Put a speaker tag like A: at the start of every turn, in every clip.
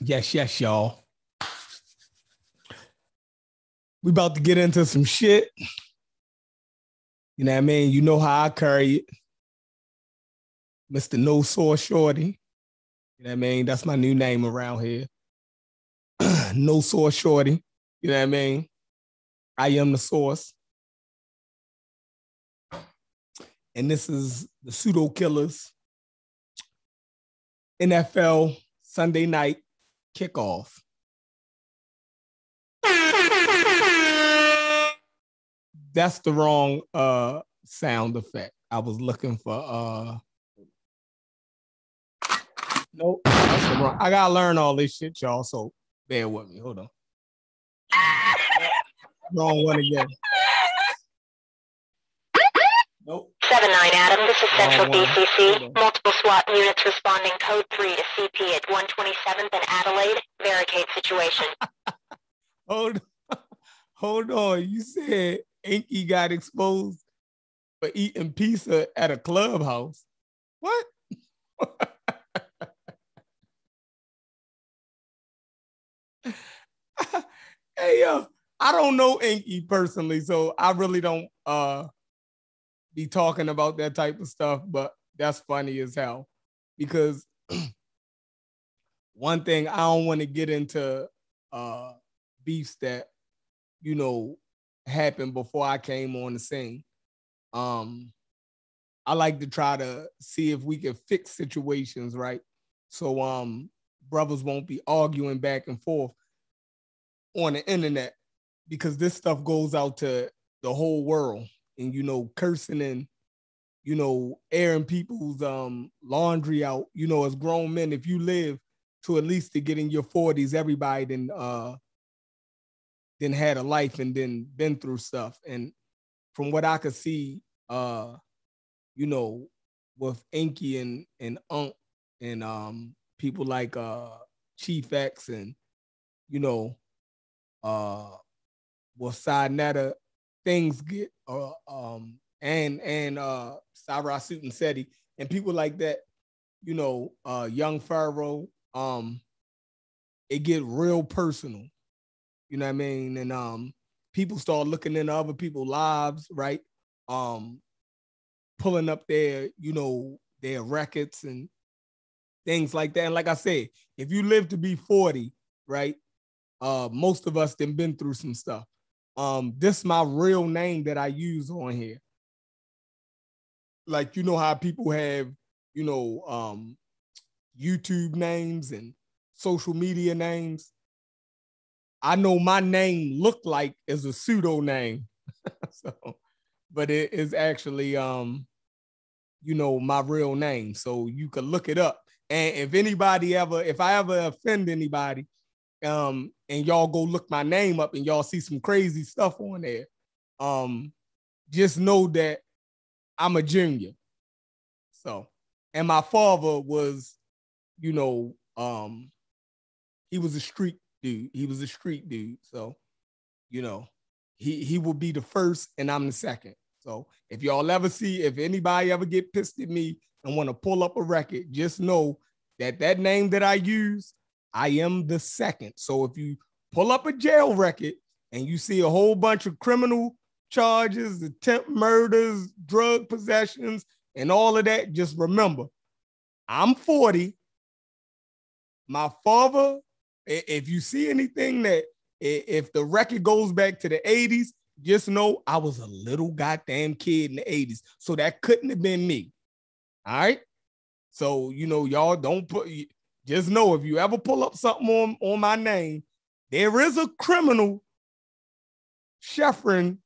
A: Yes, yes, y'all. We about to get into some shit. You know what I mean? You know how I carry it. Mr. No Sore Shorty. You know what I mean? That's my new name around here. no Sore Shorty. You know what I mean? I am the source. And this is the Pseudo Killers NFL Sunday night kickoff. That's the wrong uh sound effect. I was looking for uh Nope, that's the wrong. I gotta learn all this shit, y'all. So bear with me. Hold on. wrong one again. Nope.
B: 7-9 Adam, this is Central
A: one.
B: DCC. Multiple SWAT units responding code 3 to CP at 127th and Adelaide. Barricade situation.
A: Hold hold on. You said Inky got exposed for eating pizza at a clubhouse. What? hey yo, I don't know Inky personally, so I really don't uh be talking about that type of stuff, but that's funny as hell. Because one thing I don't want to get into uh beefs that you know happened before I came on the scene. Um I like to try to see if we can fix situations, right? So um brothers won't be arguing back and forth on the internet because this stuff goes out to the whole world and you know cursing and you know airing people's um laundry out you know as grown men if you live to at least to get in your 40s everybody then uh then had a life and then been through stuff. And from what i could see uh you know with inky and and unk and um people like uh chief x and you know uh with Sinetta, things get uh um and and uh Sarah Suit and Seti and people like that, you know, uh young Pharaoh, um, it get real personal. You know what I mean? And um people start looking into other people's lives, right? Um pulling up their, you know, their records and things like that. And like I said, if you live to be 40, right? Uh most of us then been through some stuff. Um, this my real name that I use on here. Like you know how people have, you know, um YouTube names and social media names. I know my name look like is a pseudo name. so, but it is actually um, you know, my real name. So you can look it up. And if anybody ever, if I ever offend anybody, um, and y'all go look my name up and y'all see some crazy stuff on there, um, just know that I'm a junior. So, and my father was, you know, um, he was a street dude. He was a street dude. So, you know, he he will be the first and I'm the second. So if y'all ever see, if anybody ever get pissed at me and want to pull up a record, just know that that name that I use, I am the second. So if you pull up a jail record and you see a whole bunch of criminal charges, attempt murders, drug possessions, and all of that, just remember, I'm 40. My father, if you see anything that if the record goes back to the 80s, just know I was a little goddamn kid in the 80s. So that couldn't have been me. All right. So, you know, y'all don't put just know if you ever pull up something on, on my name, there is a criminal Sheffrin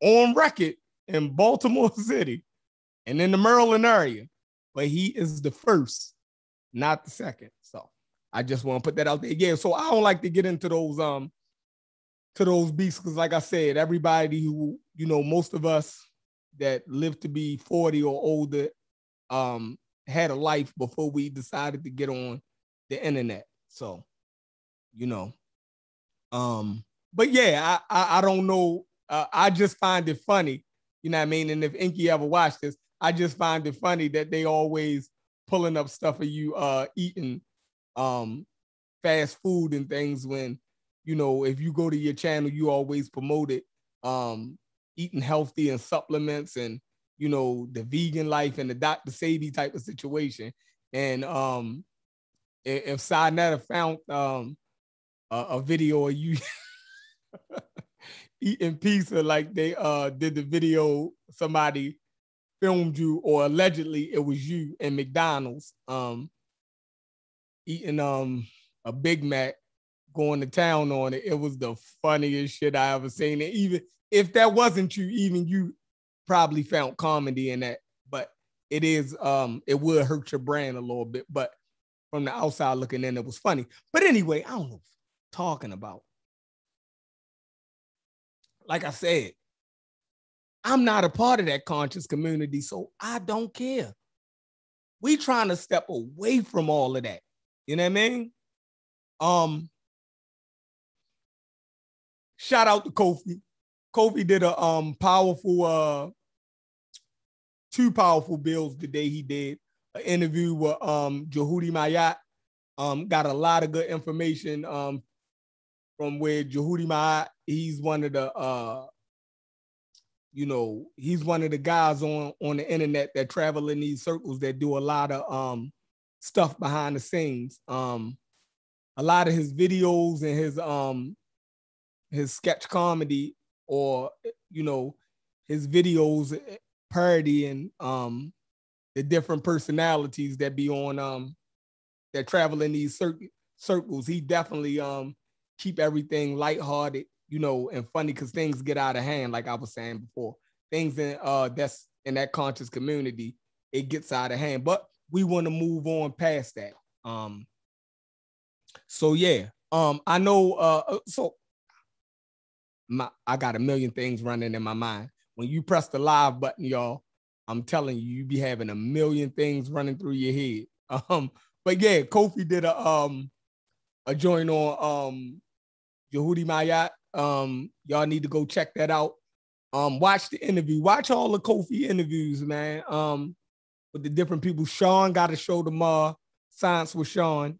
A: on record in Baltimore City and in the Maryland area, but he is the first, not the second. So I just want to put that out there. Yeah, so I don't like to get into those um to those beasts because, like I said, everybody who you know, most of us that live to be 40 or older um had a life before we decided to get on the internet. So, you know, um, but yeah, I I, I don't know. Uh, I just find it funny, you know what I mean. And if Inky ever watched this, I just find it funny that they always pulling up stuff of you uh eating um fast food and things when you know if you go to your channel you always promote it um eating healthy and supplements and you know the vegan life and the Dr. Sebi type of situation and um if Sinetta found um a, a video of you eating pizza like they uh did the video somebody filmed you or allegedly it was you in McDonald's um eating um a Big Mac going to town on it. It was the funniest shit I ever seen. And even if that wasn't you, even you probably found comedy in that. But it is um it would hurt your brain a little bit. But from the outside looking in, it was funny. But anyway, I don't know talking about. Like I said, I'm not a part of that conscious community, so I don't care. We trying to step away from all of that. You know what I mean? Um, shout out to Kofi. Kofi did a um powerful uh two powerful bills the day he did an interview with um Jehudi Mayat. Um, got a lot of good information um from where Jehudi Mayat, he's one of the uh you know, he's one of the guys on on the internet that travel in these circles that do a lot of um stuff behind the scenes. Um a lot of his videos and his um his sketch comedy or you know his videos parodying um the different personalities that be on um that travel in these cir- circles. He definitely um keep everything lighthearted you know and funny because things get out of hand like i was saying before. Things in uh that's in that conscious community it gets out of hand. But we want to move on past that. Um so yeah, um, I know. Uh, uh, so my I got a million things running in my mind. When you press the live button, y'all, I'm telling you, you be having a million things running through your head. Um, but yeah, Kofi did a um a joint on um Jehudi Mayat. Um, y'all need to go check that out. Um, watch the interview. Watch all the Kofi interviews, man. Um, with the different people. Sean got a show tomorrow. Science with Sean.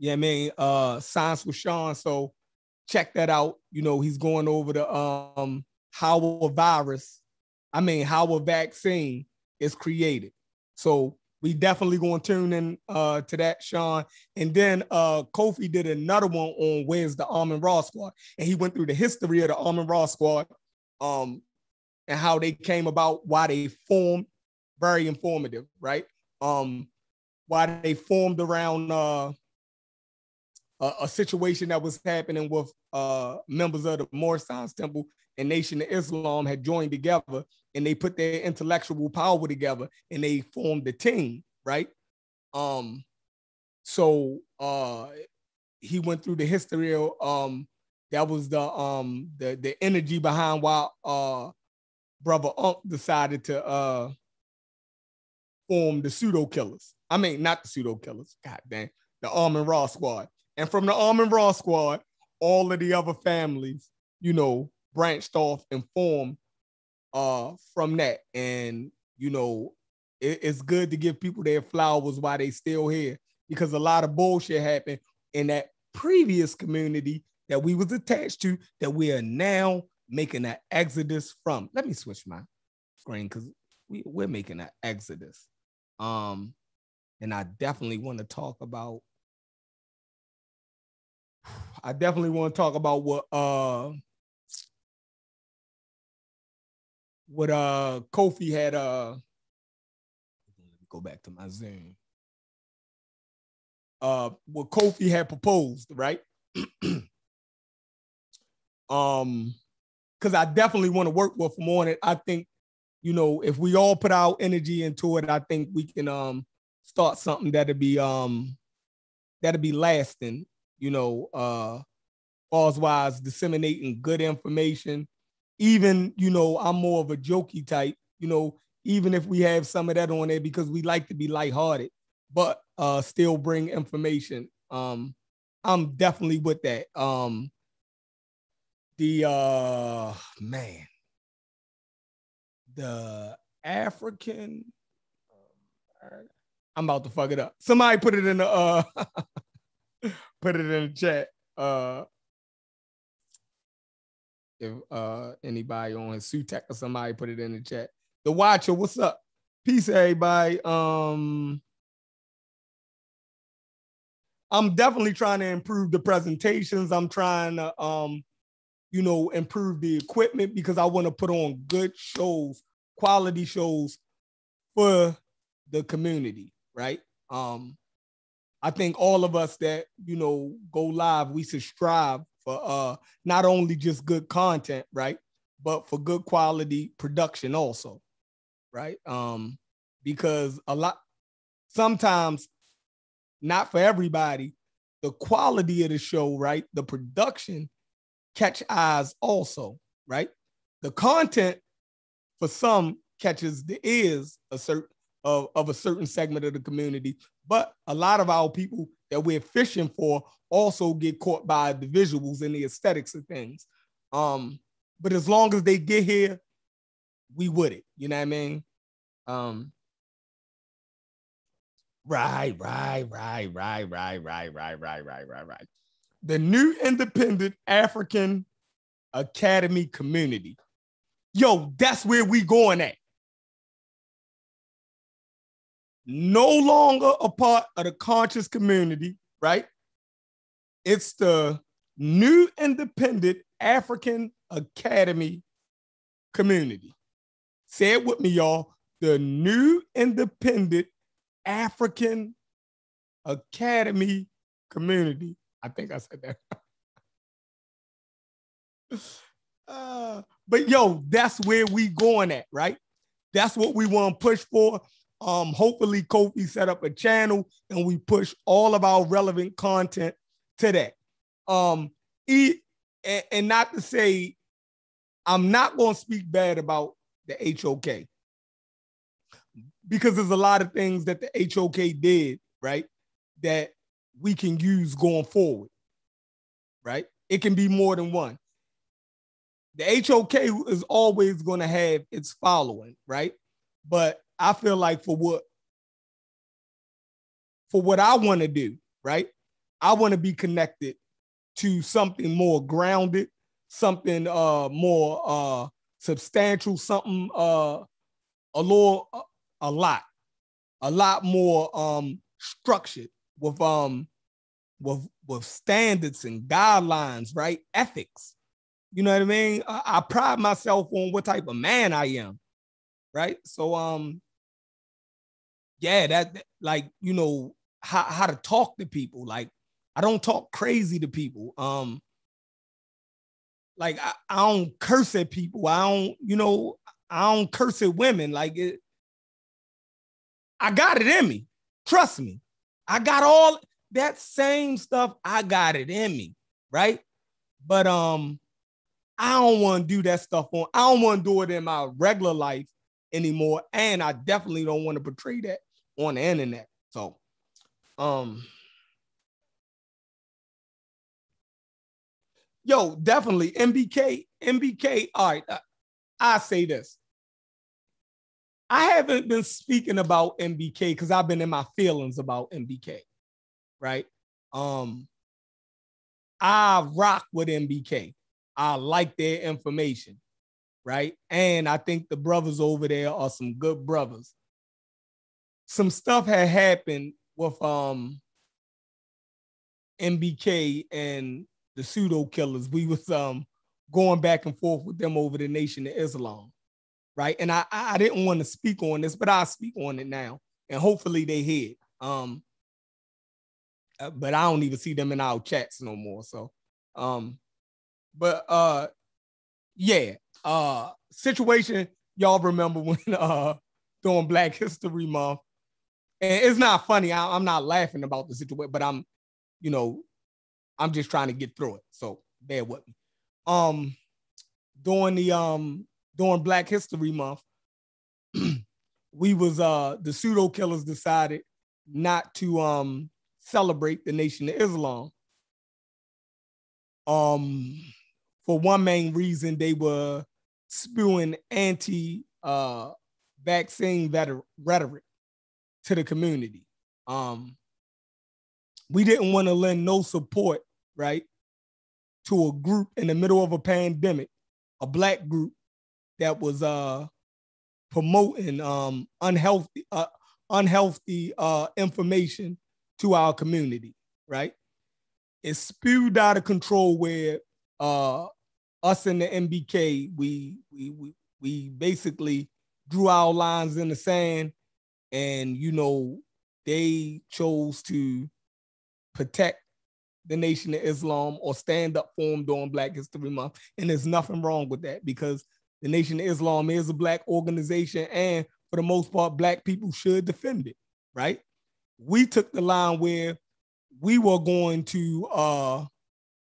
A: Yeah, I mean, uh, Science with Sean. So check that out. You know, he's going over the um how a virus, I mean, how a vaccine is created. So we definitely going to tune in uh, to that, Sean. And then uh, Kofi did another one on where's the Amen-Ra Squad, and he went through the history of the Amen-Ra Squad, um, and how they came about, why they formed. Very informative, right? Um, why they formed around uh, a, a situation that was happening with uh, members of the Science Temple and Nation of Islam had joined together and they put their intellectual power together and they formed a team, right? Um, so uh, he went through the history of um, that was the um the the energy behind why uh brother Unk decided to uh form the pseudo killers. I mean, not the pseudo killers. God damn, the Amen-Ra Squad. And from the Amen-Ra Squad, all of the other families, you know, branched off and formed uh, from that. And, you know, it, it's good to give people their flowers while they still here because a lot of bullshit happened in that previous community that we was attached to that we are now making an exodus from. Let me switch my screen because we, we're making an exodus. Um, and I definitely want to talk about I definitely want to talk about what uh what uh Kofi had uh let me go back to my Zoom. Uh what Kofi had proposed, right? um because I definitely want to work with him on it. I think, you know, if we all put our energy into it, I think we can um start something that'll be um that'll be lasting you know, uh, as wise disseminating good information. Even, you know, I'm more of a jokey type, you know, even if we have some of that on there because we like to be lighthearted, but uh, still bring information. Um, I'm definitely with that. Um, the uh, man, the African, I'm about to fuck it up. Somebody put it in the uh put it in the chat. Uh if uh anybody on Sutek or somebody put it in the chat. The Watcher, what's up? Peace, everybody. Um I'm definitely trying to improve the presentations. I'm trying to um, you know, improve the equipment because I want to put on good shows, quality shows for the community, right? Um, I think all of us that you know go live, we should strive for uh not only just good content, right, but for good quality production also, right? Um, because a lot sometimes, not for everybody, the quality of the show, right, the production catch eyes also, right? The content for some catches the ears a certain of, of a certain segment of the community, but a lot of our people that we're fishing for also get caught by the visuals and the aesthetics of things. Um, but as long as they get here, we would it. You know what I mean? Um, right, right, right, right, right, right, right, right, right, right, right. The new independent African Academy community. Yo, that's where we going at. No longer a part of the conscious community, right? It's the new independent African Academy community. Say it with me, y'all. The new independent African Academy community. I think I said that. uh, but yo, that's where we going at, right? That's what we want to push for. Um, hopefully, Kofi set up a channel and we push all of our relevant content to that. Um, e- and, and not to say I'm not going to speak bad about the HOK because there's a lot of things that the HOK did, right? That we can use going forward, right? It can be more than one. The HOK is always going to have its following, right? But I feel like for what for what I want to do, right? I want to be connected to something more grounded, something uh more uh substantial, something uh a little a lot, a lot more um structured with um with with standards and guidelines, right? Ethics. You know what I mean? I, I pride myself on what type of man I am, right? So um yeah, that like you know how how to talk to people. Like I don't talk crazy to people. Um, like I, I don't curse at people. I don't, you know, I don't curse at women. Like it, I got it in me. Trust me. I got all that same stuff. I got it in me, right? But um, I don't want to do that stuff on. I don't want to do it in my regular life anymore, and I definitely don't want to portray that on the internet. So, um, yo, definitely MBK, MBK. All right, I, I say this. I haven't been speaking about MBK because I've been in my feelings about MBK, right? Um, I rock with MBK. I like their information, right? And I think the brothers over there are some good brothers some stuff had happened with um MBK and the pseudo killers. We was um going back and forth with them over the nation of Islam. Right. And I I didn't want to speak on this, but I'll speak on it now. And hopefully they hear. Um uh, but I don't even see them in our chats no more. So um but uh yeah, uh situation y'all remember when uh during Black History Month and it's not funny. I, am not laughing about the situation, but I'm, you know, I'm just trying to get through it. So bear with me. Um, during the um during Black History Month, we was uh the pseudo killers decided not to um celebrate the Nation of Islam. Um, for one main reason, they were spewing anti uh vaccine rhetoric to the community. Um, we didn't want to lend no support, right, to a group in the middle of a pandemic, a black group that was uh promoting um unhealthy uh, unhealthy uh information to our community, right? It spewed out of control where uh us in the MBK, we we we we basically drew our lines in the sand and you know they chose to protect the nation of islam or stand up for them during black history month and there's nothing wrong with that because the nation of islam is a black organization and for the most part black people should defend it right? We took the line where we were going to uh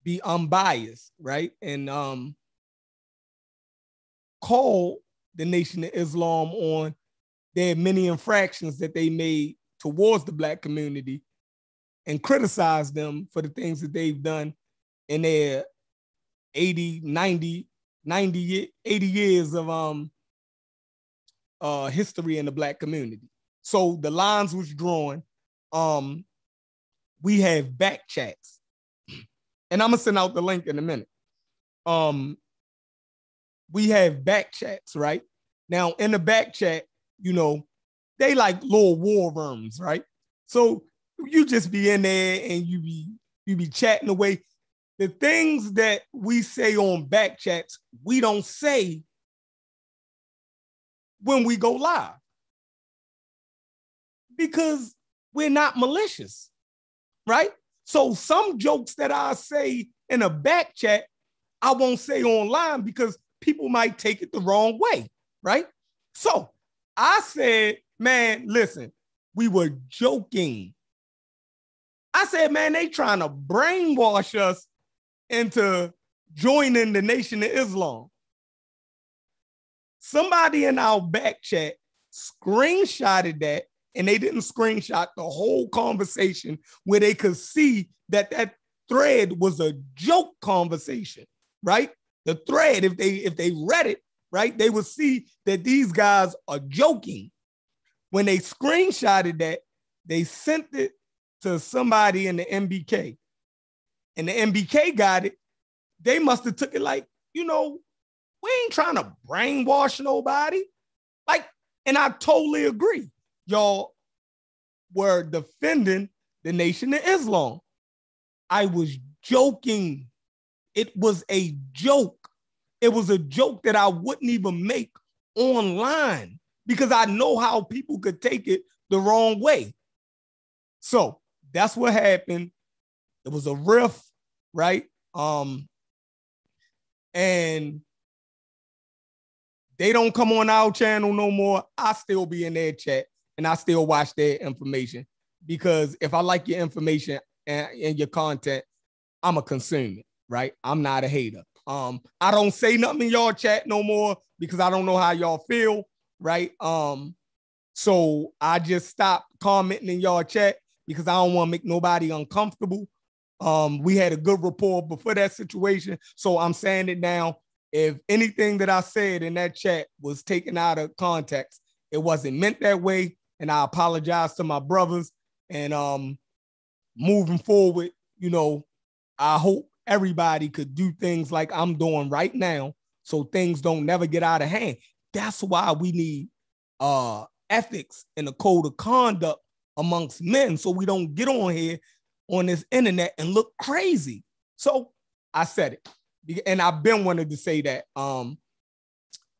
A: be unbiased right? And um call the Nation of Islam on their many infractions that they made towards the black community and criticize them for the things that they've done in their 80, 90, 90, 80 years of um uh history in the black community. So the lines was drawn. Um we have back chats. And I'm gonna send out the link in a minute. Um we have back chats, right? Now, in the back chat, you know, they like little war rooms, right? So you just be in there and you be you be chatting away. The things that we say on back chats, we don't say when we go live. Because we're not malicious, right? So some jokes that I say in a back chat, I won't say online because people might take it the wrong way, right? So I said, man, listen, we were joking. I said, man, they trying to brainwash us into joining the Nation of Islam. Somebody in our back chat screenshotted that, and they didn't screenshot the whole conversation where they could see that that thread was a joke conversation, right? the thread, if they if they read it, right, they would see that these guys are joking. When they screenshotted that, they sent it to somebody in the MBK. And the MBK got it. They must have took it like, you know, we ain't trying to brainwash nobody. Like, and I totally agree. Y'all were defending the Nation of Islam. I was joking. It was a joke. It was a joke that I wouldn't even make online because I know how people could take it the wrong way. So that's what happened. It was a riff, right? Um, and they don't come on our channel no more. I still be in their chat and I still watch their information because if I like your information and, and your content, I'm a consumer, right? I'm not a hater. Um, I don't say nothing in y'all chat no more because I don't know how y'all feel, right? Um, so I just stopped commenting in y'all chat because I don't want to make nobody uncomfortable. Um, we had a good rapport before that situation, so I'm saying it now. If anything that I said in that chat was taken out of context, it wasn't meant that way, and I apologize to my brothers. And um, moving forward, you know, I hope everybody could do things like I'm doing right now so things don't never get out of hand. That's why we need uh ethics and a code of conduct amongst men so we don't get on here on this internet and look crazy. So I said it. And I've been wanting to say that. Um,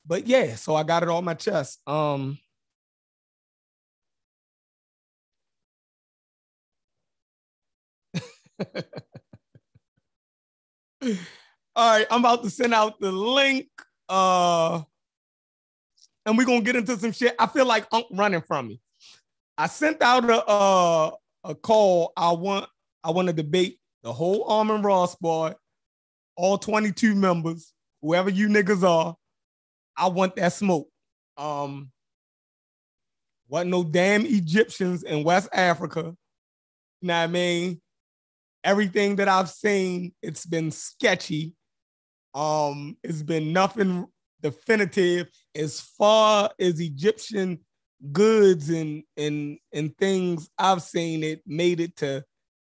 A: but yeah, so I got it on my chest. Um All right, I'm about to send out the link. Uh, and we're gonna get into some shit. I feel like Unc running from me. I sent out a uh, a call. I want I want to debate the whole Armin Ross boy, all 22 members, whoever you niggas are. I want that smoke. Um, wasn't no damn Egyptians in West Africa. You know what I mean? Everything that I've seen, it's been sketchy. Um, it's been nothing definitive as far as Egyptian goods and and and things I've seen it made it to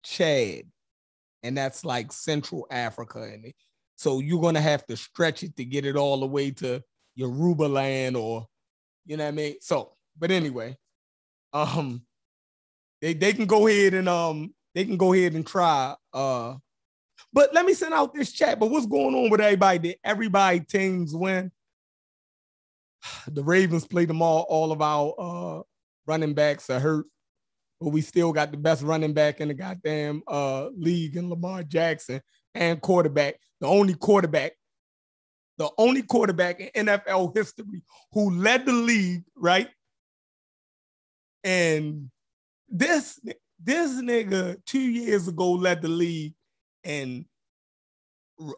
A: Chad, and that's like Central Africa, and so you're gonna have to stretch it to get it all the way to Yoruba land or you know what I mean. So, but anyway, um, they they can go ahead and um they can go ahead and try. Uh, but let me send out this chat. But what's going on with everybody? Did everybody teams win? The Ravens played them all. All of our uh running backs are hurt, but we still got the best running back in the goddamn uh league in Lamar Jackson and quarterback. The only quarterback, the only quarterback in NFL history who led the league, right? And this this nigga two years ago led the league and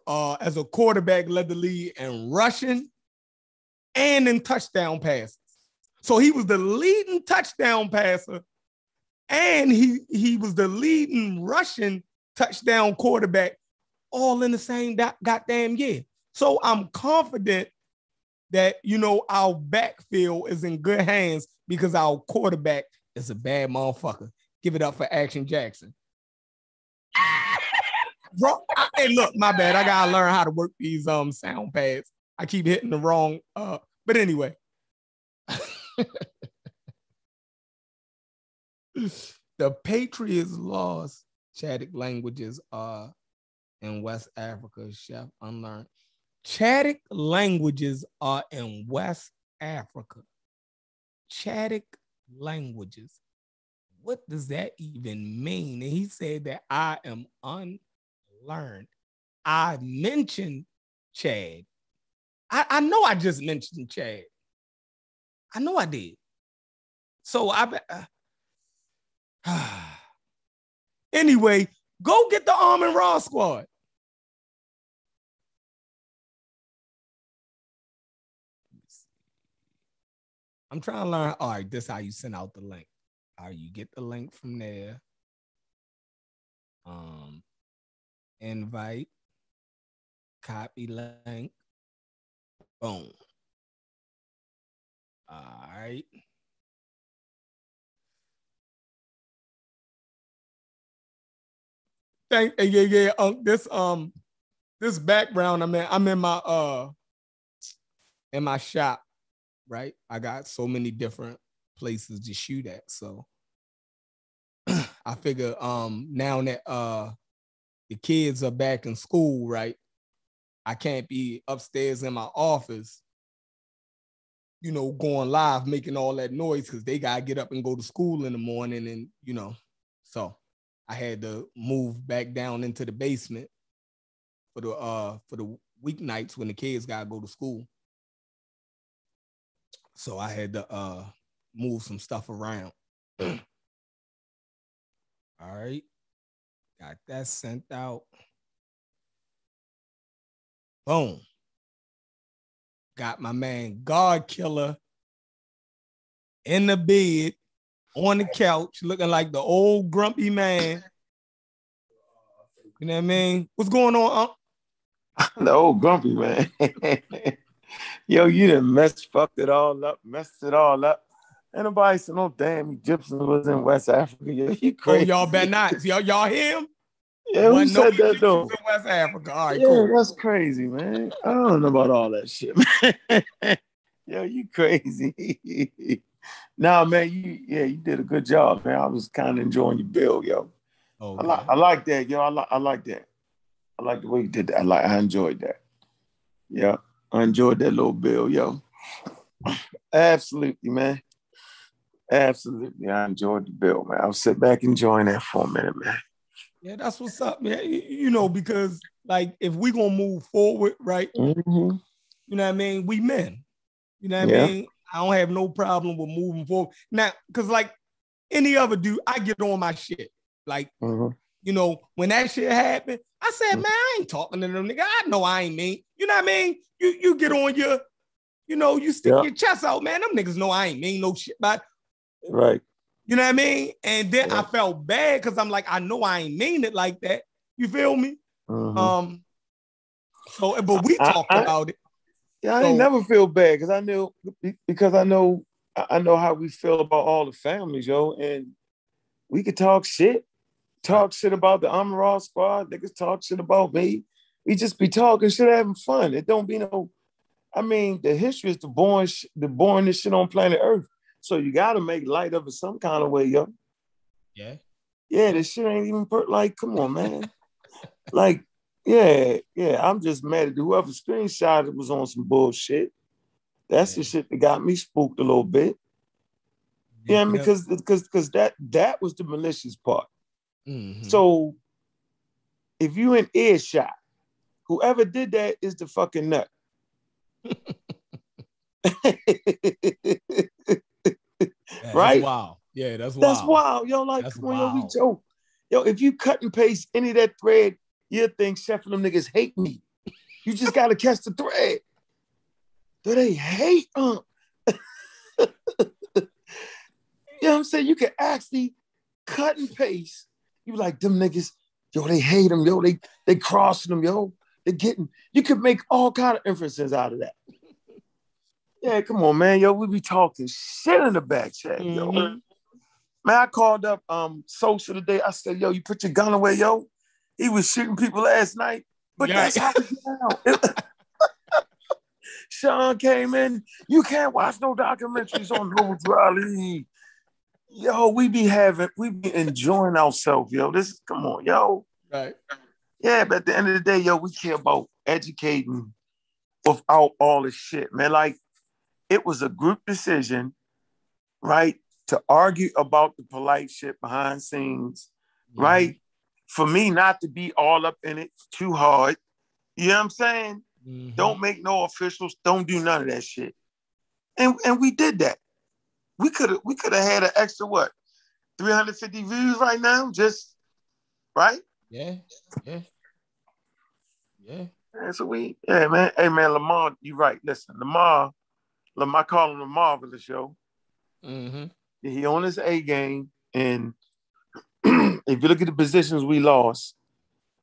A: uh, as a quarterback led the league in rushing and in touchdown passes. So he was the leading touchdown passer and he he was the leading rushing touchdown quarterback all in the same goddamn year. So I'm confident that you know our backfield is in good hands because our quarterback is a bad motherfucker. Give it up for Action Jackson. Bro, I, hey, look, my bad. I gotta learn how to work these um sound pads. I keep hitting the wrong. Uh, but anyway. the Patriots lost Chadic languages uh in West Africa, chef unlearned. Chadic languages are in West Africa. Chadic languages what does that even mean? And he said that I am unlearned. I mentioned Chad. I, I know I just mentioned Chad. I know I did. So I uh, anyway, go get the Amen-Ra squad. I'm trying to learn. All right, this is how you send out the link. How you get the link from there. Um, invite, copy link, boom. All right. Thank yeah yeah um this um this background I'm in I'm in my uh in my shop right I got so many different places to shoot at. So I figure um now that uh the kids are back in school, right? I can't be upstairs in my office, you know, going live, making all that noise because they gotta get up and go to school in the morning, and you know, so I had to move back down into the basement for the uh for the weeknights when the kids gotta go to school. So I had to uh move some stuff around. All right. Got that sent out. Boom. Got my man God Killer in the bed on the couch looking like the old grumpy man. You know what I mean? What's going on?
C: the old grumpy man. Yo, you done messed, fucked it all up, messed it all up. And nobody said no damn Egyptians was in West Africa. Yeah, you crazy.
A: Oh, y'all better not. Y'all, y'all hear him?
C: Yeah, who said no that though? In
A: West Africa. All right,
C: yeah,
A: cool.
C: that's crazy, man. I don't know about all that shit, man. yo, you crazy. nah, man, you yeah, you did a good job, man. I was kind of enjoying your bill, yo. Okay. I, like I like that, yo. I like I like that. I like the way you did that. I like I enjoyed that. Yeah, I enjoyed that little bill, yo. Absolutely, man. Absolutely. I enjoyed the bill, man. I'll sit back enjoying that for a minute, man.
A: Yeah, that's what's up, man. You know, because like if we gonna move forward, right?
C: Mm-hmm.
A: You know what I mean? We men. You know what yeah. I mean? I don't have no problem with moving forward. Now, because like any other dude, I get on my shit. Like,
C: mm-hmm.
A: you know, when that shit happened, I said, mm-hmm. man, I ain't talking to them nigga. I know I ain't mean. You know what I mean? You you get on your, you know, you stick yeah. your chest out, man. Them niggas know I ain't mean no shit. But
C: Right.
A: You know what I mean? And then I felt bad because I'm like, I know I ain't mean it like that. You feel me?
C: Mm-hmm.
A: Um. So, but we talked
C: I,
A: about it.
C: Yeah, I so, didn't never feel bad because I knew because I know I know how we feel about all the families, yo, and we could talk shit, talk shit about the Amara squad. Niggas talk shit about me. We just be talking shit, having fun. It don't be no. I mean, the history is the born, the this shit on planet Earth. So you got to make light of it some kind of way, yo.
A: Yeah.
C: Yeah, this shit ain't even per- like, come on, man. like, yeah, yeah. I'm just mad at whoever screenshot it was on some bullshit. That's the shit that got me spooked a little bit. Yeah, I mean, because because because that that was the malicious part.
A: Mhm.
C: So if you in earshot, whoever did that is the fucking nut.
A: That's
C: right?
A: Wow. Yeah, that's wild.
C: That's wild, yo. Like,
A: That's
C: come on, yo, we joke. Yo, if you cut and paste any of that thread, you think Chef and them niggas hate me. You just gotta catch the thread. Do they hate um? you know what I'm saying? You can actually cut and paste. You like them niggas, yo, they hate them, yo, they they crossing them, yo. They getting you could make all kind of inferences out of that. Yeah, come on, man. Yo, we be talking shit in the back chat, yo.
A: Mhm.
C: Man, I called up um social today. I said, yo, you put your gun away, yo. He was shooting people last night, but
A: Yeah.
C: that's how we get. Sean came in. You can't watch no documentaries on Lou Riley. Yo, we be having, we be enjoying ourselves, yo. This is come on, yo.
A: Right.
C: Yeah, but at the end of the day, yo, we care about educating without all this shit, man. Like it was a group decision, right, to argue about the polite shit behind scenes,
A: Mm-hmm.
C: right? For me not to be all up in it too hard. You know what I'm saying?
A: Mhm.
C: Don't make no officials, don't do none of that shit. And and we did that. We could have we could have had an extra what? 350 views right now, just right?
A: Yeah. Yeah. Yeah.
C: And so we, yeah, man. Hey, man, Lamar, you right. Listen, Lamar, I call him the marvelous show.
A: Mm-hmm.
C: He on his A game, and if you look at the positions we lost,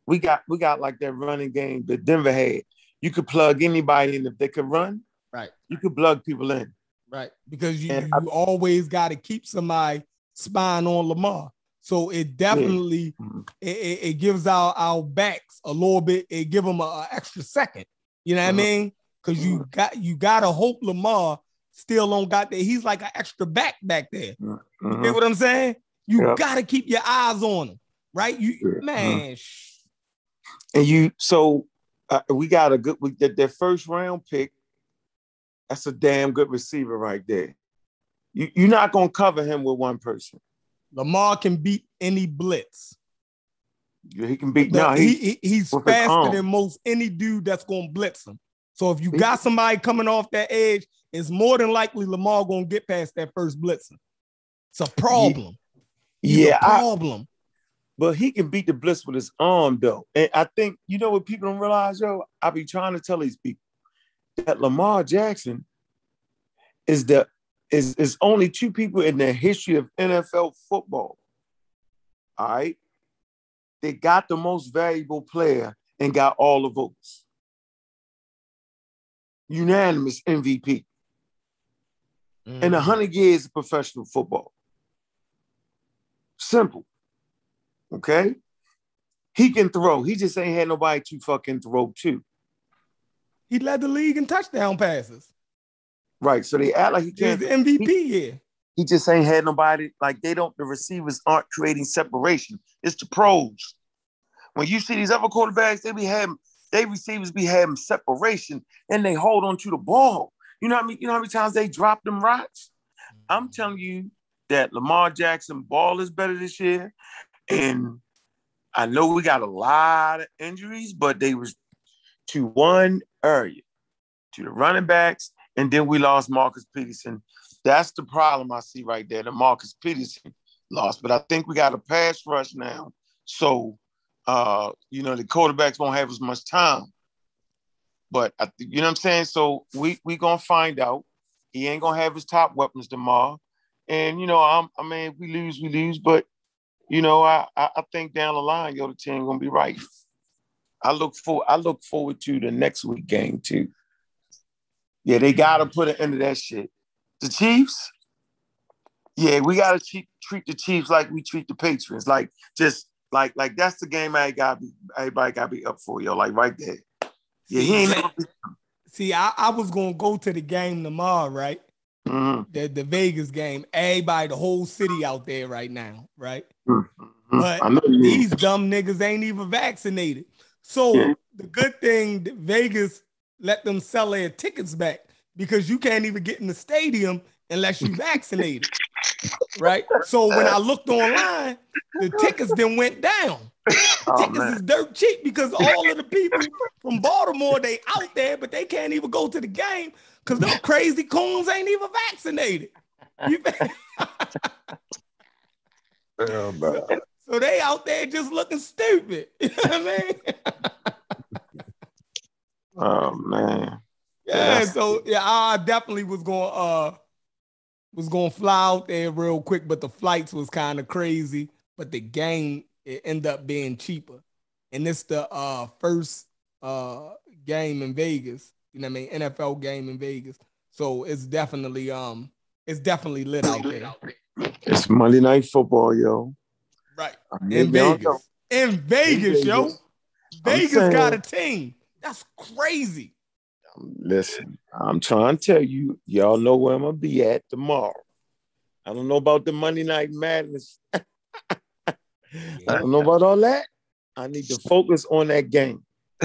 C: we got we got like that running game that Denver had. You could plug anybody in if they could run.
A: Right.
C: You could plug people in.
A: Right. Because you, you always got to keep somebody spying on Lamar. So it definitely
C: Mhm.
A: it, it, it gives our, our backs a little bit, it give them an extra second. You know what
C: Uh-huh.
A: I mean? Because you got you gotta hope Lamar still don't got that. He's like an extra back back there. You
C: Mhm.
A: get what I'm saying? You
C: Yep.
A: gotta keep your eyes on him, right? You
C: Yeah.
A: man, sh-
C: And you, so uh, we got a good. We that their first round pick. That's a damn good receiver right there. You, you're not gonna cover him with one person.
A: Lamar can beat any blitz.
C: Yeah, He can beat.
A: The-
C: No,
A: he,
C: he-
A: he's faster than most any dude that's gonna blitz him. So if you got somebody coming off that edge, it's more than likely Lamar gonna get past that first blitzer. It's a problem. He's
C: yeah,
A: a
C: I,
A: problem.
C: but he can beat the blitz with his arm though. And I think you know what people don't realize, yo. I be trying to tell these people that Lamar Jackson is the is is only two people in the history of NFL football. All right, they got the most valuable player and got all the votes. Unanimous MVP
A: Mm-hmm.
C: in a hundred years of professional football. Simple. Okay. He can throw. He just ain't had nobody to fucking throw to.
A: He led the league in touchdown passes.
C: Right. So they act like he can't.
A: the MVP here.
C: He just ain't had nobody. Like they don't. The receivers aren't creating separation. It's the pros. When you see these other quarterbacks, they be having. They receivers be having separation and they hold on to the ball. You know what I mean? You know how many times they drop them rocks? I'm mm-hmm. telling you that Lamar Jackson ball is better this year. And I know we got a lot of injuries, but they was to one area, to the running backs, and then we lost Marcus Peterson. That's the problem I see right there. The Marcus Peterson lost. But I think we got a pass rush now. So uh, you know, the quarterbacks won't have as much time. But I, you know what I'm saying? So we we gonna find out. He ain't gonna have his top weapons tomorrow. And you know, I'm, I mean, we lose, we lose. But you know, I, I I think down the line, yo, the team gonna be right. I look for I look forward to the next week game too. Yeah, they gotta put an end to that shit. The Chiefs, Yeah, we gotta treat, treat the Chiefs like we treat the Patriots. Like just like like that's the game I got be everybody gotta be up for, yo. Like right there. Yeah, he ain't never
A: See, I, I was gonna go to the game tomorrow, right?
C: Mhm,
A: The the Vegas game. Everybody, the whole city out there right now, right?
C: mhm.
A: But These dumb niggas ain't even vaccinated. So
C: Yeah.
A: the good thing that Vegas let them sell their tickets back because you can't even get in the stadium unless you vaccinated. Right? So when I looked online, the tickets then went down.
C: Oh,
A: tickets is dirt cheap because all of the people from Baltimore they out there, but they can't even go to the game because them crazy coons ain't even vaccinated. You
D: no.
A: so they out there just looking stupid. You know what I mean?
C: Oh man.
A: Yeah,
C: Yeah.
A: so yeah, I definitely was going uh was gonna fly out there real quick, but the flights was kind of crazy. But the game it ended up being cheaper. And it's the uh first uh game in Vegas, you know what I mean, NFL game in Vegas. So it's definitely um it's definitely lit out there.
C: It's Monday night football, yo.
A: Right.
C: I
A: In
C: maybe I.
A: Vegas. In Vegas, yo.
C: Vegas.
A: Vegas
C: saying-
A: got a team. That's crazy.
C: Listen, I'm trying to tell you, y'all know where I'm gonna be at tomorrow. I don't know about the Monday night madness. I don't know about all that. I need to focus on that game.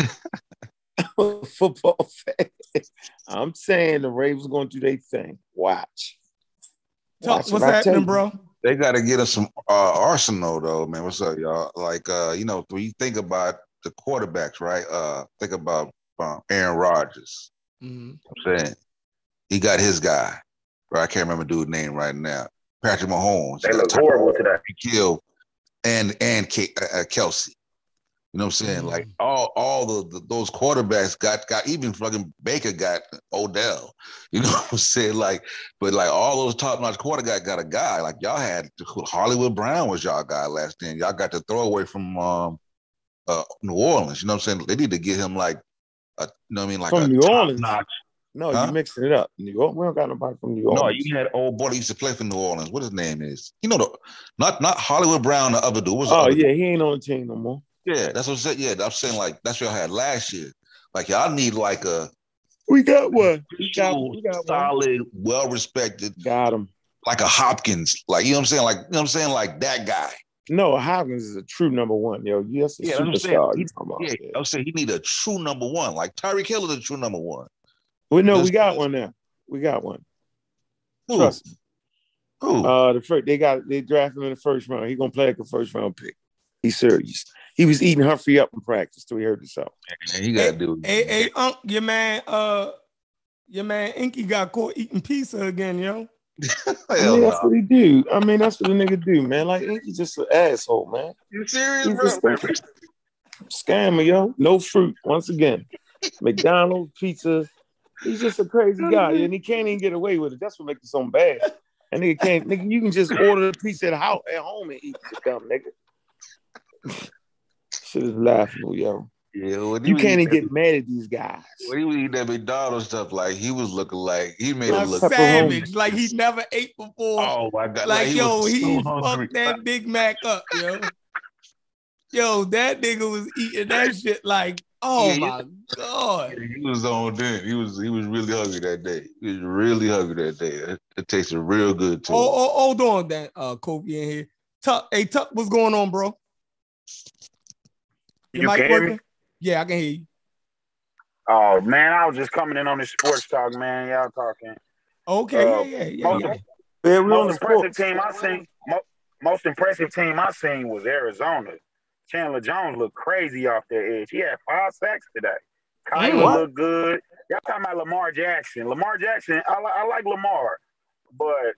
C: Football fan. I'm saying the Ravens going to do their thing. Watch.
A: Talk,
C: Watch
A: what's
C: what
A: happening, bro?
D: They got to get us some uh, arsenal though, man. What's up, y'all? Like, uh, you know, when you think about the quarterbacks, right? Uh, think about um, Aaron Rodgers.
A: Mhm.
D: I'm saying he got his guy, right? I can't remember dude's name right now. Patrick Mahomes.
E: They look horrible today.
D: Kill and and K, uh, uh, Kelce. You know what I'm saying? Like all all the, the those quarterbacks got got even fucking Baker got Odell. You know what I'm saying? Like, but like all those top notch quarterbacks got a guy. Like y'all had Hollywood Brown was y'all guy last year. Y'all got to throw away from um uh New Orleans. You know what I'm saying? They need to get him like a you know what I mean like
C: From
D: a
C: New Orleans?
D: top-notch-
C: No,
D: Huh?
C: you mixing it up. New York, we don't got nobody from New Orleans.
D: No, you had old boy that used to play for New Orleans. What his name is? You know the not not Hollywood Brown, the other dude. What's
C: oh
D: other
C: yeah,
D: dude?
C: he ain't on the team no more.
D: Yeah, that's what I'm saying. Yeah, I'm saying like that's what I had last year. Like y'all need like a
C: We got one. We got, we got one.
D: solid, well respected,
C: Got him.
D: like a Hopkins. Like you know what I'm saying? Like you know what I'm saying? Like that guy.
C: No, Hopkins is a true number one, yo. Yes, a
D: Yeah, that's I'm saying.
C: superstar.
D: He-
C: you talking about.
D: Yeah, I would say he need a true number one. Like Tyreek Hill is a true number one.
C: Well, no, we
D: That's-
C: got one now. We got one.
D: Who?
C: Trust me.
D: Who?
C: Uh, the first they got they drafted him in the first round. He gonna play like a first round pick. He's serious. He was eating Humphrey up in practice till he hurt himself.
D: Man, he got to do.
A: Hey, hey, Unc, your man, uh, your man Inky got caught eating pizza again, yo.
C: I
D: Hell
C: mean,
D: no.
C: that's what he do. I mean, that's what a nigga do, man. Like he's just an asshole, man.
D: You serious,
C: He's
D: bro?
C: a scammer, yo. No fruit. Once again, McDonald's pizza. He's just a crazy guy, and he can't even get away with it. That's what makes it so bad. And nigga can't. Nigga, you can just order a pizza at house at home and eat. You dumb nigga. Shit is laughable, yo.
D: Yeah, when
C: You can't even get mad at these guys.
D: that- When he was eating that McDonald's stuff, like he was looking like he made
A: A
D: him look.
A: savage, like he never ate before.
D: Oh my god!
A: like,
D: he
A: yo,
D: was
A: he
D: so hungry.
A: fucked that Big Mac up, yo. Yo, that nigga was eating that shit like, oh
D: Yeah, you-
A: my god.
D: He was on then. He was he was really hungry that day. He was really hungry that day. It, it tasted real good too.
A: Oh, oh, hold on, that uh Kobe in here. Tuck, hey Tuck, what's going on, bro? Your
E: You
A: mic
E: can hear me?
A: working? Yeah, I can hear you.
E: Oh man, I was just coming in on this sports talk, man. Y'all talking.
A: Okay,
E: Uh,
A: yeah, yeah, yeah.
E: most,
A: yeah.
C: Yeah, we on
E: most
C: the
E: impressive
C: sports.
E: team I seen. Mo- most impressive team I seen was Arizona. Chandler Jones looked crazy off their edge. He had five sacks today. Kyler
C: what?
E: looked good. Y'all talking about Lamar Jackson? Lamar Jackson, I, li- I like Lamar, but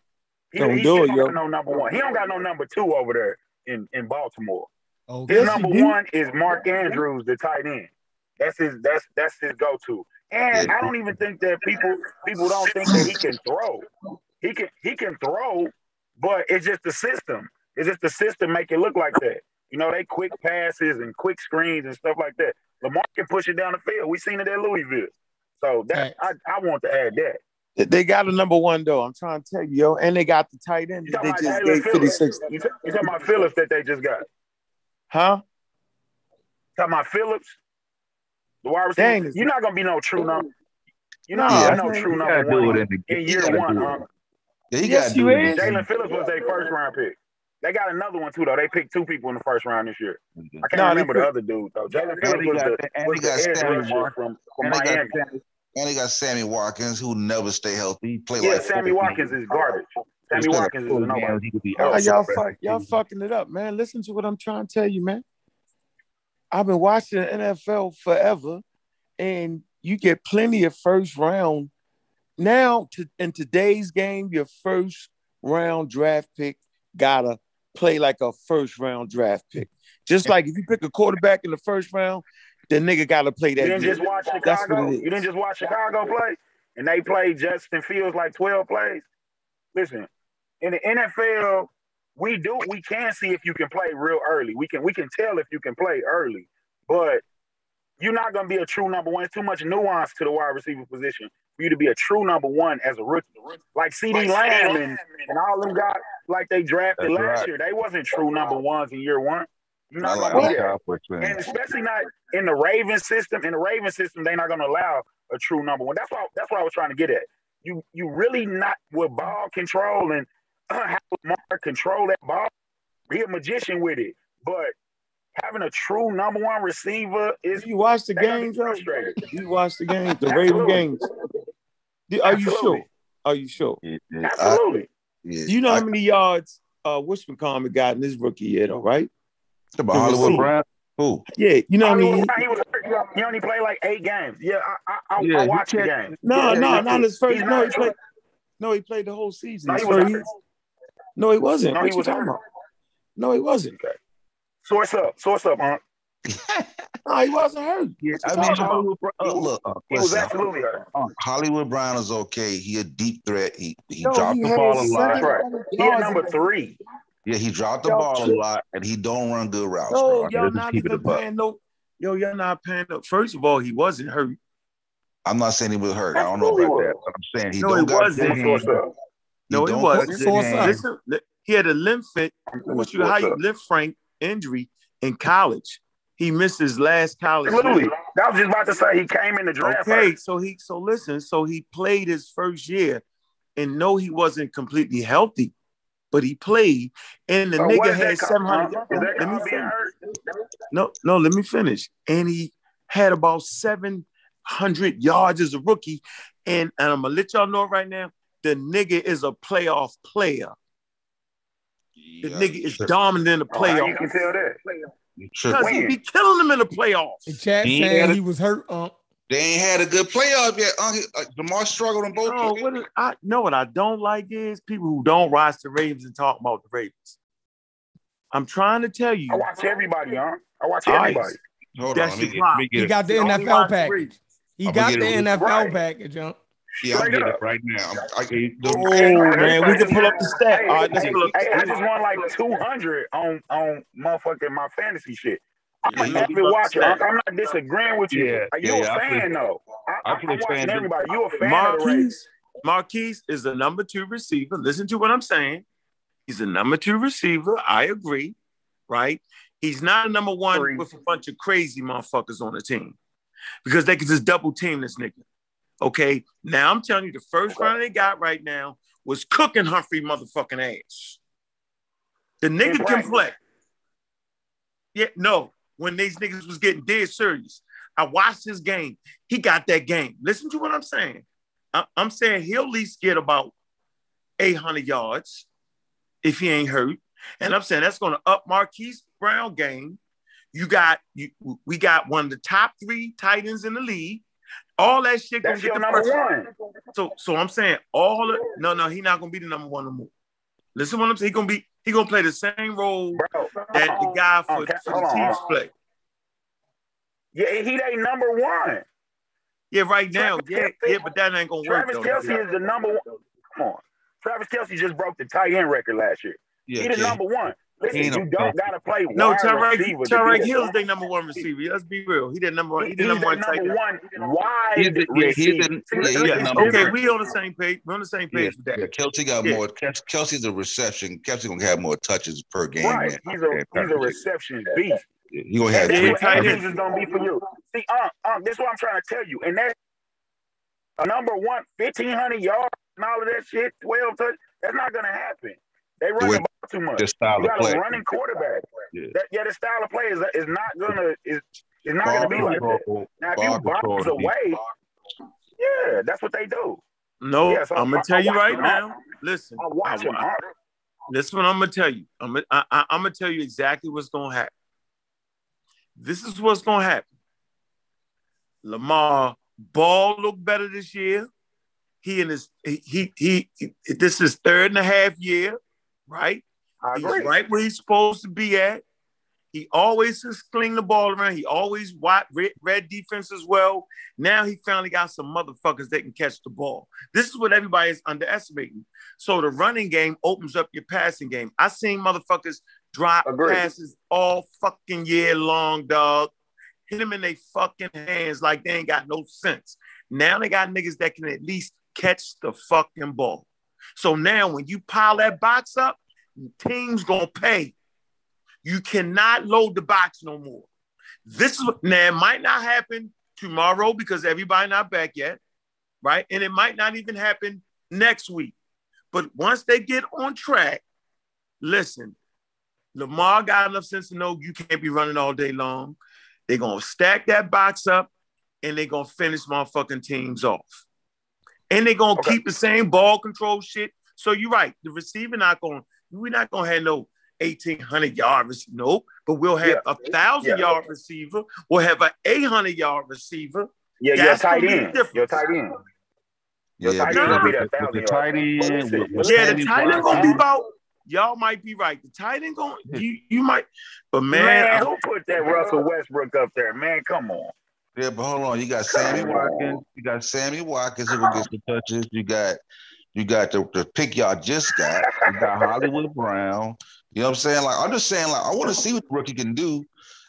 E: he,
C: Don't
E: he
C: do
E: still
C: it,
E: don't
C: yo.
E: got no number one. He don't got no number two over there in, in Baltimore.
A: Okay.
E: His number one is Mark Andrews, the tight end. That's his. That's that's his go-to. And I don't even think that people people don't think that he can throw. He can he can throw, but it's just the system. It's just the system make it look like that. You know, they quick passes and quick screens and stuff like that. Lamar can push it down the field. We seen it at Louisville. So that I, I want to add that.
C: They- They got a number one though. I'm trying to tell you, yo, and they got the tight end
E: You talking
C: they
E: about
C: just gave
E: Phillips?
C: 56.
E: You talking about Phillips that they just got?
C: Huh?
E: Talking about Phillips, the wide receiver.
C: Dang,
E: You're not gonna be no true number. You're
C: Nah,
E: not
D: Yeah.
E: no true number one
F: it in the
E: in year one. huh?
D: Yeah, he
C: Yes,
D: got
C: you is.
E: Jalen Phillips was their first round pick. They got another one too though. They picked two people in the first round this year. I can't
C: Nah, they
E: remember the other dude though. Jalen Phillips was the,
F: and
E: was
F: he got
E: the
F: Sammy Watkins.
E: from, from
F: And they got
D: And he got Sammy Watkins, who never stay healthy. He play
E: Yeah,
D: like
E: Sammy Watkins is garbage. Sammy
F: Instead of
E: Watkins is a
F: four
E: nobody.
F: games, he could be
C: Nah,
F: out
C: y'all fuck, y'all
F: of the season.
C: fucking it up, man. Listen to what I'm trying to tell you, man. I've been watching the NFL forever, and you get plenty of first round. Now, to, in today's game, your first round draft pick gotta play like a first round draft pick. Just like if you pick a quarterback in the first round, the nigga gotta play that.
E: You
C: that.
E: didn't
C: year.
E: just watch Chicago.
C: what it is.
E: You didn't just watch Chicago play, and they played Justin Fields like twelve plays. Listen, in the NFL, we do we can see if you can play real early. We can we can tell if you can play early, but you're not going to be a true number one. It's too much nuance to the wide receiver position for you to be a true number one as a rookie. Like CeeDee Lamb and, and all them guys, like they drafted
F: That's
E: last
F: right.
E: year, they wasn't true number ones in year one. You're
D: I
E: not
D: like
E: going to be that. And especially not in the Raven system. In the Raven system, they're not going to allow a true number one. That's what that's what I was trying to get at. You you really not with ball control and how Lamar control that ball. Be a magician with it, but having a true number one receiver is
C: You watch the
E: they
C: games, You watch the games, the Raven games. Do- Are you
E: Absolutely.
C: sure? Are you sure?
F: Yeah, yeah.
E: Absolutely.
D: Yeah.
C: Do you know
D: I,
C: how many yards uh Wishman Common got in his rookie year, though, right?
D: about
C: the
D: Hollywood
C: receiver.
D: Brown. Who?
C: Yeah, you know what I
E: Hollywood
C: mean.
E: Brown, he was hurt. He only played like eight games. Yeah, I I, I,
F: Yeah,
E: I watched the game.
C: No,
E: Yeah,
C: no, not his first. No, he played. No, he played the whole season.
E: No, he was
C: first-
E: hurt.
C: no, he wasn't.
E: No,
C: what
E: he
C: you
E: was
C: talking
E: hurt.
C: about? No, he wasn't.
E: Okay. Source up. Source up, huh?
C: No, he wasn't hurt.
F: Yeah, I mean. Hollywood, Bro- uh,
D: Look,
F: uh,
E: He was
D: listen,
E: absolutely hurt.
D: Hollywood Brown is okay. He a deep threat. He he
C: No,
D: dropped
C: he
D: the ball a lot.
E: Right. He had number three.
D: Yeah, he dropped the
C: Y'all
D: ball a lot, and he don't run good routes,
C: No,
D: bro.
C: Y'all not even paying no. Yo, y'all not paying up. First of all, he wasn't hurt.
D: I'm not saying he was hurt. I don't know about that, but I'm saying he
C: No,
D: don't got
C: wasn't.
D: good hands.
E: up.
C: No,
D: He
C: he wasn't.
D: got
A: Source
D: good
A: up.
D: hands.
C: Listen, he had a limb fit. What you how you limb frank injury in college. He missed his last college.
E: Absolutely.
C: year.
E: I was just about to say he came in the draft.
C: Okay,
E: hurt.
C: so he so listen, so he played his first year, and no, he wasn't completely healthy, but he played, and the
E: So
C: nigga had
E: seven hundred.
C: seven
E: huh?
C: hundred.
E: Is that
C: Let me finish. No, no, let me finish. And he had about seven hundred yards as a rookie, and, and I'm gonna let y'all know right now, the nigga is a playoff player. The
D: Yeah,
C: nigga is
D: you
C: dominant in the
E: Oh, how you
C: playoffs
E: can tell that.
C: because he be killing them in the playoffs.
A: The chat
F: He
A: saying he was hurt. Um,
D: They ain't had a good playoff yet. Uh, he- Lamar struggled in both.
C: No,
D: plays.
C: what is, I know what I don't like is people who don't watch the Ravens and talk about the Ravens. I'm trying to tell you,
E: I watch everybody, huh? I watch
C: All right.
E: everybody.
D: Hold on,
C: that's
D: let
C: your
D: me get, let me
A: he
D: get it.
A: got the
C: You only
A: NFL
C: watch the
A: package. He
D: I'ma
A: got the
D: it.
A: NFL
E: Right.
A: package, huh?
D: Yeah, I'm
E: Straight
D: getting
E: up.
D: it right now. I'm, I, the,
C: Oh man, we can pull up the stat.
E: Hey,
C: All right, let's
E: hey,
C: pull up.
E: hey, I just won like 200 on on motherfucking my fantasy shit. I'm
D: Yeah,
E: a
D: you-
E: avid watcher. I'm I'm not disagreeing with you.
F: Yeah,
E: you
F: yeah,
E: a
F: yeah, I
E: fan though. I,
F: I
E: I,
F: play
E: I'm watching everybody. You a fan of the.
C: Marquise, Marquise is the number two receiver. Listen to what I'm saying. He's a number two receiver. I agree, right? He's not a number one
E: Three.
C: with a bunch of crazy motherfuckers on the team because they could just double team this nigga. Okay, now I'm telling you, the first round they got right now was cooking Humphrey motherfucking ass. The nigga can play. Yeah, no, when these niggas was getting dead serious, I watched his game. He got that game. Listen to what I'm saying. I- I'm saying he'll at least get about 800 yards if he ain't hurt. And I'm saying that's going to up Marquise Brown game. You got you. We got one of the top three tight ends in the league. All that shit gonna
E: That's
C: get the
E: number
C: first.
E: one.
C: So, so I'm saying all. Of, no, no, he not gonna be the number one no more. Listen, what I'm saying. He gonna be. He gonna play the same role
E: Bro.
C: that the guy for,
E: Okay,
C: for the
E: on,
C: Chiefs play.
E: Yeah, he ain't number one.
C: Yeah, right now.
E: Travis
C: Yeah,
E: Kelce-
C: yeah, but that ain't gonna work
E: Travis
C: though.
E: Kelce is the number one. Come on. Travis Kelce just broke the tight end record last year.
D: yeah,
E: he the
D: okay.
E: number one. Listen, you
D: no
E: don't gotta play
C: No,
E: wide
C: Tyreek
E: receiver to
C: Tyreek
E: be a-
C: Hill's their number one receiver. Let's be real. He did number one. He
E: He's
C: did number one
E: the
C: tight
E: number
C: end.
E: one wide
D: He's the- yeah, he's the-
E: receiver.
D: yeah, he's the
C: Yeah,
D: number
C: okay,
D: one.
C: we on the same page. We're on the same
D: Yeah,
C: page with that.
D: yeah, Kelce got
C: Yeah.
D: more. Kelce's a reception. Kelce gonna have more touches per game.
E: Right,
D: man.
E: he's a he's a reception beast.
D: He gonna have
E: that's
D: three.
E: what
C: tight
E: Andrews is gonna be for you. See, um, um, this is what I'm trying to tell you. And that's a number one, 1,500 yards and all of that shit, 12 touch. That's not gonna happen. They run
D: way-
E: the ball too much.
D: The style
E: You
D: of
E: got
D: play.
E: a running quarterback.
D: Yeah.
E: That, yeah, the style of play is, is not gonna is is not gonna be like that. Now, if you
D: control
E: bounce away, yeah, that's what they do.
C: No,
E: Yeah, so
C: I'm gonna
E: I-
C: tell
E: I
C: you
E: watch
C: right
E: him.
C: now. Listen,
E: I watch
C: I, I, this one I'm gonna tell you. I'm gonna, I, I, I'm gonna tell you exactly what's gonna happen. This is what's gonna happen. Lamar ball looked better this year. He and his he, he he he- this is third and a half year, right?
E: I
C: He's right where he's supposed to be at. He always just clean the ball around. He always white red, red defense as well. Now he finally got some motherfuckers that can catch the ball. This is what everybody is underestimating. So the running game opens up your passing game. I seen motherfuckers drop
E: Agreed.
C: passes all fucking year long, dog. Hit them in their fucking hands like they ain't got no sense. Now they got niggas that can at least catch the fucking ball. So now when you pile that box up, teams gonna pay. You cannot load the box no more. This is now it might not happen tomorrow because everybody not back yet, right? And it might not even happen next week. But once they get on track, listen, Lamar got enough sense to know you can't be running all day long. They're gonna stack that box up and they're gonna finish my fucking teams off. And they're gonna
E: Okay.
C: keep the same ball control shit. So you're right. The receiver not gonna we're not gonna have no 1800 yard receiver. Nope. But we'll have a thousand
E: Yeah.
C: yard receiver. We'll have an 800 yard receiver.
E: Yeah, your
C: That's
E: tight
C: gonna be
E: end.
C: the difference.
E: Your tight end.
D: Yeah,
E: Your tight
C: end
E: gonna be
D: with the- with
E: thousand
D: the tight end.
E: Listen,
D: with- with
C: Yeah, the tight end gonna be about. Y'all might be right. The tight end going you you might, but man,
E: Man,
C: I'm-
E: who put that Russell Westbrook up there? Man, come on.
D: Yeah, but hold on. You got Sammy
E: Come
D: Watkins. You got Sammy Watkins who will get some touches. You got you got the, the pick y'all just got. You got Hollywood Brown. You know what I'm saying? Like I'm just saying, like I want to see what the rookie can do.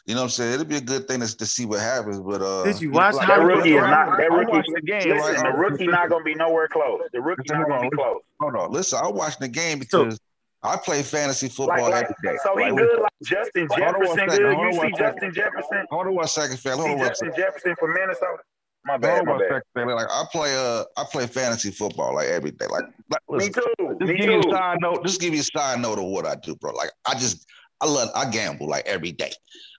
D: You know what I'm saying? It'll be a good thing to, to see what happens. But uh
C: Did you watch
D: like,
E: That
C: Hollywood
E: rookie is
C: Brown?
E: not. That
D: I
E: rookie.
D: the game,
E: Listen,
D: right?
E: the rookie not gonna be nowhere close. The rookie not gonna be close.
D: Hold on, listen. I watched the game
C: So-
D: because I play fantasy football
E: like,
D: every day.
E: so he
D: Like,
E: good like Justin
D: Hold on one
E: Jefferson.
D: second,
E: Good. You see
D: second.
E: Justin Jefferson?
D: Hold on one second, fam. Hold on one
E: Justin. Jefferson from Minnesota. My bad. My bad.
D: second. Like I play uh I play fantasy football like every day. Like, like
E: Me too.
D: Just
E: Me
D: give you a side note. Just give you a side note of what I do, bro. Like I just, I love, I gamble like every day.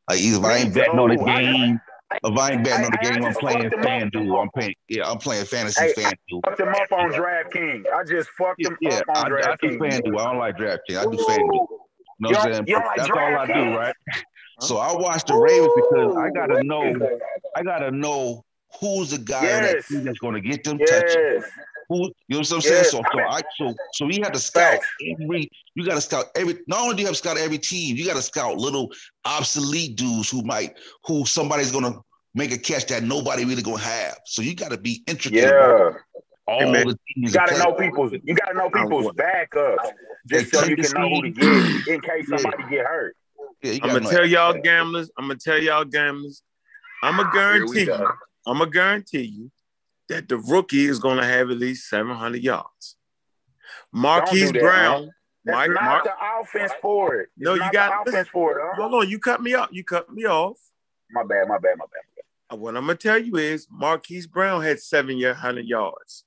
D: Like either if I ain't betting on the
E: too.
D: Game, if I ain't betting on the
E: I- I
D: game, I'm playing. FanDuel. I'm playing, yeah, I'm playing fantasy
E: Hey,
D: FanDuel.
E: Fucked him up on DraftKings. I just fucked
D: Yeah,
E: him
D: yeah,
E: up
D: I,
E: on
D: I do FanDuel. I don't like DraftKings. I do. FanDuel. You know what I'm saying?
E: don't- you don't like
D: That's all I do, right? So I watch the Ravens because I gotta know, I gotta know who's the guy
E: Yes.
D: that's gonna get them touches.
E: Yes.
D: Who, you know what I'm saying?
E: Yes.
D: So, so I, so, so we have to scout every. You got to scout every. Not only do you have to scout every team, you got to scout little obsolete dudes who might, who somebody's gonna make a catch that nobody really gonna have. So you got to be intricate.
E: Yeah.
D: all
C: Hey, man.
D: the teams.
E: You gotta know
D: play.
E: people's. You gotta know people's backups, just so you can know who to get in case somebody get hurt.
D: Yeah,
C: I'm gonna
D: know
C: tell y'all gamblers. I'm gonna tell y'all gamblers. I'm gonna guarantee you. I'm gonna guarantee you that the rookie is gonna have at least 700 yards. Marquise
E: that,
C: Brown.
E: That's
C: Mike,
E: not
C: Mark,
E: the offense for it. It's
C: No, you got-
E: the offense for it. Huh?
C: hold on. You cut me off. You cut me off.
E: My bad. My bad. My bad.
C: What I'm gonna tell you is Marquise Brown had seven hundred yards.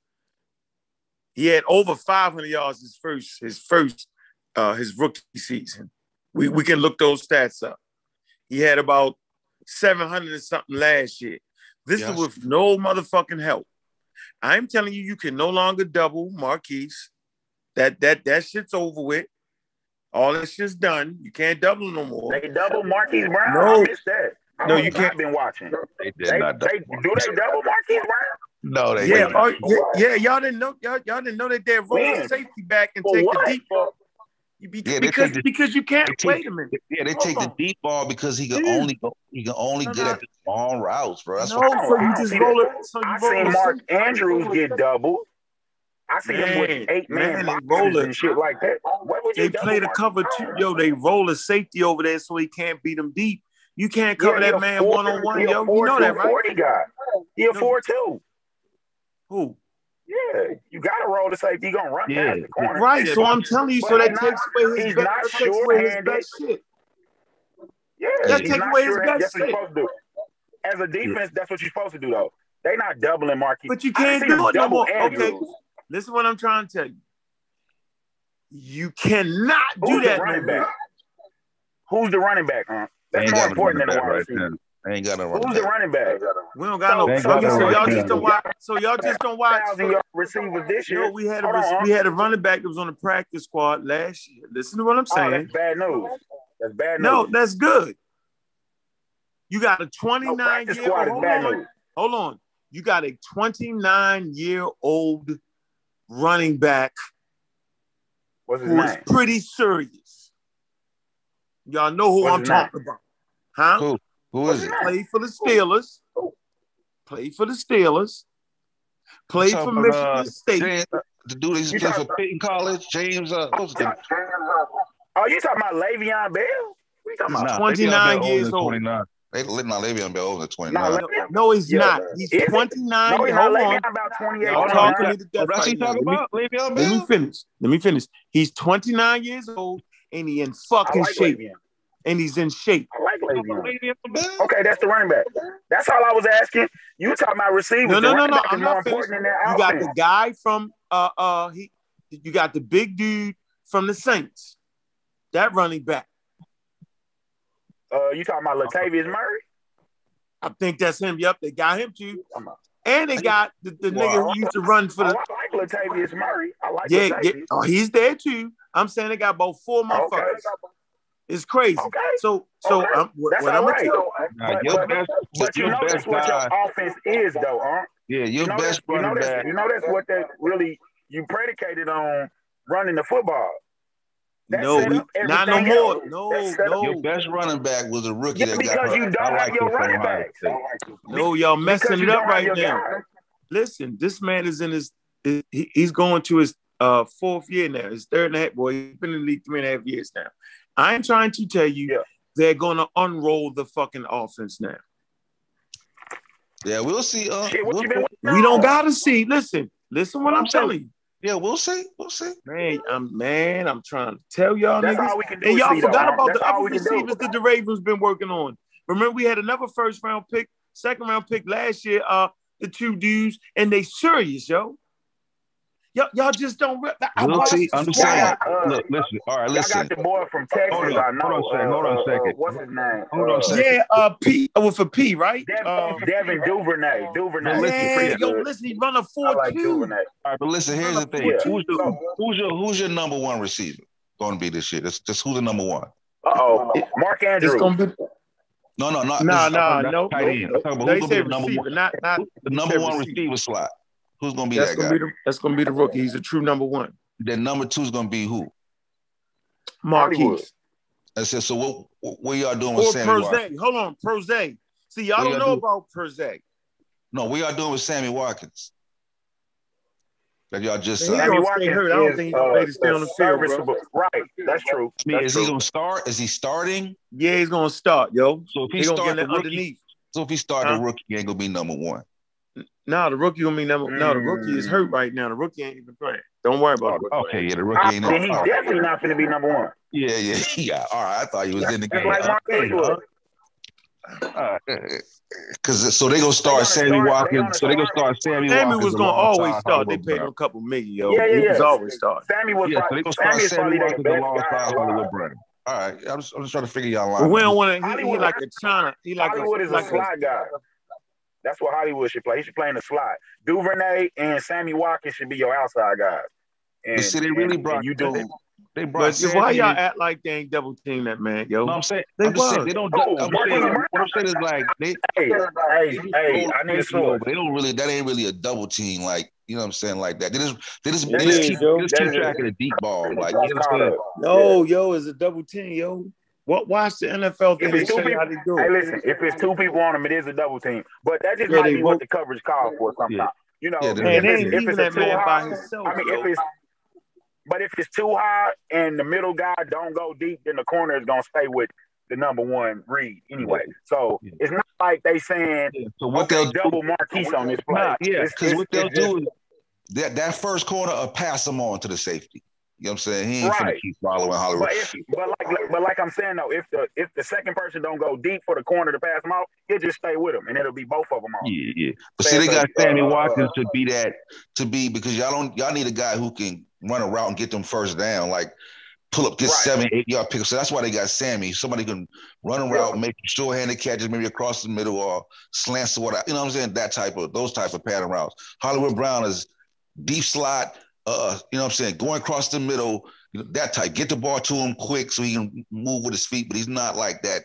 C: He had over 500 yards his first his first uh, his rookie season. We we can look those stats up. He had about 700 and something last year. This
D: Yes.
C: is with no motherfucking help. I'm telling you, you can no longer double Marquise. That that that shit's over with. All that shit's done. You can't double no more.
E: They double Marquise Brown.
C: No.
E: I that.
C: No,
E: must
C: you
E: not
C: can't.
E: Been watching.
D: They did
E: They,
D: not.
E: they, do they double Marquise Brown?
D: no, they
C: Yeah,
D: didn't.
C: oh, yeah, yeah, y'all didn't know y'all, y'all didn't know that they're rolling safety back and
E: For
C: take
E: what?
C: the deep ball. You be,
D: Yeah,
C: because
D: the-
C: because you can't
D: take-
C: wait a minute.
D: Yeah, they
C: Hold
D: take the deep ball because he can
C: Yeah.
D: only go. He can only
C: No,
D: get
C: no.
D: at the long routes, bro. That's
C: no,
D: what.
C: so you
E: I
C: just
E: see
C: roll it. So you
E: I
C: roll
E: seen
C: it
E: Mark
C: safe.
E: Andrews get doubled. I see them with eight man,
C: man, they
E: boxes
C: roll it.
E: and shit like that. What would you
C: They play the
E: double
C: cover two. Yo, they roll a safety over there so he can't beat him deep. You can't cover
E: Yeah,
C: that man one on one, yo. You know that, right?
E: Forty guy. He a
C: No.
E: four two.
C: Who?
E: Yeah, you gotta roll the safety. You gonna run
D: Yeah.
E: past the corner.
C: Right. So I'm telling you, so that
E: he's
C: takes away his
E: he's
C: best.
E: not
C: That takes away his best shit.
E: Yeah,
C: That
E: he's
C: take
E: not
C: away his best
E: That's what
C: shit.
E: you're supposed to do. As a defense, that's what you're supposed to do, though. They're not doubling Marquise.
C: But you can't do it no
E: double
C: more.
E: and
C: Okay. Listen, what I'm trying to tell you. You cannot do
E: Who's the
C: that no
E: running
C: more.
E: back? Who's the running back, huh? That's more important than the
D: back
E: wide
D: right
E: receiver.
D: There. They ain't got no running
E: Who's the
D: back.
E: running back?
C: We don't got no.
E: They
C: So,
E: got
C: so
E: no
C: y'all
E: running
C: just
E: back.
C: don't watch. So y'all just don't watch.
E: Thousand yard receivers this
C: You
E: year.
C: know, we had a
E: on,
C: we had a running back that was on the practice squad last year. Listen to what I'm
E: Oh,
C: saying.
E: that's bad news. That's bad news.
C: no, that's good. You got a 29
E: practice
C: year
E: squad is
C: hold on, hold on. You got a 29 year old running back
E: What's his
C: who is
E: name?
C: pretty serious. Y'all know who
E: What's
C: I'm
E: his
C: talking about, huh?
D: Who? Who is it?
C: Played for the Steelers. Played for the Steelers. Played for
D: about,
C: Michigan
D: uh,
C: State.
D: James, uh, the dude that used to
E: You
D: play
E: talking-
D: for Peyton College, James. Uh, what's his name?
E: Oh, you talking about Le'Veon Bell? What you talking about?
D: Nah,
C: 29
D: Le'Veon
C: years old.
D: 29. They let not Le'Veon Bell older than 29.
E: Nah,
C: No, no, he's
E: Yeah.
C: not. He's
E: Is it?
C: 29.
E: No, he's
C: Hold
E: not
C: on.
E: Le'Veon about 28.
C: Y'all talking me to
D: Oh,
C: death
D: that's
C: right
D: what you
C: now.
D: talking
C: Let me,
D: about? Le'Veon
C: let me finish. Let me finish. He's 29 years old and he in fucking
E: like
C: shape.
E: Le'Veon.
C: And he's in shape.
E: I like Le'Veon.
D: Le'Veon
E: Okay, that's the running back. That's all I was asking. You talking about receivers?
C: No, no, no, no. I'm
E: more
C: not finished.
E: important than that
C: You got the guy from uh uh he you got the big dude from the Saints. That running back.
E: Uh, you talking about Latavius Murray?
C: I think that's him. Yep, they got him too. And they got the, the
E: Well,
C: nigga who used to run for
E: Oh,
C: the
E: I like Latavius Murray. I like
C: yeah, yeah. Oh, he's there too. I'm saying they got about four
E: Okay.
C: Motherfuckers. It's crazy.
E: Okay.
C: So so
E: Okay.
C: um, what, what I'm
E: right.
C: gonna tell
D: Nah,
E: But-
D: your
E: but-
D: best,
E: But you know that's what your offense is, though, huh?
D: yeah, your
E: You know,
D: best
E: that's, you, know
D: running
E: that's,
D: back.
E: you know that's what that really you predicated on running the football. That
C: no, we, not no more.
E: else.
C: No,
E: That set up-
D: Your
C: no,
D: best running back was a rookie
E: Yeah,
D: that got
E: because
D: hurt.
E: you don't
D: like
E: your running
D: Ohio
E: backs.
C: No. Y'all messing it up right now.
E: guys.
C: Listen, this man is in his. he- He's going to his uh fourth year now. His third and a half. Boy, he's been in the league three and a half years now. I ain't trying to tell you
E: Yeah.
C: they're gonna unroll the fucking offense now.
D: Yeah, we'll see. Uh,
E: Shit,
D: we'll,
E: you been waiting
C: We don't gotta see. Listen, listen what I'm telling you.
D: yeah, we'll see. We'll see.
C: Man, I'm man, I'm trying to tell y'all
E: That's
C: niggas.
E: all we can do.
C: And y'all
E: see, though,
C: forgot
E: huh?
C: about
E: That's
C: the other
E: we can do.
C: receivers that the Ravens been working on. Remember, we had another first round pick, second round pick last year. Uh, the two dudes, and they serious, yo. Y'all, y'all just don't. Re- I
D: We'll
C: watched
D: see.
C: the
D: I'm just saying.
E: Uh,
D: Look, listen. All right,
E: Y'all
D: listen.
E: got the boy from Texas.
D: Hold on,
E: I know.
D: hold on a second, hold on a
E: uh, uh, what's his name?
D: Hold on a
E: Uh,
D: second.
C: Yeah, uh, P uh, with a P, right?
E: Devin,
C: Uh,
E: Devin Duvernay. Duvernay.
D: But listen,
C: yeah,
E: Pretty
C: yo,
E: good.
C: listen, he run a
E: I
C: four
E: like
C: two.
E: Duvernay.
D: All right, but listen. Here's the thing.
E: Yeah.
D: Who's your who's your who's your number one receiver going to be this year? Just, just who's the number one?
E: Uh oh. Mark Andrews.
C: It's gonna be
D: No, no, not
C: nah,
D: this-
C: nah,
D: talking
C: no,
D: tight
C: no,
D: end. I'm
C: no.
D: talking about
C: They
D: who's going to
C: say
D: be the number
C: receiver,
D: one,
C: not not.
D: the number one
C: receiver.
D: receiver slot. Who's going to be
C: That's
D: that
C: gonna
D: guy?
C: be the that's gonna be the rookie. He's a true number one.
D: Then number two is going to be who?
C: Marquise.
E: Hollywood.
D: I said, so what? What, what y'all doing with
C: Or
D: Sammy Watkins?
C: Hold on, Prose. See, y'all
D: What
C: don't
D: y'all
C: know
D: do?
C: about Prose.
D: No, what y'all doing with Sammy Watkins? That y'all just
C: Man, he
D: signed.
C: gonna
E: Sammy Watkins
C: hurt. I don't
E: is,
C: think he gonna
E: uh,
C: to stay on the field, bro.
E: Right. That's true.
D: I mean,
E: That's
D: is he going to start? Is he starting?
C: Yeah, he's gonna start, yo.
D: So if he
C: He gonna
D: start the
C: it
D: rookie,
C: underneath.
D: so if he start
C: Huh?
D: the rookie, he ain't gonna be number one.
C: No, the rookie gonna be number. No, the rookie is
E: Mm.
C: hurt right now. The rookie ain't even playing. Don't worry about it.
D: Okay, yeah, the rookie ain't.
E: then he's
D: oh,
E: definitely not going to be number one.
D: yeah, yeah, yeah. All right, I thought he was in the
E: Just
D: game.
E: like Mark Andrews.
D: Because so they gonna start
E: gonna
D: Sammy
E: start- they
D: Watkins. So they gonna
E: start-
D: start Sammy
C: Sammy was gonna always start. They paid him a couple million, yo.
E: Yeah, yeah,
C: he was always start.
E: Sammy was
D: Yeah, so they gonna start
E: is
D: Sammy Watkins
E: best guy
D: alongside
E: alive.
D: Hollywood Brown. All right, I'm just, I'm just trying to figure y'all
C: But we don't want to. He, he like a China. He like
E: Hollywood
C: a,
E: is a
C: like
E: slot guy. That's what Hollywood should play. He should play in the slot. Duvernay and Sammy Watkins should be your outside guys. And,
D: see, they really
E: and-
D: brought
E: and you do.
D: they, they
C: But
D: brought Sammy
C: why y'all act like they ain't double team that man, yo?
D: No, I'm saying,
C: They
D: I'm just saying they don't.
E: Oh,
D: I'm saying, what I'm saying is like they.
E: Hey, hey, hey, I need a
D: They don't really. That ain't really a double team. Like you know, what I'm saying like that. They just, they just, they just keep, they just keep
E: is-
D: track of the deep ball. Like you
E: That's caught
D: understand?
E: up.
C: No, yo, it's a double team, yo. What? Watch the NFL thing
E: If
C: and
E: it's two
C: show you how
E: people,
C: they do
E: hey, listen. If it's two people on them, it is a double team. But that just
C: Yeah,
E: might be what the coverage calls for sometimes. You know,
D: Yeah,
E: if,
D: they-
E: it's, if it's a
C: that
E: too
C: man by
E: high,
C: himself.
E: I mean,
C: yo.
E: if it's but if it's too high and the middle guy don't go deep, then the corner is gonna stay with the number one read anyway. So
D: Yeah.
E: it's not like they saying
D: So what
E: okay,
D: they'll
E: double Marquise on this play.
D: Nah, yeah, because what they'll
E: it's
D: do is that that first corner will pass them on to the safety. You know what I'm saying? He ain't finna
E: Right.
D: keep following Hollywood.
E: But if, but like, but like I'm saying though, if the if the second person don't go deep for the corner to pass them out, he'll just stay with them, and it'll be both of them on.
D: Yeah, yeah. But see, they got Sammy
E: uh,
D: Watkins to be that to be because y'all don't y'all need a guy who can run a route and get them first down, like pull up, get
E: Right.
D: seven, eight yard pickup. So that's why they got Sammy. Somebody can run a route, make short-handed catches, maybe across the middle or slants to what I, you know what I'm saying? That type of those type of pattern routes. Hollywood Brown is deep slot, uh, you know what I'm saying, going across the middle, you know, that type. Get the ball to him quick so he can move with his feet, but he's not like that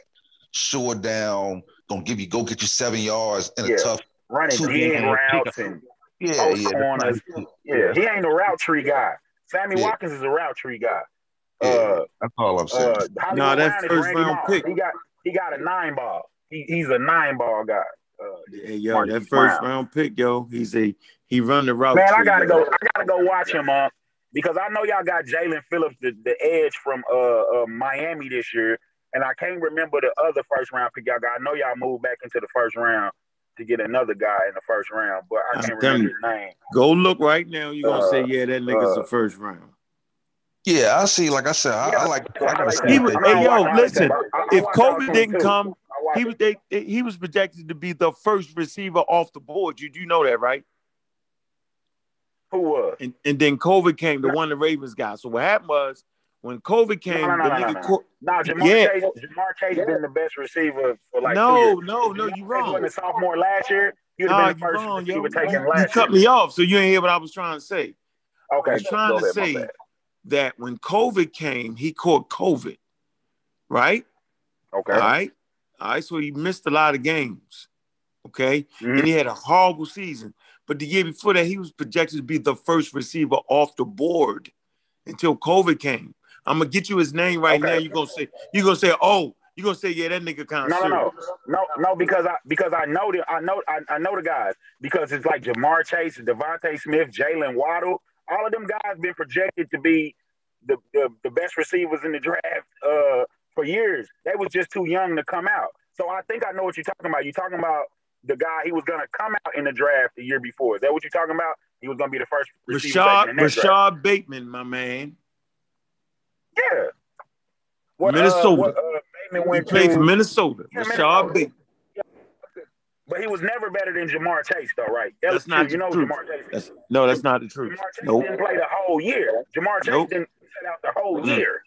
D: short down, gonna give you go get you seven yards in a
E: Yeah.
D: tough
E: running
D: Two
E: routes and
D: yeah,
E: post
D: yeah.
E: corners. Yeah, he ain't a route tree guy. Sammy
D: Yeah.
E: Watkins is a route tree guy.
D: Yeah.
E: Uh,
D: That's all I'm saying.
E: uh, Hollywood
C: Nah, that first round
E: Moss.
C: pick.
E: He got he got a nine ball. He, he's a nine ball guy. Uh,
C: Hey, yo,
E: Marquise
C: that first
E: Brown.
C: round pick, yo, he's a he run the route.
E: Man, I gotta
C: yo.
E: go. I gotta go watch him, uh, because I know y'all got Jalen Phillips, the, the edge from uh, uh Miami this year, and I can't remember the other first round pick y'all got. I know y'all moved back into the first round to get another guy in the first round, but I can't
C: telling
E: remember his name.
C: Go look right now. You're gonna
E: Uh,
C: say, yeah, that nigga's
E: uh,
C: the first round.
D: Yeah, I see. Like I said, I, I like. I gotta see.
C: Was- hey, yo, listen.
E: I- I
C: if
E: watch all
C: COVID didn't come, He
E: it.
C: was they, he was projected to be the first receiver off the board. You do know that, right?
E: Who was?
C: And and then COVID came, the one the Ravens got. So what happened was when COVID came,
E: no, no,
C: the
E: no, no,
C: nigga
E: no.
C: co-
E: Nah, Ja'Marr
C: Yeah.
E: Chase. Ja'Marr Chase been the best receiver for like two
C: no,
E: years.
C: no, no,
E: Ja'Marr
C: you
E: Chase
C: wong.
E: wasn't a sophomore last year. He would
C: Nah,
E: have been
C: you
E: the first
C: wrong, yo.
E: receiver taken
C: You, you
E: last
C: cut
E: year.
C: me off, so you ain't hear what I was trying to say.
E: Okay,
C: I was trying
E: go
C: to
E: ahead, my
C: say
E: bad.
C: that when COVID came, he caught COVID, right?
E: Okay.
C: All right, all right. So he missed a lot of games. Okay,
E: Mhm.
C: and he had a horrible season. But the year before that, he was projected to be the first receiver off the board until COVID came. I'm gonna get you his name right
E: Okay.
C: now. You're gonna say, you're gonna say, oh, you're gonna say, yeah, that nigga kind
E: No,
C: of
E: no, no, no, no, because I because I know the I know I, I know the guys because it's like Ja'Marr Chase, DeVonta Smith, Jaylen Waddle, all of them guys been projected to be the, the the best receivers in the draft uh for years. They was just too young to come out. So I think I know what you're talking about. You're talking about the guy he was gonna come out in the draft the year before. Is that what you're talking about? He was gonna be the first receiver Rashod in that draft.
C: Bateman, my man.
E: Yeah. What,
C: Minnesota.
E: Uh, what, uh, Bateman
C: He
E: went
C: played
E: to,
C: for Minnesota.
E: Yeah,
C: Rashod
E: Minnesota.
C: Bateman.
E: but he was never better than Ja'Marr Chase, though, right? That
C: That's
E: was
C: not
E: true. You
C: the
E: know
C: truth.
E: Ja'Marr Chase.
C: That's no, that's not the truth.
E: Ja'Marr Chase
C: Nope.
E: didn't play the whole year. Ja'Marr Chase
C: Nope.
E: didn't sit out the whole
C: Mm.
E: year.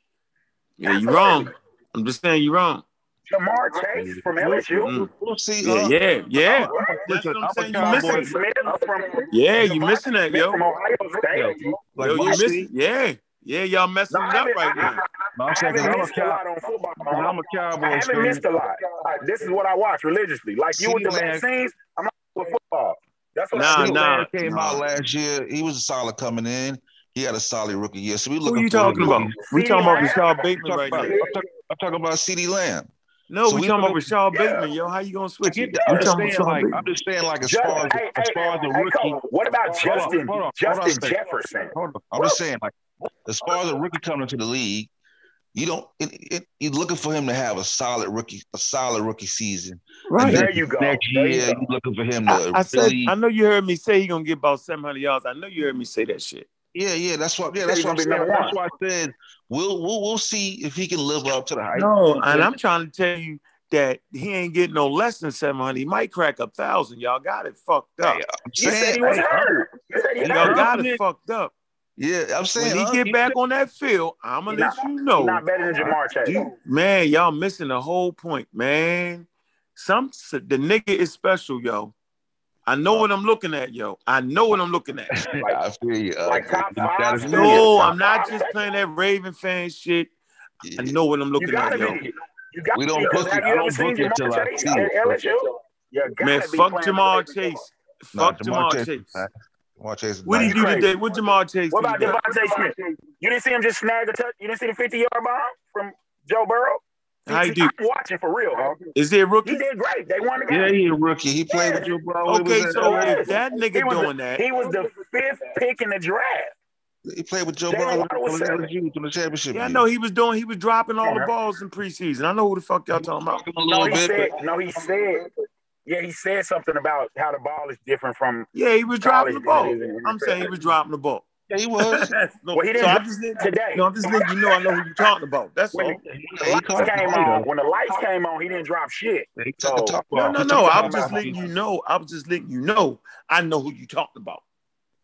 C: Yeah, you're wrong. I'm just saying you're wrong.
E: Ja'Marr Chase from LSU.
D: We'll see.
C: Yeah,
D: uh,
C: yeah, yeah.
E: What?
C: That's what I'm
D: I'm a
C: saying. You
D: Cowboy
C: missing
E: Smith from
C: Yeah, you
E: DeVonta
C: missing that, yo.
E: from Ohio State.
D: Like,
C: Yo, you missing. Yeah, yeah, y'all messing
E: No,
C: it up right
E: I,
C: now.
D: No, I'm
E: I
D: saying 'cause
E: haven't
D: I'm a
E: missed a lot on football.
D: I'm a
E: I
D: Cowboys
E: haven't
D: fan.
E: missed a lot. I- this is what I watch religiously. Like you with the
D: CeeDee Lamb-
E: vaccines, I'm not with football. That's what
C: Nah,
E: I.
D: CeeDee
C: nah.
D: Lamb came
C: nah.
D: out last year. He was a solid coming in. He had a solid rookie year. So we
C: Who
D: looking
C: you
D: for him
C: talking
D: to
C: about? We talking about
E: CeeDee Rashod
C: Bateman right
D: talking,
C: now.
D: I'm I'm talking about CeeDee Lamb.
C: No,
D: So
C: we
D: we
C: talking about
D: looking-
C: Rashod
E: Yeah.
C: Bateman, yo. How you gonna
D: I
C: switch
D: get
C: it?
D: that.
C: We
D: I'm just saying, like,
C: Rashod
D: I'm just saying, like, as
E: Just,
D: far as,
E: hey,
D: as
E: hey,
D: far as the
E: hey,
D: rookie.
E: Cole, what about
D: Hold
E: Justin
D: hold on, hold on a
E: Justin
D: second.
E: Jefferson?
D: Hold on. I'm just saying, like, as far as a rookie coming into the league, you don't. It, it, you're looking for him to have a solid rookie, a solid rookie season.
C: Right.
E: There you go.
D: Next
E: There you
D: year,
E: go.
D: you're looking for him to
C: I, I said,
D: really.
C: I know you heard me say he gonna get about 700 yards. I know you heard me say that shit.
D: Yeah, yeah. That's what. Yeah, that's what I'm saying. That's
E: one.
D: why I said we'll we'll we'll see if he can live up to the hype.
C: No, and I'm trying to tell you that he ain't getting no less than 700. He might crack a thousand. Y'all got it fucked up.
D: Hey, I'm
E: You said he was
D: hey,
E: hurt. You said he
C: Y'all
E: hurt.
C: got
D: yeah.
C: it fucked up.
D: yeah, I'm saying.
C: When he
D: uh,
C: get
D: he-
C: back on that field, I'm gonna let
E: not-
C: you know.
E: not better than Ja'Marr Chase.
C: You, man, y'all missing the whole point, man. Some the nigga is special, yo. I know what I'm looking at, yo. I know what I'm looking at.
D: I feel you. Uh,
E: like top five
C: No, I'm not just playing that Raven fan shit. I know what I'm looking at, yo.
E: be. You got
D: We don't
E: be. 'cause
D: book it.
E: Have
D: I don't
E: seen
D: book it till I see it.
E: You gotta
C: Man,
E: be
C: fuck
E: playing
C: Jamal
E: the
C: Chase. Fuck Jamal Chase.
D: man. Ja'Marr Chase
C: What did
D: nice.
C: he do today? What Jamal Chase
E: What about? DeVonta Smith? You didn't see him just snag a touch. You didn't see the 50 yard bomb from Joe Burrow.
C: How you
E: See,
C: do?
E: I'm watching for real. Oh, huh?
C: Is he a rookie?
E: He did great. They won the game.
D: Yeah, he a rookie. He played with your bro.
C: Okay, so if that nigga doing
E: the,
C: that,
E: He was the fifth pick in the draft.
D: he played with Joe Burrow
E: Waddle was
D: when
E: seven.
D: LSU to the championship.
C: yeah, I know he was doing. He was dropping all the
E: uh-huh.
C: balls in preseason. I know who the fuck y'all talking about.
E: No, he said.
D: but
E: No, he said. Yeah, he said something about how the ball is different from
C: Yeah, he was dropping the ball.
E: college than it is in
C: I'm saying he was dropping the ball.
D: Yeah, he was.
C: no,
E: Well, he didn't
C: so I'm
E: drop
C: just letting,
E: today.
C: no, I'm just letting you know I know who you're talking about. That's
E: When
C: all.
E: the, when
D: Yeah,
E: the lights came
D: the
E: on, when the lights came on, he didn't drop shit.
D: He took
E: So-
D: top
C: No, no, no. I
D: top
C: was just
D: off.
C: letting you know. I was just letting you know. I know who you talking about.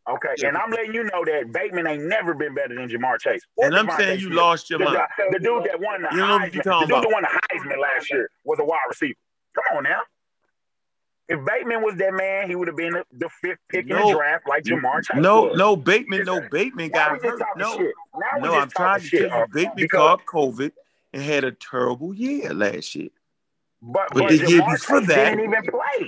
E: Okay,
C: Yeah.
E: and I'm letting you know that Bateman ain't never been better than Ja'Marr Chase. or
C: And I'm
E: DeVonta
C: saying you
E: Smith.
C: lost your
E: the,
C: mind.
E: the dude that won the
C: You know what
E: Heisman,
C: you're talking about?
E: the dude
C: about.
E: that won the Heisman last year was a wide receiver. Come on now. If Bateman was that man, he would have been the, the fifth pick in the draft like Ja'Marr Chase.
C: No,
E: was.
C: no, Bateman, no, Bateman
E: Now
C: got hurt. No,
E: shit. Now we
C: no, I'm trying to
E: shit,
C: tell you,
E: uh,
C: Bateman
E: because-
C: caught COVID and had a terrible year last year.
E: But,
C: But
E: but
C: the year
E: Ja'Marr
C: before that-
E: didn't even play.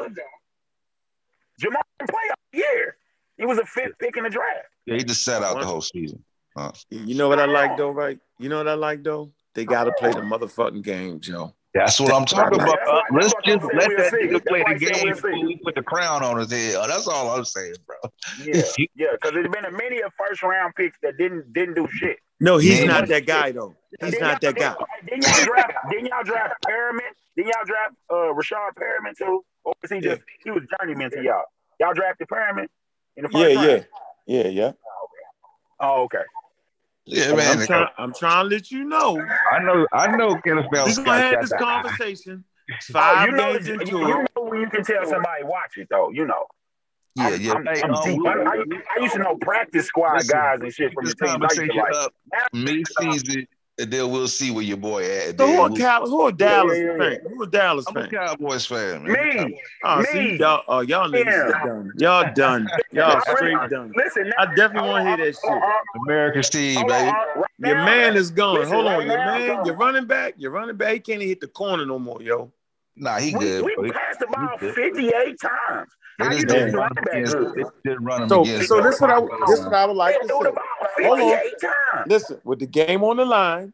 E: Ja'Marr didn't play all year. He was a fifth pick in the draft.
D: Yeah, he just sat out the whole season. Uh,
C: You know what I like though, right? You know what I like though? They gotta play the motherfucking game, Joe.
D: That's what I'm talking
C: That's
D: about.
E: why-
D: Uh, let's
E: that's
D: just let
E: we'll
D: that
E: see.
D: nigga play the
E: I'm saying
D: game
E: we'll
D: before we put the crown on his head. Oh, That's all I'm saying, bro.
E: Yeah, yeah, because there's been a many of first round picks that didn't didn't do shit.
C: No, he's
D: Man.
C: not that guy though. He's
E: Didn't
C: that guy.
E: Didn't y'all draft? Didn't y'all draft Perriman? Didn't y'all draft uh, Rashard Perriman too? Or was he just he was journeyman to y'all? Y'all drafted Perriman in the first
C: Yeah,
E: round?
C: yeah, yeah, yeah.
E: Oh, okay.
D: Yeah, man.
C: I'm trying. I'm trying to let you know.
D: I know. I know. NFL
C: We're
D: Scott
C: gonna have this
D: the
C: conversation
E: Oh,
C: five
E: you know,
C: games
E: you,
C: into
E: you know when you can tell somebody watch it though. You know.
D: Yeah,
E: I'm-
D: yeah.
E: I'm,
D: Hey,
E: I'm
D: uh,
E: deep. I, I, I used to know practice squad
D: Listen,
E: guys and shit from
D: this
E: the team. I used to
D: conversation
E: like.
D: up mid-season, and then we'll see where your boy at.
C: So who a
D: we'll-
C: Cal? Who a Dallas
E: yeah, yeah.
C: fan? Who a Dallas
D: I'm a
C: fan?
D: Cowboys fan, man.
E: Me,
C: Oh,
E: me.
C: see, y'all, oh, y'all niggas
E: Yeah.
C: done. Y'all done. Y'all straight done.
E: Listen,
C: I definitely
E: hold
C: want to hear that
E: hold
C: shit.
E: on,
D: American Steve,
E: hold on,
D: baby.
E: hold on. Right
C: Your man is gone.
E: Listen,
C: Hold on,
E: right
C: your
E: now,
C: man,
E: go.
C: your running back, your running back, he can't even hit the corner no more, yo.
D: Nah, he
E: We,
D: good.
E: we
D: bro. He-
E: passed the ball 58 times.
D: They just didn't run
E: running
D: against.
E: good?
D: Didn't run him
C: So,
D: against.
C: so this what I this what I would like to say. Hold on. Listen, with the game on the line,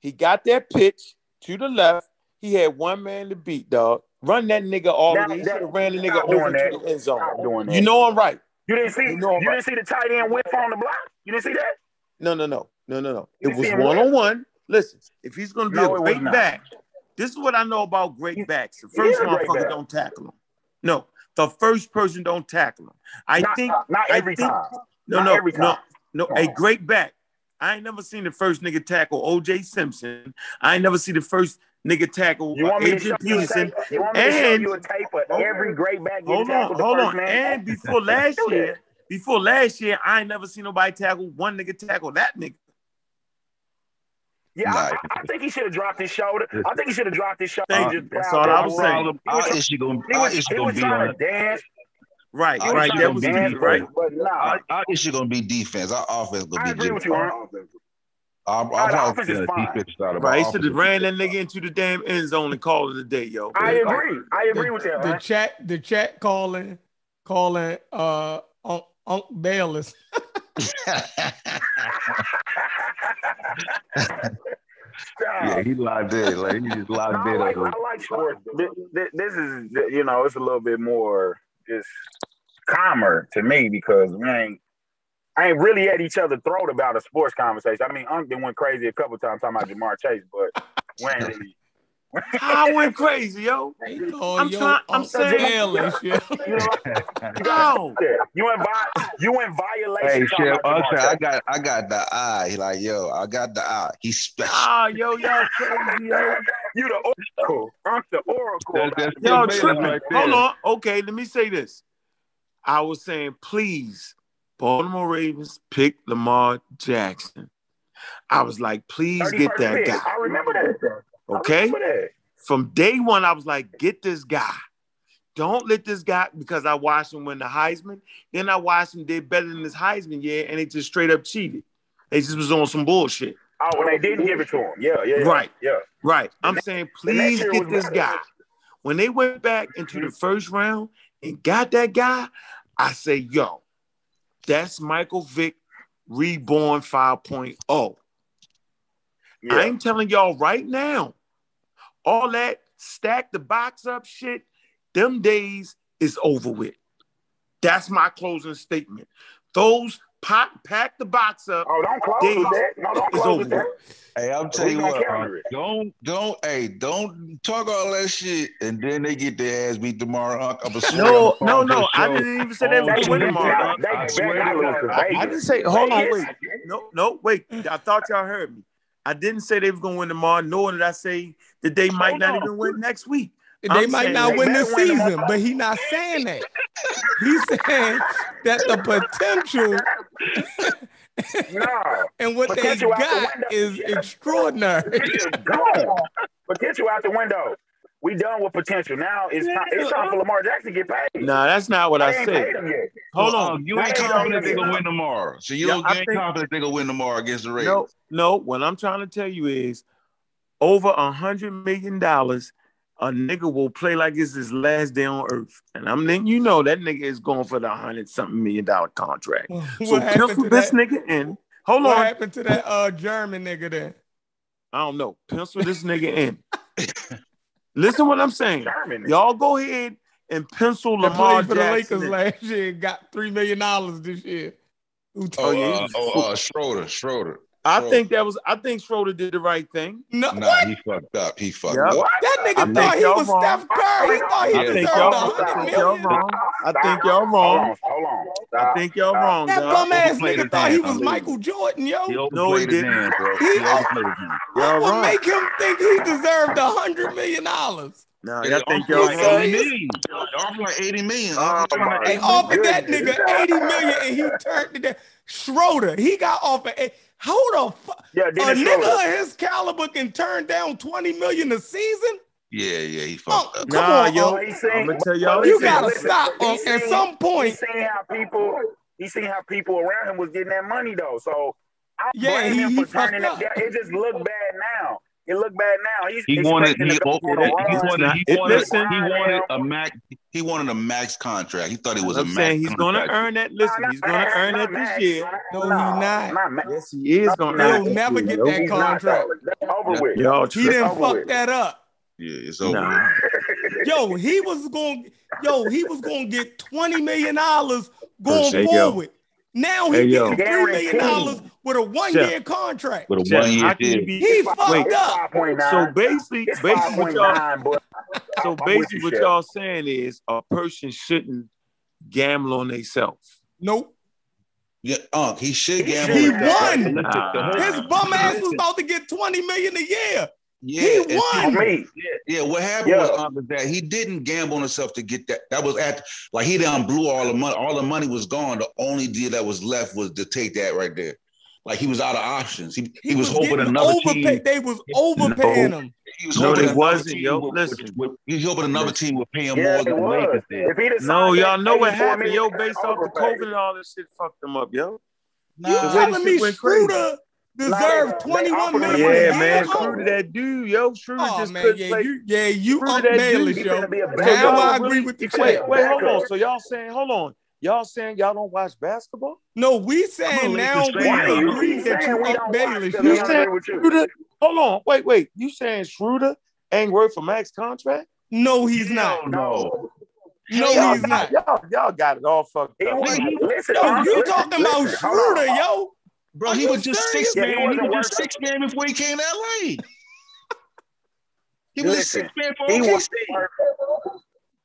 C: he got that pitch to the left. He had one man to beat, dog. Run that nigga all the way. He should have ran the nigga over
E: doing
C: to the end zone.
E: Doing that.
C: You know I'm right.
E: You didn't see
C: You
E: you,
C: know I'm right.
E: didn't see the tight end whip on the block? You didn't see that?
C: No, no, no, no, no, no.
E: You
C: It was one on one. Listen, if he's gonna be
E: No,
C: a great back, this is what I know about great backs. The first
E: is a great
C: motherfucker
E: back.
C: don't tackle him. No, the first person don't tackle him. I
E: not,
C: think
E: not
C: I
E: every
C: think-
E: time.
C: no,
E: not
C: no,
E: every
C: no,
E: time.
C: no. A great back. I ain't never seen the first nigga tackle O.J. Simpson. I ain't never see the first nigga tackle
E: You
C: uh,
E: want me to
C: Adrian
E: you a
C: Peterson.
E: tape? You want me to show you a tape of every great back
C: Hold on, hold on.
E: man?
C: And before last year, before last year, I ain't never seen nobody tackle one nigga tackle that nigga.
E: Yeah,
D: Nah.
E: I, I think he should have dropped his shoulder. I think he should have dropped his shoulder.
C: Thank
E: and
C: you.
E: just
C: That's all I
E: down
C: was
E: the
C: saying.
E: road.
D: Our issue gonna,
E: He
D: our
E: was,
D: issue
E: he
D: gonna
E: was
D: be
E: trying
D: on
E: to dance.
C: Right,
E: He
C: right. That was
E: dance,
C: the, right.
E: But nah,
D: our, our issue gonna be defense. Our offense gonna
E: I
D: be
E: agree with
D: different.
E: you, Aaron.
D: Our, our,
E: the
D: our
E: offense is fine.
D: defense
C: Right, he
D: our
C: should have ran that nigga into the damn end zone and called it a day, yo.
E: I agree. I agree with that.
A: The
E: Aaron.
A: chat, the chat calling, calling uh Unc, Unc Bayless.
D: yeah, he locked in. Like he just
E: No,
D: locked
E: I
D: in.
E: like, I like sports. This, this- is, you know, it's a little bit more just calmer to me because we ain't, I ain't really at each other throat about a sports conversation. I mean, Unc been went crazy a couple times talking about Ja'Marr Chase, but we ain't really.
C: I went crazy, yo.
A: They
C: I'm
A: yo
C: trying- I'm saying-
A: Bayless, yeah.
E: You know,
C: How?
E: you in vi- you in violation.
D: Hey,
E: talking
D: Chef,
E: about
D: I
E: Ja'Marr
D: said, I
E: Chase.
D: got, I got the eye. He like, yo, I got the eye. He's special.
C: Ah, yo, y'all crazy, yo.
E: You the oracle. Unc the oracle.
D: That's- that's
C: Y'all tripping.
D: right.
C: Hold on. Okay, let me say this. I was saying, please, Baltimore Ravens pick Lamar Jackson. I was like, please get that
E: pick.
C: guy.
E: I remember that.
C: Okay. From day one, I was like, get this guy. Don't let this guy because I watched him win the Heisman. Then I watched him did better than this Heisman year, and they just straight up cheated. They just was on some bullshit.
E: Oh, when they didn't give it to him. Yeah, yeah, yeah.
C: Right.
E: Yeah.
C: Right. I'm saying, please get this
E: better.
C: guy. When they went back into the mm-hmm. first round and got that guy, I say, yo, that's Michael Vick reborn 5.0.
E: Yeah.
C: I'm telling y'all right now, all that stack the box up shit, them days is over with. That's my closing statement. Those pack, pack the box up.
E: Oh, don't close
C: Days
E: with that. No, don't close
C: over
E: with that.
D: Hey, I'm telling you what,
E: counter
D: uh,
E: it.
D: don't don't hey don't talk all that shit and then they get their ass beat tomorrow. Unc. I'm
C: No, no, no. I didn't even say they were win tomorrow.
E: they,
D: I swear
E: better
D: to
E: not lose to
D: God.
C: I, I didn't say. Hold on, wait. No, no, wait. I thought y'all heard me. I didn't say they was gonna win tomorrow. Nor did I say that they might not even win next week.
A: They
C: I'm
A: might not
E: they
A: win this
E: win
A: season, but he's not saying that. He's saying that the potential
E: No.
A: and what they
E: Potential out the
A: got
E: window.
A: is extraordinary.
E: Gone. Potential out the window. We done with potential. Now it's time, it's time for Lamar Jackson to get paid.
C: Nah, that's not what I
E: They ain't
C: said.
E: paid him yet.
C: Hold on.
D: You ain't
E: They ain't
D: confident
E: gonna
D: they're gonna
E: win.
D: win tomorrow. So you
C: Yeah,
D: don't
C: I
D: you ain't
C: think-
D: confident they're gonna win tomorrow against the Raiders.
C: No, no. What I'm trying to tell you is, over a hundred million dollars, a nigga will play like it's his last day on earth, and I'm letting you know that nigga is going for the hundred something million dollar contract. so pencil this
A: that?
C: nigga in. Hold
A: What
C: on.
A: What happened to that uh German nigga then?
C: I don't know. Pencil this nigga in. Listen what I'm saying. Y'all go ahead and pencil
A: That
C: Lamar
A: played for the Lakers last year and got three million dollars this year. Who
D: Oh,
A: told
C: yeah,
A: you?
D: uh, oh, uh, Schroeder, Schroeder.
C: I
D: Schroeder.
C: think that was. I think Schroeder did the right thing.
A: No,
D: Nah,
A: what?
D: he fucked up. He fucked
C: Yeah.
D: up.
A: That nigga
C: think
A: thought he was
C: wrong.
A: Steph Curry. He thought he
D: Yeah.
C: I
A: deserved
C: think
A: a
C: y'all. I think y'all wrong. I think y'all
E: Hold
C: wrong.
E: on, hold on.
C: I think y'all wrong,
A: That
C: dog.
A: bum ass nigga thought he was Michael Jordan, yo.
C: No, he didn't.
A: He-
D: He overplayed.
A: What
C: Y'all
A: would
C: wrong.
A: make him think he deserved a hundred million dollars?
C: No,
D: They
C: y'all think y'all
D: like
C: wrong.
D: 80 million. They offered like 80 million.
E: Oh,
D: Unc. He trying
E: my
D: to-
A: They offered that nigga 80 million and he turned it down. Schroeder, he got offered. A, hold the fuck.
E: Yeah,
A: A nigga
E: Schroeder.
A: of his caliber can turn down 20 million a season?
D: Yeah, yeah, he
A: Oh,
D: fucked up.
A: come
C: Nah,
A: on,
C: yo.
A: Unc.
E: He seen-
C: I'ma tell y'all
A: You gotta
E: listen,
A: stop,
E: he
A: Unc. At
E: seen-
A: some
E: He
A: point,
E: seen how people. He seen how people around him was getting that money though. So I
A: Yeah,
E: blame
A: he-
E: him
A: he
E: for turning
A: fucked
E: it
A: up.
E: down. It just looked bad now. It looked bad now. He's
D: He wanted
E: expecting
D: he,
E: to go
D: oh,
E: a
D: he wanted he wanted he wanted a max he wanted a max contract. He thought it was
C: I'm
D: a max
C: saying he's gonna earn that.
E: Nah,
C: Listen,
E: not
C: he's gonna earn that this year.
A: No, he not.
E: Not
C: Yes, he is gonna earn
A: he'll never get
C: year,
A: that
C: yo.
A: Contract.
E: That's over with.
C: Y'all
A: He didn't
E: over
A: fuck
E: with.
A: that up.
D: Yeah, it's over.
C: Nah.
A: Yo, he was going, yo, he was going to get 20 million dollars going
C: Hey, yo.
A: forward. Now he's
C: Hey, yo.
A: getting three million dollars with a one-year contract.
D: With a
C: Jeff,
D: one year
C: how can you
D: deal.
A: He fucked
E: It's
A: up.
C: so basically,
E: It's
C: basically what y'all So basically, what y'all saying is a person shouldn't gamble on themselves.
A: Nope.
D: Yeah, Unc, he should gamble.
A: He
D: with
A: won.
D: Listen, the whole-
A: His bum ass was about to get 20 million a year.
D: Yeah,
A: He won.
E: on me.
D: Yeah, what happened
E: Yeah.
D: was uh, Unc, is that he didn't gamble on himself to get that. That was at like he done blew all the money. All the money was gone. The only deal that was left was to take that right there. Like he was out of options. He he, was, hoping
A: getting
D: another
A: overpaid.
D: team.
A: They was overpaying
C: No.
A: him.
D: He was
C: No,
D: hoping
C: they
D: another
C: wasn't,
D: team
C: yo.
D: would-
C: Listen.
D: would- would- he was hoping another team would pay him
E: Yeah,
D: more
E: it
D: than the
E: was.
D: Lakers did.
E: If he'd have
C: No, y'all know what happened, yo. Based off the. COVID and all this shit, fucked them up, yo.
A: You
C: The
A: telling me
C: shit went crazy.
A: Schroeder
E: Nah,
A: deserved
E: they- they
A: 21
E: offered him
A: million
E: money.
A: a
C: Yeah, man.
E: Oh.
C: Schroeder, that dude, yo. Schroeder
A: Oh
C: just
A: man,
C: couldn't
A: yeah,
C: play.
A: you, yeah, you
C: Schroeder,
A: Unc
C: that
A: yo.
E: finna be a
C: So
E: backup.
A: Now I
C: really-
A: agree with the
E: He
C: Wait,
A: chat.
C: wait, hold on. So y'all saying, hold on. Y'all saying y'all don't watch basketball?
A: No, we saying now we
D: fan.
E: Why you
A: agree that you
E: we
A: Unc
E: don't watch?
A: Baelish.
C: You
E: we
A: yo.
E: don't
C: saying
E: agree with you.
C: Schroeder? Hold on. Wait, wait. You saying Schroeder ain't worth a max contract?
A: No, he's not.
D: No.
A: No,
C: y'all
A: he's
C: got,
A: not.
C: Y'all, y'all got it all fucked up.
E: was,
D: Nigga, he-
E: listen,
A: Yo, you talking about
E: listen, hold.
A: Schroeder, yo?
D: Bro,
A: Are
D: he was just
A: serious?
D: six
E: Yeah,
D: man.
E: he
D: He
E: wasn't
D: just six man before he came to LA. He was a
E: Listen,
D: six man for
E: He
D: OKC.
E: was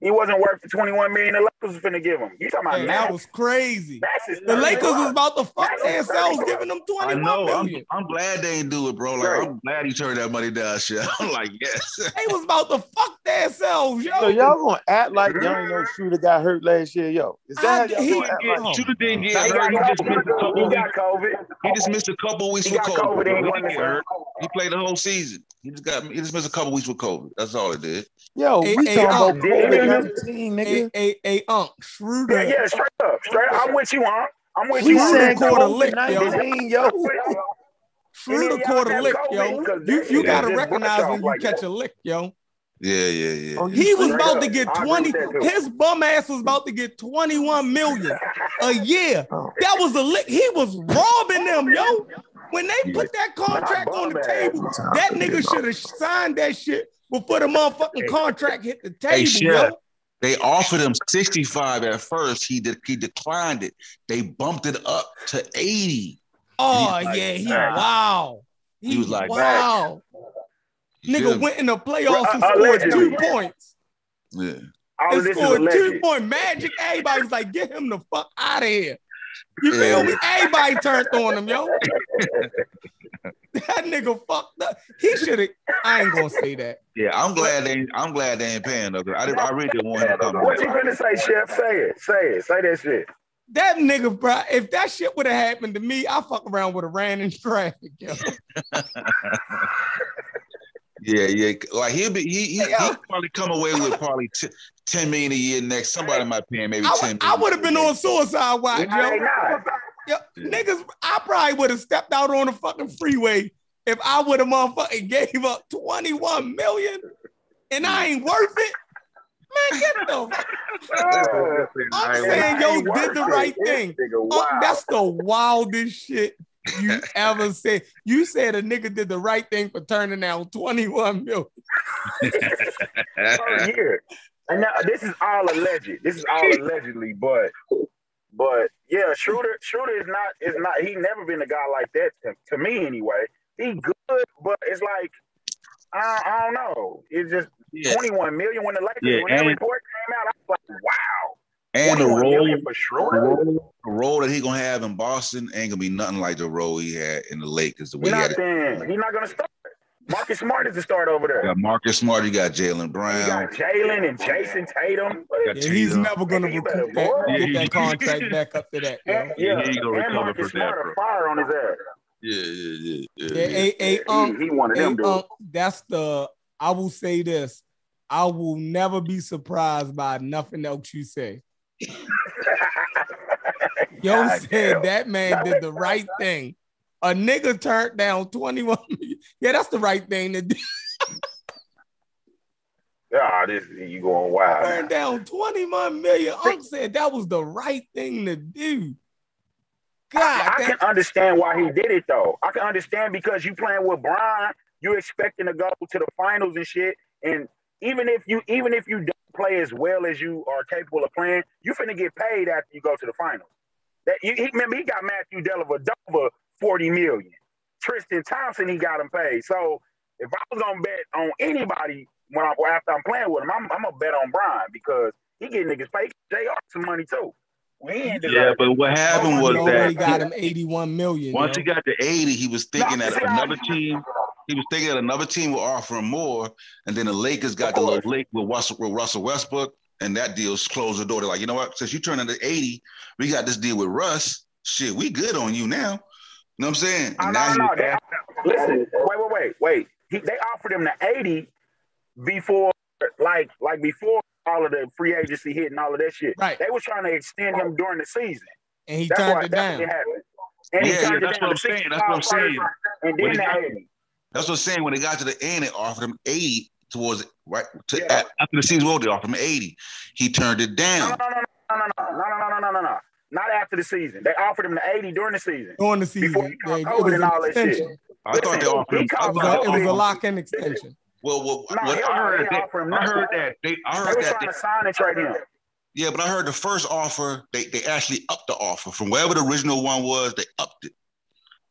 E: he wasn't worth the 21 million the Lakers was finna give him. You talking about
A: Man,
E: now?
A: that was crazy. The Lakers was about to fuck themselves giving them
D: I
A: 21
D: know. I'm. I'm glad they ain't do it, bro. Like
E: Right.
D: I'm glad he turned that money down. Shit. I'm like, yes.
A: They was about to fuck themselves, yo.
C: So y'all gonna act like y'all ain't know Schroeder got hurt last year, yo? Is that how
A: I-
C: y'all
A: he-
C: gonna act like?
D: Shooter didn't get
E: he,
D: hurt. He
E: got
D: just missed a couple
E: he
D: weeks.
E: got COVID.
D: He just missed a couple weeks
E: He
D: with COVID.
E: COVID. He
D: He didn't get hurt. He played the whole season. He just got he just missed a couple weeks with COVID. That's all it did.
C: Yo, we
A: hey,
C: talking
A: uh,
C: about COVID nineteen, nigga.
A: a, a Unc
E: Yeah,
A: Schroeder.
E: yeah, straight up, straight up. I'm with you, Unc. I'm with
C: We
E: you. Unc.
A: Schroeder
C: saying
A: caught a
C: COVID
A: lick, yo.
C: nineteen, yo.
A: Schroeder
E: Any of
A: caught a
E: y'all
A: lick, yo. You you gotta recognize when you catch a lick, yo.
D: Yeah, yeah, yeah.
C: Oh,
A: He was about to get 20.
E: with that, too.
A: His bum ass was about to get 21 million a year. That was a lick. He was robbing them, yo. When they put that contract on the
E: bum
A: table, that nigga should have signed that shit before the motherfucking contract hit the
D: Hey,
A: table,
D: Chef.
A: yo.
D: They offered him 65 at first. He did he declined it. They bumped it up to 80.
A: Oh
D: He's like,
A: yeah, he
E: nah.
A: wow.
D: He was like,
A: wow.
D: You
A: Nigga
D: me?
A: went in the playoffs and
E: Uh,
A: scored
E: allegedly.
A: two points.
D: Yeah.
E: All
A: And
E: of this is
A: scored two
E: alleged.
A: point magic. Everybody was like, get him the fuck out of here. You
D: Yeah.
A: feel me? Everybody turned on him, yo. that nigga fucked up. He should have. I ain't gonna say that.
D: Yeah, I'm glad they I'm glad they ain't paying though. 'cause I, did- I really didn't want him to come
E: What you gonna say, Chef? Say it. Say it. Say that shit.
A: That nigga, bro. If that shit would have happened to me, I fuck around with a ran in traffic, yo.
D: Yeah, yeah. Like he'll be he he
A: hey,
D: he'll probably come away with probably t- 10 million a year next. Somebody might pay him maybe
A: I,
D: 10
A: I would have been on suicide watch, yo. yo. Niggas, I probably would have stepped out on the fucking freeway if I would have motherfucking gave up 21 million and I ain't worth it. Man, get the I'm
D: Hey,
A: saying, yo, did the right thing.
E: This nigga,
A: oh,
E: wow.
A: that's the wildest shit you ever said. You said a nigga did the right thing for turning down 21 million.
E: per year. And now this is all alleged. This is all allegedly, but but yeah, Schroeder Schroeder is not is not he never been a guy like that to, to me anyway. He good, but it's like I, I don't know. It's just
D: Yeah.
E: 21 million when the Lakers
D: Yeah,
E: when that
D: and-
E: report came out, I was like, wow.
D: And the role,
E: for
D: the
E: Schroeder.
D: role, the role that he gonna have in Boston ain't gonna be nothing like the role he had in the Lakers. The way he had it.
E: He's not gonna start. Marcus Smart is the start over
D: You
E: there.
D: got Marcus Smart, you got Jaylen
E: You
D: Brown.
E: got Jaylen and Jayson Tatum.
D: got
A: Yeah, he's never gonna
E: You better
A: recoup that, get that contract back up to that. Yo.
E: And,
D: Yeah,
E: yeah,
D: he ain't gonna
E: and
D: recover
E: Marcus
D: for that,
E: Smart
D: bro.
E: a fire on his ass.
D: Yeah, yeah, yeah, yeah.
A: Yeah,
D: yeah.
A: a, a, um,
E: he, he one of
A: Hey,
E: them dudes.
A: um, that's the I will say this. I will never be surprised by nothing else you say. Yo
E: God
A: said
E: damn.
A: that man did the right thing. A nigga turned down 21 million. Yeah, that's the right thing to do.
E: Ah, this you going wild.
A: Turn down 21 million. Unc said that was the right thing to do. God,
E: I, I
A: that,
E: can understand why he did it though. I can understand because you playing with Brian, you expecting to go to the finals and shit. And even if you even if you don't play as well as you are capable of playing, you finna get paid after you go to the finals. That you he, remember he got Matthew Dellavedova 40 million. Tristan Thompson, he got him paid. So if I was gonna bet on anybody when I after I'm playing with him, I'm, I'm gonna bet on Brian because he getting niggas paid. JR some money too. We ain't
D: Yeah, but what happened was
A: already
D: that
A: got him 81 million.
D: once
A: yo.
D: he got to 80, he was thinking
E: No,
D: that
E: see, I-
D: another team, he was thinking that another team would offer him more. And then the Lakers got the
E: course.
D: little link with Russell, with Russell Westbrook, and that deal closed the door. They're like, you know what? Since you turned into 80, we got this deal with Russ. Shit, we good on you now. You know what I'm saying?
E: Oh,
D: And
E: no,
D: now
E: no, they, listen, wait, wait, wait, wait. He, they offered him the 80 before, like, like before all of the free agency hit and all of that shit.
A: Right.
E: They were trying to extend him during the season.
A: And he
E: That's
A: turned
E: why
A: it down.
E: what happened. And he
D: Yeah, yeah,
E: it
D: that's
E: down
D: what
E: to
D: I'm saying, that's what I'm saying.
E: And then the
D: got-
E: 80.
D: That's what I'm saying. When they got to the end, they offered him 80 towards right to,
E: Yeah.
D: after the season was over, they offered him 80. He turned it down.
E: no, no, no, no, no, no, no, no, no, no, no, no. Not after the season. They offered him the 80 during the season.
A: During the season.
E: Before
A: season,
E: he caught
A: they-
E: COVID and all that shit.
A: extension.
D: I thought they offered him.
E: He
D: I
E: caught
A: It was a, it was a lock-in extension.
D: Well, well,
E: No,
D: what I heard,
E: they
D: that,
E: him
D: I heard that they, I
E: They
D: heard
E: was
D: that,
E: trying
D: they,
E: to sign and trade him.
D: yeah, but I heard the first offer, they, they actually upped the offer from wherever the original one was, they upped it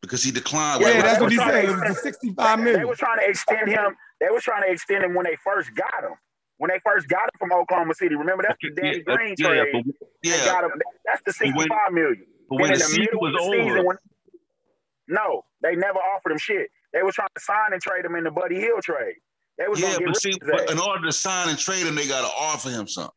D: because he declined.
E: Yeah,
A: Yeah, that's what he said.
E: trying
A: It was the 65
E: They
A: million.
E: was trying to extend him. They was trying to extend him when they first got him. When they first got him from Oklahoma City. Remember that's the Danny
D: yeah,
E: Green
D: yeah,
E: trade.
D: but,
E: They
D: yeah,
E: got him. That's the
D: But when-
E: 65 million.
D: but when the
E: the
D: season was
E: the
D: over,
E: season, when no, they never offered him shit. They were trying to sign and trade him in the Buddy Hield trade. They was
D: yeah,
E: get
D: but see, but in order to sign and trade him, they got to offer him something.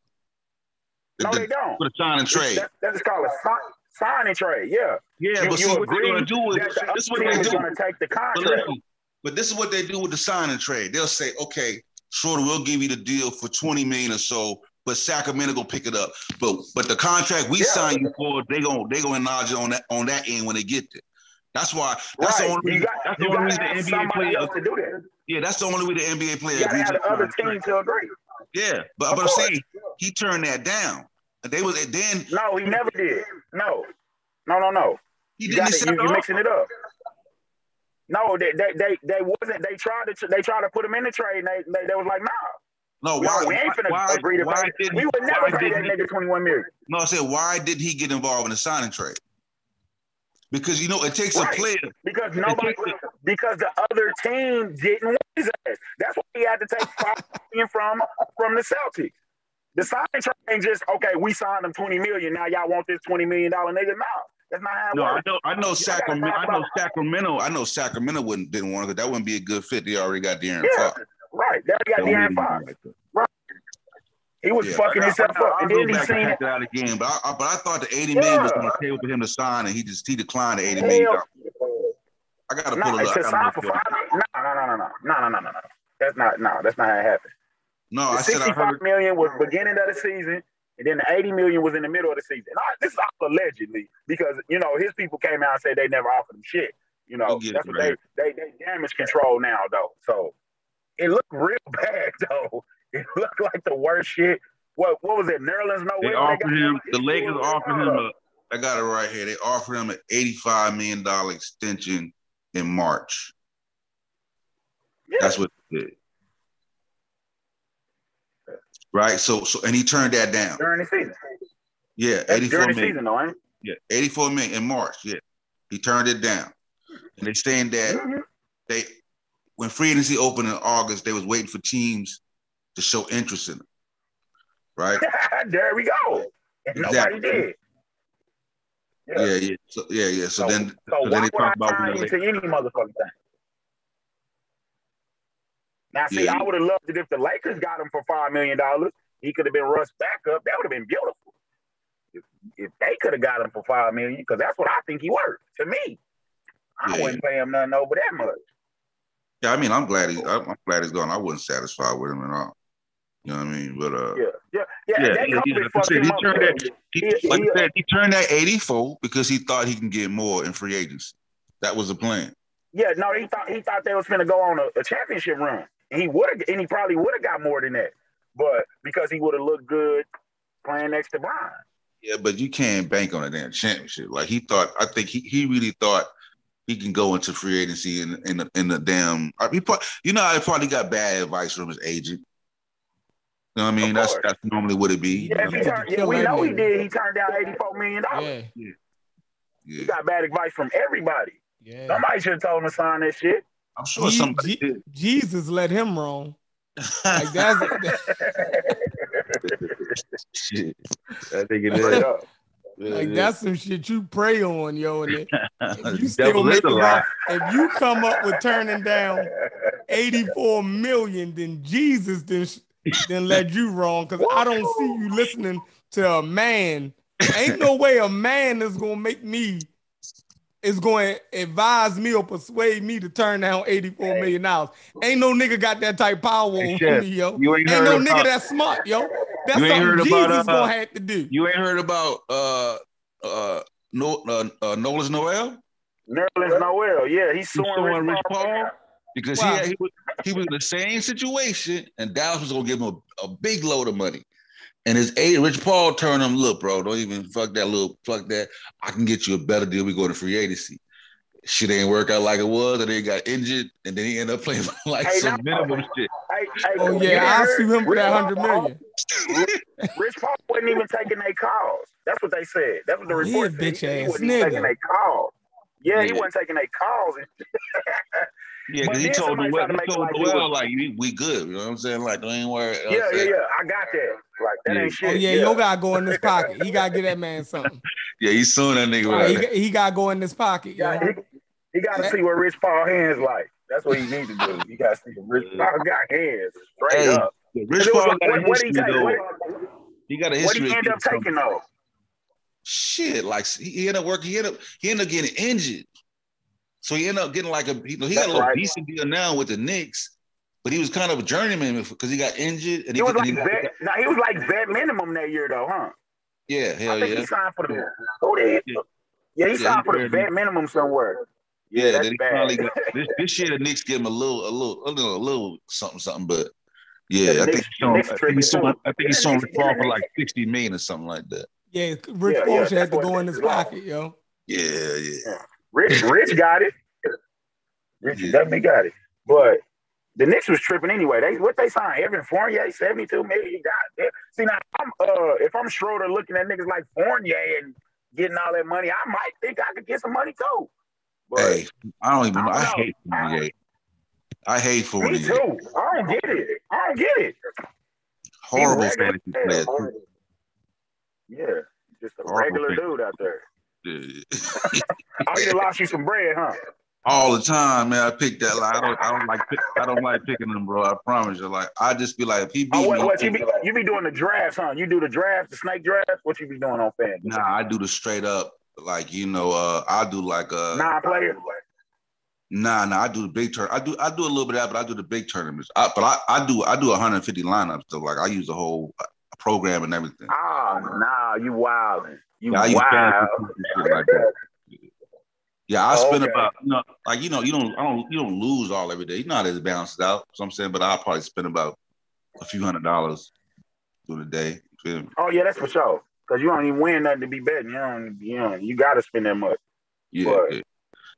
E: No,
D: The-
E: they don't.
D: For the sign and trade.
E: That, that's called a sign, sign and trade. Yeah.
D: Yeah,
E: you,
D: but
E: you
D: see, what they're going to do is, this is what they
E: team
D: do.
E: going to take the
D: But
E: contract.
D: listen, but this is what they do with the sign and trade. They'll say, okay, Schroeder, we'll give you the deal for 20 million or so, but Sacramento gonna pick it up. But but the contract we
E: Yeah.
D: sign you for, they gonna they gonna acknowledge it on that on that end when they get there. That's why that's
E: right.
D: the only
E: you got,
D: that's the only
E: to
D: the NBA player
E: to do that.
D: yeah, that's the only way the NBA player
E: You to
D: agrees
E: have
D: to
E: other team to agree.
D: Yeah, but,
E: Of
D: but I'm saying he turned that down. They was then
E: No, he never did. No, no, no, no.
D: he
E: You
D: didn't
E: got it.
D: accept
E: You,
D: the
E: you
D: offer.
E: mixing it up. No, they they they, they wasn't. They tried to they tried to put him in the trade. And they, they they was like, nah.
D: No,
E: We,
D: why?
E: we ain't finna
D: why,
E: agree to
D: why
E: pay. We would never pay that nigga twenty one million.
D: No, I said why did he get involved in the signing trade? Because you know it takes
E: Right.
D: a player.
E: Because nobody, because the other team didn't want his ass. That's why he had to take five million from from the Celtics. The signing trade ain't just okay. We signed him twenty million. Now y'all want this twenty million dollar nigga? No, that's not how it
D: No, I know, I know Sacramento. I know Sacramento. I know Sacramento wouldn't didn't want it. That wouldn't be a good fit. They already got De'Aaron
E: Yeah,
D: Fox.
E: right. That got
D: That
E: De'Aaron Fox.
D: be like that.
E: He was
D: Yeah,
E: fucking
D: I-
E: himself
D: I-
E: up,
D: I'll
E: and
D: go
E: then he
D: back and
E: seen
D: check
E: it.
D: out again. But I, I- but I thought the eighty million was on the table for him to sign, and he just he declined the eighty million.
E: Hell,
D: dollars. I gotta
E: no,
D: pull it up.
E: to
D: I gotta
E: sign for
D: for
E: five. No, no, no, no, no, no, no, no, no, no. That's not. No, that's not how it happened.
D: No,
E: The
D: I said I heard.
E: million was beginning of the season, and then the 80 million was in the middle of the season. Now, this is all allegedly because you know his people came out and said they never offered him shit. You know
D: We'll
E: that's
D: it
E: what
D: right
E: they, they they damage control now though. So it looked real bad though. It looked like the worst shit. What what was it? Nerlens no
D: They
E: way.
D: offered him. The Lakers offered him a. I got it right here. They offered him an eighty-five million dollar extension in March.
E: Yeah.
D: That's what they did. Right. So so and he turned that down.
E: during the season.
D: Yeah, eighty-four
E: during the season though, ain't?
D: Yeah, 84 million in March. Yeah. He turned it down. And they're saying that
E: Mhm.
D: they when free agency opened in August, they was waiting for teams to show interest in him. Right?
E: there we go. And nobody did.
D: Yeah, yeah. So yeah, yeah. So,
E: So,
D: then
E: so
D: so then they talk about
E: sign
D: when the
E: into any motherfucking thing? Now, see,
D: Yeah.
E: I would have loved it if the Lakers got him for five million dollars. He could have been Russ backup. That would have been beautiful. If, if they could have got him for five million, because that's what I think he worth to me. I
D: Yeah.
E: wouldn't pay him nothing over that much.
D: Yeah, I mean, I'm glad he I'm, I'm glad he's gone. I wasn't satisfied with him at all. You know what I mean? But uh
E: Yeah, yeah, yeah.
D: Yeah, yeah, yeah. Like said, he turned that- he,
E: He-
D: like
E: he-
D: said, he turned that 84 because he thought he can get more in free agency. That was the plan.
E: Yeah, no, he thought he thought they was gonna go on a, a championship run, and he would have, and he probably would have got more than that, but because he would have looked good playing next to Brian.
D: Yeah, but you can't bank on a damn championship. Like he thought, I think he, he really thought he can go into free agency in in the, in the damn. He probably, you know, I probably got bad advice from his agent. You know what I mean? That's that's normally what it be.
E: Yeah, if he
A: Yeah,
E: turned, yeah, we know he did. He turned down eighty-four million dollars.
A: Yeah,
E: He
D: yeah.
E: got bad advice from everybody.
A: yeah.
E: Somebody should have told him to sign that shit.
D: I'm sure
A: Je-
D: somebody
A: Je-
D: did.
A: Jesus let him wrong. Like that's
D: Shit. I think it
E: Straight
D: is.
E: up.
A: like that's some shit you pray on, yo. And if you still make
D: a
A: it
D: lie.
A: if you come up with turning down 84 million, then Jesus then then led you wrong. Cause I don't see you listening to a man. Ain't no way a man is gonna make me is going to advise me or persuade me to turn down 84 million dollars. Ain't no nigga got that type power
D: Hey,
A: on
D: Chef,
A: me, yo.
D: You ain't
A: Ain't no
D: about,
A: nigga that smart, yo. That's
D: You ain't
A: something
D: heard
A: Jesus
D: about, uh,
A: gonna have to do.
D: You ain't heard about uh uh no uh, uh Nolas Noel?
E: Nerlens Noel, yeah, he's suing,
D: suing Rich
E: Paul.
D: Paul? Because he, had, he was he was in the same situation, and Dallas was gonna give him a, a big load of money. And his aide, Rich Paul, turned him, look, bro, don't even fuck that little fuck that. I can get you a better deal. We go to free agency. Shit ain't work out like it was, and then he got injured, and then he ended up playing like
E: Hey,
D: some
E: now-
D: minimum shit.
E: Hey, hey,
A: Oh yeah, I
E: heard?
A: sue him for that hundred million.
E: Rich Paul wasn't even taking their calls. That's what they said. That was the
A: he
E: report
A: a
E: said. He
A: bitch
E: said he
A: ass
E: wasn't
A: nigga.
E: taking their calls. Yeah, he wasn't taking their calls.
D: Yeah, because he told
E: somebody
D: Noel,
E: tried to
D: he
E: make it
D: told
E: like he
D: like we, we good. You know what I'm saying? Like don't even worry. you know
E: yeah, yeah, yeah. I got that. Like that
D: Yeah.
E: ain't oh, shit.
A: Oh yeah, yo gotta go in this pocket. He gotta get that man something.
D: Yeah, he's suing that nigga.
A: Right,
D: Right.
A: he, he gotta go in this pocket.
E: Yeah, he, he got to see what Rich Paul hands like. That's what he needs to do. He got to see what Rich Paul got hands straight
D: Hey,
E: up.
D: Yeah,
E: 'Cause
D: Rich Paul
E: like,
D: got a
E: what, what he
D: history
E: take? What,
D: He got a history.
E: what
D: he
E: end up taking though?
D: Shit, like he he ended up working. He ended up he ended up getting injured. So he ended up getting like a he, he got a little
E: right.
D: decent deal now with the Knicks, but he was kind of a journeyman because he got injured and
E: He was
D: and
E: like vet. Now he was like vet minimum that year though, huh?
D: yeah, hell
E: I think
D: yeah,
E: he signed for the. Who did?
D: Yeah.
E: Yeah, he
D: Yeah,
E: signed
D: he
E: for the
D: barely-
E: vet minimum somewhere.
D: yeah.
E: that's
D: then he
E: bad.
D: finally got this, this year. The Knicks give him a little, a little, a little, a little something, something. But yeah,
E: Yeah,
D: I think
E: Knicks-
D: he's on,
E: Knicks
D: I think he's on, I think he's on
E: Knicks-
D: Rich for like sixty million or something like that.
A: Yeah, Rich
E: Yeah,
A: Paul
E: yeah,
A: should have to go in his pocket, yo.
D: Yeah, yeah.
E: Rich, Rich got it. Rich
D: Yeah.
E: definitely got it. But the Knicks was tripping anyway. They what they signed Evan Fournier, 72 million. God damn. See now I'm uh if I'm Schroeder looking at niggas like Fournier and getting all that money, I might think I could get some money too. But
D: Hey, I don't even.
E: I
D: I, hate Fournier. I hate
E: me
D: Fournier.
E: too. I don't get it. I don't get it.
D: Horrible
E: regular
D: fantasy player.
E: as hell.
D: too.
E: Yeah, just a
D: Horrible
E: regular
D: fan-
E: dude out there. Oh, he done lost you some bread, huh?
D: All the time, man. I pick that. Like, I don't. I don't like. Pick, I don't like picking them, bro. I promise you. Like, I just be like, if he beat
E: Oh, what,
D: me,
E: what you be you be doing the drafts, huh? You do the drafts, the snake drafts. What you be doing on fan?
D: nah, I do the straight up. Like, you know, uh, I do like uh,
E: Non-player.
D: Nah, nah, I do the big turn. I do I do a little bit of that, but I do the big tournaments. I, but I, I do I do 150 lineups. So like I use the whole uh, program and everything.
E: Oh, nah, you wildin'. You
D: Yeah, I use
E: wild.
D: fantasy and shit like. Yeah, I spend
E: Okay.
D: about you know like you know you don't I don't you don't lose all every day. You know how it balances out. So I'm saying, but I'll probably spend about a few hundred dollars through the day. You feel me?
E: Oh yeah, that's for sure. Cause you don't even win nothing to be betting. You don't. You know. You got to spend that much.
D: Yeah.
E: But-
D: yeah.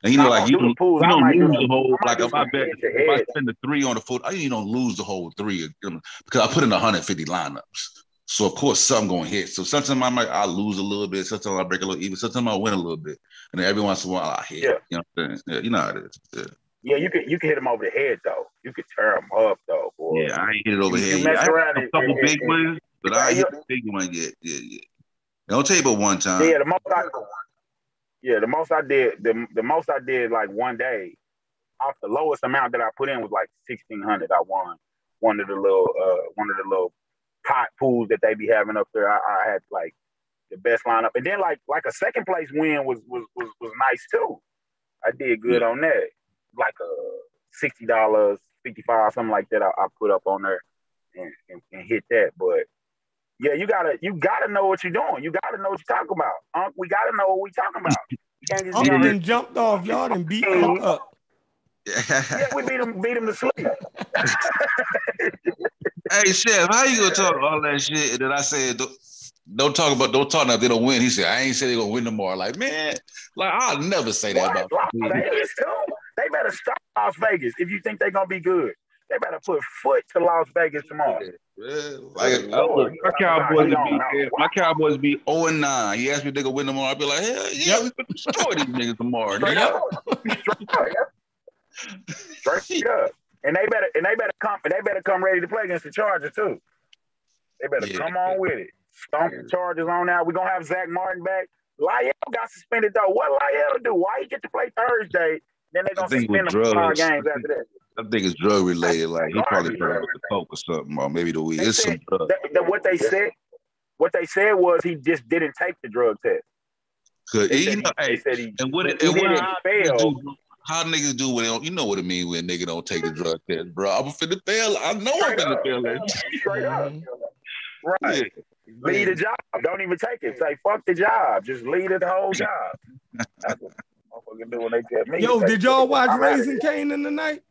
D: And you know, like you don't,
E: pools.
D: you
E: I
D: don't
E: might do
D: lose the whole.
E: I
D: Like if I bet, if I spend the three on the foot, I you don't lose the whole three because I put in 150 lineups. So of course some gonna hit. So sometimes I might I lose a little bit. Sometimes I break a little even. Sometimes I win a little bit, and then every once in a while I hit.
E: Yeah.
D: You know, what I'm saying? Yeah, you know how it is. Yeah,
E: Yeah, you could. You can hit them over the head though. You could tear them up though, boy.
D: yeah I ain't hit it over here yet. I had
E: around
D: a couple big ones, but I hit the big one yet. Yeah, yeah. I'll tell you about one time.
E: Yeah, the most I, yeah, the most I did, the, the most I did like one day, off the lowest amount that I put in was like sixteen hundred. I won one of the little, uh, one of the little pot pools that they be having up there. I, I had like the best lineup, and then like like a second place win was was was, was nice too. I did good on that, like a sixty dollars, fifty five, something like that. I, I put up on there and, and, and hit that, but. Yeah, you gotta you gotta know what you're doing. You gotta know what you're talking about. Unc, we gotta know what we're talking about. You can't
A: Uncle
E: on
A: done jumped off. Y'all done beat mm-hmm. Unc up.
E: Yeah, we beat him beat him to sleep.
D: Hey Chef, how you gonna talk all that shit? And then I said, don't, don't talk about, don't talk about if they don't win. He said, I ain't say they gonna win tomorrow. Like, man, like I'll never say that
E: What?
D: about
E: Las Vegas too? They better stop Las Vegas if you think they're gonna be good. They better put foot to Las Vegas tomorrow.
D: Yeah, like uh,
E: Lord,
D: my Cowboys be my Cowboys be 0 and 9. He asked me if they win tomorrow. I'd be like, hell yeah, we could destroy these niggas tomorrow.
E: Straight up. Straight up. Straight up. And they better and they better come they better come ready to play against the Chargers too. They better
D: Yeah.
E: come on with it. Stomp the Chargers on out. We're gonna have Zack Martin back. La'el got suspended though. What La'el do? Why he get to play Thursday? Then they
D: I
E: gonna suspend him for five games after that.
D: I think it's drug related. Like he probably put the coke or something, or maybe the weed.
E: They
D: It's some
E: said that, that what they said, what they said was he just didn't take the drug test.
D: Cause
E: They
D: you
E: said
D: know,
E: he,
D: hey,
E: said he,
D: and what
E: he
D: and what
E: didn't fail.
D: Niggas do- how niggas do when they don't, you know what it mean when a nigga don't take the drug test, bro. I'm finna fail. I know I'm
E: Straight
D: finna
E: up.
D: fail that.
E: Straight up.
A: Mhm.
E: Right. Lead the job. Don't even take it. Say fuck the job. Just lead it the whole job. That's what motherfuckers do when they tell me.
A: Yo, did y'all watch
E: I'm outta
A: Raising
E: here.
A: Kanan tonight?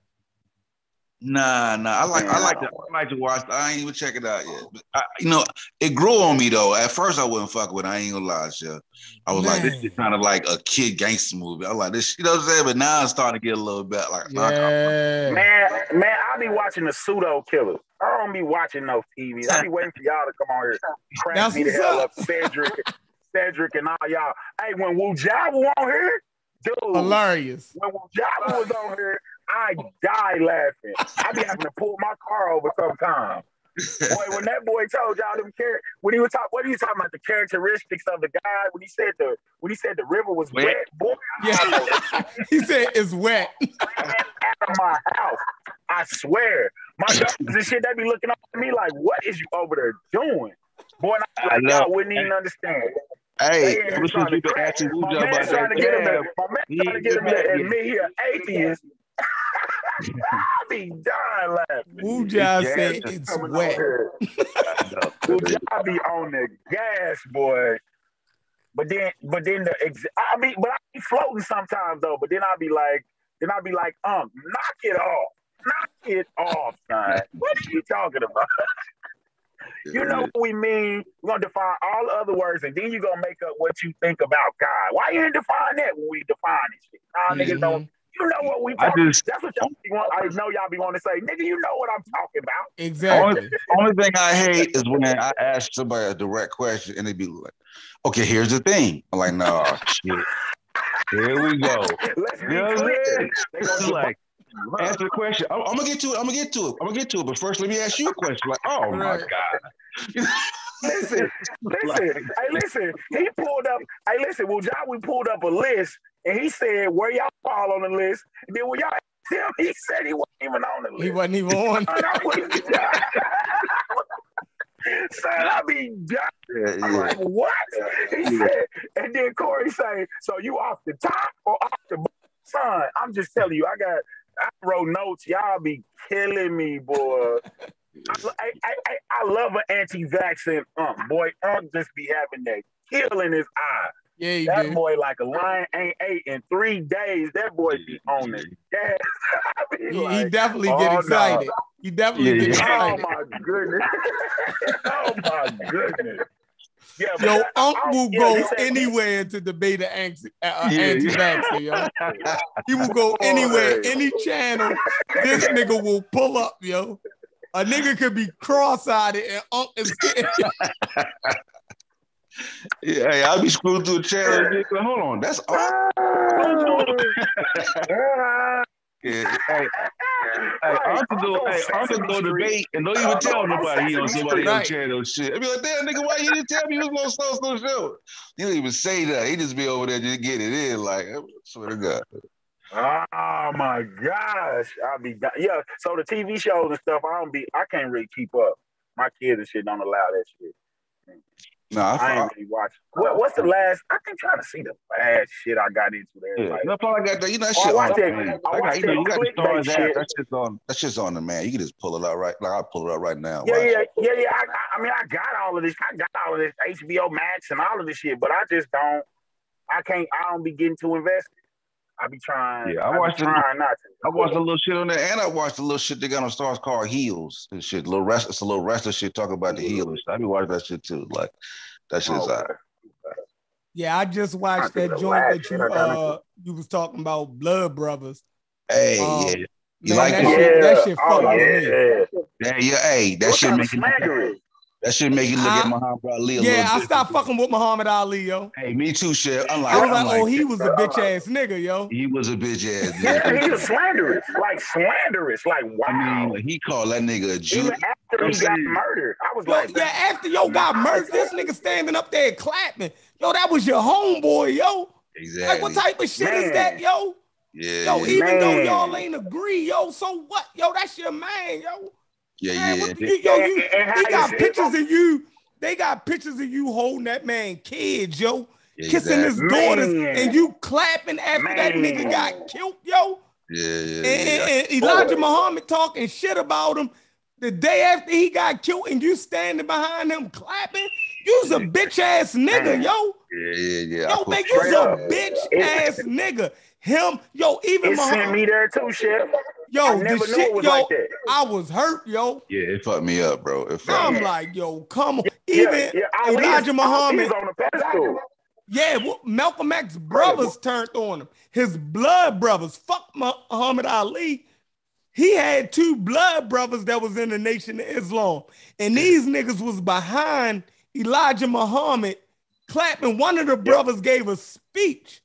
D: Nah, nah. I like, I like to, I like to watch. I ain't even check it out yet. But I, you know, it grew on me though. At first, I wasn't fucking with. it. I ain't gonna lie, shit. I was like, this is kind of like a kid gangster movie. I was like this. You know what I'm saying? But now I'm starting to get a little bit like, nah,
A: Yeah.
E: Man, man, I be watching the pseudo killers. I don't be watching no TV. I be waiting for y'all to come on here, crack
A: That's
E: me the hell
A: up.
E: up, Cedric, Cedric, and all y'all. Hey, when Wu Jabba on here, dude,
A: Hilarious.
E: when Wu Jabba was on here, I die laughing. I be having to pull my car over sometimes. Boy, when that boy told y'all them char- when he was talking, what are you talking about? The characteristics of the guy when he said the when he said the river was
D: Wet.
E: wet, boy,
A: Yeah. he said it's wet.
E: out of my house. I swear, my dogs and shit, they be looking up at me like, "What is you over there doing?" Boy, and I,
D: I
E: like,
D: know.
E: y'all wouldn't even understand.
D: Hey,
E: They in here trying
D: since you
E: to
D: been
E: crack. My man
D: about
E: trying
D: that
E: to get him
D: jab,
E: my man trying to get him
D: been back
E: to
D: yet.
E: admit he an atheist. I be dying laughing.
A: Wu Jai said it's wet.
E: out here. Well, be on the gas, boy. But then, but then the ex- I be, but I be floating sometimes though. But then I be like, then I be like, um, knock it off, knock it off, son. What are you talking about? You know what we mean? We're gonna define all the other words, and then you're gonna make up what you think about God. Why you didn't define that when we define this shit? Nah, niggas
A: Mhm.
E: don't You know what we
D: I
E: talking
D: just
E: That's what y'all be want. I know y'all be wanting to say, nigga, you know what I'm talking about.
A: Exactly.
D: only, only thing I hate is when I ask somebody a direct question and they be like, "Okay, here's the thing." I'm like, "No, shit. Here we go."
E: Let's be
D: You know what I'm
E: clear. gonna
D: It's
E: get
D: like, answer the question. I'm, I'm gonna get to it. I'm gonna get to it. I'm gonna get to it. But first, let me ask you a question. Like, oh my god.
E: Listen, listen, hey, listen. He pulled up. Hey, listen. Well, John, we pulled up a list, and he said where y'all fall on the list. And then when y'all asked him, he said he wasn't even on the list.
A: He wasn't even on.
E: Son, I was- Son, I be done.
D: Yeah,
E: I'm like, what? He said, and then Corey say, so you off the top or off the bottom? Son, I'm just telling you, I got, I wrote notes. Y'all be killing me, boy. I, I, I, I love an anti-vaccine ump, boy. Ump just be having that kill in his eye.
A: Yeah, he
E: That
A: did.
E: boy like a lion ain't ate in three days. That boy be on his gas. I be
A: He, he definitely
E: oh,
A: get
E: no.
A: excited. He definitely
D: Yeah,
A: get
D: yeah.
E: oh my goodness. oh my goodness. Yeah,
A: Yo, Unc
E: I-
A: will
E: yeah,
A: go
E: you
A: anywhere to debate an anti, uh,
D: Yeah,
A: anti-vaxxer, yo. He will go anywhere, any channel. This nigga will pull up, yo. A nigga could be cross-eyed and Unc is
D: Yeah, hey, I'll be screwing through the channel. and like, Hold on, that's all. Yeah, hey, hey, I'm gonna go, hey, I'm gonna go debate and don't even tell nobody he on somebody
A: Right.
D: else's channel shit. I be like, damn nigga, why you didn't tell me you was on so so show? He don't even say that. He just be over there just get it in. Like, I swear to God.
E: Oh my gosh, I'll be done. Yeah, so the TV shows and stuff, I don't be, I can't really keep up. My kids and shit don't allow that shit.
D: Nah, I,
E: I ain't really watching. What, what's the last? I can try to see the last shit I got into there.
D: yeah,
E: Like,
D: that's all I got. There. You know that
E: Oh, I
D: shit
E: watch
D: on.
E: that-
D: man.
E: I
D: I
E: watch
D: know,
E: that
D: you got the Starz app.
E: shit.
D: That shit's on. That shit's on the man. You can just pull it out right. Like I'll pull it out right now.
E: yeah,
D: Watch.
E: yeah, yeah, yeah. I, I- I mean, I got all of this. I got all of this HBO Max and all of this shit, but I just don't. I can't. I don't be getting too invested. I be trying.
D: Yeah, I
E: I,
D: watched
E: be
D: it.
E: trying not to.
D: I watched a little shit on there, and I watched a little shit they got on Starz called Heels and shit. Little rest, it's a little wrestler shit talking about the heel and shit. I be watching that shit too. Like that shit's
E: Okay.
D: uh,
A: Yeah, I just watched
E: I
A: that joint that you
E: shit I got into-
A: uh you was talking about Blood Brothers.
D: Hey,
A: Um,
D: yeah, You
A: Man,
D: like
A: that
D: it?
A: shit, that shit
E: oh,
A: fuck with me.
E: yeah.
D: yeah, yeah. Hey, that
E: What
D: shit
E: kind
D: make
E: of
D: you
E: smacker is?
D: that should make you look at Muhammad Ali a
A: Yeah,
D: little
A: I
D: bit.
A: stopped fucking with Muhammad Ali, yo.
D: Hey, me too, shit. I'm like,
A: I was
D: I'm
A: like, oh, he was a bitch ass nigga, yo.
D: he was a bitch ass
E: Yeah,
D: nigga.
E: he's slanderous, like slanderous, like wow.
D: I mean, he called that nigga a Jew.
E: Even after
D: I'm
E: he got murdered, I was
A: Yo,
E: like,
A: yeah, after yo got murdered, this nigga standing up there clapping. Yo, that was your homeboy, yo.
D: Exactly.
A: Like, what type of shit is that, yo?
D: Yeah,
A: Yo,
D: yeah,
A: even though y'all ain't agree, yo, so what? Yo, that's your man, yo.
D: Yeah,
A: Man,
D: yeah.
A: what the- you, yo, you,
E: And- and how
A: got pictures of you. They got pictures of you holding that man kids, yo,
D: yeah,
A: kissing his daughters,
E: Man.
A: and you clapping after that nigga got killed, yo.
D: Yeah, yeah,
A: And,
D: yeah.
A: and- and Elijah Muhammad talking shit about him the day after he got killed, and you standing behind him clapping. You's a bitch ass nigga,
E: Man.
A: yo.
D: Yeah, yeah, yeah.
A: Yo,
D: put-
A: man, you's a bitch ass nigga. Him, yo, even
E: It sent me there too, Chef.
A: yo,
E: I
A: the
E: never knew
A: shit,
E: it was
A: yo,
E: like that.
A: I was hurt, yo.
D: Yeah, it fucked me up, bro. It fucked
A: I'm
D: me.
A: like, yo, come on.
E: Yeah,
A: Even
E: yeah, Ali is-
A: Elijah Muhammad,
E: He's on the pedestal.
A: yeah, well, Malcolm X brothers turned on him. His blood brothers. Fuck Muhammad Ali. He had two blood brothers that was in the Nation of Islam, and these niggas was behind Elijah Muhammad clapping. One of the brothers gave a speech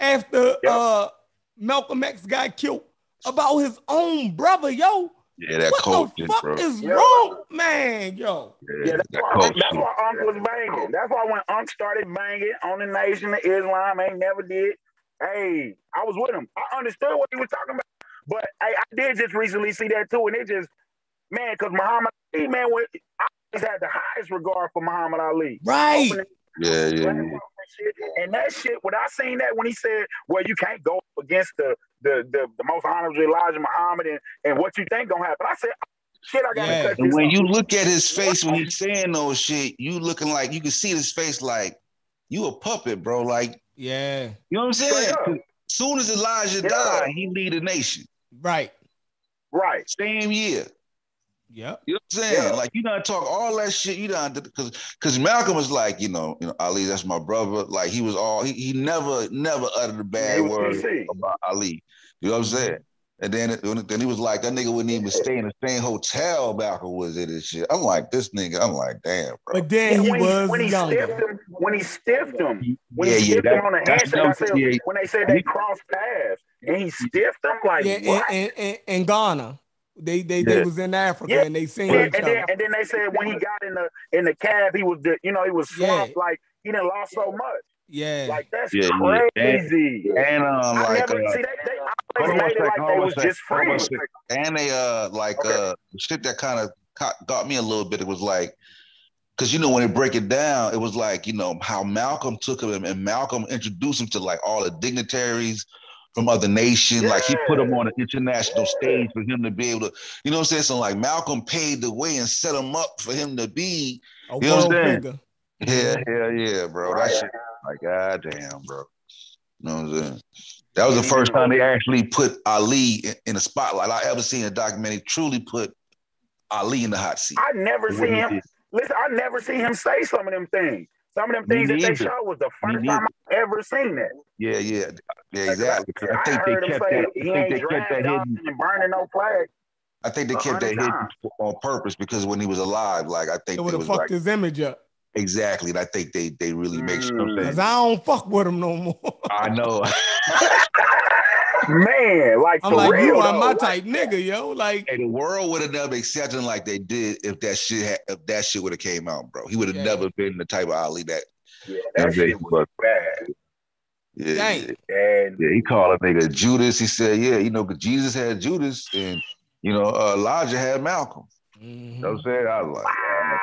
A: after
E: Yep.
A: uh, Malcolm X got killed about his own brother. Yo,
D: Yeah, that
A: what
D: coach
A: the
D: shit,
A: fuck
D: bro.
A: is
E: Yeah.
A: wrong, man? Yo,
E: Yeah, that's
D: that
E: why,
D: coach
E: that's why Unc was banging. That's why when Unc started banging on the Nation of Islam, ain't never did. Hey, I was with him. I understood what he was talking about. But hey, I did just recently see that too, and it just man, because Muhammad Ali, man, I always had the highest regard for Muhammad Ali.
A: right?
E: Opening
D: Yeah, yeah,
E: platform
D: yeah.
E: And shit. And that shit, when I seen that, when he said, "Well, you can't go against the the the, the most honorable Elijah Muhammad and, and what you think gonna happen," I said, "Shit, I gotta
A: Yeah.
E: cut
D: And
E: this."
D: when
E: off.
D: you look at his face when he's saying those shit, you looking like you can see his face like you a puppet, bro. Like
A: Yeah,
D: you know what I'm saying?
E: up.
D: 'Cause Soon as Elijah
E: Yeah.
D: died, he lead a nation.
A: right.
E: right,
D: Same year.
A: Yep.
D: You know what I'm saying?
E: Yeah.
D: Like you done talk all that shit. You done because because Malcolm was like, you know, you know, Ali, that's my brother. Like he was all he, he never never uttered a bad
E: was
D: word
E: PC.
D: about Ali. You know what I'm mm-hmm. saying? And then then he was like, that nigga wouldn't even stay in the same hotel Malcolm was in and shit. I'm like, this nigga, I'm like, damn, bro.
A: But then he
E: when
A: was
E: when he
A: younger.
E: stiffed him, when he stiffed him, when
D: Yeah,
E: he
D: yeah,
E: stiffed
D: that-
E: him on the
D: that's
E: handshake, I said,
D: Yeah.
E: when they said they crossed paths and he stiffed him, like
A: yeah,
E: what?
A: in, in, in, in Ghana. They they, they was in Africa
E: Yeah.
A: and they seen
E: and,
A: each
E: and then,
A: other.
E: and then they said when he got in the in the cab, he was the, you know he was
A: Yeah.
E: swamped like he didn't lost so much.
A: Yeah.
E: Like that's
D: Yeah, yeah. And-
E: crazy.
D: And um,
E: I
D: like,
E: never
D: uh,
E: see they, they always made it like they was just
D: hold
E: friends.
D: and they uh like
E: Okay.
D: uh shit that kind of got me a little bit. It was like because you know when they break it down, it was like you know how Malcolm took him and Malcolm introduced him to like all the dignitaries from other nations. Like he put him on an international stage for him to be able to, you know what I'm saying? So like Malcolm paid the way and set him up for him to be.
A: a
D: you know what I'm saying?
A: figure.
D: Yeah, mm-hmm. hell yeah, bro. That shit, like goddamn, bro. You know what I'm saying? That was the first time they actually put Ali in, the spotlight. I ever seen a documentary truly put Ali in the hot seat.
E: I never see him. Listen, I never see him say some of them things. Some of them things that they
D: neither.
E: showed was the first time I ever seen that.
D: Yeah, yeah, yeah, exactly. 'Cause I think
E: I
D: they
E: heard him
D: kept that. I think they kept that
E: dragged
D: hidden.
E: and burning no flag.
D: I think they kept that
E: hundred
D: hidden on purpose because when he was alive, like I think
A: It would have fucked
D: like
A: his image up.
D: exactly. And I think they they really make sure.
E: Mm.
A: Cause I don't fuck with him no more.
D: I know.
E: Man, like
A: I'm
E: for
A: like,
E: real
A: you are
E: though.
A: my type nigga, yo. Like,
D: Hey, the world would have never accepted him like they did if that shit had, if that shit would have came out, bro. He would have
A: Yeah.
D: never been the type of Ali that.
E: yeah, that
D: Okay,
E: shit was bad.
D: Yeah,
A: Dang.
D: yeah,
E: And
D: yeah. He called a nigga Judas. He said, yeah, you know, 'cause Jesus had Judas, and you know, uh, Elijah had Malcolm.
A: Mhm.
D: You know what I'm saying? I was like,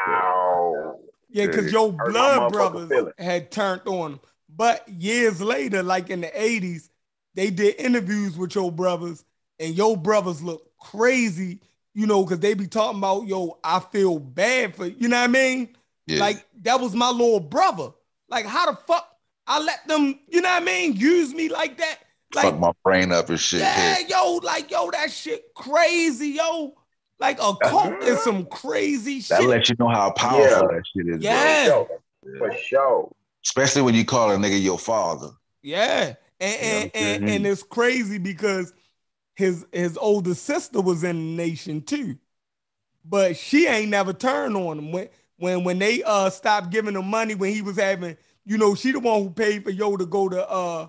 E: wow.
A: yeah, because your blood
E: motherfucking
A: brothers had turned on him. But years later, like in the 80s, they did interviews with your brothers, and your brothers look crazy, you know, because they be talking about, yo, I feel bad for you know what I mean?
D: yeah.
A: Like that was my little brother. Like, how the fuck I let them, you know what I mean, use me like that? Like,
D: fuck my brain up and shit.
A: yeah,
D: Yeah.
A: yo, like, yo, that shit crazy, yo. Like a cult is uh-huh. some crazy
D: That
A: shit.
D: lets you know how powerful
E: Yeah.
D: that shit is.
A: Yeah.
E: For. For sure.
D: Especially when you call a nigga your father.
A: Yeah. And and, and, and it's crazy because his his older sister was in the nation too. But she ain't never turned on him. When when when they uh stopped giving him money when he was having, you know, she the one who paid for Yo to go to uh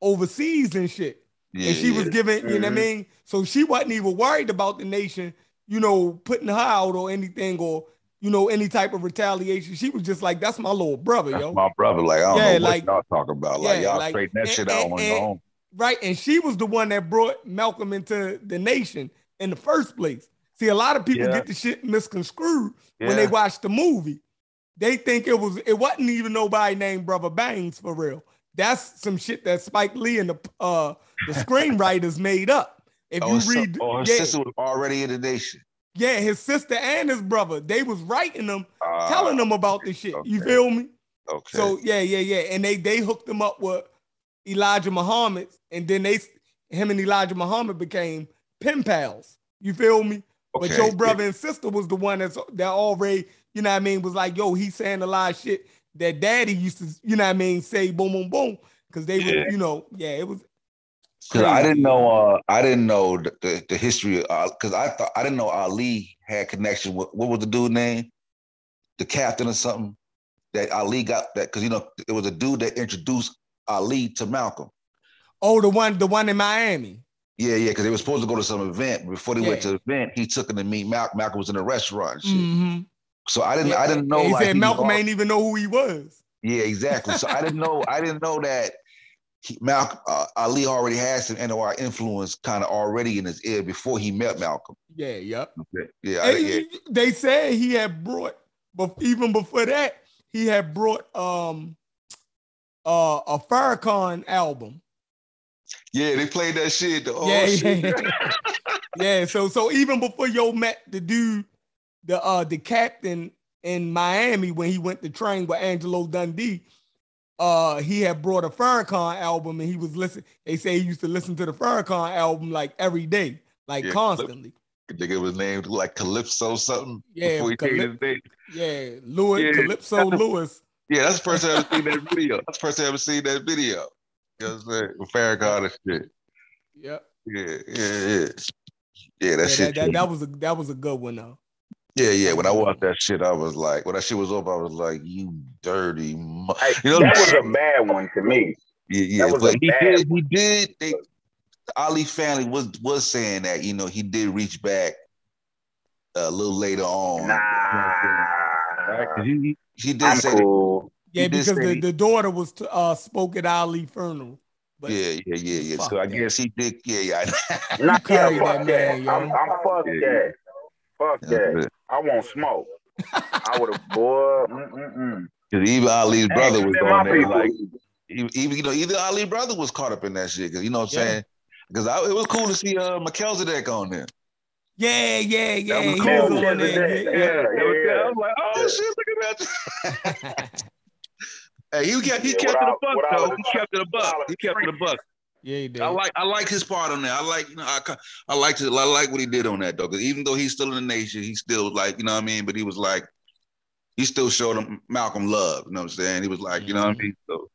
A: overseas and shit.
D: Yeah,
A: and she was giving, you know what I mean? So she wasn't even worried about the nation, you know, putting her out or anything or, you know, any type of retaliation. She was just like, that's my little brother,
D: That's
A: yo.
D: my brother. Like, I don't
A: Yeah,
D: know what y'all talking about. Like,
A: yeah,
D: y'all
A: like-
D: straighten that
A: and-
D: shit out your
A: and-
D: own.
A: Right. And she was the one that brought Malcolm into the nation in the first place. See, a lot of people
D: Yeah.
A: get the shit misconstrued when they watch the movie. They think it was it wasn't even nobody named Brother Bangs for real. That's some shit that Spike Lee and the uh the screenwriters made up. If
D: Oh,
A: you read,
D: oh, his
A: yeah,
D: sister was already in the nation.
A: Yeah, his sister and his brother, they was writing them,
D: Uh,
A: telling them about this shit. You feel me?
D: Okay.
A: So yeah, yeah, yeah, and they they hooked him up with Elijah Muhammad, and then they him and Elijah Muhammad became pen pals. You feel me?
D: Okay.
A: But your brother and sister was the one that's that already, you know what I mean, was like, yo, he's saying a lot of shit that daddy used to, you know what I mean, say boom, boom, boom. Cause they
D: Yeah.
A: would, you know, yeah, it was
D: Because I didn't know, uh, I didn't know the, the, the history. Because I thought I didn't know Ali had connection with what was the dude name, the captain or something. That Ali got that because you know it was a dude that introduced Ali to Malcolm.
A: Oh, the one, the one in Miami.
D: Yeah, yeah, because they were supposed to go to some event. Before they went to the event, he took him to meet Malcolm. Malcolm was in a restaurant. And shit.
A: Mhm.
D: So I didn't,
A: Yeah,
D: I didn't know.
A: He
D: like,
A: said
D: he
A: Malcolm ain't even know who he was.
D: Yeah, exactly. So I didn't know. I didn't know that he, Malcolm uh, Ali already had some NOI influence kind of already in his ear before he met Malcolm.
A: Yeah, yep.
D: Okay. Yeah, I, yeah.
A: They said he had brought, but even before that, he had brought um uh, a Farrakhan album.
D: Yeah, they played that shit. The, oh,
A: yeah,
D: shit.
A: yeah, yeah. So so even before yo met the dude, the uh the captain in Miami when he went to train with Angelo Dundee, uh he had brought a Farrakhan album and he was listening. They say he used to listen to the Farrakhan album like every day, like
D: Yeah,
A: constantly.
D: nigga was named like Calypso something.
A: Yeah,
D: before he changed
A: Calyp-. Yeah, Louis
D: Yeah.
A: Calypso Lewis.
D: Yeah, that's the first time I ever seen that video. That's the first time I ever seen that video. You know what I'm saying? With Farrakhan and shit.
A: Yep.
D: Yeah, yeah, yeah. Yeah, that
A: Yeah,
D: shit.
A: that, that, that was a that was a good one though.
D: Yeah, yeah. When I watched that shit, I was like, when that shit was over, I was like, you dirty. Mu-. You know,
E: that was a bad one to me.
D: Yeah, yeah. But he did, he did. They, the Ali family was was saying that you know he did reach back a little later on.
E: Nah,
D: He, he, he did
E: I'm
D: say that-
A: Yeah, because the,
D: he-
A: the daughter was t- uh spoke at Ali funeral. But
D: yeah, yeah, yeah, yeah. So
A: Fuck
D: I
A: that.
D: guess he did. Yeah, yeah.
E: Nah, yeah, fuck
A: that
E: that.
A: man, yo.
E: I'm, I'm fuck
D: Yeah.
E: that. Fuck
D: That's
E: that.
D: It.
E: won't smoke. I would have, boy.
D: Because even Ali's brother was
E: them
D: on there.
E: people.
D: Like even even, you know either Ali brother was caught up in that shit. Because you know what I'm
A: Yeah.
D: saying. Because it was cool to see uh Melchizedek on there.
A: yeah, yeah, yeah.
D: was
A: He
D: cool.
A: was on there.
E: Yeah,
A: Yeah,
E: yeah, yeah.
D: I was like, oh
E: Yeah.
D: shit, look at that. hey, he kept he
E: Yeah,
D: kept it a buck though. He kept it a buck. He kept it a buck.
A: Yeah, he did.
D: I like I like his part on that. I like you know I ca- I like I like what he did on that though. Because even though he's still in the nation, he still like you know what I mean. But he was like he still showed him Malcolm love. You know what I'm saying? He was like you know what I mean. So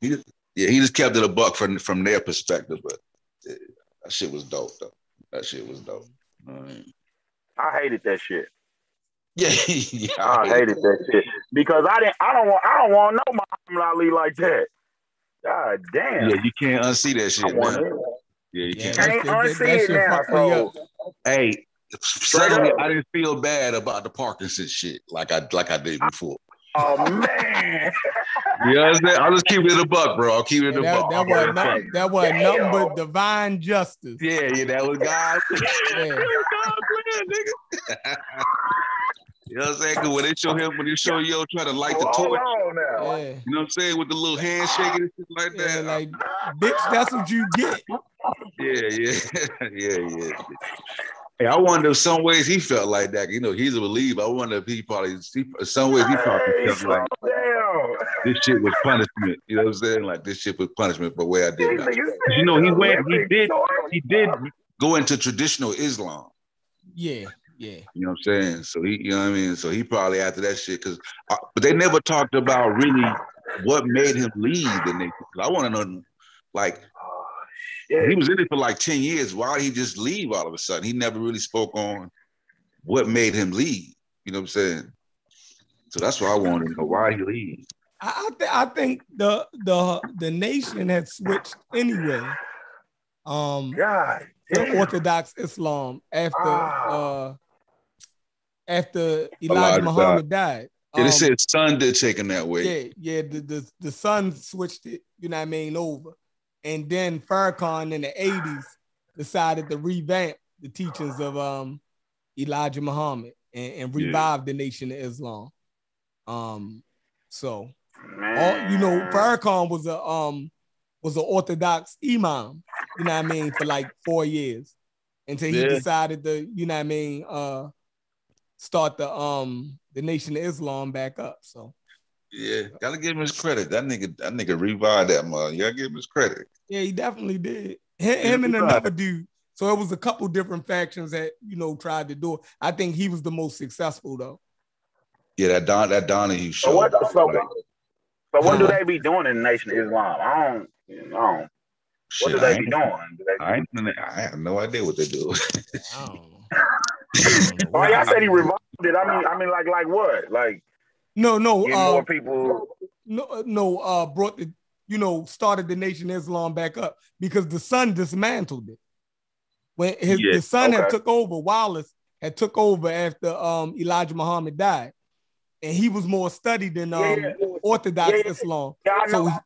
D: he just, yeah he just kept it a buck from from their perspective. But that shit was dope though. That shit was dope. You know I mean?
E: I hated that shit.
D: Yeah, yeah.
E: I hated that shit because I didn't. I don't want. I don't want no Muhammad Ali like that. God damn.
D: Yeah, you can't unsee that shit,
E: want
D: man. Yeah, you can't.
A: that-
E: Can't
A: that- that-
E: unsee
A: that
E: it
A: shit
E: now.
A: fucked me up.
E: So
D: Hey, suddenly. I didn't feel bad about the Parkinson shit like I like I did before.
E: Oh man.
D: You know what I'm saying? I'll just keep it in the buck, bro. I'll keep it in
A: Yeah,
D: the
A: that,
D: buck.
A: that
D: I'm
A: wasn't that wasn't nothing but divine justice.
D: Yeah, yeah, that was God.
A: Yeah.
D: God plan, you know what I'm saying? 'Cause when they show him, when they show yo trying to light the
E: oh,
D: torch,
E: on now.
A: Yeah.
D: you know what I'm saying? With the little handshake and shit like
A: Yeah,
D: that.
A: like, bitch, that's what you get.
D: yeah, yeah, yeah, yeah. Hey, I wonder if some ways he felt like that. You know, he's a believer. I wonder if he probably, he, some ways he probably
E: Hey,
D: felt
E: slow
D: like
E: down.
D: this shit was punishment. You know what I'm saying? Like this shit was punishment for where I did that.
E: You,
D: You know, he went, he did, he did go into traditional Islam.
A: Yeah, yeah.
D: You know what I'm saying? So he, you know what I mean? So he probably after that shit, because, but they never talked about really what made him leave the nation. 'Cause I want to know, like,
E: Yeah.
D: he was in it for like 10 years. Why did he just leave all of a sudden? He never really spoke on what made him leave. You know what I'm saying? So that's why I wanted to know why he leave.
A: I I, th- I think the the the nation had switched anyway. Um,
E: God.
A: to
E: damn.
A: Orthodox Islam after
E: Ah.
A: uh after Elijah Muhammad died.
D: Yeah, they
A: Um,
D: said son did take him that way.
A: yeah, yeah. The, the the son switched it, you know what I mean, over, and then Farrakhan in the '80s decided to revamp the teachings of um Elijah Muhammad and, and
D: Yeah.
A: revive the Nation of Islam. Um, so all you know, Farrakhan was a um was an Orthodox imam, you know what I mean, for like four years until he
D: Yeah.
A: decided to, you know what I mean, uh start the um the Nation of Islam back up. So
D: Yeah, gotta give him his credit. That nigga, that nigga revived that mother. You gotta give him his credit.
A: yeah, he definitely did. Him, him and another dude. So it was a couple different factions that you know tried to do it. I think he was the most successful though.
D: Yeah, that Don, that Donahue show.
E: So what? So,
D: like,
E: so what do they be doing in the Nation of Islam? I don't. I don't. What
D: shit,
E: do
D: I
E: they be doing? Do they-
D: I, ain't, I have no idea what they do.
A: I. I don't know what
E: y'all said he
A: happened.
E: revived it. I mean, I mean, like, like what? Like
A: No, no, uh,
E: more people.
A: no, no, uh, brought the, you know, started the Nation Islam back up because the son dismantled it. When his
D: Yeah,
A: the son had took over, Wallace had took over after um Elijah Muhammad died, and he was more studied than um
E: Yeah, yeah.
A: Orthodox
E: Yeah, yeah.
A: Islam.
E: Yeah, I
A: So he-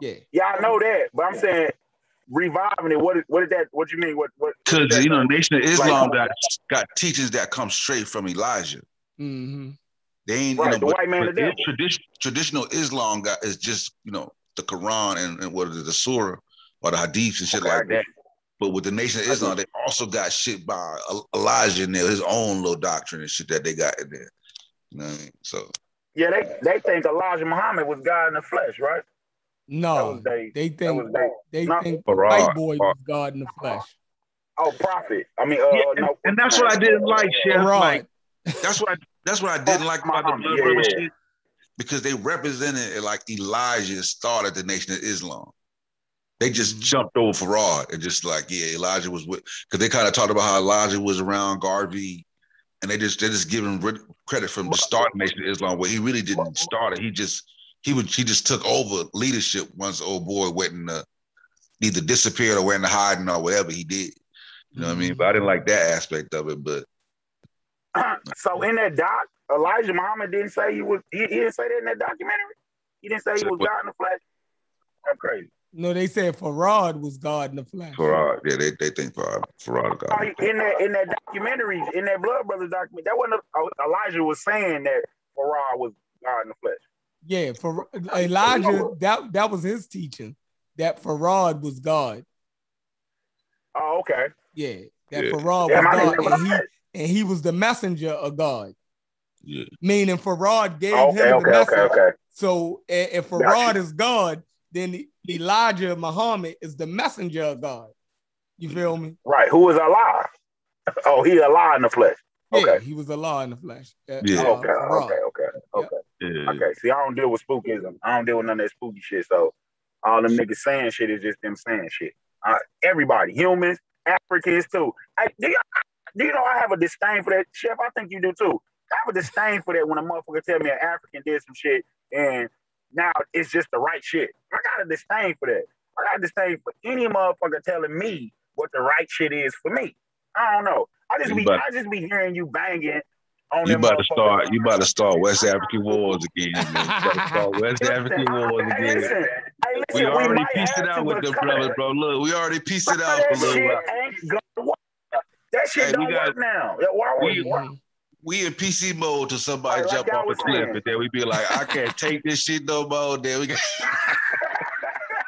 A: yeah,
E: Yeah, I know that, but I'm saying reviving it. What? is- What did that? What do you mean? What? What?
D: Because you know, Nation of Islam
E: Like-
D: got got teachings that come straight from Elijah.
A: hmm
D: They ain't
E: Right,
D: you know,
E: the
D: but,
E: white man
D: but
E: the
D: it- tradition, traditional Islam got is just you know the Quran and, and what is it, the Surah or the Hadiths and shit
E: Okay,
D: like that. But with the Nation of Islam, they also got shit by Elijah in there, his own little doctrine and shit that they got in there. You know what I mean? So
E: Yeah, they they think Elijah Muhammad was God in the flesh, right? That
A: no,
E: they.
A: they think
E: they.
A: they
E: no.
A: think
D: Farad,
A: white boy
D: Farad.
A: was God in the flesh.
E: Oh, prophet. I mean, uh,
D: Yeah,
E: no.
D: and that's what I didn't like, Chef.
A: Rod.
D: Like that's what I, that's what I didn't like about the blood
E: yeah,
D: brother
E: yeah.
D: shit because they represented it like Elijah started the Nation of Islam. They just
A: Mhm.
D: jumped over Farad and just like, yeah, Elijah was with because they kind of talked about how Elijah was around Garvey, and they just they just give him credit from the start of Nation of Islam where he really didn't start it. He just he would he just took over leadership once old boy went in the either disappeared or went into hiding or whatever he did. You know what I mean? But I didn't like that aspect of it. But
E: so in that doc, Elijah Muhammad didn't say he was. He, he didn't say that in that documentary. He didn't say he was God in the flesh. That's crazy.
A: No, they said Farad was God in the flesh.
D: Farad, yeah, they, they think Farad, Farad
E: Oh,
D: got
E: In that in that documentary, in that Blood Brothers document, that wasn't oh, Elijah was saying that Farah was God in the flesh.
A: Yeah, for Elijah, that that was his teaching. That Farad was God.
E: Oh, okay.
A: Yeah, that
D: Yeah.
A: Farad
E: Damn,
A: was
E: didn't
A: God, and he and he was the messenger of God.
D: Yeah.
A: Meaning Farad gave
E: Oh,
A: him the
E: okay,
A: message.
E: okay, okay.
A: So if Farad
E: you.
A: is God, then Elijah Muhammad is the messenger of God. You feel me?
E: Right. Who was Allah? Oh, he Allah in the flesh.
A: Yeah,
E: Okay.
A: he was Allah in the flesh. Uh,
D: Yeah.
A: uh,
E: okay, okay, okay.
D: Yeah.
E: Okay, see, I don't deal with spookism. I don't deal with none of that spooky shit. So all them niggas saying shit is just them saying shit. Uh, everybody, humans, Africans too. Hey, do, you, do you know I have a disdain for that, Chef? I think you do too. I have a disdain for that when a motherfucker tell me an African did some shit and now it's just the right shit. I got a disdain for that. I got a disdain for any motherfucker telling me what the right shit is for me. I don't know. I just be
D: about-
E: I just be hearing you banging
D: You about to start. You about to start West African wars again. Man. You about to start West African wars
E: Hey,
D: again.
E: listen, hey, listen,
D: We already
E: might
D: pieced it out with them
E: but
D: brothers, bro. Look, we already pieced it out for a little while.
E: That shit
D: Hey,
E: don't
D: got-
E: work now. Why
D: we-
E: work?
D: We in PC mode to somebody
E: Like- like
D: jump off a cliff, and then we be like, I can't take this shit no more. Then we got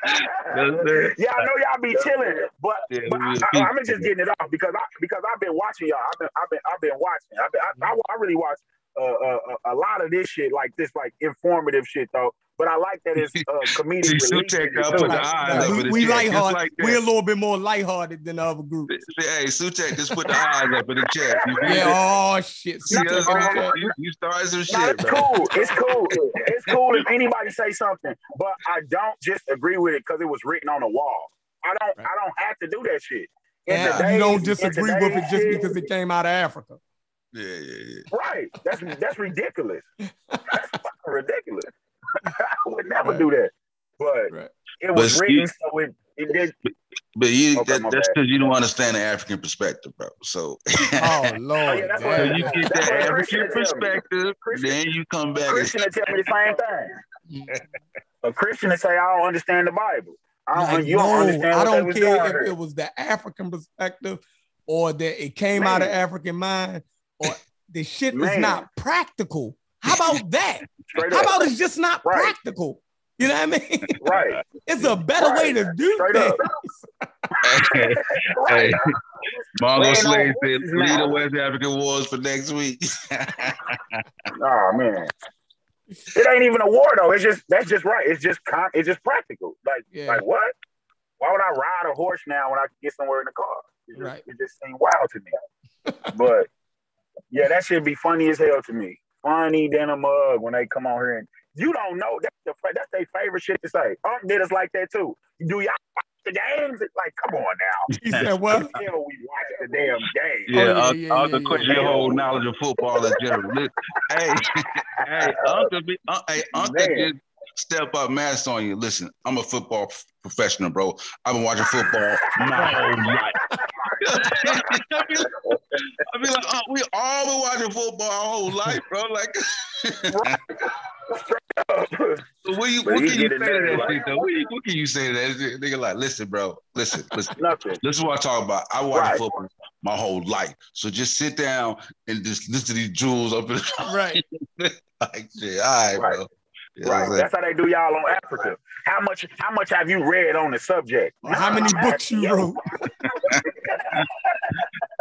E: yeah, I know y'all be chilling, but,
D: Yeah,
E: but I, I'm just getting it off because I because I've been watching y'all. I've been I've been I've been watching. I've been, I, I, I really watch uh, uh, a lot of this shit like this like informative shit though. But I like that it's uh, comedic
D: See,
E: relief.
D: Sutek
E: in it,
D: got the eyes
A: right. We,
D: the
A: we lighthearted.
D: like.
A: We're a little bit more lighthearted than the other group.
D: Hey, Sutek just put the eyes up in the chat.
A: Yeah. Oh shit.
D: See us in? You, you started some
E: No,
D: shit,
E: it's
D: bro.
E: cool. It's cool. It's cool if anybody say something, but I don't just agree with it because it was written on the wall. I don't.
A: Right.
E: I don't have to do that shit. In
A: And
E: today's-
A: you don't disagree with it just because it came out of Africa.
D: Yeah, yeah, yeah.
E: Right. That's that's ridiculous. That's fucking ridiculous. I would never
A: Right.
E: do that. But
A: Right.
E: it was
D: But
E: written
D: see-
E: so it it did.
D: But you
E: okay,
D: that, that's because you don't understand the African perspective, bro. So,
A: Oh Lord.
E: yeah,
D: so you get
E: That's
D: that African
E: Christian tell me.
D: perspective, then you come back and
E: Christian will tell me the same thing. Mm. A Christian will say, "I don't understand the Bible." I don't,
A: Like,
E: you don't
A: no,
E: understand
A: I don't care if it was the African perspective or that it came out of African mind or the shit is
E: Man.
A: not practical. How about that?
E: Straight
A: How
E: up.
A: about it's just not
E: Right.
A: practical? You know what I mean?
E: Right.
A: It's a better way to do
E: Straight
A: things.
E: up.
D: hey,
E: Right.
D: Mongo
E: Man,
D: Slave said,
E: this is
D: lead the West African wars for next week.
E: Oh man. It ain't even a war though. It's just that's just right. It's just con- it's just practical. Like
A: Yeah.
E: like what? Why would I ride a horse now when I can get somewhere in the car? It just,
A: Right.
E: it just seemed wild to me. but yeah, that should be funny as hell to me. Funny than a mug when they come on here and you don't know that's the that's their favorite shit to say. Unc did us like that too. Do y'all watch the games? It's like, come on now.
A: He said, "What?
E: Hell, we watch the damn game.
D: Yeah,
A: yeah,
D: Uncle,
A: yeah,
D: Uncle
A: yeah,
D: question
E: yeah.
D: your whole knowledge of football in general. Listen, hey, hey, Uncle, be, uh, hey, Uncle
E: Man.
D: just step up, mask on you. Listen, I'm a football f- professional, bro. I've been watching football my whole life. I be like, I be like, oh, we all been watching football our whole life, bro. Like, what, you, what can you say to that
E: like-
D: shit, though? What, you- what can you say to that shit? Nigga, like, listen, bro, listen, listen.
E: Nothing.
D: This is what I talk about. I watch
E: Right.
D: football my whole life. So just sit down and just listen to these jewels up in the
A: Right.
D: like shit. All right,
E: Right.
D: bro. You
E: Right. That's how they do y'all on Africa. How much how much have you read on the subject?
A: How many
E: I'm
A: books you wrote?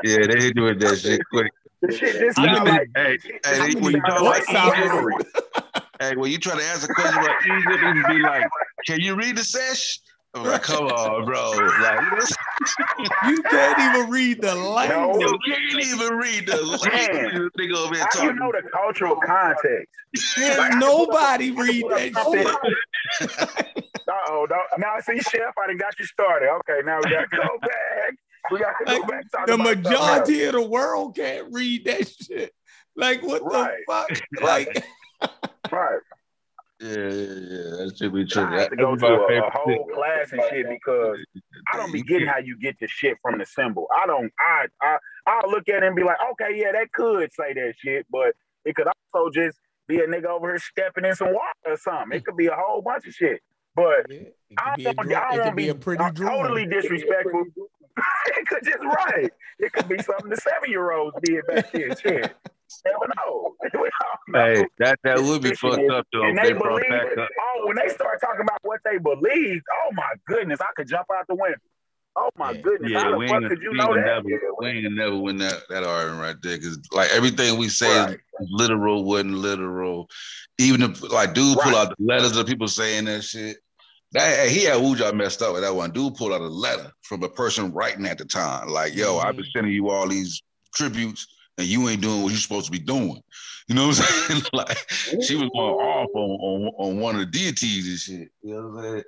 D: Yeah, they hit you with that shit quick.
E: The shit this
A: How
E: sound like
D: Hey, hey,
A: How
D: they,
A: many
D: when you talk
A: books
D: about
A: I
D: Egypt, hey, when you try to ask a question about Egypt, it would be like, "Can you read the sesh?" I'm like, "Come on, bro." Like,
A: You can't even read the language.
D: You can't even read the language. This nigga over here
E: How you know the cultural context?
A: Can nobody read that shit?
E: Uh-oh, don't, now see, Chef, I done got you started. Okay, now we got to go back. We got to go back. talk
A: The majority of the world can't read that shit. Like what
E: Right.
A: the fuck? Like.
E: Right.
D: Yeah, yeah, yeah. That should be true.
E: I have to go to a, a whole class and shit because I don't be getting how you get the shit from the symbol. I don't. I I I'll look at it and be like, okay, yeah, that could say that shit, but it could also just be a nigga over here stepping in some water or something. It could be a whole bunch of shit. But
A: it
E: I
A: could be a,
E: don't,
A: dra-
E: I don't
A: could be
E: be
A: a pretty
E: uh, totally disrespectful. it could just right. It could be something the seven year olds did back then. Shit. Never know. We don't know.
D: Hey, that that would be fucked up though.
E: and
D: if
E: they
D: They
E: believe
D: back up.
E: Oh, when they start talking about what they believe, oh my goodness, I could jump out the window. Oh my
A: Yeah.
E: goodness,
D: Yeah,
E: how
D: we
E: the
D: ain't,
E: fuck could you know that?
D: never, we ain't never win that that argument right there because like everything we say
E: Right.
D: is literal, wasn't literal. Even if like dude pull out the letters of people saying that shit. That hey, he had Wuja messed up with that one. Dude pulled out a letter from a person writing at the time, like, "Yo, I've been mm-hmm. sending you all these tributes, and you ain't doing what you're supposed to be doing." You know what I'm saying? like, she was going off on, on on one of the deities and shit. You know what I'm saying?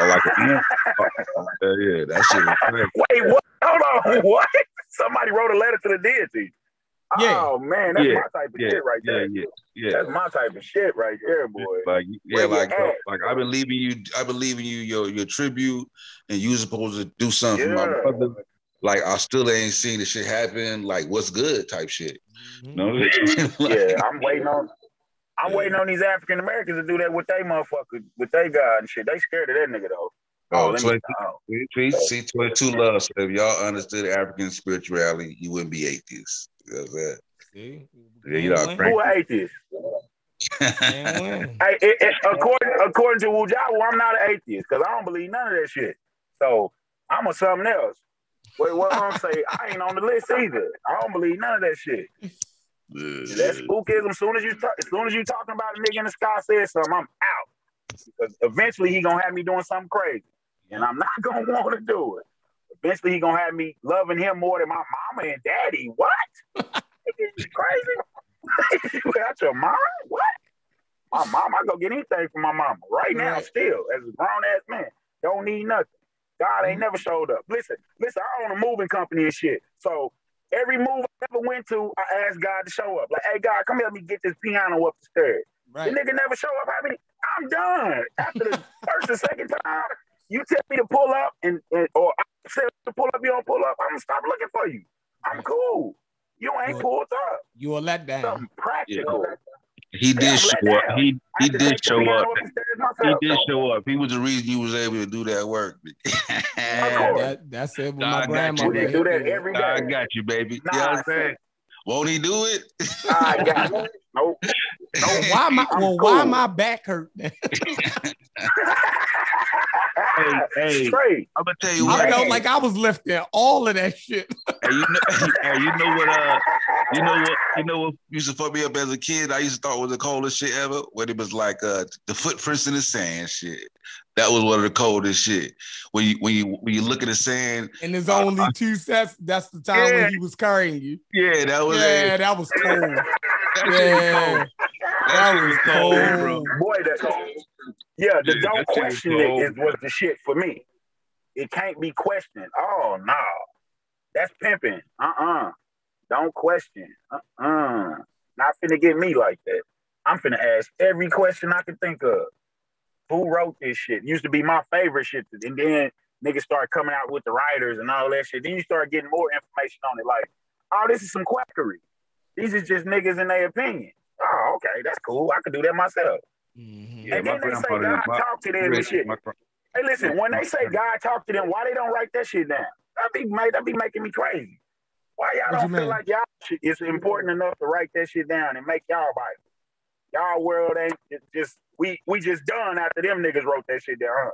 D: Or like, yeah, yeah, that shit was crazy.
E: Wait, what? Hold on, what? Somebody wrote a letter to the deity.
A: Yeah.
E: Oh man, that's
D: Yeah.
E: my type of
D: Yeah,
E: shit right
D: yeah,
E: there.
D: yeah, yeah.
E: That's my type of shit right there, boy.
D: Like yeah,
E: Where
D: like
E: at?
D: like I been leaving you, I been leaving you your your tribute, and you supposed to do something for my brother. Like I still ain't seen the shit happen. Like what's good type shit.
A: Mhm.
D: You know what I'm saying? Like,
E: Yeah, I'm waiting on. I'm waiting on these African Americans to do that with they motherfucker, with they God and shit. They scared of that nigga though.
D: Oh, oh
E: let
D: 20
E: me. Oh.
D: see, see, 22 love. So if y'all understood African spirituality, you wouldn't be atheists. You know what I'm saying?
A: See?
D: Yeah, you know,
A: Can't
D: Frank.
E: Who an atheist? Hey, it, it, according according to Wujawa, I'm not an atheist because I don't believe none of that shit. So I'm a something else. Wait, what I'm saying? I ain't on the list either. I don't believe none of that shit. That spookism. As soon as you talk, as soon as you talking about a nigga in the sky says something, I'm out. Because eventually he gonna have me doing something crazy, and I'm not gonna want to do it. Eventually he gonna have me loving him more than my mama and daddy. What? you crazy? you out your mind? What? My mom, I go get anything from my mama right now.
A: Right.
E: Still, as a grown ass man, don't need nothing. God ain't mm-hmm. never showed up. Listen, listen. I own a moving company and shit. So every move I ever went to, I asked God to show up. Like, hey God, come help me get this piano up the stairs.
A: Right.
E: The nigga never show up. I mean, I'm done. After the first or second time, you tell me to pull up and, and or I tell you to pull up, you don't pull up. I'm gonna stop looking for you. I'm cool. You ain't
A: Well,
E: pulled up.
A: You a letdown.
E: Something practical.
D: He did show up.
E: down.
D: He he did show up. He did show up. He was the reason you was able to do that work.
A: That, that's it with
D: God
A: my
D: got you.
E: Do that
A: hit me
E: every day.
D: I got you, baby.
E: Nah,
D: you know what I'm saying? Won't he do it?
E: I got it. Nope.
A: Well, why my
E: I'm
A: well, why
E: cool.
A: my back hurt? then?
D: Hey, hey.
E: Straight.
D: I'm gonna tell you what.
A: I
D: what.
A: felt like I was lifting all of that shit.
D: Hey, you know, hey, you know what? Uh, you know what? You know what used to fuck me up as a kid? I used to thought was the coldest shit ever. When it was like uh, the footprints in the sand shit. That was one of the coldest shit. When you when you when you look at the sand,
A: And there's only two sets. That's the time
D: Yeah.
A: when he was carrying you.
D: yeah, that was
A: Yeah,
D: it.
A: that was cold.
D: That shit was cold.
A: that
D: That
A: was
D: was cold,
A: cold.
D: bro.
E: Boy, that yeah, the
D: Yeah,
E: don't
D: that shit was
E: question it is was the shit for me. It can't be questioned. Oh no. That's pimping. Uh-uh. Don't question. Uh-uh. Not finna get me like that. I'm finna ask every question I can think of. Who wrote this shit? Used to be my favorite shit. And then niggas start coming out with the writers and all that shit. Then you start getting more information on it. Like, oh, this is some quackery. These is just niggas in their opinion. Oh, okay, that's cool. I could do that myself.
A: Mhm.
D: Yeah,
E: and
D: my
E: then they say
D: grandpa did-
E: God
D: my-
E: talk to them and shit.
D: my
E: Hey, listen, when they say God talk to them, why they don't write that shit down? That be made that be making me crazy. Why y'all
A: What
E: don't
A: you
E: feel
A: mean?
E: like y'all shit it's important enough to write that shit down and make y'all Bible? Y'all world ain't just we we just done after them niggas wrote that shit down. Huh?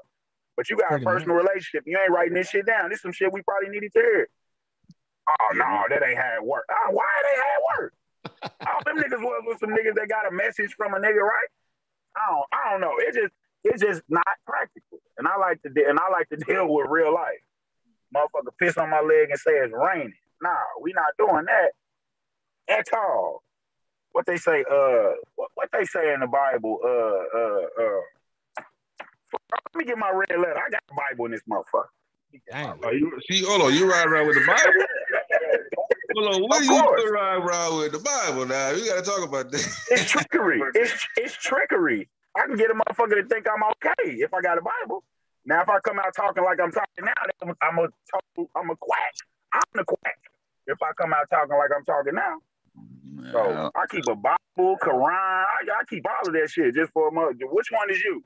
E: But you got a personal relationship. You ain't writing this shit down. This some shit we probably needed to hear. Oh no, that ain't how it work. Oh, why it ain't how it work? All them niggas was with some niggas that got a message from a nigga, right? I don't I don't know. It just it's just not practical. And I like to de- and I like to deal with real life. motherfucker piss on my leg and say it's raining. Nah, we not doing that at all. What they say, uh, what, what they say in the Bible, uh, uh, uh. Let me get my red letter. I got the Bible in this motherfucker.
A: Damn.
D: Oh, you, see, hold on, you ride around with the Bible? Hold on, what
E: Of
D: do you
E: course.
D: do ride around with the Bible now? You got to talk about that.
E: It's trickery. it's it's trickery. I can get a motherfucker to think I'm okay if I got a Bible. Now, if I come out talking like I'm talking now, then I'm a total, I'm a quack. I'm the quack. If I come out talking like I'm talking now, so I keep a Bible, Quran. I, I keep all of that shit just for a month. Which one is you?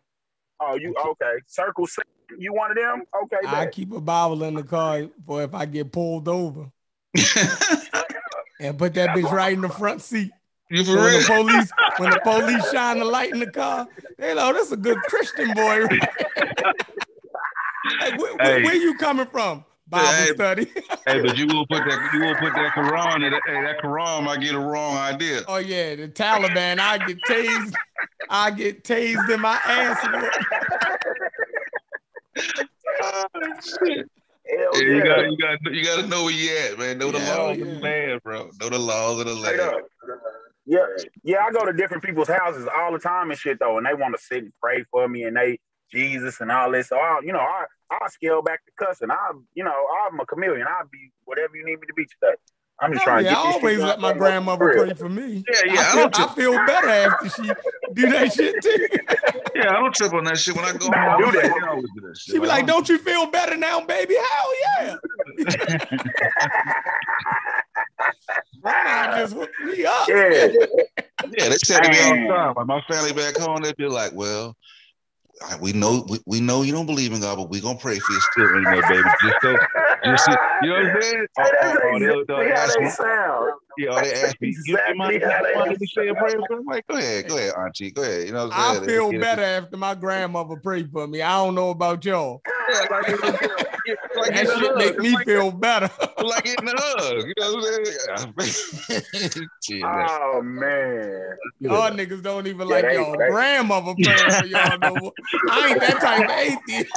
E: Oh, you okay? Circle seven. You one of them? Okay,
A: I
E: bet.
A: keep a Bible in the car for if I get pulled over and put that bitch right in the front seat.
D: you for
A: So when the police, when the police shine the light in the car, they know that's a good Christian boy. like, where,
D: Hey.
A: where you coming from? Bible
D: Hey.
A: study.
D: hey, but you will put that you will put that Quran in that, hey, that Quran might get a wrong idea.
A: oh yeah, the Taliban. I get tased. I get tased in my ass.
E: Oh,
D: Hell you
E: yeah.
D: got you got you got to know where you at, man. Know the
A: Yeah,
D: laws
A: yeah.
D: of the land, bro. Know the laws of the land.
E: Yeah, yeah. I go to different people's houses all the time and shit though, and they want to sit and pray for me and they Jesus and all this. So I, you know, I I scale back the cussing. I, you know, I'm a chameleon. I'll be whatever you need me to be today. I'm just trying
A: yeah,
E: to
A: I
E: get this
A: always
E: shit
A: let my grandmother
E: real.
A: pray for me.
D: Yeah, yeah.
A: I
D: I
A: feel,
D: don't,
A: I feel better after she do that shit too.
D: yeah, I don't trip on that shit. When I go home, I
E: do that.
D: I always do that shit.
A: She be like, "Don't you feel better now, baby?" Hell yeah. Grandma just hooked me up.
E: Yeah,
D: Yeah, they said to me all the time. Like my family back home, they'd be like, "Well, I- we know we, we know you don't believe in God, but we gonna pray for you still anyway, baby. Just so, just so, you know what I'm saying?
E: Hey,
D: Or,
E: that's
D: or, or they'll,
E: exactly how they sound.
D: Yeah, or they ask me, you, you mind,
E: Exactly how
D: you mind if we say a prayer? for him? I'm like, go ahead, go ahead, Auntie, go ahead. You know what I'm
A: I
D: saying?
A: feel
D: Yeah,
A: better after my grandmother prayed for me. I don't know about y'all.
D: Yeah, like, it's like, like
A: That shit
D: hug.
A: make
D: It's
A: me
D: like,
A: feel better.
D: like getting a hug. You know what I'm saying? Shit.
E: Oh man.
A: Y'all niggas don't even
E: Yeah,
A: like
E: they-
A: y'all grandmother praying for y'all no more. I ain't that type of atheist.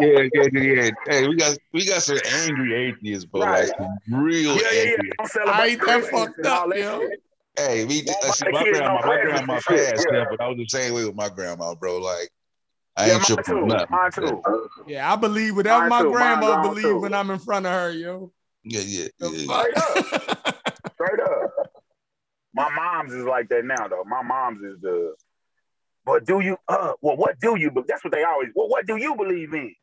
D: Yeah, yeah, yeah, yeah. Hey, we got we got some angry atheists, but
E: Right.
D: Like some real
E: Yeah, yeah, yeah.
D: angry.
A: I ain't that
E: Christmas
A: fucked up, yo.
D: Hey, me,
E: Won't
D: see
E: buy
D: my grandma. My grandma passed,
E: yeah.
D: yeah, but I was the same way with my grandma, bro. Like I
E: Yeah,
D: ain't
E: mine
D: tripping
E: too.
D: nothing.
E: Mine too.
A: Yeah, I believe whatever
E: Mine
A: my
E: too. Mine
A: believe
E: too.
A: when I'm in front of her, yo.
D: Yeah, yeah,
A: The
D: yeah.
A: fuck?
E: Straight up. My mom's is like that now, though. My mom's is the. But do you? Uh, well, what do you? But that's what they always. Well, what do you believe in?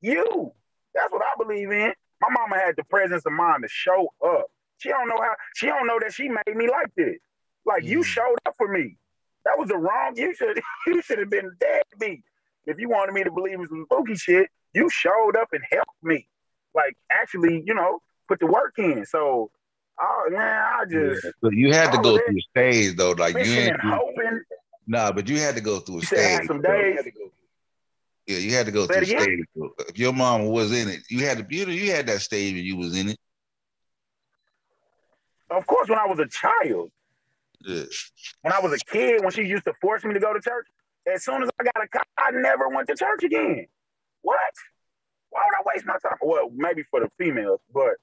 E: You. That's what I believe in. My mama had the presence of mind to show up. She don't know how. She don't know that she made me like this. Like you
A: Mm.
E: showed up for me. That was the wrong. You should. You should have been dead beat. If you wanted me to believe in some spooky shit, you showed up and helped me. Like actually, you know, put the work in. So, oh man, I just.
D: Yeah. So you had to go through a stage though. Like you ain't
E: and hoping.
D: nah, but you had to go through a
E: You
D: stage.
E: some days.
D: Yeah, you had to go
E: Say
D: through a stage. If your mom was in it, you had to. You, you had that stage when you was in it.
E: Of course, when I was a child,
D: Yeah.
E: when I was a kid, when she used to force me to go to church, as soon as I got a car, I never went to church again. What? Why would I waste my time? Well, maybe for the females, but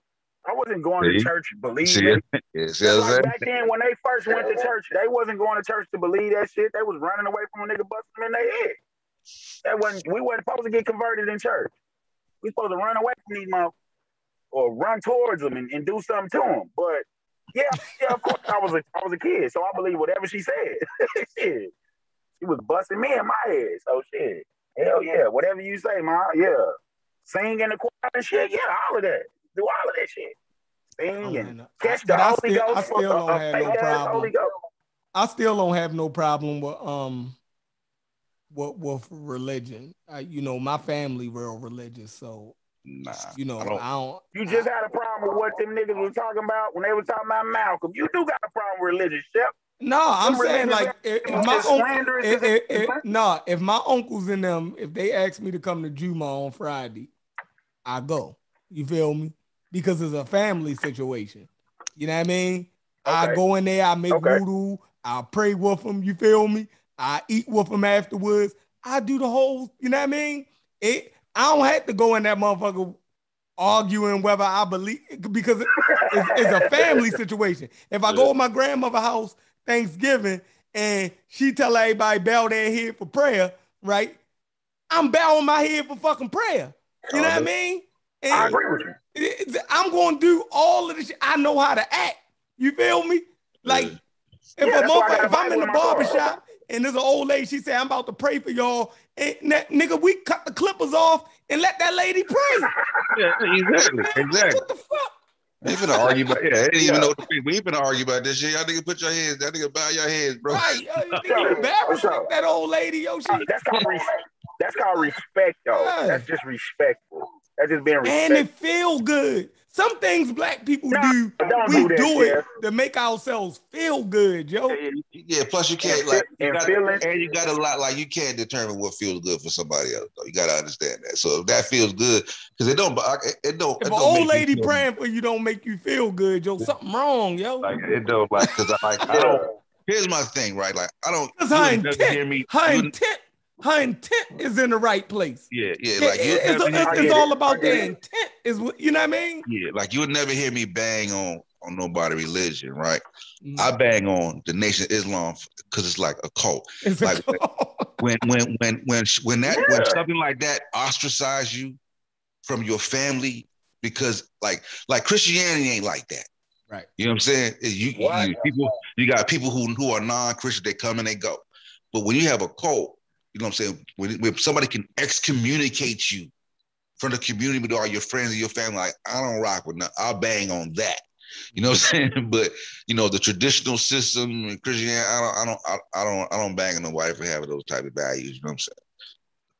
E: I wasn't going
D: See?
E: to church believing.
D: See, yeah, see what I'm
E: Like back then, when they first went to church, they wasn't going to church to believe that shit. They was running away from a nigga busting them in their head. That wasn't. We wasn't supposed to get converted in church. We supposed to run away from these motherfuckers or run towards them and, and do something to them. But yeah, yeah, of course, I was a I was a kid, so I believe whatever she said. shit, she was busting me in my head. So shit, hell yeah, whatever you say, ma, yeah. Sing in the choir and shit, yeah, all of that. Do all of that shit. Sing
A: Oh,
E: and
A: man.
E: catch the
A: I
E: Holy
A: still- I still don't have no problem. I still don't have no problem with um with, with religion. Uh, you know, my family real religious, so
D: Nah,
A: you know,
D: I
A: I
D: don't-
A: don't.
E: You just had a problem with what them niggas was talking about when they was talking about Malcolm. You do got a problem with religion, Shep.
A: No, I'm
E: Them
A: saying like if, if my uncle, if, if, if- no, if my uncles and them, if they ask me to come to Juma on Friday, I go. You feel me? Because it's a family situation. You know what I mean? I go in there, I make
E: Okay.
A: wudu, I pray with them. You feel me? I eat with them afterwards. I do the whole. You know what I mean? It. I don't have to go in that motherfucker arguing whether I believe because it- it's, it's a family situation. If I go to my grandmother house Thanksgiving and she tell everybody bow their head for prayer, right? I'm bowing my head for fucking prayer. You know what I uh-huh. mean?
E: I agree with you.
A: it- I'm going to do all of this. Shit. I know how to act. You feel me? Like
D: Yeah.
A: if
E: Yeah,
A: a
E: I got
A: motherfucker,
E: a
A: if I'm in the barbershop and there's an old lady, she said, I'm about to pray for y'all, and that, nigga, we cut the clippers off and let that lady pray.
D: Yeah, exactly, exactly.
A: What the fuck?
D: They finna argue about yeah. They didn't even know what the we finna argue about this shit. Y'all nigga put your hands, that nigga bow your heads, bro.
A: Right? Yo, you think
E: Yo,
A: you embarrassed
E: yo.
A: with that old lady? Yo, she uh,
E: That's called res- that's called respect, though.
A: Yeah.
E: That's just respectful. That's just being
A: and it feel good. Some things black people
E: Nah,
A: do, we
E: do that,
A: do it
E: Jeff.
A: to make ourselves feel good, yo.
D: Yeah, plus you can't like you
E: and
D: gotta,
E: feeling-
D: and you got a lot like you can't determine what feels good for somebody else. Though. You gotta understand that. So if that feels good, because it don't, it, it don't.
A: If
D: it
A: an
D: don't
A: old
D: make
A: lady
D: feel-
A: praying for you don't make you feel good, yo, something wrong, yo.
D: like it don't like because I like I don't. Here's my thing, right? Like I don't.
A: Because
D: you
A: her intent,
D: hear me.
A: her intent, her intent is in the right place.
D: yeah, yeah,
A: Yeah,
D: like
A: it- it's,
D: never
A: it's, it's all
E: it.
A: about
E: I
A: the
E: it.
A: intent. Is what you know what I mean?
D: Yeah, like you would never hear me bang on on nobody religion, right?
A: Mm.
D: I bang on the Nation of Islam because it's like a cult.
A: It's a-
D: like- when when when when when that when something like that ostracize you from your family because like like Christianity ain't like that.
A: Right.
D: You know what I'm saying? You, you people you got people who who are non-Christian, they come and they go. But when you have a cult, you know what I'm saying? When, when somebody can excommunicate you from the community with all your friends and your family, like I don't rock with nothing. I'll bang on that. You know what I'm saying? But you know, the traditional system and Christianity, I don't, I don't, I, I don't, I don't bang on nobody for having those type of values. You know what I'm saying?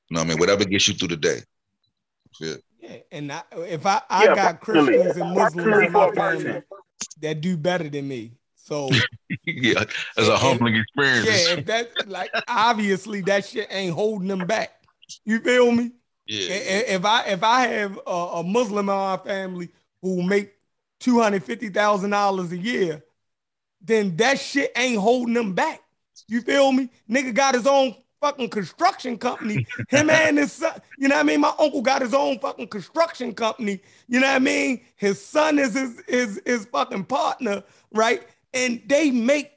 D: You know what I mean? Whatever gets you through the day. Yeah.
A: yeah, and I, if I, I
E: Yeah,
A: got. Christians and Muslims in my
E: for a person.
A: family that do better than me. So
D: yeah, it's a
A: And-
D: humbling experience.
A: yeah, if that like obviously that shit ain't holding them back. You feel me?
D: yeah.
A: If I if I have a, a Muslim in my family who make two hundred fifty thousand dollars a year, then that shit ain't holding them back. You feel me? Nigga got his own fucking construction company. Him and his son, you know what I mean? My uncle got his own fucking construction company. You know what I mean? His son is his his, his fucking partner, right? And they make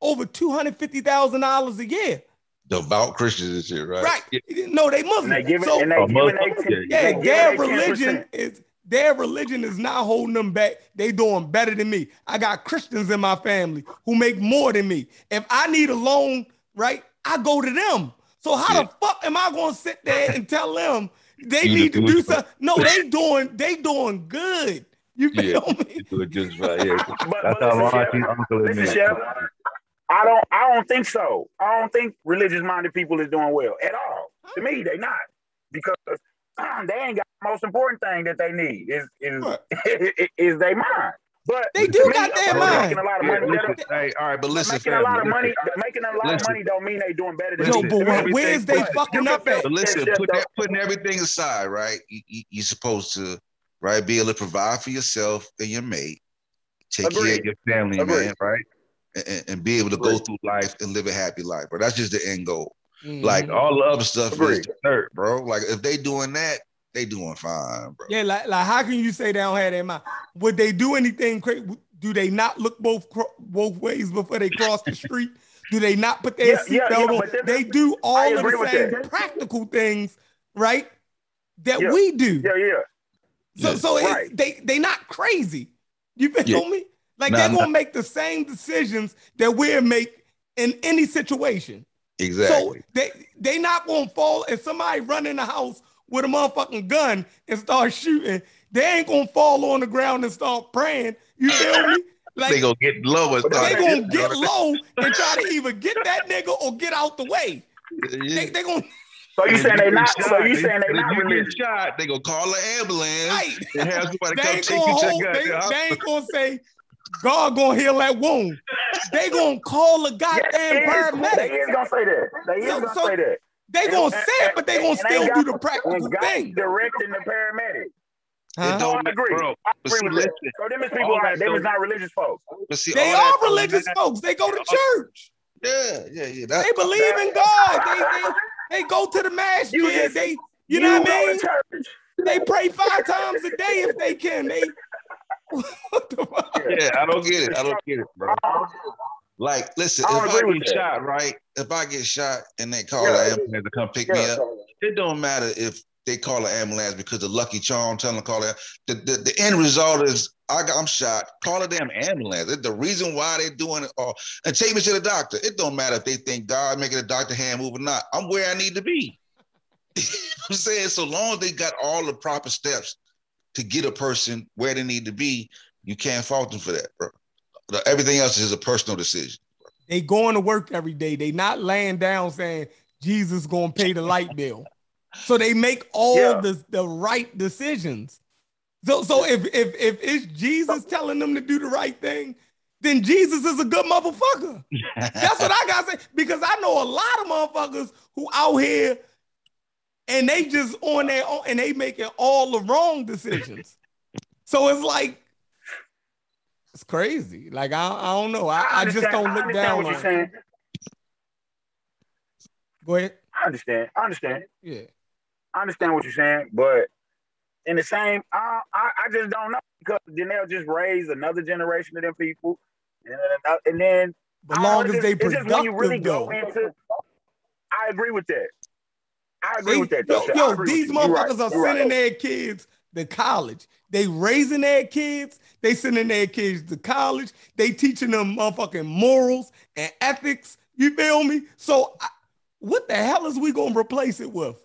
A: over two hundred fifty thousand dollars a year,
D: Devout Christians and shit, right?
A: right?
D: Yeah.
A: No, they Muslim.
E: And they give it,
A: So-
E: and they
D: Oh,
E: giving
D: Muslim?
E: they,
D: Yeah,
A: yeah,
E: they
A: their
E: giving
A: religion is their religion is not holding them back. They doing better than me. I got Christians in my family who make more than me. If I need a loan, right, I go to them. So how
D: Yeah.
A: the fuck am I gonna sit there and tell them they
D: You
A: need to
D: do
A: do something? No, they doing they doing good. You
D: Yeah.
A: feel me?
D: You do it just right. Yeah.
E: But,
D: That's
E: but
D: how
E: listen, Chef,
D: Uncle
E: listen, Chef, I don't I don't think so. I don't think religious minded people is doing well at all. To me, they not because um, they ain't got the most important thing that they need is is
A: What?
E: is they mind. But
A: They do
E: me,
A: got their mind.
E: Making a lot of
D: Yeah, listen, hey, all right, but listen,
E: making a lot of money.
D: listen.
E: Making a lot
D: Listen.
E: of money don't mean they doing better than
A: Yo,
E: me.
A: but where- where's they fucking
E: you
A: up at?
D: But listen, put that, putting everything aside, right? You, you, you're supposed to, right, be able to provide for yourself and your mate, take care of your family,
E: Agreed.
D: man, right? And, and- and be able to go through life and live a happy life, bro. That's just the end goal.
A: Mhm.
D: Like all the other stuff is
E: Agreed.
D: dirt, bro. Like if they doing that, they doing fine, bro.
A: Yeah, like, like how can you say they don't have their mind? Would they do anything crazy? Do they not look both cro- both ways before they cross the street? Do they not put their
E: Yeah,
A: seatbelt
E: yeah, yeah,
A: on? They do all of the same practical things, right? That
E: Yeah.
A: we do.
E: Yeah, yeah.
A: So,
D: Yeah.
A: so it-
E: Right.
A: they they not crazy. You feel
D: Yeah.
A: me? Like
D: Nah,
A: they're
D: nah.
A: gonna make the same decisions that we'll make in any situation.
D: Exactly.
A: So they they not gonna fall if somebody run in the house with a motherfucking gun and start shooting, they ain't gonna fall on the ground and start praying. You feel me? Like
D: they gonna get low and
E: But
D: start.
A: they gonna get low and try to either get that nigga or get out the way.
D: know?
A: They, they gonna
E: So you
D: And
E: saying they
D: get
E: not?
D: shot,
E: So you
D: they-
E: saying they
D: if
E: not
D: you
E: religious?
D: get shot, they gonna call an ambulance
A: right.
D: and have somebody
A: They
D: come
A: ain't
D: take
A: gonna
D: you to the
A: they, they ain't gonna say God gonna heal that wound. They gonna call a goddamn
E: they is, they
A: paramedic.
E: is gonna say that. They is gonna
A: so
E: say that.
A: They
E: And-
A: gonna
E: and-
A: say it, but they gonna
E: and
A: still
E: ain't
A: do
E: got-
A: the practical
E: God
A: thing.
E: directing the paramedic.
A: Huh?
D: It
E: No,
D: don't
E: I agree.
D: bro.
E: I agree with
D: listen,
E: that. So them is people
D: that
E: like them is
D: don't-
E: religious folks.
D: see,
A: They
D: all that
A: are religious folks. They go to uh, church.
D: Yeah, yeah, yeah. That,
A: They believe in God. They they, they go to the mass.
E: You
A: Yeah,
E: just-
A: they you know what I mean?
E: church.
A: they pray five times a day if they can. They what the fuck?
D: Yeah, I don't get it. I don't get it, bro. Like, listen,
E: I
D: if I get shot, right? If I get shot and they call
E: Yeah.
D: an ambulance to come pick me up, it don't matter if they call an ambulance because the lucky charm tell them to call it. The, the, the end result is I got, I'm shot. Call a damn ambulance. It's the reason why they're doing it all. And take me to the doctor. It don't matter if they think God making a doctor hand move or not. I'm where I need to be. I'm saying so long as they got all the proper steps to get a person where they need to be, you can't fault them for that, bro. Everything else is a personal decision.
A: They going to work every day. They not laying down saying Jesus gonna pay the light bill. So they make all
E: Yeah.
A: the, the right decisions. So so if if if it's Jesus telling them to do the right thing, then Jesus is a good motherfucker. That's what I gotta say. Because I know a lot of motherfuckers who out here and they just on their own and they making all the wrong decisions. So it's like it's crazy. Like I, I don't know. I, I just don't look down
E: what
A: on.
E: you're saying.
A: Go ahead.
E: I understand. I understand.
A: Yeah.
E: I understand what you're saying, but in the same, I, I, I just don't know because then they'll just raise another generation of them people, and then, and then
A: But long as they
E: it's just- when you really
A: productive
E: go into. I agree with that. I agree
A: They-
E: with that.
A: yo,
E: Though,
A: yo,
E: with
A: these.
E: You're right.
A: motherfuckers are
E: You're right.
A: sending their kids to college. They raising their kids. They sending their kids to college. They teaching them motherfucking morals and ethics. You feel me? So, I, what the hell is we gonna replace it with?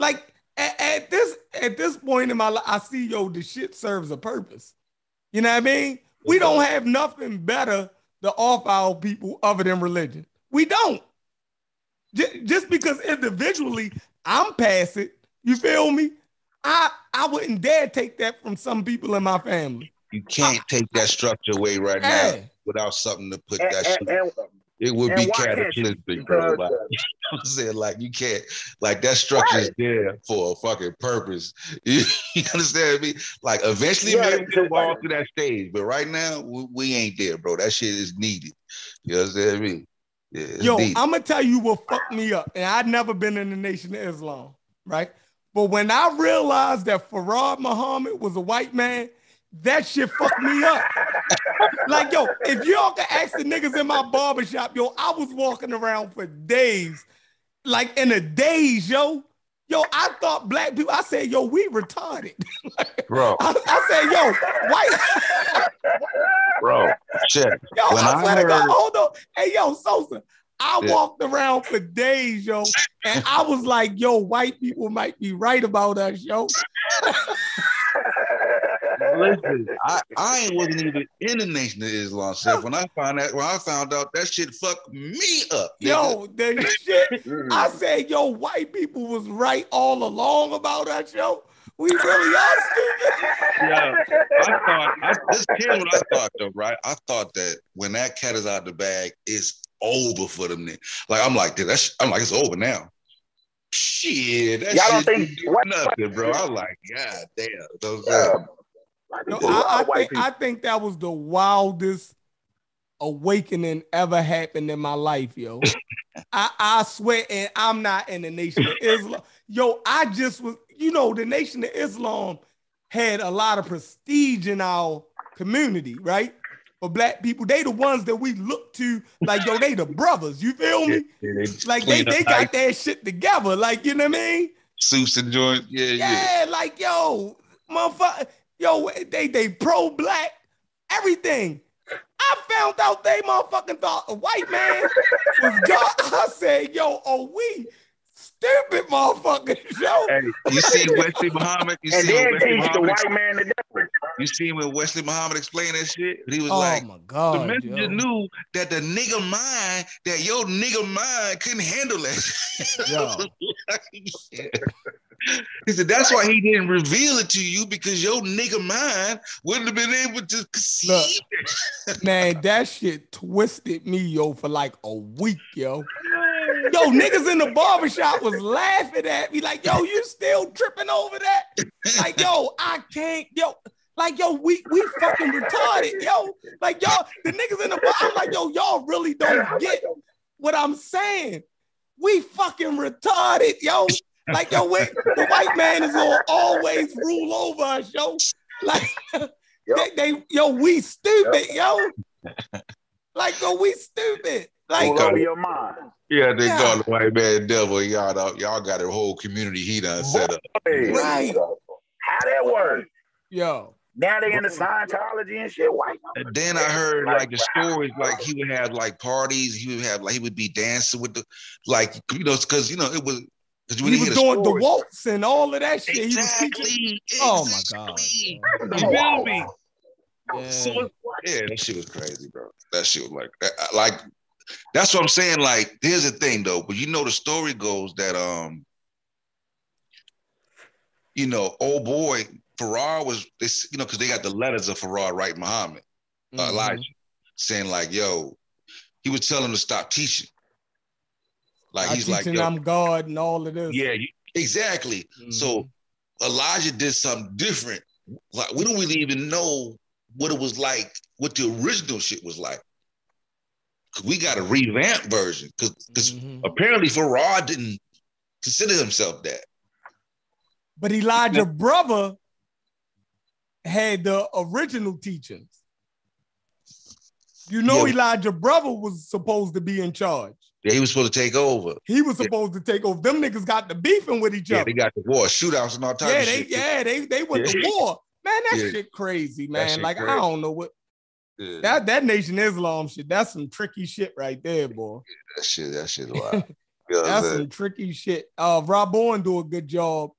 A: Like at, at this at this point in my life, I see yo, the shit serves a purpose. You know what I mean? We don't have nothing better to offer our people other than religion. We don't. Ju- Just because individually I'm past it, you feel me? I I wouldn't dare take that from some people in my family.
D: You can't take that structure away right now
A: Yeah.
D: without something to put
E: And,
D: that
E: and,
D: shit.
E: and,
D: It would
E: and
D: be
E: why can't you?
D: cataclysmic, bro. Like,
E: uh,
D: you know what I'm saying? Like you can't, like that structure is
E: Right.
D: there for a fucking purpose. You, you understand me? Like eventually,
E: Yeah,
D: maybe we'll walk
E: like-
D: through that stage, but right now we, we ain't there, bro. That shit is needed. You understand me? Yeah,
A: Yo,
D: needed.
A: I'm gonna tell you what fucked me up, and I'd never been in the Nation of Islam, right? But when I realized that Farad Muhammad was a white man, that shit fucked me up. like, yo, if y'all can ask the niggas in my barbershop, yo, I was walking around for days, like in a daze, yo. Yo, I thought black people, I said, yo, we retarded.
D: bro,
A: I, I said, yo, white.
D: bro, shit.
A: Yo,
D: When
A: I
D: I
A: swear to God,
D: heard-
A: hold on. Hey, yo, Sosa, I
D: Yeah.
A: walked around for days, yo, and I was like, yo, white people might be right about us, yo.
D: Listen, I, I ain't wasn't even in the Nation of Islam, Chef. When I found that, when I found out that shit fucked me up.
A: Yo, the shit.
E: mm,
A: I said, yo, white people was right all along about us, yo. We really are stupid.
D: Yeah, I thought I, this here's what I thought though, right? I thought that when that cat is out of the bag, it's over for them. Then. Like I'm like, dude, that's I'm like, it's over now. Shit, that
E: Y'all don't think-
D: do
E: what-
D: nothing, bro. I'm like, God damn. Those,
E: Yeah.
A: Yo,
E: A lot
A: I, I
E: white
A: think. I think that was the wildest awakening ever happened in my life, yo. I, I swear, and I'm not in the Nation of Islam. Yo, I just was, you know, the Nation of Islam had a lot of prestige in our community, right? For black people, they the ones that we look to, like, yo, they the brothers. You feel me?
D: Yeah, they
A: Like they, they got that shit together. Like, you know what I mean?
D: suits and joints. Yeah, yeah.
A: Yeah, like yo, motherfucker, yo, they they pro black, everything. I found out they motherfucking thought a white man was God. I said, yo, are we stupid motherfuckers, yo?
D: Hey, you see Wesley Muhammad? You
E: and
D: see
E: then
D: Wesley
E: teach the
D: Muhammad?
E: white man the difference.
D: You see when Wesley Muhammad explained that shit? He was like,
A: Oh
D: like,
A: my God, The
D: messenger
A: yo.
D: knew that the nigga mind, that your nigga mind couldn't handle that.
A: Yo.
D: He said that's why he didn't reveal it to you because your nigga mind wouldn't have been able to conceive it.
A: man, that shit twisted me, yo, for like a week, yo. Yo, niggas in the barbershop was laughing at me, like, yo, you still tripping over that? Like, yo, I can't, yo, like, yo, we we fucking retarded, yo. Like, y'all, the niggas in the bar, I'm like, yo, y'all really don't get what I'm saying. We fucking retarded, yo. Like yo, wait, the white man is gonna always rule over us, yo. Like they, they, yo, we stupid, yo. Like yo, we stupid. Like
E: All over your mind.
D: Yeah, they
A: Yeah.
D: call the white man devil. Y'all, don't- y'all got a whole community he done set up.
A: Right.
E: How that work?
A: yo,
E: Now they into Scientology and shit. White.
D: And then I heard like the stories, like he would have like parties. He would have like he would be dancing with the like you know because you know it was because when
A: he
D: you
A: was doing the waltz and all of that shit. He was teaching.
D: exactly.
A: Oh my god.
D: exactly. You feel me?
A: Yeah.
D: So yeah, that shit was crazy, bro. That shit was like like that's what I'm saying. Like, here's the thing though, but you know the story goes that um, you know, old boy Farad was this, you know, because they got the letters of Farad right Muhammad, uh,
A: Mhm.
D: Elijah, saying like, yo, he was telling him to stop teaching. Like
A: I
D: he's like,
A: teaching
D: yo,
A: them God and all of this.
D: yeah, you, exactly.
A: Mhm.
D: So Elijah did something different. Like we don't really even know what it was like, what the original shit was like. 'Cause we got a revamped version. Because
A: Mhm.
D: apparently Farad didn't consider himself that.
A: But Elijah brother had the original teachings. You know,
D: Yeah.
A: Elijah brother was supposed to be in charge.
D: Yeah, he was supposed to take over.
A: He was
D: Yeah.
A: supposed to take over. Them niggas got the beefing with each
D: Yeah,
A: other.
D: they got the war, shootouts and all types
A: yeah,
D: of
A: they
D: shit.
A: yeah, they they went
D: Yeah.
A: to war. Man, that
D: Yeah.
A: shit crazy, man.
D: shit
A: like I don't know what
D: Yeah,
A: that that Nation Islam shit. That's some tricky shit right there, boy.
D: that shit, that shit wild. You know what I'm
A: That's some tricky shit. Uh, Rob Bowen do a good job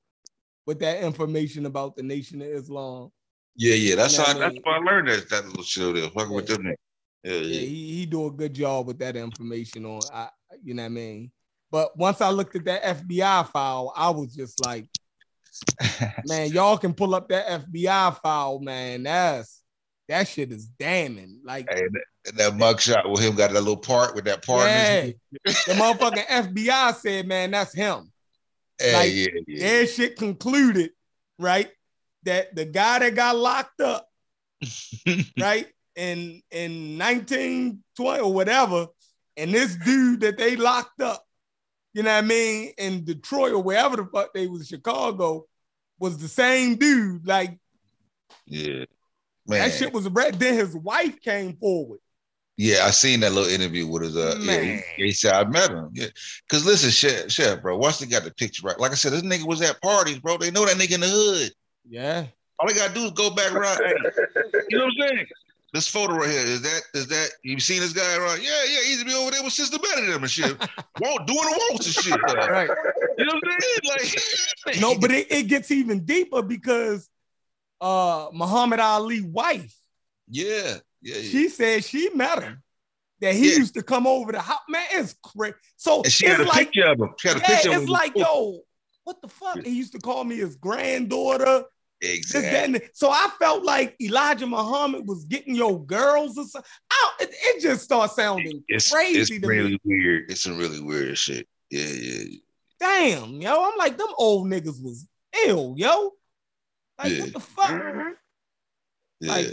A: with that information about the Nation of Islam.
D: yeah, yeah. That's
A: You know
D: how
A: I
D: that's why I learned that that little shit there. Fucking with them niggas. Yeah,
A: he he do a good job with that information on. I, you know what I mean. But once I looked at that FBI file, I was just like, man, y'all can pull up that FBI file, man. That's that shit is damning. Like
D: Hey, that, that mugshot with him got that little part with that part.
A: yeah, the motherfucking FBI said, man, that's him.
D: Hey,
A: like,
D: yeah, yeah.
A: Their shit concluded, right? That the guy that got locked up, right, in in 1920 or whatever, and this dude that they locked up, you know what I mean, in Detroit or wherever the fuck they was, Chicago, was the same dude. Like
D: Yeah. Man.
A: that shit was a red. Then his wife came forward.
D: Yeah, I seen that little interview with his uh yeah, he, he said I met him. Yeah. Cause listen, shit, shit, bro. Once they got the picture right, like I said, this nigga was at parties, bro. They know that nigga in the hood.
A: Yeah.
D: All they gotta do is go back around. You know what I'm saying? This photo right here, is that is that you seen this guy right? Yeah, yeah, he used to be over there with Sister Betty and them and shit. Won't doing the waltz and shit.
A: Right.
D: You know what I'm saying? Like
A: No, but it, it gets even deeper because uh Muhammad Ali wife,
D: yeah, yeah, yeah.
A: she said she met him. That he
D: Yeah.
A: used to come over the house. Man, it's crazy. So
D: and she
A: it's
D: had a
A: like,
D: picture of him. She had a
A: yeah,
D: picture of him.
A: it's like, yo, what the fuck? He used to call me his granddaughter. This,
D: exactly.
A: that, So I felt like Elijah Muhammad was getting your girls or something. I It, it just starts sounding
D: It's,
A: crazy
D: it's
A: to
D: really
A: me.
D: weird. It's some really weird shit. Yeah, yeah.
A: Damn, yo. I'm like, them old niggas was ill, yo. Like,
D: Yeah.
A: what the fuck?
D: Yeah.
A: Like,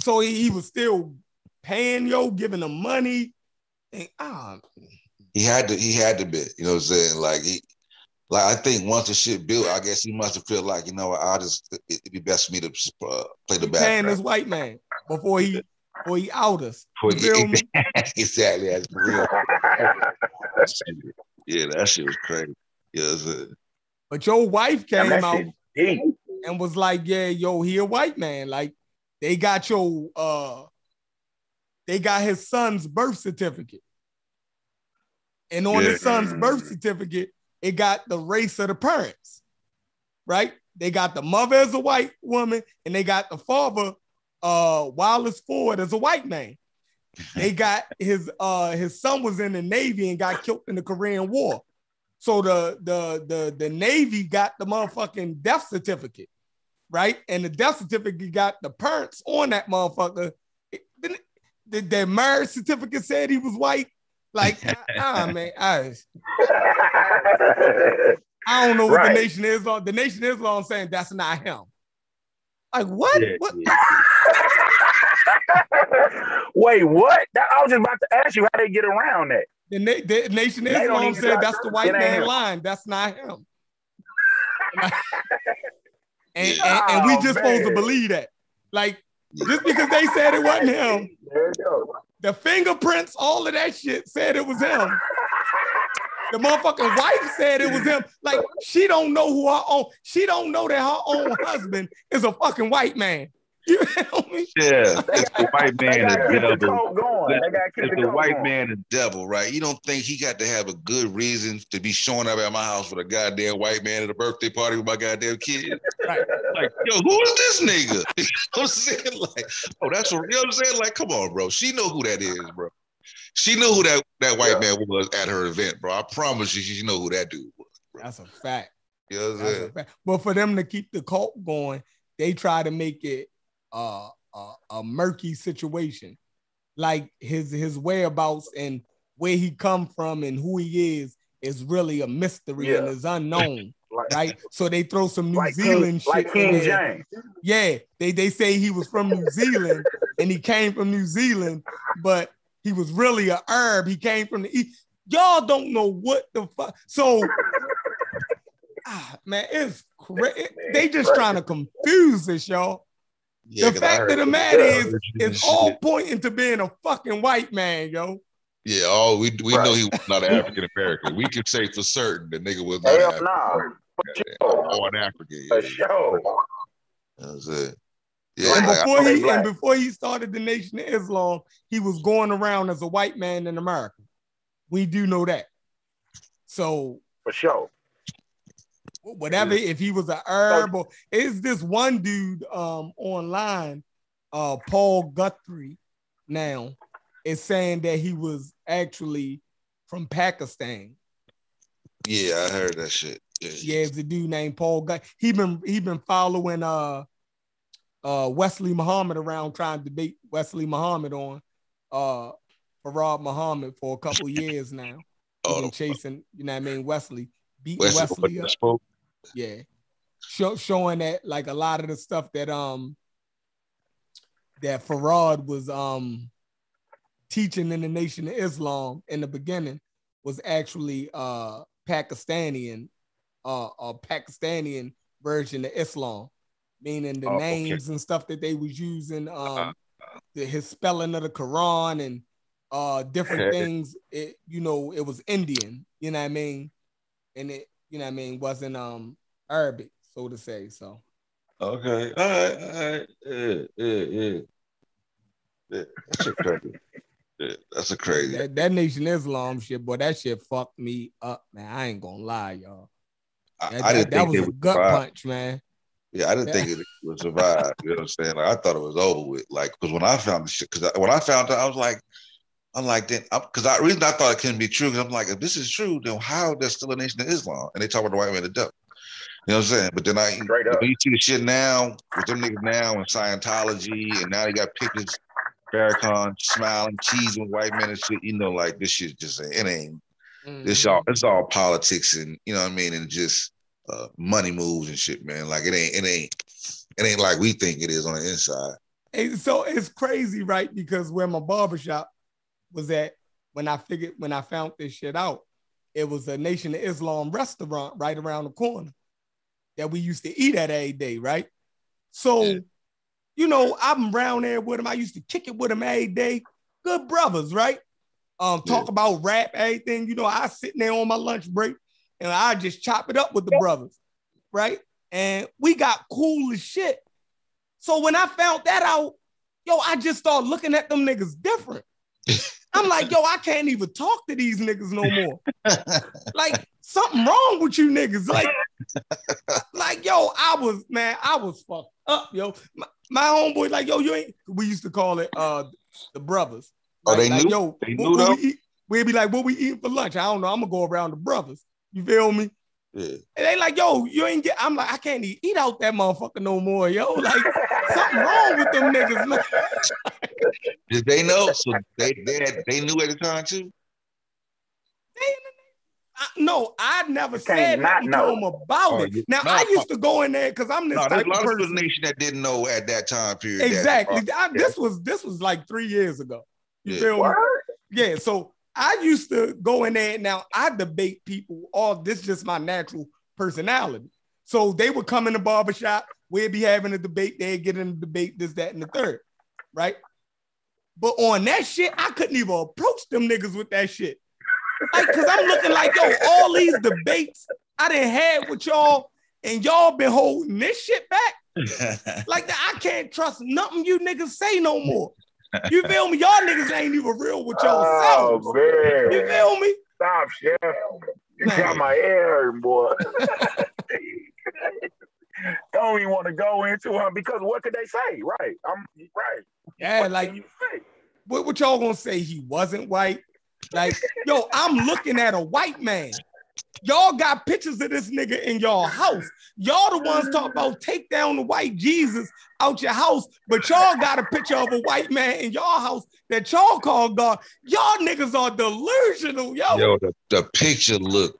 A: So he, he was still paying yo, giving them money. And, ah,
D: he had to he had to be, you know what I'm saying? Like he like I think once the shit built, I guess he must have felt like, you know, what, I'll just it, would be best for me to uh, play the
A: he paying this white man before he before he out us.
D: For-
A: You feel me?
D: exactly. That's real. yeah, that shit was crazy. Yeah, know what
A: But your wife came
E: that
A: out and was like, "Yeah, yo, he a white man. Like, they got your uh, they got his son's birth certificate, and on
D: Yeah.
A: his son's birth certificate, it got the race of the parents, right? They got the mother as a white woman, and they got the father, uh, Wallace Ford as a white man. They got his uh his son was in the Navy and got killed in the Korean War. So the the the the Navy got the motherfucking death certificate, right? And the death certificate got the parents on that motherfucker. The, the, the marriage certificate said he was white. Like, ah man, I, I don't know what
E: Right.
A: the Nation Islam. The Nation Islam saying that's not him. Like what?
D: Yeah,
A: what?
D: yeah.
E: Wait, what? That, I was just about to ask you how they get around that.
A: The, na- the Nation is
E: even
A: said that's the white man
E: him.
A: line. That's not him. and, and, and we
E: Oh,
A: just supposed to believe that. Like just because they said it wasn't him,
E: There you go.
A: The fingerprints, all of that shit said it was him. The motherfucking wife said it was him. Like she don't know who her own. She don't know that her own husband is a fucking white man. You feel me?
D: Yeah, it's the white man
E: gotta
D: the devil.
E: coke going. They gotta keep
D: It's
E: the
D: the white
E: going.
D: man the devil, right? You don't think he got to have a good reason to be showing up at my house with a goddamn white man at a birthday party with my goddamn kid?
A: Right.
D: Like, yo, who is this nigga? You know what I'm saying? Like, oh, that's what, you know what I'm saying? Like, come on, bro. She know who that is, bro. She knew who that, that white man was at her event, bro. I promise you, she know who that dude was.
A: That's a fact.
D: You know what I'm saying?
A: But for them to keep the cult going, they try to make it uh, a, a murky situation. Like his his whereabouts and where he come from and who he is is really a mystery and is unknown,
E: Like,
A: right? So they throw some New
E: like
A: Zealand
E: King, like
A: shit
E: King
A: in there.
E: James.
A: Yeah, they they say he was from New Zealand and he came from New Zealand, but he was really a herb. He came from the east. Y'all don't know what the fuck. So, ah, man, it's crazy. They just trying to confuse us, y'all.
D: Yeah,
A: the
D: 'cause I
A: fact of the matter is, it's all pointing to being a fucking white man, yo.
D: Yeah, oh, we we
E: Right.
D: know he was not an African American. We can say for certain the nigga was not
E: Hell
D: African
E: nah.
D: American.
E: For sure.
D: Or African.
E: For
D: Yeah,
E: sure.
D: that's it. Yeah,
A: And before
E: okay,
A: he
E: black.
A: and before he started the Nation of Islam, he was going around as a white man in America. We do know that. So
E: For sure.
A: Whatever if he was a herb or is this one dude um online uh paul guthrie now is saying that he was actually from pakistan
D: yeah, I heard that shit. Yeah,
A: yeah it's a dude named paul Gut- he been he been following uh uh wesley muhammad around trying to beat wesley muhammad on uh Farad Muhammad for a couple years now. He's
D: Oh,
A: been chasing, you know what I mean, Wesley, beating
D: Wesley,
A: Wesley up. Yeah. Show, showing that like a lot of the stuff that um that Farad was um teaching in the Nation of Islam in the beginning was actually uh Pakistani and uh a Pakistani version of Islam, meaning the
D: Oh, okay.
A: names and stuff that they was using, um the, his spelling of the Quran and uh different things. It you know it was Indian, you know what I mean, and it you know what I mean wasn't um Arabic, so to say. So
D: Okay. All right. All right. Yeah. Yeah. Yeah. yeah. That's a crazy. Yeah, that's a crazy.
A: that, that Nation Islam shit, boy, that shit fucked me up, man. I ain't gonna lie, y'all.
D: I,
A: That,
D: I
A: that,
D: didn't
A: that
D: think
A: was
D: it
A: a gut
D: survive.
A: punch, man.
D: Yeah, I didn't think it would survive. You know what I'm saying? Like I thought it was over with. Like because when I found the shit, because when I found out, I was like, I'm like, then because I reason I thought it couldn't be true. Because I'm like, if this is true, then how there's still a nation of Islam? And they talk about the white man the devil. You know what I'm saying? But then I
E: Straight up.
D: you see the shit now with them niggas now in Scientology, and now they got pictures, Farrakhan smiling, cheesing white men and shit. You know, like this shit just it ain't. It's
A: Mhm.
D: all it's all politics and you know what I mean, and just uh, money moves and shit, man. Like it ain't it ain't it ain't like we think it is on the inside.
A: And so it's crazy, right? Because where my barbershop was that when I figured when I found this shit out, it was a Nation of Islam restaurant right around the corner that we used to eat at every day, right? So,
D: Yeah.
A: you know, I'm around there with them. I used to kick it with them every day. Good brothers, right? Um, talk about rap, everything. You know, I sitting there on my lunch break and I just chop it up with the brothers, right? And we got cool as shit. So when I found that out, yo, I just started looking at them niggas different. I'm like, yo, I can't even talk to these niggas no more. Like, something wrong with you niggas. Like, like, yo, I was, man, I was fucked up, yo. My, my homeboy, like, yo, you ain't, we used to call it uh the brothers.
D: Oh, they
A: like,
D: knew?
A: Yo,
D: They knew though?
A: we? We'd be like, what we eating for lunch? I don't know. I'm gonna go around the brothers. You feel me?
D: Yeah.
A: And they like, yo, you ain't get. I'm like, I can't even eat out that motherfucker no more, yo. Like, something wrong with them niggas, man.
D: Did they know? So they they had, they knew at the time too.
A: I, no, I never
E: You
A: said
E: not
A: nothing
E: know.
A: to them about
D: Oh,
A: it.
D: you-
A: Now
D: no,
A: I used to go in there because I'm this
D: No,
A: type
D: a lot
A: of
D: of
A: person.
D: nation that didn't know at that time period. that-
A: Exactly.
D: uh,
A: I- this was this was like three years ago. You
D: Yeah.
A: feel me? Yeah. So I used to go in there. Now I debate people. All this is just my natural personality. So they would come in the barbershop, we'd be having a debate, they'd get in a debate, this, that, and the third, right? But on that shit, I couldn't even approach them niggas with that shit. Like, cause I'm looking like, yo, all these debates I didn't have with y'all, and y'all been holding this shit back. Like I can't trust nothing you niggas say no more. You feel me? Y'all niggas ain't even real with y'all
E: Oh man.
A: You feel me?
E: Stop, chef. You
A: Man.
E: got my hair hurting, boy. Don't even want to go into her because what could they say? Right. I'm right.
A: Yeah,
E: What
A: like
E: you say?
A: what, what y'all gonna say? He wasn't white. Like, yo, I'm looking at a white man. Y'all got pictures of this nigga in y'all house. Y'all the ones talk about take down the white Jesus out your house, but y'all got a picture of a white man in y'all house that y'all call God. Y'all niggas are delusional, yo.
D: Yo, the, the picture look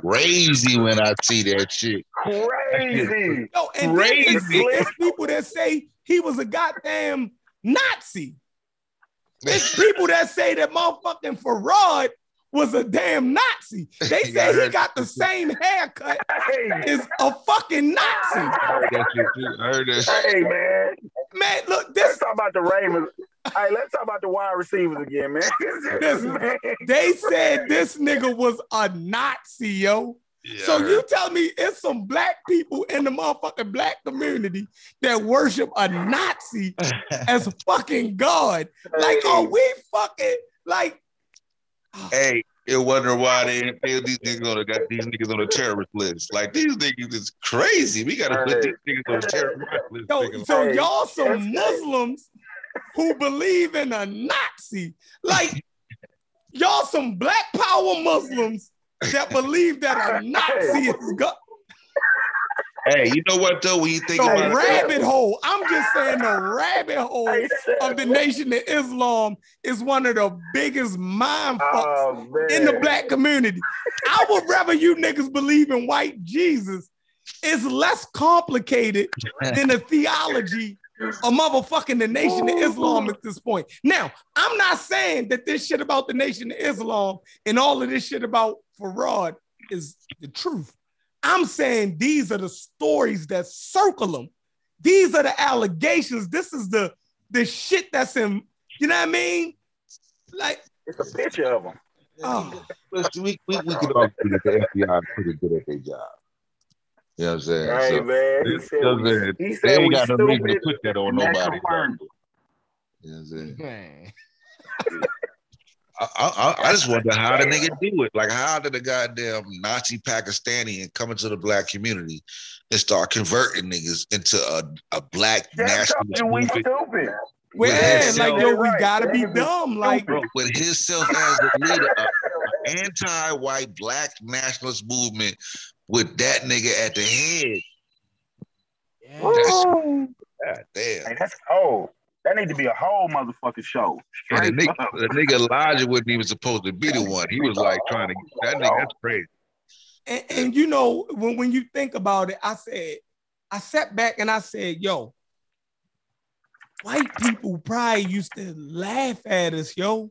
D: crazy when I see that shit.
E: Crazy.
A: Yo, and then it's,
D: Crazy.
A: it's people that say he was a goddamn Nazi. It's people that say that motherfucking Farad was a damn Nazi. They said he got the same haircut
E: Hey,
A: as a fucking Nazi.
D: I heard that shit too. I heard that
E: hey, man.
A: Man, look,
E: Let's
A: this
E: talk about the Ravens. Hey, let's talk about the wide receivers again, man.
A: Listen.
E: Man.
A: they said this nigga was a Nazi, yo.
D: Yeah,
A: So you tell me it's some black people in the motherfucking black community that worship a Nazi as fucking God. Like, are we fucking like?
D: Hey, it wonder why they didn't feel these niggas on the got these niggas on the terrorist list. Like these niggas is crazy. We gotta put these niggas on the terrorist list.
A: Yo, so
E: Hey,
A: y'all some Muslims who believe in a Nazi. Like y'all some black power Muslims that believe that a Nazi is God.
D: Hey, you know what though? When you think
A: The
D: about it,
A: rabbit hole. I'm just saying the rabbit hole of the Nation of Islam is one of the biggest mind fucks
E: Oh,
A: in the black community. I would rather you niggas believe in white Jesus. It's less complicated than the theology of motherfucking the Nation of Islam at this point. Now, I'm not saying that this shit about the Nation of Islam and all of this shit about Farad is the truth. I'm saying these are the stories that circle them. These are the allegations. This is the the shit that's in. You know what I mean? Like,
E: It's a picture of them.
A: oh, ah.
D: listen, we, we, we can all agree that the FBI is pretty good at their job. You know what I'm saying?
E: Hey,
D: so,
E: man. He
D: you
E: said,
D: know what I'm
E: we,
D: saying?
E: he
D: they
E: said
D: ain't
E: we
D: got no reason to
E: stupid.
D: put that on
E: and that
D: nobody.
E: confirmed it.
D: You know what I'm saying?
A: Man.
D: I, I, I just wonder how the nigga do it. Like, how did a goddamn Nazi Pakistani come into the black community and start converting niggas into a, a black
E: That's
D: nationalist
E: something we stupid.
A: Well,
D: With
A: yeah,
D: himself.
A: like yo, we gotta be
E: Niggas is
A: dumb. Like,
E: stupid.
D: with himself as the leader, a, a anti-white black nationalist movement with that nigga at the head. That's, God damn.
E: Hey, that's cold. That need to be a whole motherfucking show.
D: And the nigga, the nigga Elijah wasn't even supposed to be the one. He was like trying to that nigga. That's crazy.
A: and, and you know, when, when you think about it, I said, I sat back and I said, yo, white people probably used to laugh at us, yo.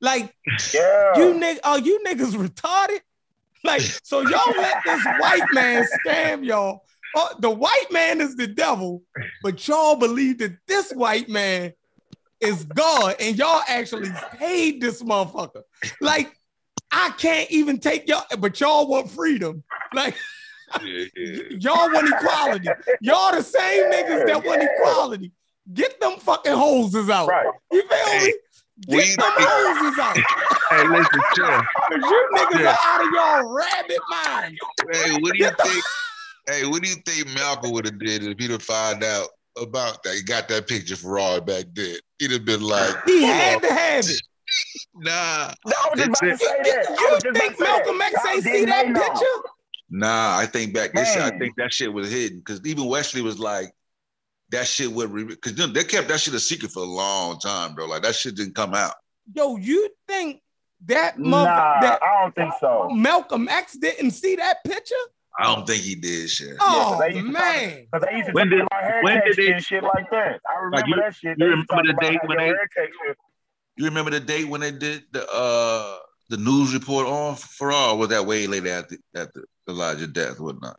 A: Like,
E: Yeah.
A: you nigg- are you niggas retarded? Like, so y'all let this white man scam y'all. Oh, the white man is the devil, but y'all believe that this white man is God, and y'all actually paid this motherfucker. Like, I can't even take y'all, but y'all want freedom. Like,
D: Yeah, yeah.
A: y'all want equality. Y'all the same niggas that want equality. Get them fucking hoses out.
E: Right.
A: You feel
D: Hey,
A: me?
D: we-
A: Get them hoses out.
D: Hey, listen, chill.
A: You niggas
D: Yeah.
A: are out of y'all rabbit mind.
D: Hey, what do you
A: Get the-
D: think? Hey, what do you think Malcolm would have did if he'd have found out about that? He got that picture for Raw back then. He'd have been like,
A: He
D: "Hold
A: had to have it.
D: Nah,
E: I was just about to say that.
A: You
E: was
A: think
E: about to say
A: Malcolm. X
E: How
A: ain't
E: did
A: see that
E: know?
A: picture?
D: nah. I think back this. I think that shit was hidden because even Wesley was like, that shit would because they kept that shit a secret for a long time, bro. Like that shit didn't come out.
A: Yo, you think that
E: Nah,
A: mother that
E: I don't think so.
A: Malcolm X didn't see that picture?
D: I don't think he did shit.
A: Oh
E: they used to
A: man.
E: Because they used to
D: When
E: talk
D: did-
E: about hair
D: when did they-
E: and shit like that. I remember
D: Like, you-
E: that shit.
D: you
E: They used to
D: remember the date when they- You remember the date when they did the uh the news report on for all? Was that way later after after Elijah death, whatnot?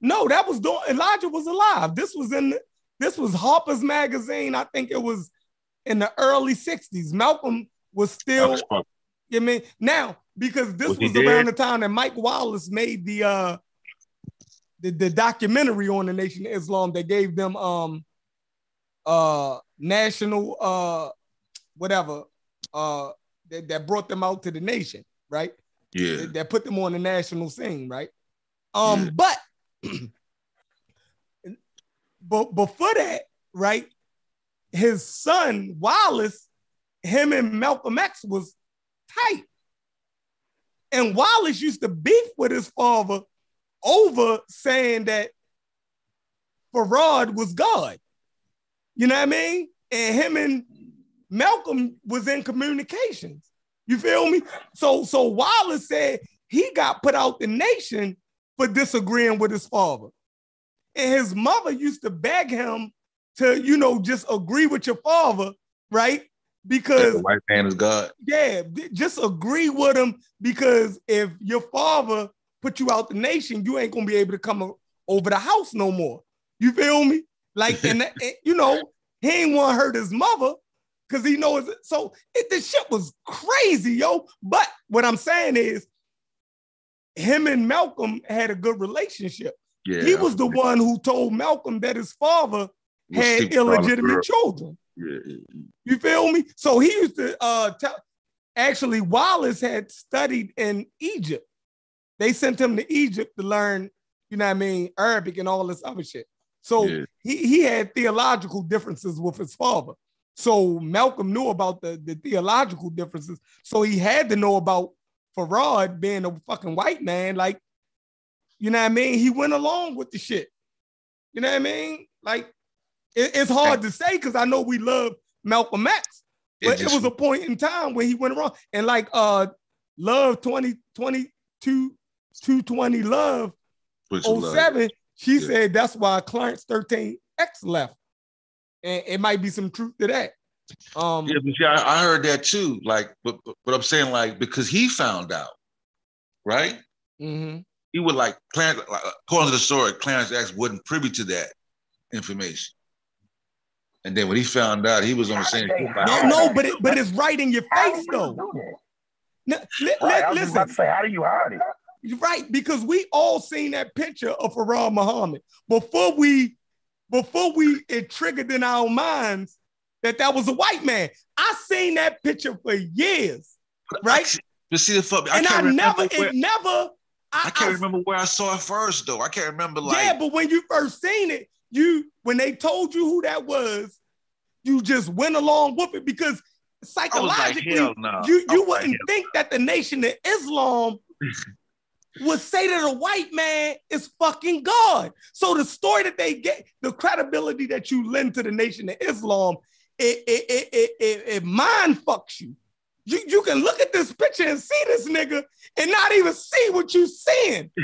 A: No, that was doing Elijah was alive. This was in this was Harper's magazine. I think it was in the early 60s. Malcolm was still you mean now because this
D: Was
A: was around the time that Mike Wallace made the uh the, the documentary on the Nation of Islam that gave them um uh national uh whatever uh that, that brought them out to the nation, right?
D: Yeah.
A: that, that put them on the national scene, right? Um,
D: Yeah.
A: but but before that, right? His son Wallace, him and Malcolm X was tight, and Wallace used to beef with his father over saying that Farad was God. You know what I mean? And him and Malcolm was in communications. You feel me? So so Wallace said he got put out the nation for disagreeing with his father. And his mother used to beg him to, you know, just agree with your father, right? Because
D: the white man is God.
A: yeah, just agree with him because if your father put you out the nation, you ain't gonna be able to come over the house no more. You feel me? Like, and, and, you know, he ain't want to hurt his mother because he knows it. So it, this shit was crazy, yo. But what I'm saying is, him and Malcolm had a good relationship.
D: Yeah.
A: he was the one who told Malcolm that his father
D: Was
A: had
D: sleeping on a girl.
A: illegitimate children.
D: Yeah, yeah,
A: You feel me? So he used to uh tell actually Wallace had studied in Egypt. They sent him to Egypt to learn, you know what I mean, Arabic and all this other shit. So
D: Yeah.
A: he, he had theological differences with his father. So Malcolm knew about the, the theological differences. So he had to know about Farad being a fucking white man. Like, you know what I mean? He went along with the shit. You know what I mean? Like, it- it's hard to say because I know we love Malcolm X, but it,
D: just-
A: was a point in time when he went wrong. And like uh Love 20, 22, 220 Love
D: Which is like-
A: 07, she
D: Yeah.
A: said that's why Clarence 13X left. And it might be some truth to that. Um
D: Yeah, but see, I, I heard that too. Like, but, but but I'm saying like because he found out, right?
A: mhm.
D: He would like Clarence, like, according to the story, Clarence X wasn't privy to that information. And then when he found out, he was on the same.
A: No, no, but it but it's right in your face though.
E: do that?
A: N- li- li-
E: Right, I was about
A: listen,
E: to say, how do you hide it?
A: Right, because we all seen that picture of Farad Muhammad before we before we it triggered in our minds that that was a white man. I seen that picture for years, right?
D: But see the fuck, I
A: and I never,
D: where,
A: it never. I,
D: I can't
A: I-
D: remember where I saw it first though. I can't remember like.
A: yeah, but when you first seen it, you when they told you who that was, you just went along with it because
D: was like,
A: psychologically,
D: no.
A: you you wouldn't think that the nation of Islam would say that a white man is fucking God. So the story that they get, the credibility that you lend to the nation of Islam, it it it it, it, it mind fucks you. You you can look at this picture and see this nigga and not even see what you seeing.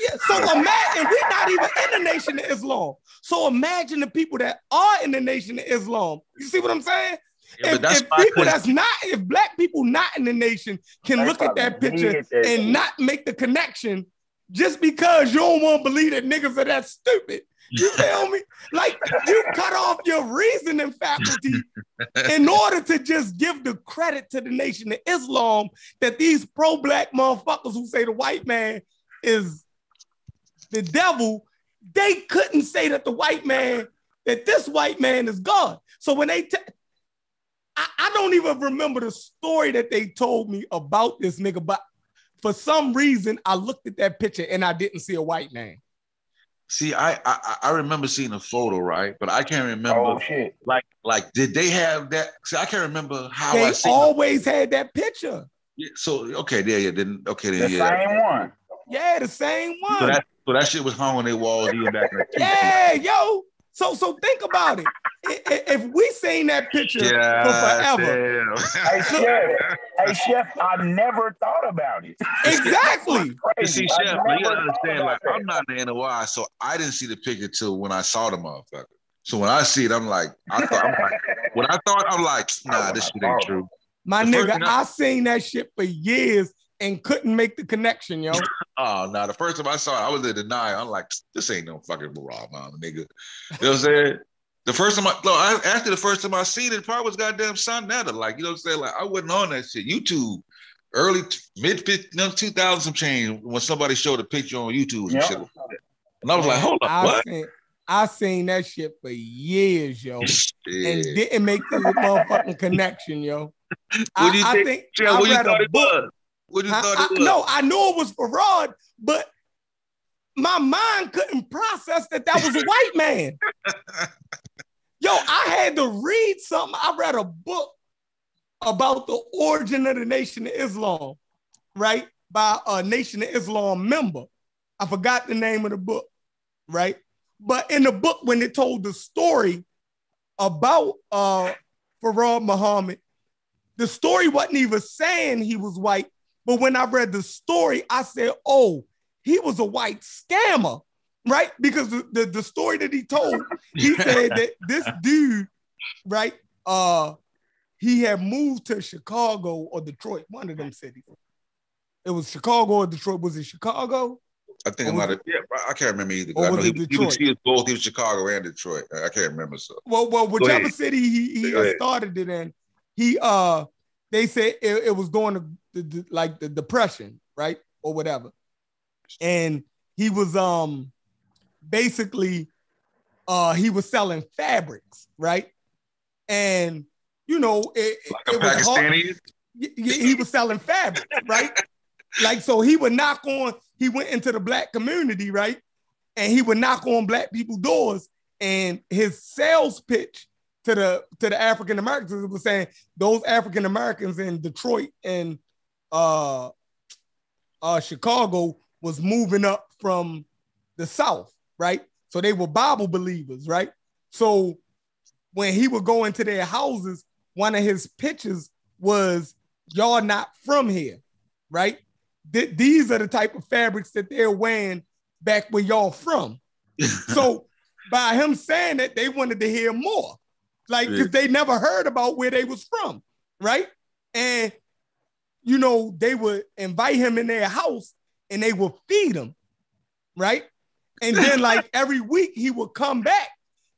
A: Yeah, so imagine we're not even in the nation of Islam. So imagine the people that are in the nation of Islam. You see what I'm saying?
D: Yeah,
A: if,
D: but that's
A: if people
D: couldn't-
A: that's not, if black people not in the nation can
E: They
A: look at that picture
E: did that
A: and not make the connection just because you don't want to believe that niggas are that stupid. You feel me? Like you cut off your reasoning faculty in order to just give the credit to the nation of Islam that these pro-black motherfuckers who say the white man is the devil, they couldn't say that the white man, that this white man is God. So when they, ta- I, I don't even remember the story that they told me about this nigga, but for some reason I looked at that picture and I didn't see a white man.
D: See, I, I I remember seeing a photo, right? But I can't remember.
E: Oh shit!
D: Like, like, did they have that? See, I can't remember how I
A: They
D: seen.
A: always had that picture.
D: it. So okay, there, yeah, then okay,
E: The
D: then yeah.
E: same one.
A: Yeah, the same
D: So
A: one.
D: that so that shit was hung on their walls even back in the
A: Yeah, yo. So so think about it. I- I- If we seen that picture
D: Yeah,
A: for forever,
E: Hey chef, hey chef, I never thought about it.
A: exactly.
D: You see, chef, you gotta understand. Like, I'm not in the NOI, so I didn't see the picture till when I saw the motherfucker. So when I see it, I'm like, I thought, I'm like, when I thought, I'm like, nah, this shit ain't oh. true.
A: My
D: The
A: nigga,
D: I-
A: I seen that shit for years and couldn't make the connection, yo.
D: Oh no, the first time I saw it, I was in denial. I'm like, this ain't no fucking Barack Obama, nigga. You know what I'm saying? The first time I, no, I after the first time I seen it, probably was goddamn Sonetta. Like, you know what I'm saying? Like, I wasn't on that shit. YouTube, early mid 2000 some change when somebody showed a picture on YouTube and
E: Yeah.
D: shit. And I was like, hold up,
A: I
D: what?
A: seen, I seen that shit for years, yo, and didn't make the motherfucking connection, yo. I,
D: do you
A: I
D: think?
A: think
D: Yeah,
A: I
D: what you
A: read
D: thought
A: a
D: it
A: book.
D: was? What you
A: I-
D: thought
A: I- no, I knew it was Farad, but my mind couldn't process that that was a white man. Yo, I had to read something. I read a book about the origin of the Nation of Islam, right? By a Nation of Islam member. I forgot the name of the book, right? But in the book, when it told the story about uh Farad Muhammad, the story wasn't even saying he was white. But when I read the story, I said, oh, he was a white scammer, right? Because the, the, the story that he told, he said that this dude, right, uh, he had moved to Chicago or Detroit, one of them cities. It was Chicago or Detroit. Was it Chicago?
D: I think
A: Or
D: I
A: was
D: might have. Yeah, I can't remember either.
A: or
D: I know
A: was
D: he,
A: it
D: he was, he was both. He was Chicago and Detroit. I I can't remember. So
A: Well, well, whichever
D: ahead.
A: city he, he
D: Go
A: uh,
D: ahead.
A: started it in, he uh they said it, it was during the, the, the- like the depression, right? Or whatever. And he was um basically uh he was selling fabrics, right? And you know, it,
D: like
A: it was hard-
D: Pakistani.
A: y- y- he was selling fabric, right? like so he would knock on, he went into the black community, right? And he would knock on black people's doors, and his sales pitch to the to the African Americans was saying those African Americans in Detroit and uh uh Chicago was moving up from the South, right? So they were Bible believers, right? So when he would go into their houses, one of his pitches was y'all not from here, right? Th- these are the type of fabrics that they're wearing back where y'all from. So by him saying that, they wanted to hear more, like because they never heard about where they was from, right? And you know they would invite him in their house and they would feed him, right? And then like every week he would come back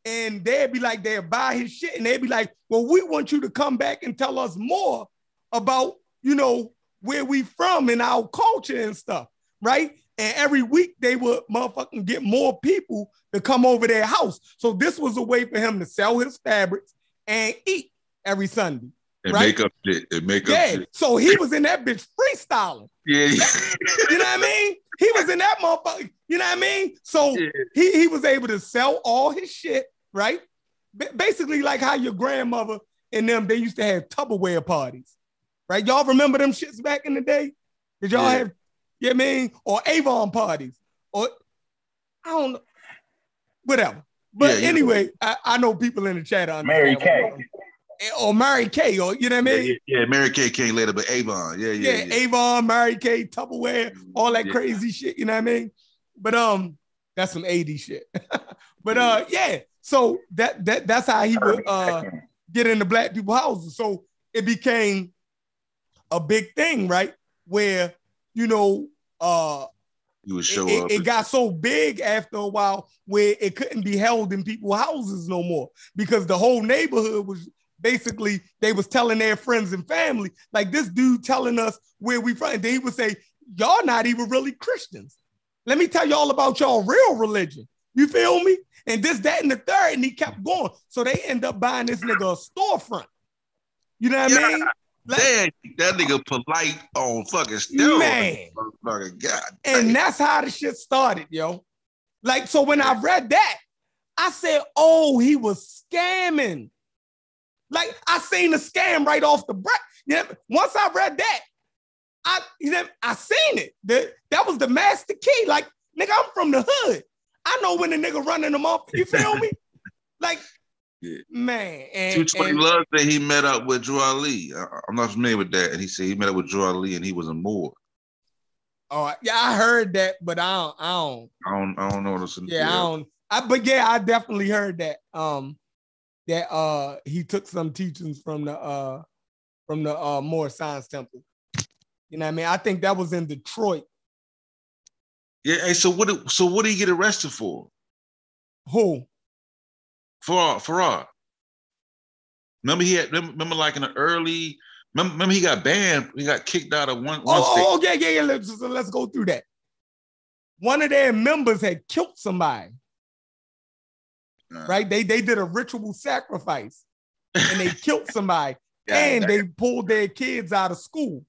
A: and they'd be like they'd buy his shit and they'd be like, well, we want you to come back and tell us more about you know where we from and our culture and stuff, right? And every week they would motherfucking get more people to come over their house. So this was a way for him to sell his fabrics and eat every Sunday.
D: and
A: right?
D: make up shit. And make up
A: Yeah.
D: shit.
A: So he was in that bitch freestyling.
D: Yeah.
A: You know what I mean? He was in that motherfucker. You know what I mean? So
D: yeah.
A: he, he was able to sell all his shit, right? Ba- basically, like how your grandmother and them, they used to have Tupperware parties, right? Y'all remember them shits back in the day? Did y'all
D: Yeah.
A: have, you know what I mean? Or Avon parties, or I don't know, whatever. But
D: Yeah, know.
A: anyway, I, I know people in the chat understand.
E: Mary Kay.
A: Or Mary Kay, or you know what I mean?
D: yeah, yeah, Mary Kay came later, but Avon. Yeah, yeah,
A: yeah,
D: yeah.
A: Avon, Mary Kay, Tupperware, all that crazy shit. You know what I mean? But um, that's some 80 shit. but uh, yeah. So that that that's how he would uh get into black people houses. So it became a big thing, right? Where you know uh
D: You would
A: it,
D: show
A: it-
D: up.
A: it got so big after a while where it couldn't be held in people's houses no more because the whole neighborhood was basically they was telling their friends and family. Like this dude telling us where we from and they would say y'all not even really christians. Let me tell y'all about y'all real religion. You feel me? And this that and the third and he kept going. So they end up buying this nigga a storefront. You know what i mean Like-
D: that nigga polite on fucking steroids.
A: Man.
D: Motherfucker, God.
A: And that's how the shit started, yo. Like, so when I read that, I said, oh, he was scamming. Like, I seen the scam right off the breath. You know, once I read that, I you know, I seen it. That that was the master key. Like, nigga, I'm from the hood. I know when the nigga running them off. You feel me? Like,
D: Yeah.
A: man. And,
D: 220
A: and-
D: Love said he met up with Drew Ali. I, I'm not familiar with that. And he said he met up with Drew Ali and he was a Moor.
A: oh, yeah, I heard that, but I don't, I don't.
D: I don't I don't know this.
A: Yeah, I don't. I, but yeah, I definitely heard that. Um, that uh he took some teachings from the uh from the uh Moore Science Temple. You know what I mean? I think that was in Detroit.
D: Yeah. Hey, so what? So what did he get arrested for?
A: Who?
D: For Farad. Remember he had. Remember, like in the early. Remember, remember he got banned. He got kicked out of one. one
A: Oh,
D: state.
A: oh, yeah, yeah, yeah. Let's, let's go through that. One of their members had killed somebody,
D: Uh,
A: right? They they did a ritual sacrifice and they killed somebody
D: Yeah,
A: and they pulled their kids out of school.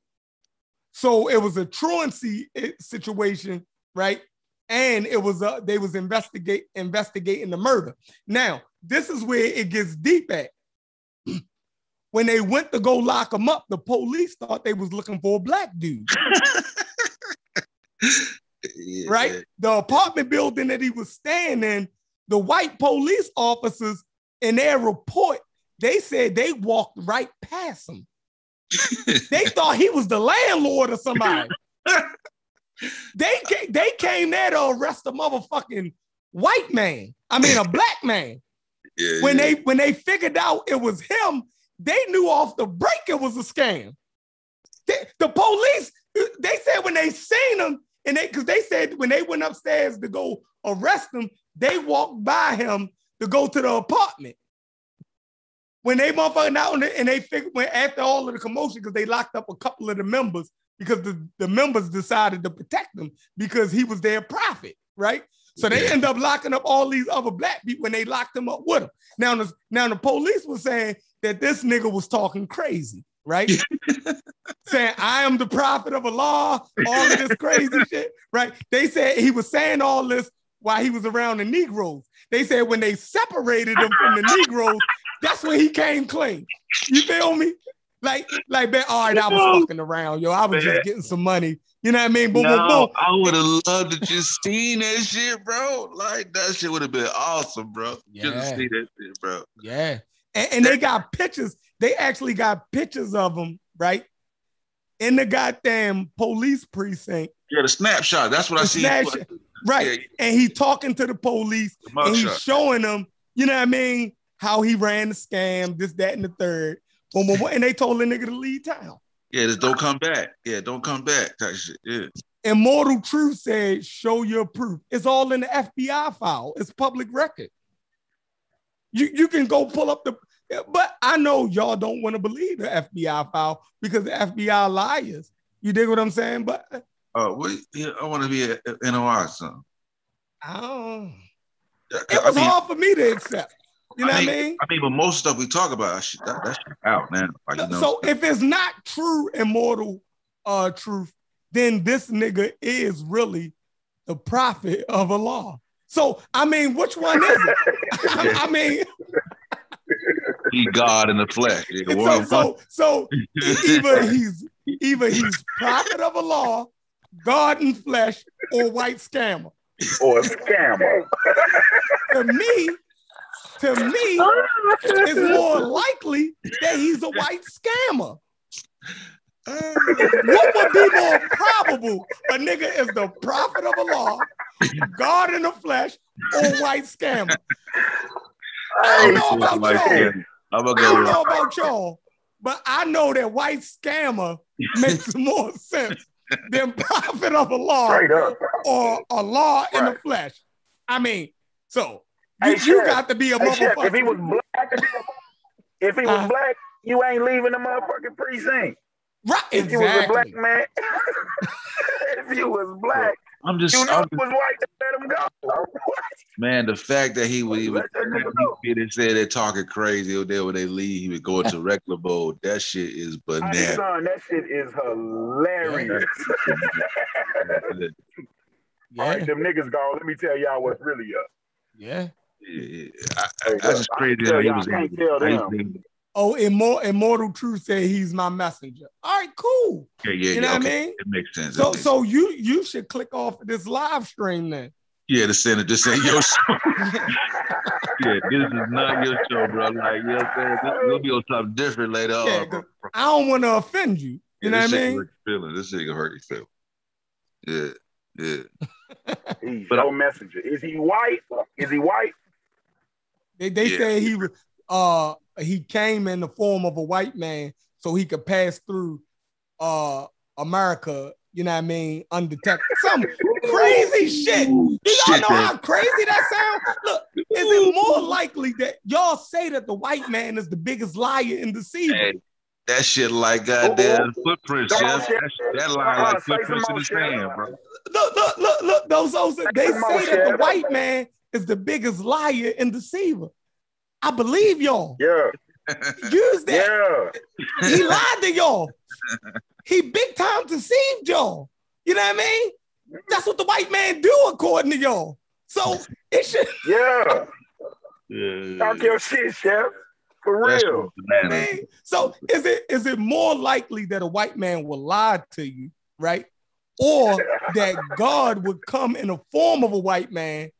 A: So it was a truancy eh, situation, right? And it was a, they was investigate investigating the murder. Now, this is where it gets deep at. when they went to go lock him up, the police thought they was looking for a black dude,
D: Yeah,
A: right? The apartment building that he was staying in, the white police officers in their report, they said they walked right past him. They thought he was the landlord or somebody. they came, they came there to arrest a motherfucking white man. I mean a black man.
D: Yeah,
A: When
D: yeah.
A: they when they figured out it was him, they knew off the break it was a scam. They- the police, they said when they seen him, and they because they said when they went upstairs to go arrest him, they walked by him to go to the apartment. When they motherfucking out and they, and they figured when after all of the commotion, because they locked up a couple of the members because the, the members decided to protect them because he was their prophet, right? So they end up locking up all these other black people when they locked them up with him. Now, the, now the police was saying that this nigga was talking crazy, right? saying I am the prophet of Allah, all of this crazy shit, right? They said he was saying all this while he was around the Negroes. They said when they separated him from the Negroes, that's when he came clean. You feel me? Like, like, man, all right, I was fucking around, yo. I was just getting some money. You know what I mean? Boom, boom,
D: No,
A: boom.
D: I would have loved to just seen that shit, bro. Like that shit would have been awesome, bro. Just to
A: Yeah.
D: see that shit, bro.
A: Yeah. And, and they got pictures. They actually got pictures of him, right? In the goddamn police precinct.
D: Yeah, the snapshot. That's what I see.
A: snapshot. Right.
D: Yeah,
A: And he talking to the police
D: the
A: and he's
D: mugshot.
A: showing them, you know what I mean, how he ran the scam, this, that, and the third. Boom, boom, boom. And they told the nigga to leave town.
D: Yeah, just don't come back. Yeah, don't come back. Type shit. Yeah.
A: Immortal Truth said, show your proof. It's all in the FBI file. It's public record. You, you can go pull up the, but I know y'all don't want to believe the FBI file because the FBI liars. You dig what I'm saying? But
D: Oh, what? Yeah, I want to be an NOI son.
A: Don't, it was
D: I mean,
A: hard for me to accept. You know
D: I
A: what I
D: mean,
A: mean?
D: I mean, but most stuff we talk about, that shit, that, that shit out now. Like, you know,
A: so if it's not true immortal uh truth, then this nigga is really the prophet of Allah. So I mean, which one is it? I, I mean,
D: he God in the flesh.
A: So so so either he's either he's prophet of Allah, God in flesh, or white scammer.
E: or a scammer.
A: To me, to me, it's more likely that he's a white scammer. Uh, what would be more probable? A nigga is the prophet of Allah, God in the flesh, or white scammer. I don't know about y'all.
D: I'm gonna
A: I don't know about y'all, but I know that white scammer makes more sense than prophet of Allah
E: Straight up.
A: or Allah in the flesh. I mean, so
E: Hey,
A: you, you got to be a
E: Hey, Chef,
A: motherfucker.
E: if he was black, if he was
A: Uh.
E: black, you ain't leaving the motherfucking precinct.
A: right,
E: If you was a black
A: exactly.
E: man, if you was black,
D: I'm just,
E: you know
D: I'm
E: was white. To let him go.
D: man. The fact that he would even
E: Let that
D: he did say they're talking crazy or there when they leave, he would go into regular mode. That shit is
E: Hey,
D: bananas.
E: son, that shit is hilarious. All right, them niggas gone. Let me tell y'all what's really up.
A: yeah.
D: Yeah, I,
E: Hey,
D: that's just
E: I
D: crazy
E: can't tell
D: he was.
E: I can't tell them.
A: Oh, immortal, immortal truth said he's my messenger. All right, cool.
D: Yeah, yeah,
A: You know
D: yeah.
A: what I mean?
D: It makes sense.
A: So,
D: makes-
A: so you you should click off this live stream then.
D: yeah, the center just saying your show. yeah, this is not your show, bro. Like, you know what I'm saying? We'll be on something different later
A: Yeah,
D: on. bro.
A: I don't want to offend you. You
D: Yeah,
A: know what I
D: shit
A: mean?
D: hurt your. This shit gonna hurt your feelings. Yeah, yeah.
E: He's
D: But
E: your messenger. Is he white? Is he white?
A: They they
D: Yeah.
A: said he was uh he came in the form of a white man so he could pass through uh America, you know what I mean, undetected. Some crazy shit. Do y'all
D: Shit,
A: know
D: man.
A: how crazy that sounds? Look, is it more likely that y'all say that the white man is the biggest liar and deceiver?
D: Hey, that shit like goddamn footprints,
E: Come on,
D: Chef.
E: Chef.
D: That, that line like footprints in the sand, bro.
A: Look, look, look, look, those those they say that the white man is the biggest liar and deceiver. I believe y'all.
E: Yeah,
A: Use that.
E: yeah.
A: He lied to y'all. He big time deceived y'all. You know what I mean? That's what the white man do according to y'all. So it should
E: Yeah.
D: Yeah.
E: Talk your shit, Chef. For
D: That's
E: real.
D: bananas.
A: man. So is it is it more likely that a white man will lie to you, right? Or that God would come in the form of a white man,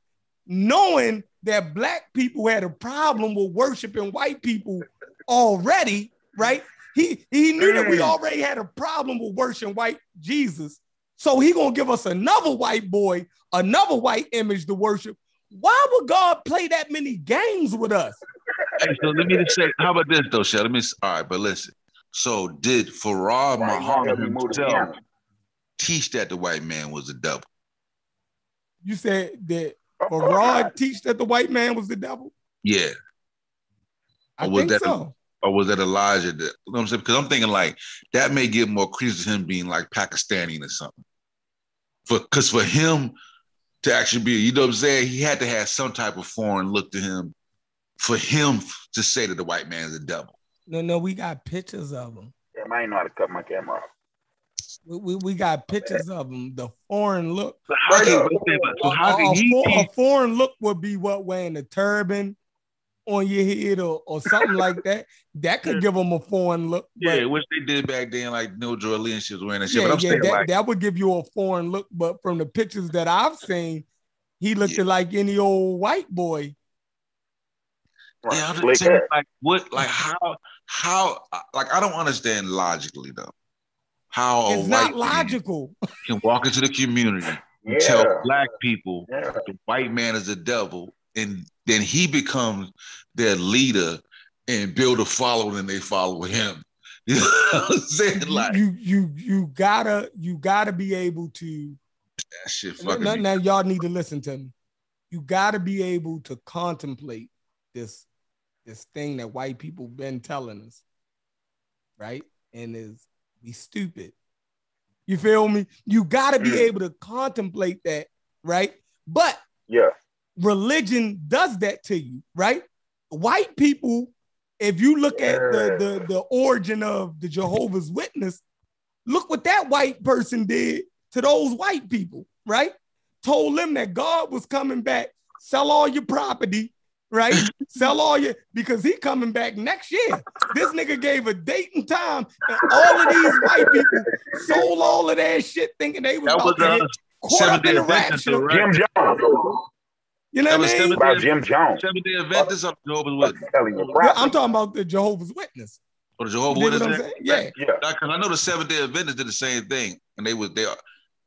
A: knowing that black people had a problem with worshiping white people already, right? He he knew that we
E: Mm.
A: already had a problem with worshiping white Jesus. So he gonna give us another white boy, another white image to worship. Why would God play that many games with us?
D: Hey, so let me just say, how about this though, Shell? Let me. All right, but listen. So did Farad
E: Why
D: Muhammad
E: help me move the
D: himself teach that the white man was a devil?
A: You said that Farad teach that the white man was the devil?
D: Yeah.
A: I
D: Or was
A: think
D: that-
A: so.
D: Or was that Elijah? That, you know what I'm saying? Because I'm thinking like that may give more credence to him being like Pakistani or something. For because for him to actually be, you know what I'm saying, he had to have some type of foreign look to him for him to say that the white man is a devil.
A: No, no, we got pictures of him.
E: Damn, I ain't know how to cut my camera off.
A: We, we, we got pictures of him. The foreign look.
D: So how
E: Right
D: can, so how
A: a,
D: can
A: a a foreign look would be what wearing a turban on your head or, or something like that. That could give him a foreign look. But
D: Yeah, which they did back then, like Noble Drew and shit was wearing that shit.
A: yeah,
D: but I'm
A: yeah,
D: saying
A: that,
D: like,
A: that would give you a foreign look. But from the pictures that I've seen, he looked
D: Yeah.
A: like any old white boy.
E: Right.
D: yeah, I'm
E: Slick
D: just saying, like, what, like, how, how, like, I don't understand logically though, how a
A: It's
D: white
A: not
D: man
A: logical.
D: can walk into the community and tell black people
E: Yeah.
D: the white man is a devil, and then he becomes their leader and build a following, and they follow him. You know what I'm saying?
A: You,
D: Like
A: you you you gotta you gotta be able to
D: that shit fucking.
A: now, now y'all need to listen to me. You gotta be able to contemplate this this thing that white people been telling us, right? And is be stupid. You feel me? You gotta be
E: Mm.
A: able to contemplate that, right? But
E: Yeah.
A: religion does that to you, right? White people, if you look at the, the, the origin of the Jehovah's Witness, look what that white person did to those white people, right? Told them that God was coming back, sell all your property, right? sell all your because he coming back next year. This nigga gave a date and time, and all of these white people sold all of their shit thinking they was
D: That was
A: about to
D: uh,
A: get caught
D: Seven
A: up in
D: Day
A: the
D: Adventist,
A: rapture.
D: right?
E: Jim Jones.
A: You know
D: That
A: what I mean?
D: seven-
E: About Jim Jones.
D: Seven Day Adventist or Jehovah's
E: I'm
D: Witness?
A: Yeah, I'm talking about the Jehovah's Witness.
D: Or the Jehovah's
A: I'm
D: Witness?
A: Yeah,
E: Yeah.
D: Because I know the Seventh Day Adventists did the same thing, and they was they are.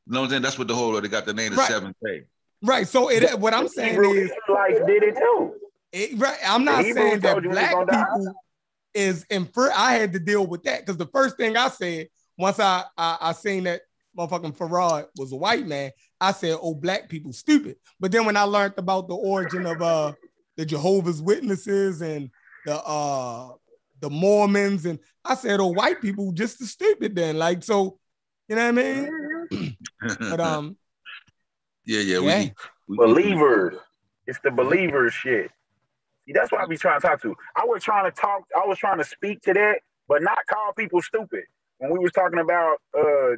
D: You know what I'm saying? That's what the whole they got the name the
A: Right.
D: Seventh Day.
A: right. So it, what I'm saying
E: Hebrew
A: is,
E: Israelites did it too.
A: It, right, I'm not
E: The
A: saying that
E: told you we
A: black
E: gonna die.
A: people is infer. I had to deal with that because the first thing I said once I, I I seen that motherfucking Farad was a white man, I said, "Oh, black people stupid." But then when I learned about the origin of uh the Jehovah's Witnesses and the uh the Mormons, and I said, "Oh, white people just as stupid." Then, like, so you know what I mean? But um,
D: yeah, yeah,
A: yeah.
D: we, we
E: Believers. It's the believers shit. That's what I be trying to talk to. I was trying to talk, I was trying to speak to that, but not call people stupid. When we was talking about uh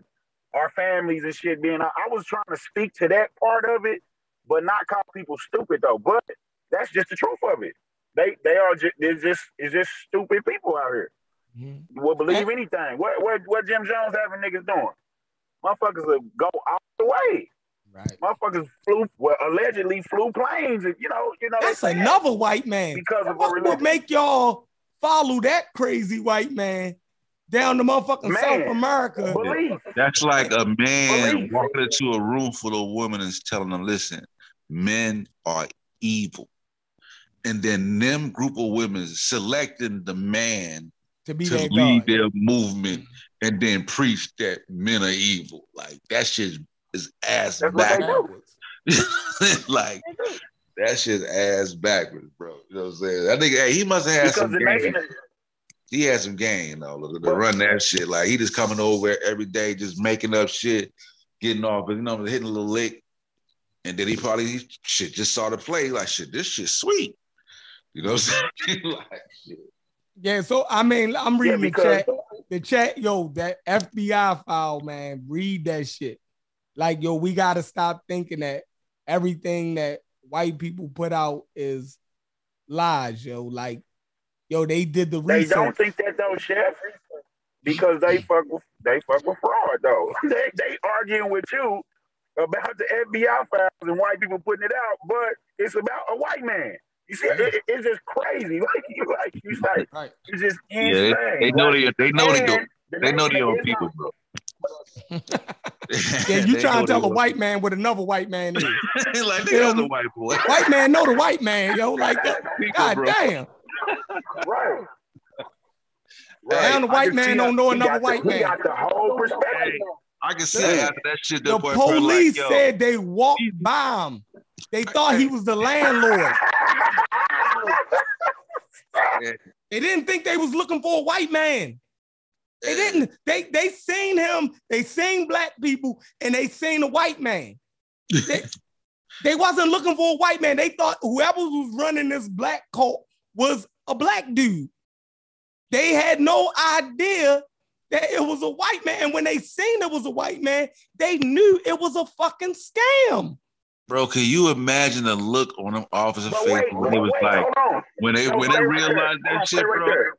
E: our families and shit being I I was trying to speak to that part of it, but not call people stupid though. But that's just the truth of it. They they are just they're just it's just stupid people out here.
A: Mhm.
E: Will believe anything. What what what Jim Jones having niggas doing? Motherfuckers will go out the way.
A: Right.
E: Motherfuckers flew well allegedly flew planes and you know, you know
A: That's
E: they said
A: another white man.
E: because of a
A: What would make y'all follow that crazy white man down to motherfucking
E: Man.
A: South America?
E: Belief.
D: That's like a man
E: Belief.
D: walking into a room full of women and telling them, listen, men are evil. And then them group of women selecting the man
A: To be
D: to lead
A: God.
D: their movement and then preach that men are evil. Like that's shit is ass
E: That's
D: backwards. like that shit ass backwards, bro. You know what I'm saying? I think hey, he must have had
E: Because
D: some game. He had some game though to, to run that shit. Like he just coming over every day, just making up shit, getting off, you know, hitting a little lick. And then he probably shit just saw the play, like shit, this shit sweet. You know what I'm saying? like shit.
A: Yeah, so I mean, I'm
E: yeah,
A: reading the chat. The chat, yo, that FBI file, man, read that shit. Like, yo, we gotta stop thinking that everything that white people put out is lies, yo. Like, yo, they did the research.
E: they don't think that though, chef, because they fuck with they fuck with fraud though. they they arguing with you about the FBI files and white people putting it out, but it's about a white man. You see, it, it- it's just crazy. Like you like you say,
A: Right.
E: it's just
D: Yeah, they, they know
E: Like,
D: they they know they do
E: and the
D: they know they
E: nation
D: own people, bro.
A: Yeah, you
D: They
A: trying to tell a white man what another white man is.
D: like
A: Yeah.
D: they other white boy.
A: white man know the white man, yo. Like,
D: People,
A: god
D: bro.
A: damn.
E: Right.
A: Now the white man don't know another white
E: the,
A: man.
E: Got the whole perspective.
D: I can see
E: Yeah.
D: after that shit.
A: The
D: boy
A: police
D: like,
A: said they walked by him. They thought he was the landlord. They didn't think they was looking for a white man. They didn't. They they seen him. They seen black people, and they seen a white man. They, they wasn't looking for a white man. They thought whoever was running this black cult was a black dude. They had no idea that it was a white man. And when they seen it was a white man, they knew it was a fucking scam.
D: Bro, can you imagine the look on them officer
E: But
D: face when it was
E: wait,
D: like
E: hold
D: when they
E: No,
D: when they
E: stay right there.
D: realized that
E: stay
D: shit,
E: right
D: bro?
E: there.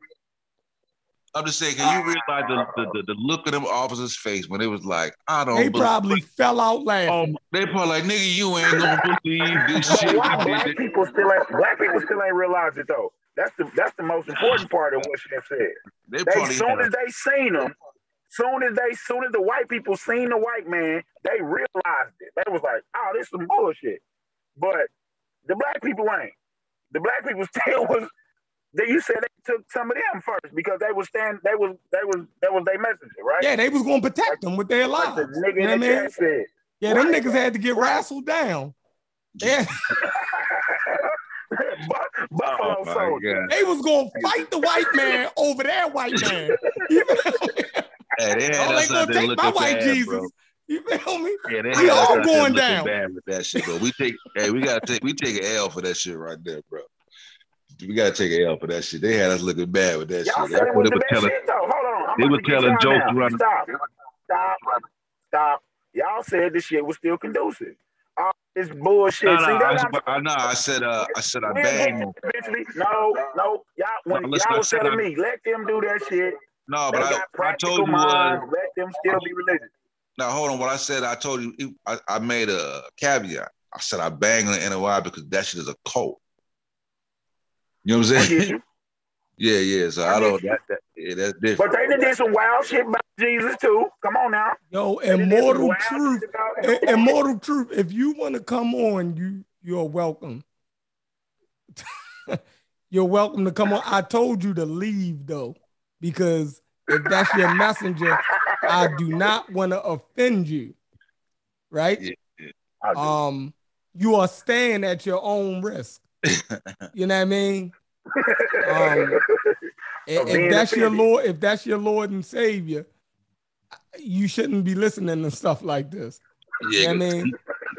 D: I'm just saying, can you realize the, the, the, the look of them officers' face when it was like, I don't
A: They
D: believe
A: probably fell out
D: Oh,
A: laughing.
D: Um, they probably like, nigga, you ain't gonna believe this
E: But
D: shit.
E: why black people still ain't black people still ain't realize it though. That's the that's the most important part of what Chef said.
D: They
E: They soon as they seen him, soon as they soon as the white people seen the white man, they realized it. They was like, oh, this some bullshit. But the black people ain't. The black people still was. They, you said they took some of them first because they was stand. They was they was that was their messenger, right?
A: Yeah, they was gonna protect them with their
E: Like
A: lives.
E: the nigga
A: You know what I mean?
E: said.
A: Yeah, them niggas had to get wrestled down. Yeah,
E: oh Buffalo
D: Oh
E: soldier.
A: They was gonna fight the white man over their white man. You feel me?
D: Hey, they had
A: Oh, they gonna take my white
D: bad,
A: Jesus.
D: bro.
A: You feel me?
D: Yeah, they
A: We all going down.
D: bad with that shit, bro. We take, hey, we gotta take, we take an L for that shit right there, bro. We gotta take an L for that shit. They had us looking bad with that
E: Y'all
D: shit.
E: said it was the
D: telling.
E: shit though. Hold on. I'm
D: They were telling jokes
E: now.
D: running-
E: Stop. Stop. Stop. Y'all said this shit was still conducive. All this bullshit.
D: No,
E: See,
D: I, was, I know. I said, uh, I said, I banged
E: eventually. No, no. Y'all, when
D: No, listen,
E: y'all was
D: said
E: telling
D: I-
E: me, let them do that shit.
D: No,
E: They
D: but I, I told you
E: minds. Let them still be religious.
D: now. Hold on. What I said, I told you, I, I made a caveat. I said I banged on the NOI because that shit is a cult. You know what I'm saying? yeah, yeah. So
E: I
D: I
E: get
D: don't. That, that, yeah, that's different.
E: But they did some wild shit about Jesus too. Come on now.
A: Yo,
E: They done
A: immortal truth.
E: shit about
A: I-
E: him.
A: Immortal truth. If you want to come on, you you're welcome. you're welcome to come on. I told you to leave though, because if that's your messenger, I do not want to offend you. Right?
D: Yeah.
E: I do.
A: Um, you are staying at your own risk. You know what I mean? Um, if, if that's your. Lord, if that's your Lord and Savior, you shouldn't be listening to stuff like this. You know what I mean?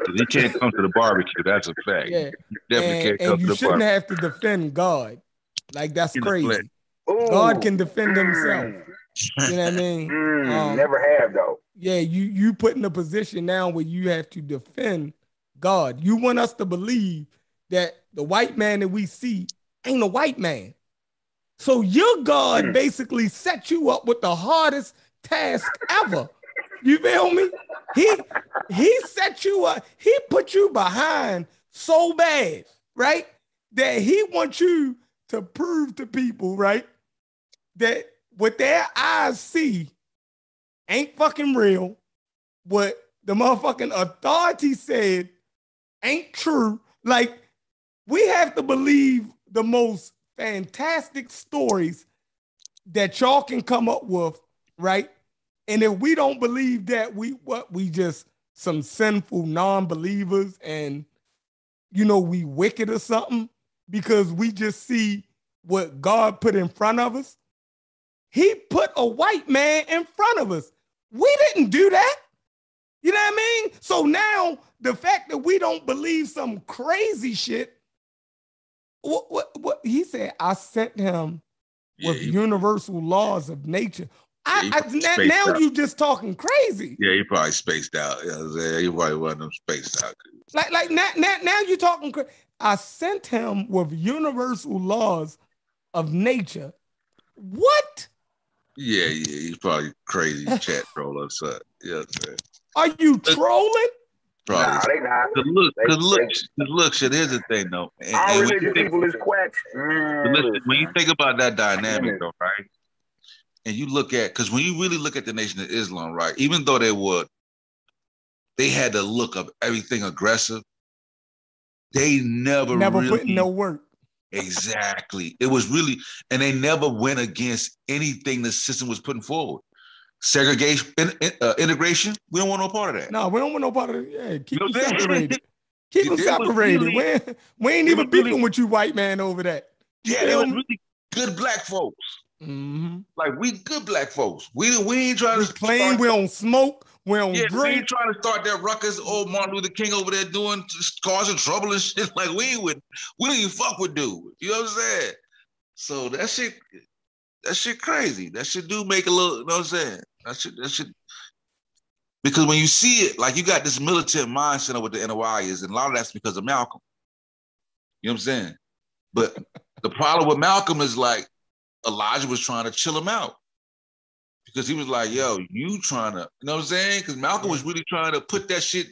D: because he can't come to the barbecue. That's a fact.
A: Yeah.
D: He definitely
A: and,
D: can't
A: and you
D: to the
A: shouldn't
D: barbecue.
A: have to defend God. Like that's
D: In
A: crazy. God can defend himself.
E: Mm,
A: You know what I mean?
E: mm,
A: Um,
E: never have though.
A: Yeah, you you put in a position now where you have to defend God. You want us to believe that the white man that we see ain't a white man. So your God
E: Mm.
A: basically set you up with the hardest task ever. You feel me? He he set you up, he put you behind so bad, right? That he wants you to prove to people, right? That what their eyes see ain't fucking real. What the motherfucking authority said ain't true. Like, we have to believe the most fantastic stories that y'all can come up with, right? And if we don't believe that, we what we just some sinful non-believers and you know we wicked or something because we just see what God put in front of us. He put a white man in front of us. We didn't do that. You know what I mean? So now the fact that we don't believe some crazy shit, what what, what he said, I sent him
D: Yeah,
A: with
D: he-
A: universal laws of nature. I, I, now,
D: out.
A: you just talking crazy.
D: Yeah, he probably spaced out. You know what I'm saying? He probably wasn't them spaced out.
A: Like like now now, now you talking crazy. I sent him with universal laws of nature. What?
D: Yeah, yeah, he's probably crazy chat troll or something. You know?
A: Are you trolling?
D: Probably.
E: Nah, they not.
D: Cause look,
E: They-
D: cause look,
E: they-
D: 'cause look, shit. Here's the thing, though. And,
E: All
D: and
E: religious
D: you think,
E: people is quacks. Mm,
D: listen, when you think about that dynamic, though, right? And you look at, because when you really look at the Nation of Islam, right? Even though they were, they had the look of everything aggressive. They never,
A: Never
D: really,
A: put in no work.
D: Exactly. It was really, and they never went against anything the system was putting forward. Segregation, in, in- uh, integration. We don't want no part of that.
A: No, we don't want no part of it. Yeah, keep them
D: what I'm saying?
A: separated. Keep them separated.
D: really-
A: we, ain't, we ain't even
D: was really-
A: with you, white man, over that.
D: Yeah, they were really good black folks.
A: Mm-hmm.
D: Like we good black folks. We we ain't trying
A: We
D: to
A: clean.
D: start-
A: We don't smoke. We don't
D: yeah, we ain't trying to start that ruckus. Old Martin Luther King over there doing just causing trouble and shit. Like we ain't with we don't even fuck with dude. You know what I'm saying? So that shit, that shit crazy. That shit do make a little. You know what I'm saying? That should That shit. Because when you see it, like you got this militant mindset of what the NOI is, and a lot of that's because of Malcolm. You know what I'm saying? But the problem with Malcolm is like Elijah was trying to chill him out because he was like, "Yo, you trying to," you know what I'm saying? Because Malcolm was really trying to put that shit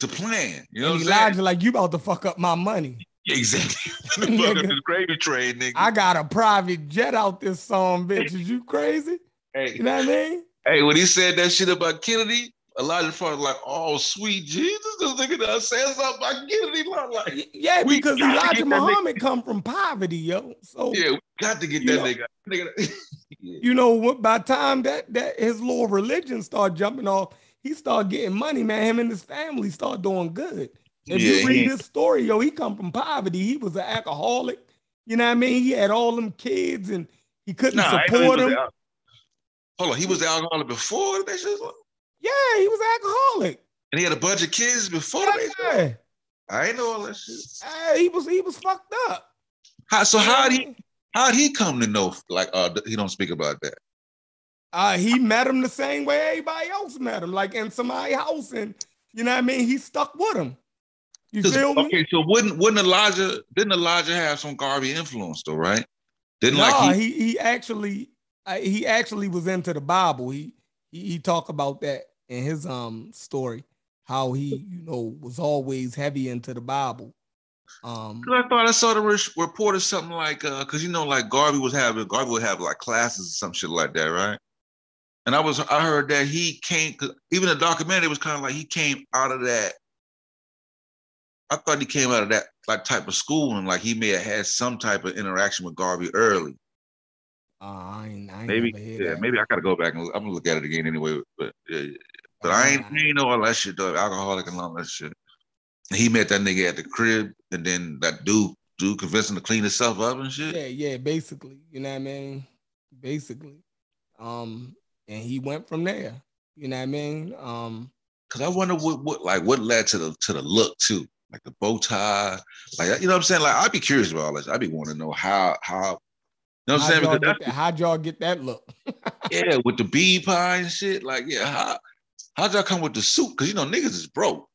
D: to plan. You know
A: and
D: what I'm saying?
A: Elijah, like, you about to fuck up my money.
D: Exactly. Fuck up this gravy train, nigga.
A: I got a private jet out this song, bitch. Is you crazy?
D: Hey,
A: You know what I mean?
D: hey, when he said that shit about Kennedy, Elijah probably like, "Oh, sweet Jesus, this nigga done said something about Kennedy." Like,
A: Yeah, because Elijah Muhammad come from poverty, yo. So
D: yeah, we got to get that
A: know-
D: nigga.
A: you know? By the time that that his little religion start jumping off, he start getting money, man. Him and his family start doing good. If
D: Yeah,
A: you read this story, yo, he come from poverty. He was an alcoholic. You know what I mean? He had all them kids and he couldn't
D: Nah, I ain't know he
A: support them.
D: Hold on, he was alcoholic before that shit,
A: Yeah, he was alcoholic.
D: and he had a bunch of kids before that. shit?
A: Yeah.
D: I ain't know all that shit.
A: Uh, he was he was fucked up.
D: How, so how would he how'd he come to know like uh he don't speak about that?
A: Uh, he met him the same way everybody else met him, like in somebody's house, and you know what I mean. He stuck with him. You feel me?
D: Okay, so wouldn't wouldn't Elijah didn't Elijah have some Garvey influence though, right? Didn't
A: No,
D: like he,
A: he he actually uh, he actually was into the Bible. He he, he talked about that in his um story, how he you know was always heavy into the Bible. Um,
D: Cause I thought I saw the re- report or something like uh because you know like Garvey was having Garvey would have like classes or some shit like that, right? And I was I heard that he came cause even the documentary was kind of like he came out of that. I thought he came out of that like type of school and like he may have had some type of interaction with Garvey early.
A: Uh, I ain't, I ain't
D: Maybe yeah,
A: that.
D: maybe I gotta go back and look- I'm gonna look at it again anyway. But yeah, but I ain't, I ain't know all that shit though, alcoholic and all that shit. He met that nigga at the crib, and then that dude dude convinced him to clean himself up and shit.
A: Yeah, yeah, basically. You know what I mean? Basically. Um, and he went from there. You know what I mean? Um,
D: Cause I wonder what, what like what led to the to the look too, like the bow tie, like you know what I'm saying. Like I'd be curious about all this. I'd be wanting to know how how you know what I'm
A: how'd,
D: saying
A: y'all get that, how'd y'all get that look?
D: yeah with the bean pie and shit. Like yeah, how how'd y'all come with the suit? Cause you know niggas is broke.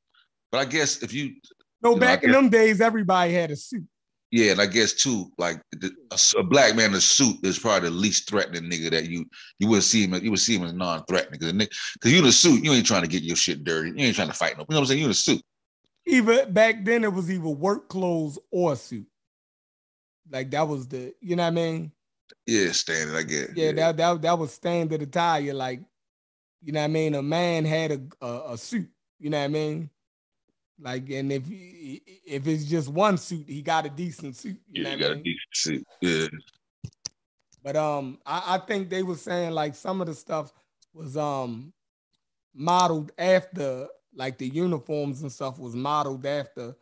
D: But I guess if you
A: No,
D: You know,
A: back
D: I
A: in
D: guess-
A: them days, everybody had a suit.
D: yeah, and I guess too like the, a, a black man in a suit is probably the least threatening nigga that you you would see him as- you would see him as non-threatening because because you in a suit you ain't trying to get your shit dirty you ain't trying to fight no you know what I'm saying you in a suit
A: Even back then, it was either work clothes or a suit. Like that was the, you know what I mean?
D: Yeah standard I guess
A: Yeah, that that that was standard attire. Like, you know what I mean? A man had a a, a suit. You know what I mean? Like, and if if it's just one suit, he got a decent suit. You
D: yeah
A: know
D: got
A: I
D: a
A: mean?
D: decent suit yeah
A: But um, I, I think they were saying like some of the stuff was um modeled after like the uniforms and stuff was modeled after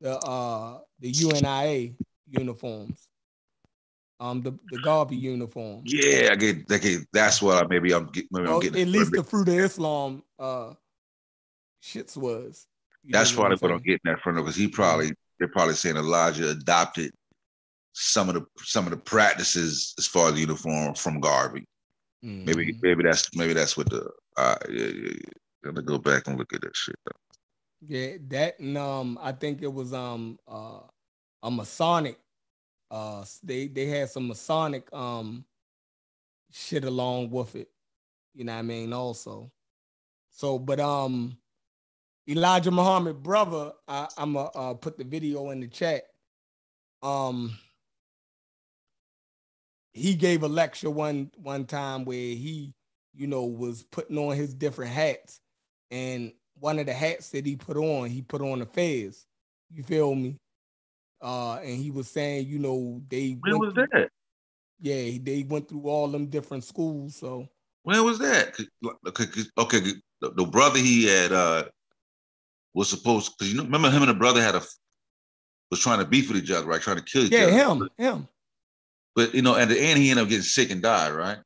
A: the uh the UNIA uniforms. Um the, the Garvey uniform.
D: Yeah, I get, I get that's what I maybe I'm maybe
A: Well,
D: I'm getting.
A: at least the Fruit of Islam uh shits was.
D: That's probably what I'm
A: saying?
D: getting at from because he probably they're probably saying Elijah adopted some of the some of the practices as far as the uniform from Garvey. Maybe
A: Mhm.
D: maybe that's maybe that's what the uh yeah yeah yeah. Gonna go back and look at that shit though.
A: Yeah, that and um, I think it was um uh a Masonic. Uh, they they had some Masonic um shit along with it. You know what I mean? Also, so but um, Elijah Muhammad brother, I, I'm gonna uh, put the video in the chat. Um, he gave a lecture one one time where he, you know, was putting on his different hats, and one of the hats that he put on, he put on a fez. You feel me? Uh, and he was saying, you know, they
D: When
A: went
D: was
A: through-
D: that?
A: Yeah, they went through all them different schools. So
D: When was that? Okay, the, the brother he had uh was supposed because you know remember him and the brother had a was trying to beef with each other, right? Trying to kill each
A: yeah,
D: other.
A: him, him.
D: But you know, at the end he ended up getting sick and died, right?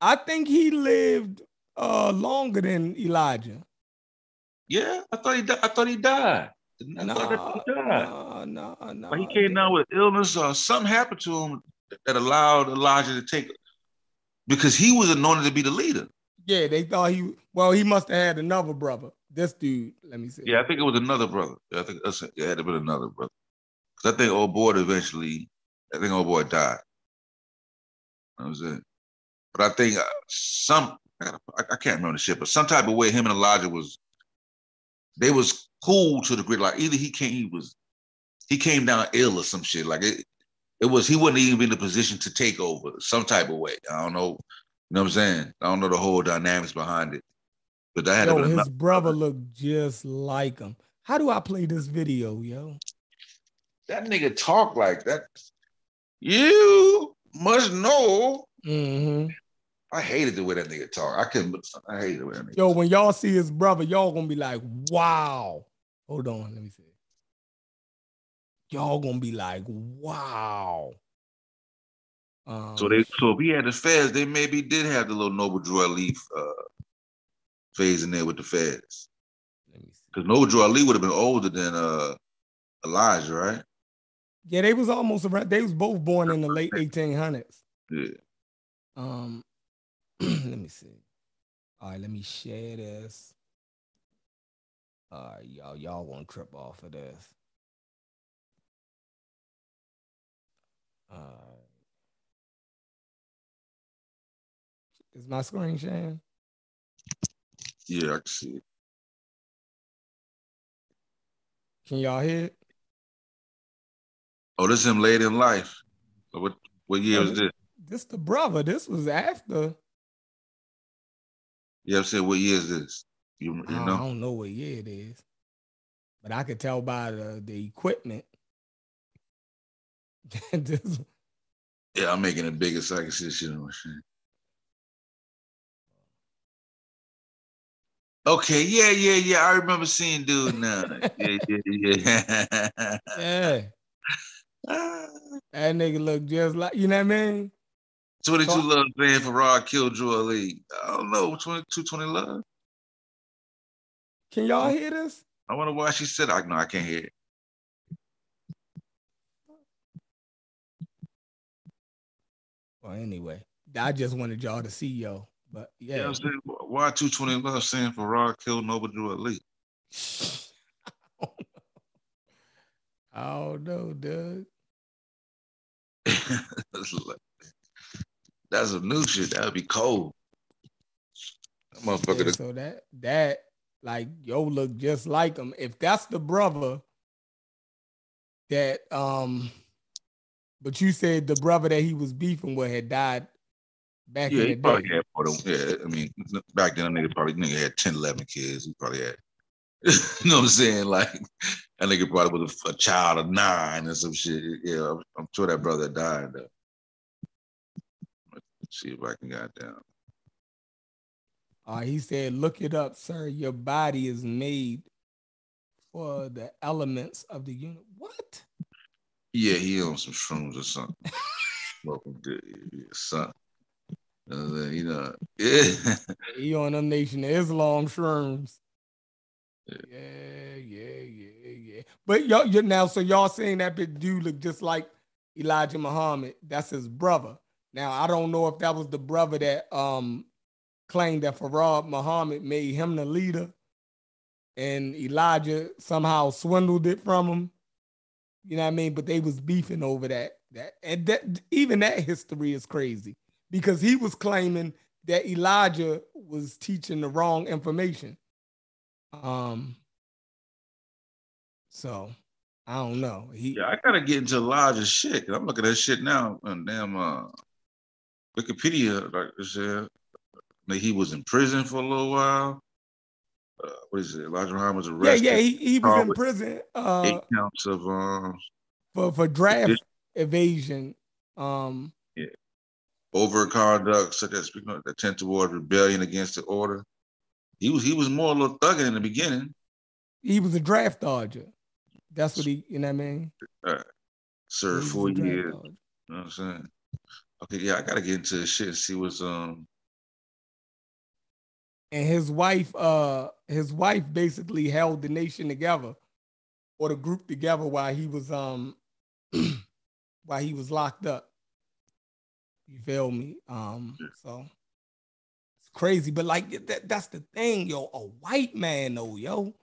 A: I think he lived uh longer than Elijah.
D: Yeah, I thought he di- I thought he died. I
A: Nah,
D: thought that he died.
A: nah, nah, nah.
D: But he came down with illness or something happened to him that allowed Elijah to take because he was anointed to be the leader.
A: Yeah, they thought he. Well, he must have had another brother. This dude, let me see.
D: Yeah, I think it was another brother. I think that's it had to be another brother. Because I think old boy eventually, I think old boy died. That was it. But I think uh, some, I, gotta- I- I can't remember the shit, but some type of way him and Elijah was, they was cool to the grid. Like either he came, he was, he came down ill or some shit. Like it, it was, he wasn't even be in a position to take over some type of way. I don't know. You know what I'm saying? I don't know the whole dynamics behind it. But that had
A: Yo, his
D: another-
A: brother looked just like him. How do I play this video, yo?
D: that nigga talk like that. You must know.
A: hmm
D: I hated the way that nigga talk. I couldn't. I hated the way that nigga.
A: Yo, when y'all see his brother, y'all gonna be like, wow. Hold on, let me see. Y'all gonna be like, wow. Um,
D: So they. So if he had the fez, they maybe did have the little Noble Drew Ali uh, phase in there with the fez.
A: let me see.
D: Because Noble Drew Ali would have been older than uh, Elijah, right?
A: Yeah, they was almost around. They was both born in the late 1800s.
D: Yeah.
A: Um, let me see. All right, let me share this. All right, y'all, y'all won't trip off of this. All right. Is my screen sharing?
D: Yeah, I can see it.
A: Can y'all hear it?
D: Oh, this is him late in life. What? What year was this?
A: This the brother. This was after.
D: Yeah, I'm saying what year is this? You, you
A: I, I
D: know?
A: don't know what year it is, but I could tell by the, the equipment.
D: Yeah, I'm making it bigger so I can see the shit on my shit. Okay, yeah, yeah, yeah. I remember seeing dude now. yeah, yeah, yeah.
A: yeah, ah. that nigga look just like you know what I mean.
D: 22
A: So-
D: Love saying Farad killed Drew Ali. I don't know. 22, 20 Love.
A: Can y'all hear this?
D: I wonder why she said I no, I can't hear it.
A: Well, anyway, I just wanted y'all to see yo. But
D: You know
A: yeah,
D: I'm saying? Why 220 Love saying Farad killed Noble Drew Ali?
A: I don't know, dude.
D: That's a new shit. That'd be cold. That motherfucker.
A: Yeah, so that that like yo look just like him. If that's the brother that um, but you said the brother that he was beefing with had died back
D: yeah,
A: in
D: he
A: the
D: probably
A: day.
D: had more than, yeah, I mean, back then, a nigga probably nigga had 10, 11 kids. He probably had, you know what I'm saying? Like, that nigga probably was a, a child of nine or some shit. Yeah, I'm, I'm sure that brother died. Though. See if I can goddamn.
A: Uh, he said, "Look it up, sir. Your body is made for the elements of the unit." What?
D: Yeah, he on some shrooms or something. Welcome to son. Uh, you know, yeah.
A: He on them Nation of Islam shrooms. Yeah, yeah, yeah, yeah. But y'all, you now, so y'all saying that big dude look just like Elijah Muhammad? That's his brother. Now I don't know if that was the brother that um claimed that Farad Muhammad made him the leader, and Elijah somehow swindled it from him. You know what I mean? But they was beefing over that. That and that even that history is crazy because he was claiming that Elijah was teaching the wrong information. Um. So I don't know. He
D: Yeah, I gotta get into Elijah's shit. I'm looking at shit now on damn uh, Wikipedia. Like I said, he was in prison for a little while. Uh, what is it? Elijah Muhammad was arrested.
A: yeah yeah, he, he was in prison uh
D: Eight counts of um,
A: for for draft evasion. Um.
D: overconduct, such as you know, attempt toward rebellion against the order. He was he was more a little thugging in the beginning.
A: he was a draft dodger. That's what he, you know what I mean?
D: Served
A: He
D: four years. You know what I'm saying? Okay, yeah, I gotta get into this shit and see what's um
A: And his wife, uh, his wife basically held the nation together or the group together while he was um while he was locked up. You feel me? Um, so it's crazy, but like that, that's the thing, yo. A white man, though, yo.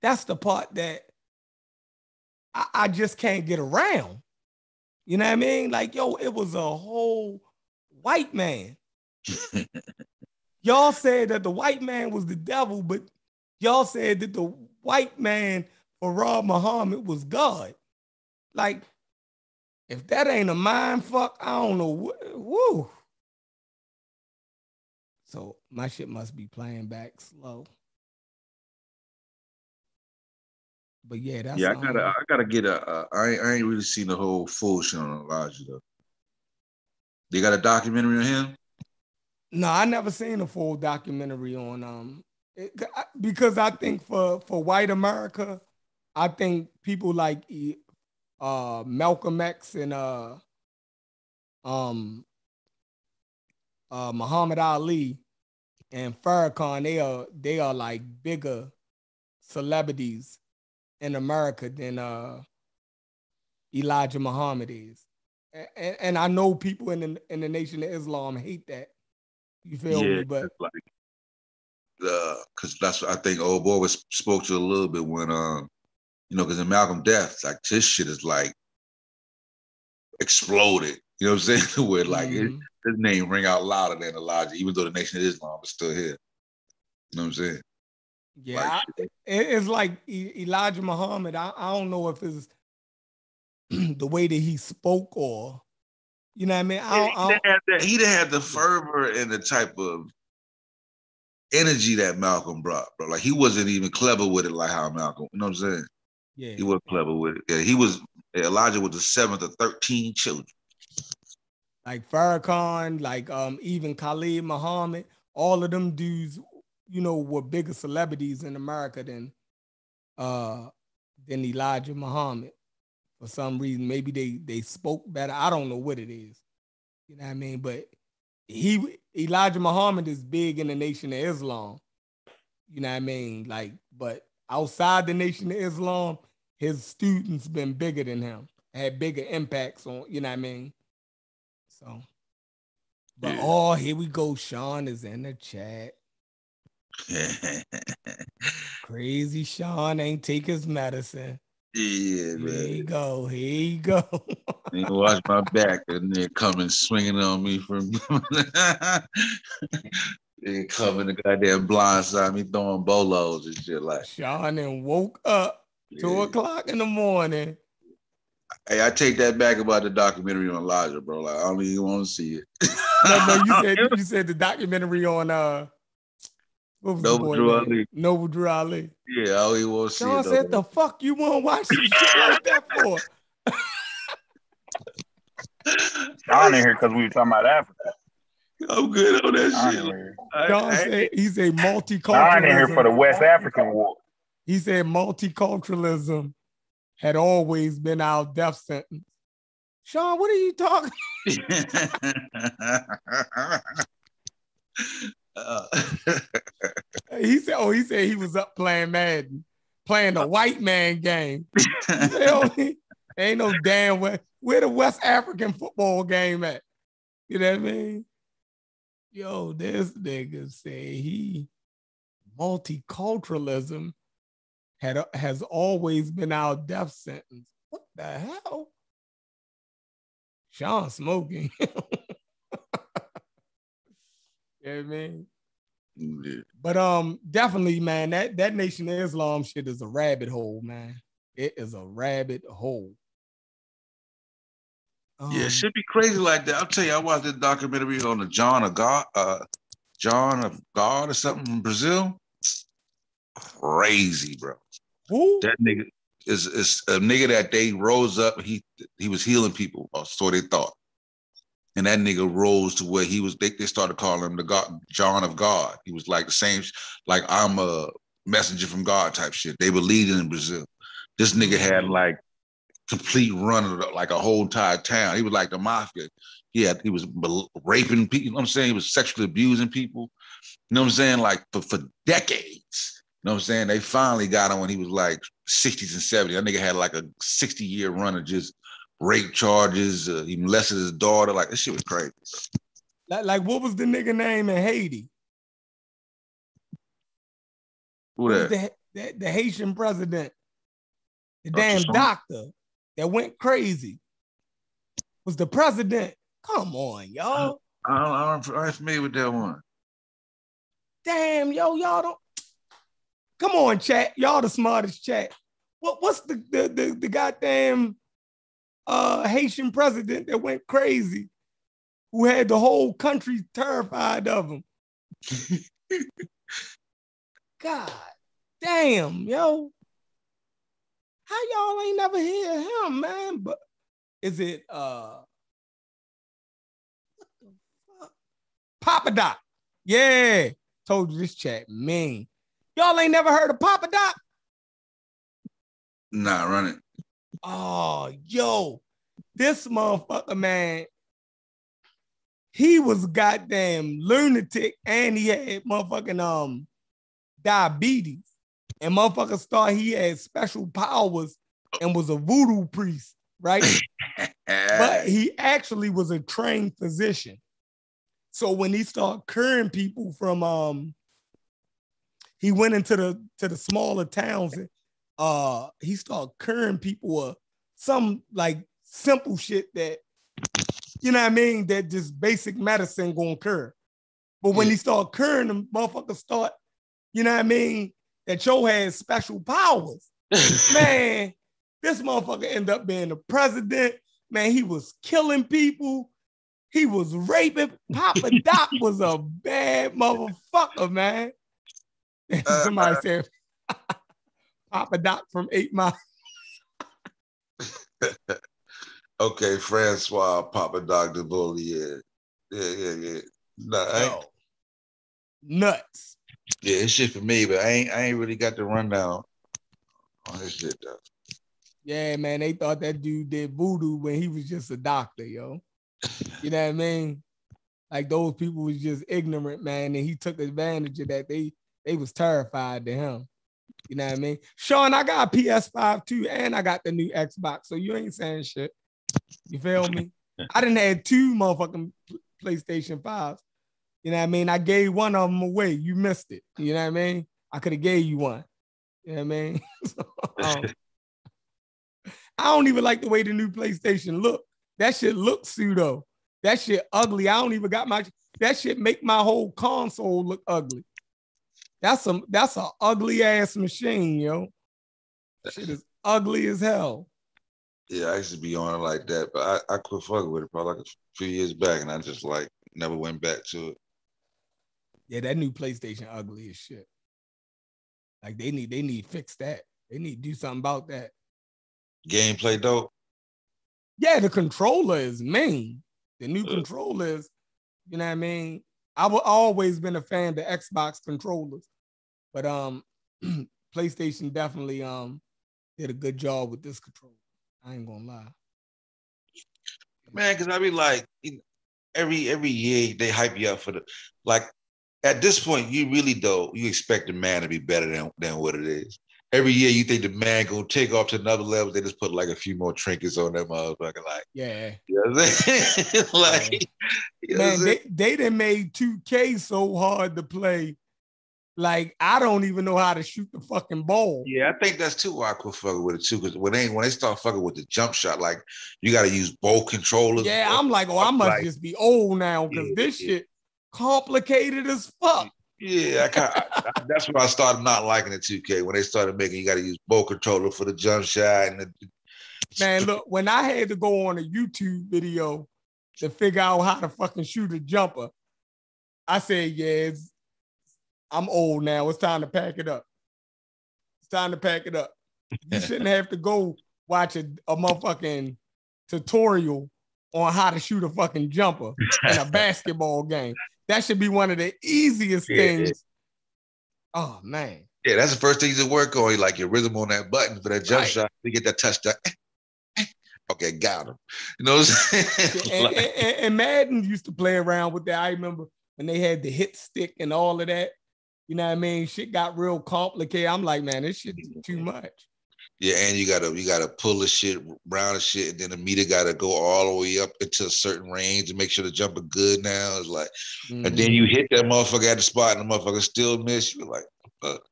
A: That's the part that I, I just can't get around. You know what I mean? Like, yo, it was a whole white man. y'all said that the white man was the devil, but y'all said that the white man Farad Muhammad was God. Like, if that ain't a mind fuck, I don't know. Woo. So my shit must be playing back slow. But yeah, that's
D: yeah, I
A: um,
D: gotta I gotta get a uh, ain't, really seen the whole full shit on Elijah though. They got a documentary on him.
A: No, I never seen a full documentary on um it- because I think for for white America, I think people like uh Malcolm X and uh um uh Muhammad Ali and Farrakhan, they are they are like bigger celebrities in America than uh Elijah Muhammad is. And, and I know people in the in the Nation of Islam hate that. You feel me? But
D: like uh, cause that's what I think old boy was spoke to a little bit when um, you know, because in Malcolm Death, like this shit is like exploded. You know what I'm saying? Where like it,
A: mhm.
D: his name ring out louder than Elijah, even though the Nation of Islam is still here. You know what I'm saying?
A: Yeah,
D: Like,
A: I- it's like E- Elijah Muhammad. I, I don't know if it's the way that he spoke or you know what I mean. I don't, I
D: he,
A: don't,
D: didn't have that, he didn't have the fervor and the type of energy that Malcolm brought, bro. Like he wasn't even clever with it like how Malcolm, you know what I'm saying?
A: yeah,
D: He wasn't clever with it. Yeah, he was Elijah was the seventh of 13 children.
A: like Farrakhan, like um even Khalid Muhammad, all of them dudes, you know, were bigger celebrities in America than uh than Elijah Muhammad. For some reason, maybe they they spoke better. I don't know what it is. You know what I mean? But he Elijah Muhammad is big in the Nation of Islam. You know what I mean? Like, but outside the Nation of Islam, his students been bigger than him, had bigger impacts on, you know what I mean? So, but
D: Yeah.
A: oh, here we go. Sean is in the chat. Crazy Sean ain't take his medicine.
D: yeah,
A: Here you go. Here you go.
D: You watch my back and then coming swinging on me from They're coming the goddamn blind side me throwing bolos and shit like
A: Sean and woke up two o'clock in the morning.
D: Hey, I take that back about the documentary on Elijah, bro. Like I don't even want to see it.
A: No, no, you said you said the documentary on uh what was the
D: Noble
A: boy
D: Drew
A: name?
D: Ali.
A: Noble Drew Ali.
D: yeah, I don't even want to see
A: Sean said,
D: though.
A: "The fuck you want to watch some shit like that for?"
E: Sean in here because we were talking about Africa.
D: I'm good on that
E: I
D: shit.
E: ain't here.
D: I-
A: Sean
D: I-
A: said he's a a
E: I ain't in here for the West African war.
A: He said multiculturalism had always been our death sentence. Sean, what are you talking?
D: Uh,
A: He said, "Oh, he said he was up playing Madden, playing the white man game." He said, "Oh, ain't no damn way. Where the West African football game at? You know what I mean? Yo, this nigga say he multiculturalism had has always been our death sentence. What the hell? Sean smoking. you know what I mean?
D: yeah.
A: But um, definitely, man, that that Nation of Islam shit is a rabbit hole, man. It is a rabbit hole.
D: Yeah,
A: Um,
D: it should be crazy like that. I'll tell you, I watched this documentary on the John of God, uh, John of God or something from Brazil. Crazy, bro.
A: who?
D: That nigga is is a nigga that they rose up. He he was healing people, or so they thought. And that nigga rose to where he was. They, they started calling him the God, John of God. He was like the same, like I'm a messenger from God type shit. They were leading in Brazil. This nigga had mm-hmm. like complete run of the- like a whole entire town. He was like the mafia. He had he was raping people. You know what I'm saying? He was sexually abusing people. You know what I'm saying? Like for, for decades. You know what I'm saying? They finally got him when he was like 60s and 70s. That nigga had like a 60 year run of just rape charges. Uh, he molested his daughter. Like this shit was crazy.
A: Like, like, what was the nigga name in Haiti?
D: Who that?
A: the, the, the Haitian president, the
D: Dr.
A: damn doctor that went crazy, was the president. Come on, y'all.
D: I don't, I don't, I ain't familiar with that one.
A: Damn, yo, y'all don't. Come on, chat. Y'all the smartest chat. What, what's the, the the the goddamn uh Haitian president that went crazy, who had the whole country terrified of him? God damn, yo. How y'all ain't never hear him, man? But is it uh what the fuck? Papa Doc? Yeah. Told you this chat mean. Y'all ain't never heard of Papa Doc?
D: Nah, run it.
A: Oh, yo, this motherfucker, man. He was goddamn lunatic and he had motherfucking um diabetes. And motherfuckers thought he had special powers and was a voodoo priest, right? but he actually was a trained physician. So when he started curing people from um he went into the to the smaller towns and uh he started curing people of some like simple shit that you know what I mean that just basic medicine gonna cure. But when
D: Yeah.
A: he started curing them, motherfuckers start, you know what I mean, that Joe had special powers man, this motherfucker ended up being the president. Man, he was killing people. He was raping. Papa Doc was a bad motherfucker, man. Somebody said Papa Doc from Eight Mile.
D: okay, Francois Papa Doc Duvalier. Yeah, yeah, yeah. Nah, I ain't,
A: nuts.
D: yeah, it's shit for me, but I ain't I ain't really got the rundown on this shit though.
A: Yeah, man, they thought that dude did voodoo when he was just a doctor, yo. You know what I mean? Like those people was just ignorant, man, and he took advantage of that. They they was terrified to him. You know what I mean? Sean, I got a PS5 too, and I got the new Xbox, so you ain't saying shit. You feel me? I didn't have two motherfucking PlayStation 5s. You know what I mean? I gave one of them away. You missed it. You know what I mean? I could have gave you one. You know what I mean? So, um, I don't even like the way the new PlayStation look. That shit looks pseudo. That shit ugly. I don't even got my that shit make my whole console look ugly. That's some that's a ugly ass machine, yo. Shit is ugly as hell.
D: Yeah, I used to be on it like that, but I, I quit fucking with it probably like a few years back, and I just like never went back to it.
A: Yeah, that new PlayStation ugly as shit. Like they need they need fix that. They need to do something about that.
D: Gameplay dope.
A: Yeah, the controller is mean. The new controller is You know what I mean? I've always been a fan of the Xbox controllers, but um, PlayStation definitely um did a good job with this controller. I ain't gonna lie.
D: man. Because I be like, every every year they hype you up for the like. At this point, you really though you expect the man to be better than than what it is. Every year you think the man gonna take off to another level. They just put like a few more trinkets on that motherfucker. Like,
A: Yeah.
D: you know what I'm saying? like, you know
A: Man, they, they done made 2K so hard to play. Like, I don't even know how to shoot the fucking ball.
D: Yeah, I think that's too why I quit fucking with it too. Because when they when they start fucking with the jump shot, like you got to use both controllers.
A: Yeah, I'm like, oh, I must
D: Like-
A: just be old now because
D: Yeah,
A: this
D: yeah.
A: shit complicated as fuck.
D: Yeah, I kind that's when I started not liking the 2K when they started making you got to use both controller for the jump shot and the,
A: Man, look, when I had to go on a YouTube video to figure out how to fucking shoot a jumper, I said, yeah, it's, I'm old now. It's time to pack it up. It's time to pack it up. You shouldn't have to go watch a, a motherfucking tutorial on how to shoot a fucking jumper in a basketball game. That should be one of the easiest
D: Yeah.
A: things. Oh man.
D: yeah, that's the first thing you work on. You like your rhythm on that button for that jump
A: Right.
D: shot to get that touchdown. okay, got him. You know what I'm saying?
A: and, and- and- and Madden used to play around with that. I remember when they had the hit stick and all of that. You know what I mean? Shit got real complicated. I'm like, man, this shit is too much.
D: Yeah, and you gotta you gotta pull the shit round the shit, and then the meter gotta go all the way up into a certain range and make sure the jumper good. Now it's like, and then mm-hmm. you hit that motherfucker at the spot, and the motherfucker still miss. You're like, fuck.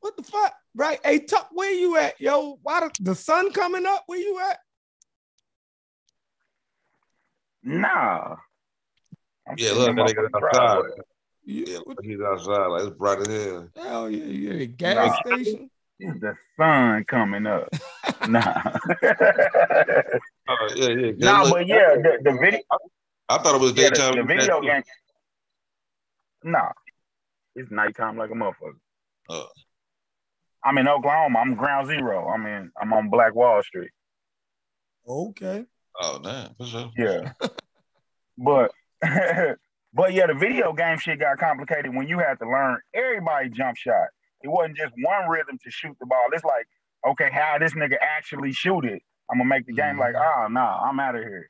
A: what the fuck? Right? Hey, Tuck, where you at, yo? Why the, the sun coming up? Where you at?
E: Nah. I'm
D: Yeah, look,
E: in
D: that
E: my
D: nigga
E: fucking
D: outside.
E: Driveway.
D: Yeah, look, he's outside. Like it's bright as hell.
A: the hell? Yeah, you at a gas
E: Nah.
A: station?
E: It's the sun coming up. nah.
D: Oh yeah, yeah.
E: nah,
D: Look,
E: but yeah, the, the video
D: I thought it was
E: yeah, the,
D: daytime.
E: the video game. Nah. It's nighttime like a motherfucker.
D: Oh.
E: I'm in Oklahoma. I'm ground zero. I'm in I'm on Black Wall Street.
A: Okay.
D: Oh man, for sure.
E: Yeah. but but yeah, the video game shit got complicated when you had to learn everybody jump shot. It wasn't just one rhythm to shoot the ball. It's like, okay, how this nigga actually shoot it. I'm gonna make the game like, mm-hmm. ah, oh no, I'm out of here.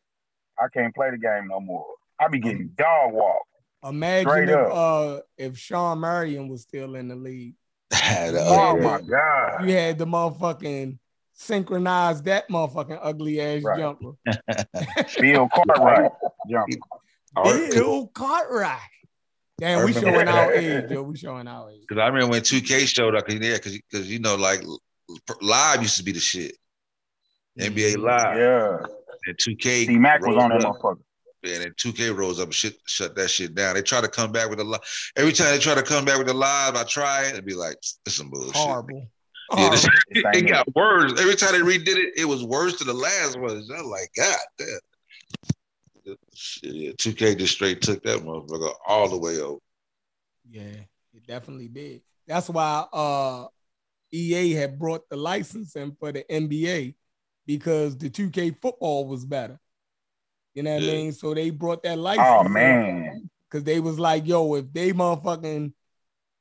E: I can't play the game no more. I be getting dog walk.
A: Imagine if uh if Shawn Marion was still in the league.
D: The uh,
E: Oh
D: other
E: my god.
A: You had the motherfucking synchronize that motherfucking ugly ass
E: Right.
A: jumper.
E: Bill Cartwright jump.
A: Bill Cartwright. Damn, we showing our age, yo. We showing our age.
D: Because I remember when 2K showed up, cause, yeah, because because you know, like live used to be the shit. NBA mm-hmm. Live
E: Yeah.
D: and 2K.
E: C Mac was on that
D: up,
E: motherfucker.
D: And then 2K rose up and shit, shut that shit down. They try to come back with a live. Every time they try to come back with a live, I try it. It'd be like, it's some bullshit.
A: Horrible.
D: Yeah, this,
A: Horrible.
E: Same
D: it got worse. Every time they redid it, it was worse than the last one. I was like, God damn. Shit, yeah, 2K just straight took that motherfucker all the way over.
A: Yeah, it definitely did. That's why uh EA had brought the licensing for the NBA because the 2K football was better. You know what
D: Yeah.
A: I mean? So they brought that license.
E: Oh man.
A: Because they was like, yo, if they motherfucking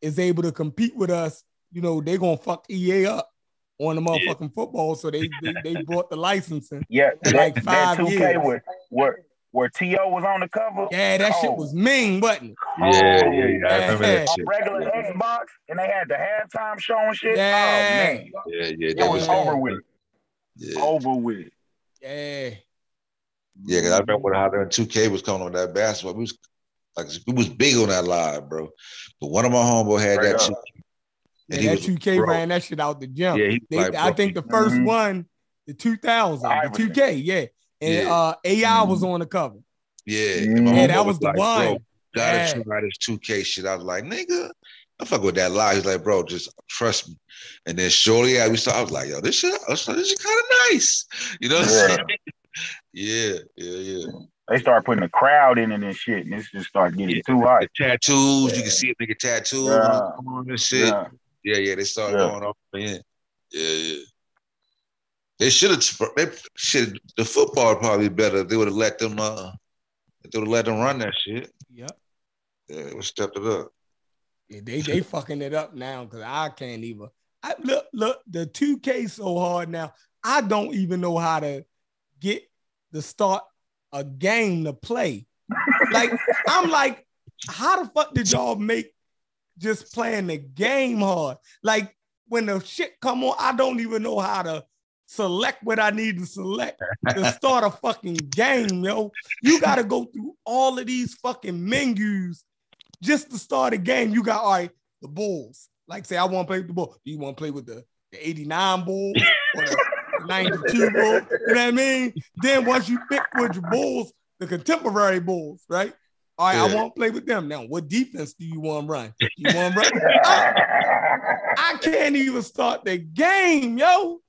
A: is able to compete with us, you know, they gonna fuck EA up on the motherfucking football. So they, they they brought the licensing.
E: Yeah,
A: Like
E: that
A: five
E: 2K
A: years.
E: where, where where T.O. was on the cover.
A: Yeah, that shit
E: Oh.
A: was mean, wasn't it?
D: Yeah, yeah, yeah. I remember that shit.
E: regular Xbox, and they had the halftime show and shit.
A: Yeah.
E: Oh man,
D: Yeah, yeah,
E: it was
D: was
E: over with.
D: yeah.
E: Over with.
A: Yeah.
D: Yeah, because I remember how when 2K was coming on that basketball. We was like we was big on that live, bro. But one of my homeboy had
E: Straight
D: that
E: up.
D: shit.
A: Yeah,
D: And he
A: that 2K
D: bro.
A: ran that shit out the gym.
D: Yeah,
A: They,
D: like,
A: I think the 1st
E: Mhm.
A: one, the 2000, the 2K, yeah. And
D: Yeah.
A: uh AI was on the cover.
D: yeah. And my
E: Yeah,
A: Yeah, that was the
D: like,
A: one.
D: Bro, gotta
A: Yeah.
D: try this 2K shit. I was like, nigga, I fuck with that lie. He's like, bro, just trust me. And then shortly after we started, I was like, yo, this shit, I this shit kind of nice. You know what I'm
E: Yeah.
D: saying? Yeah, yeah, yeah.
E: They start putting a crowd in it and shit, and this just started getting
D: Yeah.
E: too
D: The
E: hot.
D: tattoos, you can see a nigga tattoo
E: Yeah.
D: on his arm and shit.
E: Yeah.
D: Yeah, yeah, they start
E: Yeah.
D: going off in. Yeah, yeah. They should have. They should. The football probably better. They would have let them. Uh, they would have let them run that shit.
A: Yep.
D: Yeah, they would step it up.
A: Yeah, they they fucking it up now because I can't even. I look look the 2K so hard now. I don't even know how to get to start a game to play. Like I'm like, how the fuck did y'all make just playing the game hard? Like when the shit come on, I don't even know how to select what I need to select to start a fucking game, yo. You gotta go through all of these fucking menus just to start a game. You got all right, the Bulls. Like say I want to play with the Bulls. Do you want to play with the, the 89 Bulls or the 92 Bulls? You know what I mean? Then once you pick which Bulls, the contemporary Bulls, right? All right, I
D: Yeah.
A: want to play with them. Now, what defense do you want to run? Do you want to run? I, I can't even start the game, yo.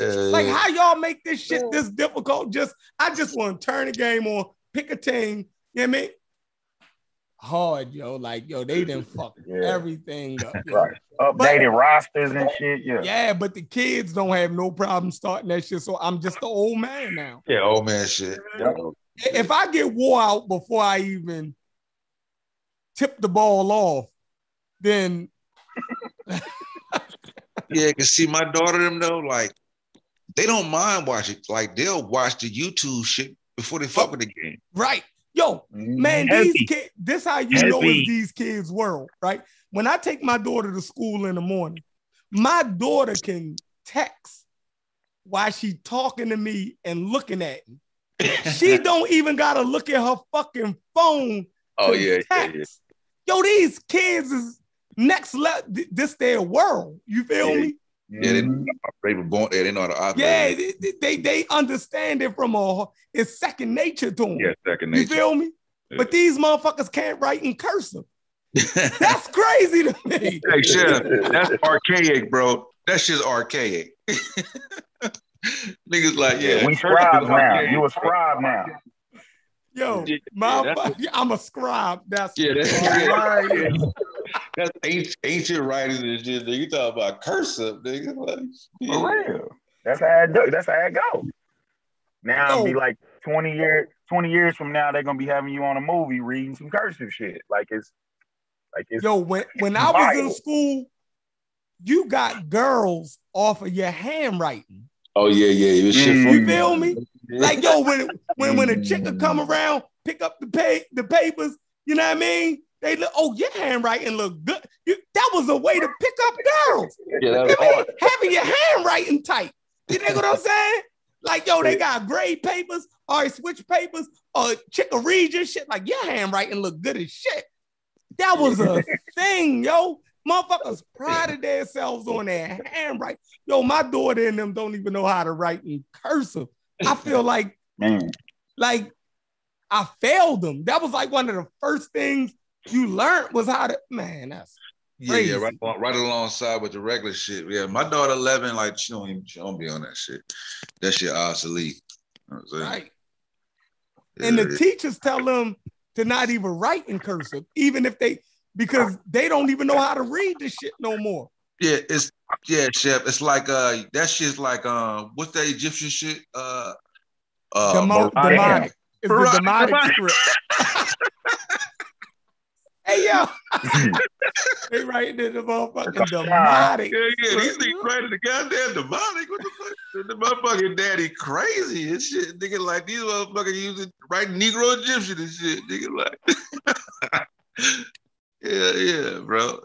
D: Uh,
A: Like how y'all make this shit this difficult? Just I just want to turn the game on, pick a team. You know what I mean? Hard, yo. Like, yo, they didn't fuck
E: Yeah.
A: everything up.
E: Right. Updated rosters and shit. Yeah.
A: Yeah, but the kids don't have no problem starting that shit. So I'm just the old man now.
D: yeah, old man shit.
A: If I get wore out before I even tip the ball off, then
D: Yeah, cause see, my daughter them though, like they don't mind watching. Like they'll watch the YouTube shit before they fuck with the game.
A: right. Yo, Man,
E: Heavy.
A: these kids, this how you know
E: Heavy.
A: it's these kids' world, right? When I take my daughter to school in the morning, my daughter can text while she talking to me and looking at me. She don't even gotta look at her fucking phone.
D: oh
A: to
D: yeah, yeah,
A: text.
D: yeah.
A: Yo, these kids is next level. This their world. You feel
D: Yeah.
A: me?
D: Yeah, they, mm-hmm. they were born there. They know how to operate.
A: Yeah, they, they they understand it from a it's second nature to them.
D: yeah, second nature.
A: You
D: nature.
A: feel me?
D: Yeah.
A: But these motherfuckers can't write in cursive. That's crazy to me.
D: hey, Chef, that's archaic, bro. That shit's archaic. Niggas like, yeah,
E: we
D: cursive is
E: scribes now. You a scribe now.
A: Yo,
D: Yeah,
A: my
D: that's
A: fu- I'm a scribe. That's
D: Yeah, that's,
A: hilarious.
D: that's ancient, ancient writing and shit. Nigga. You talk about cursive, nigga. Like,
E: For real. That's how I do. That's how it go. Now it'll be like 20 years, 20 years from now, they're gonna be having you on a movie reading some cursive shit. Like it's like it's
A: Yo, when when I was in school, you got girls off of your handwriting.
D: Oh yeah, yeah. It was shit
E: Mm.
D: from
A: You feel me? Like yo, when when when a chick would come mm. around, pick up the pay the papers, you know what I mean? They look, oh, your handwriting look good. You, that was a way to pick up girls.
D: yeah, that was
A: mean, having your handwriting tight. You know what I'm saying? Like, yo, they got grade papers, right, switch papers, or chick will read your shit. Like, your handwriting look good as shit. That was a thing, yo. Motherfuckers prided themselves on their handwriting. Yo, my daughter and them don't even know how to write in cursive. I feel like,
E: man.
A: like, I failed them. That was like one of the first things you learned was how to, man, that's
D: Yeah,
A: Crazy.
D: yeah, right, right alongside with the regular shit. Yeah, my daughter eleven, like she don't even she don't be on that shit. That shit obsolete. You know what I'm saying?
A: right. And
D: Yeah,
A: the teachers tell them to not even write in cursive, even if they because they don't even know how to read this shit no more.
D: yeah, it's yeah, chef. It's like uh, that shit's like uh, what's that Egyptian shit? Uh, uh,
A: Demo- demotic. It's the demotic
D: demotic.
A: script. hey yo, they writing in the motherfucking demotic.
D: Yeah, yeah, these niggas writing the goddamn demotic. What the fuck? The motherfucking daddy crazy and shit. Nigga, like these motherfuckers using writing Negro Egyptian and shit. Nigga, like, yeah, yeah, bro.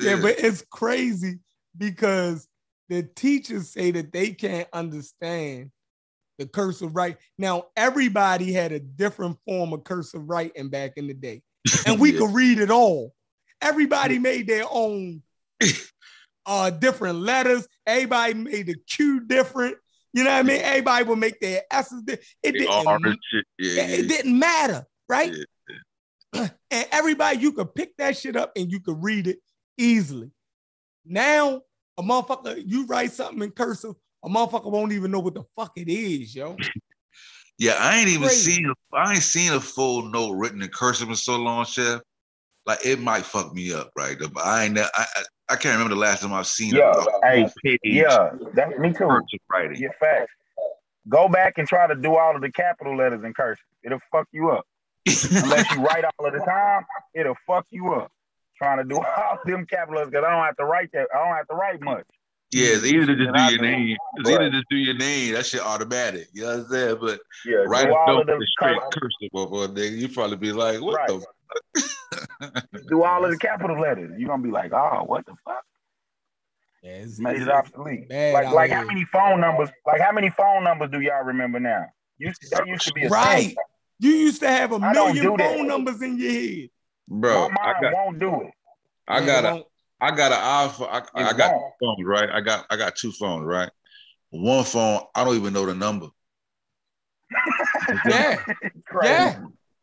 A: Yeah, but it's crazy because the teachers say that they can't understand the cursive writing. Now, everybody had a different form of cursive writing back in the day, and we
D: Yeah.
A: could read it all. Everybody made their own uh different letters. Everybody made the Q different. You know what I mean? Everybody would make their S's. It
D: They
A: didn't.
D: Yeah,
A: it,
D: yeah.
A: it didn't matter, right? and everybody, you could pick that shit up and you could read it easily. Now, a motherfucker, you write something in cursive, a motherfucker won't even know what the fuck it is, yo.
D: Yeah, I ain't even
A: Crazy.
D: seen a, I ain't seen a full note written in cursive in so long, chef. Like it might fuck me up, right? But I ain't. I, I, I can't remember the last time I've seen
E: Yeah,
D: a, a
E: hey,
D: page
E: Yeah, that me too.
D: cursive writing.
E: Yeah, facts. Go back and try to do all of the capital letters in cursive. It'll fuck you up. Unless you write all of the time, it'll fuck you up. Trying to do all them capitals because I don't have to write that. I don't have to write much.
D: Yeah, it's easy to just
E: And I
D: do your
E: do.
D: name. It's
E: Right.
D: easy to just do your name. That shit automatic. You know what I'm saying? But
E: Yeah,
D: right
E: do all
D: up
E: of them
D: the straight
E: colors,
D: cursive motherfucker, nigga, you probably be like, what
E: Right.
D: the fuck?
E: do all of the capital letters. You're gonna be like, oh, what the fuck?
A: Yeah, it's,
E: Made it obsolete.
A: bad
E: Like, like how many phone numbers? Like how many phone numbers do y'all remember now? Used to, that used to be a
A: Right.
E: thing.
A: You used to have a
E: I
A: million
E: do that.
A: phone numbers in your head.
D: Bro?
E: My
D: I
E: mind
D: got
E: won't do it.
D: I got
A: it
D: I got an iPhone. I, I got
E: won't.
D: phones, right? I got I got two phones, right? One phone, I don't even know the number.
A: Yeah,
E: Crazy.
A: yeah.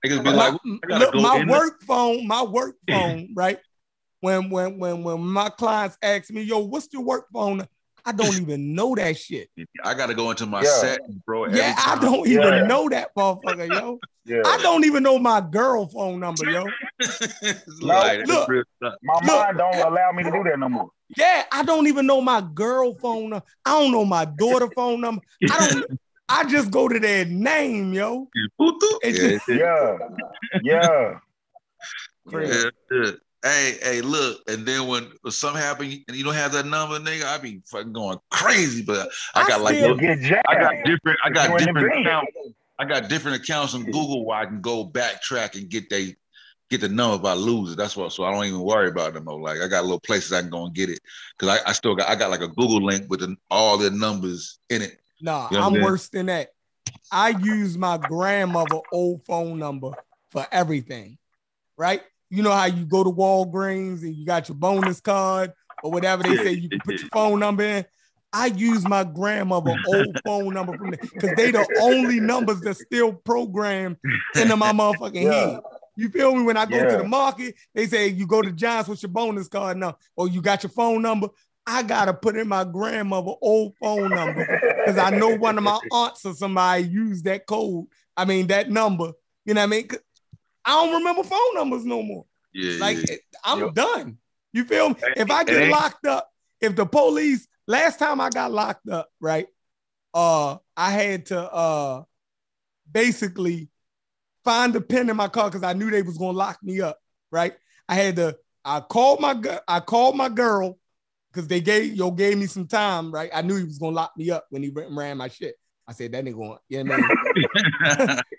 D: Niggas be
A: my,
D: like, I gotta
A: look,
D: go
A: my
D: in the-
A: work phone, my work phone, right? When when when when my clients ask me, "Yo, what's your work phone?" I don't even know that shit.
D: I gotta go into my
E: Yeah.
D: settings, bro. every
A: Yeah, I don't even
E: Yeah.
A: know that motherfucker, yo.
E: Yeah.
A: I don't even know my girl phone number, yo.
D: Like,
A: look.
D: real stuff.
E: My
A: Look.
E: mind don't allow me to do that no more.
A: Yeah, I don't even know my girl phone number. I don't know my daughter phone number. I don't. I just go to their name, yo.
D: Yeah,
A: just-
E: Yeah. Yeah.
D: Yeah, yeah. Hey, hey, look, and then when something happen and you don't have that number, nigga, I be fucking going crazy. But I
A: I
D: got like,
A: still-
E: You'll get jacked.
D: I got different, I got
E: You in the
D: different accounts. I got different accounts on Google where I can go backtrack and get they get the number if I lose it. That's what. So I don't even worry about them. Like I got little places I can go and get it because I, I still got I got like a Google link with the, all the numbers in it.
A: Nah,
D: You know
A: I'm
D: I'm
A: worse than that. I use my grandmother old phone number for everything, right? You know how you go to Walgreens and you got your bonus card or whatever they say you can put your phone number in. I use my grandmother old phone number from because they the only numbers that's still programmed into my motherfucking
E: Yeah.
A: head. You feel me? When I go to the market, they say you go to John's with your bonus card now, or you got your phone number. I gotta put in my grandmother old phone number because I know one of my aunts or somebody used that code. I mean that number. You know what I mean? 'Cause I don't remember phone numbers no more.
D: Yeah,
A: Like
D: yeah.
A: I'm
E: Yep.
A: done. You feel me? If I get locked up, if the police last time I got locked up, right? Uh, I had to uh basically find a pen in my car because I knew they was gonna lock me up, right? I had to. I called my I called my girl because they gave yo gave me some time, right? I knew he was gonna lock me up when he ran, ran my shit. I said that nigga going, yeah, man.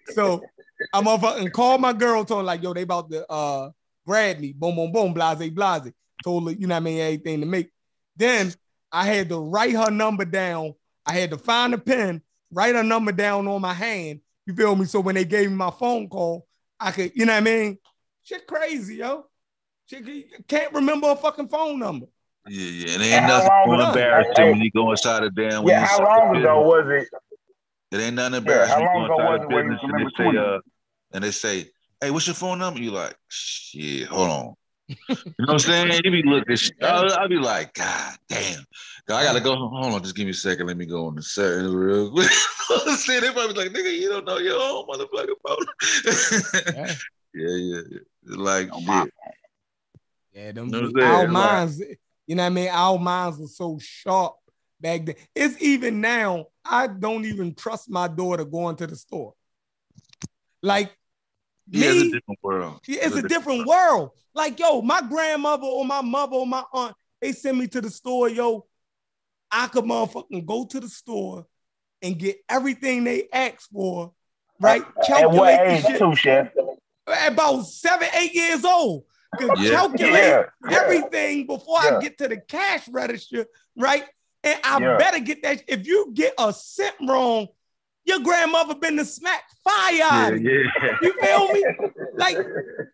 A: so I motherfucking called my girl, told her like, yo, they about to uh grab me, boom, boom, boom, blase, blase. Told her, you know what I mean, anything to make. Then I had to write her number down. I had to find a pen, write her number down on my hand. You feel me? So when they gave me my phone call, I could, you know what I mean? Shit crazy, yo. Shit, can't remember a fucking phone number.
D: yeah, yeah. And it ain't
E: And
D: nothing more embarrassing
E: Hey.
D: when you go inside a damn. when
E: Yeah, how long
D: the
E: ago was it?
D: It ain't nothing
E: Yeah,
D: embarrassing.
E: how long ago was it where you
D: business and they say, uh, and they say, "Hey, what's your phone number?" You like, shit, hold on. you know what I'm saying? You be looking, I'll, I'll be like, God damn. I gotta go. Hold on, just give me a second. Let me go on the settings real quick. See, they probably like, nigga, you don't know your own motherfucking phone.
A: Yeah.
D: yeah, yeah, yeah. It's like
E: On my
D: shit.
A: Yeah, them
D: Know what I'm
A: our
D: saying? Like-
A: you know what I mean? Our minds were so sharp back then. It's even now, I don't even trust my daughter going to the store. Like
D: Yeah, it's a different world.
A: it's a different world. Like, yo, my grandmother or my mother or my aunt, they send me to the store, yo. I could motherfucking go to the store and get everything they ask for, right?
E: At what
A: Calculate
E: age
A: shit
E: too, Chef?
A: at about seven, eight years old. Could
D: Yeah.
A: calculate
E: Yeah, yeah.
A: everything before I get to the cash register, right? And I
E: Yeah.
A: better get that. If you get a cent wrong, your grandmother been to smack fire out of you.
D: yeah.
A: You feel me? Like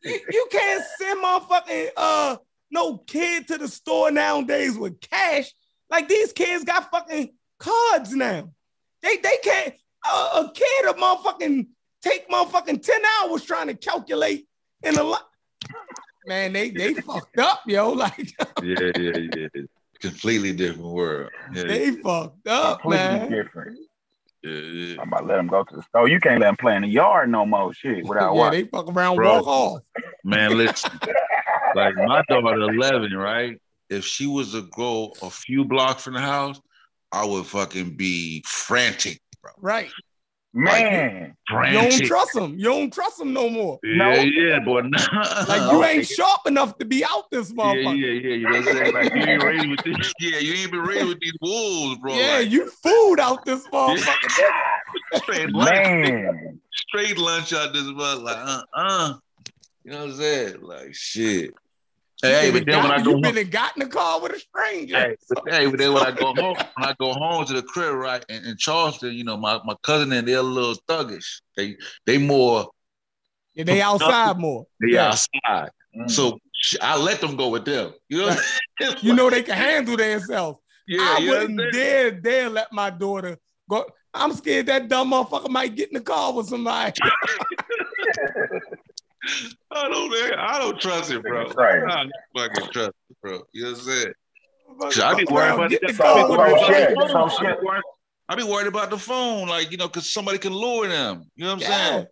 A: you, you can't send motherfucking uh no kid to the store nowadays with cash. Like these kids got fucking cards now. They they can't uh, a kid a motherfucking take motherfucking 10 hours trying to calculate in a lot. Man, they they fucked up, yo. Like
D: yeah, yeah, yeah. Completely different world. Yeah,
A: they fucked up,
E: Completely
A: man.
E: different.
D: Yeah, yeah.
E: I'm about to let them go to the store. You can't let them play in the yard no more. Shit, without
A: Yeah,
E: what?
A: they fuck around,
D: Bro.
A: walk off.
D: Man, listen. like my daughter, eleven, right? If she was to go a few blocks from the house, I would fucking be frantic, bro.
A: Right.
E: Man,
A: You don't trust him. You don't trust him no more.
D: Yeah, yeah, boy.
A: Like you ain't sharp enough to be out this
D: Yeah, yeah,
A: motherfucker.
D: yeah. You know what I'm saying? Like you ain't raised with these. Yeah, you ain't been raised with these wolves, bro.
A: Yeah,
D: Like,
A: you fooled out this motherfucker.
D: straight lunch,
E: man.
D: straight lunch out this mother. Like, uh, uh. You know what I'm saying? Like, shit. Hey, but then when I go
A: you
D: home,
A: been and got in the car with a stranger.
D: Hey, but, hey, but then when I go home, when I go home to the crib, right, in, in Charleston, you know, my, my cousin and they're a little thuggish. They they more
A: Yeah, they outside more.
D: they
A: Yeah.
D: outside.
E: Mm.
D: So I let them go with them. You know,
A: You know they can handle themselves.
D: yeah,
A: I
D: you know what I'm
A: wouldn't dare dare let my daughter go. I'm scared that dumb motherfucker might get in the car with somebody.
D: I don't, man, I don't trust it, bro.
E: Right.
D: I don't fucking trust it, bro. You know what I'm saying?
A: Fuck
D: I be worried about the
A: the
E: So,
A: car with
E: so
A: a
E: shit,
A: stranger.
E: so
D: I be worried- I be worried about the phone, like you know, because somebody can lure them. You know what I'm saying?
A: Yeah.
D: You know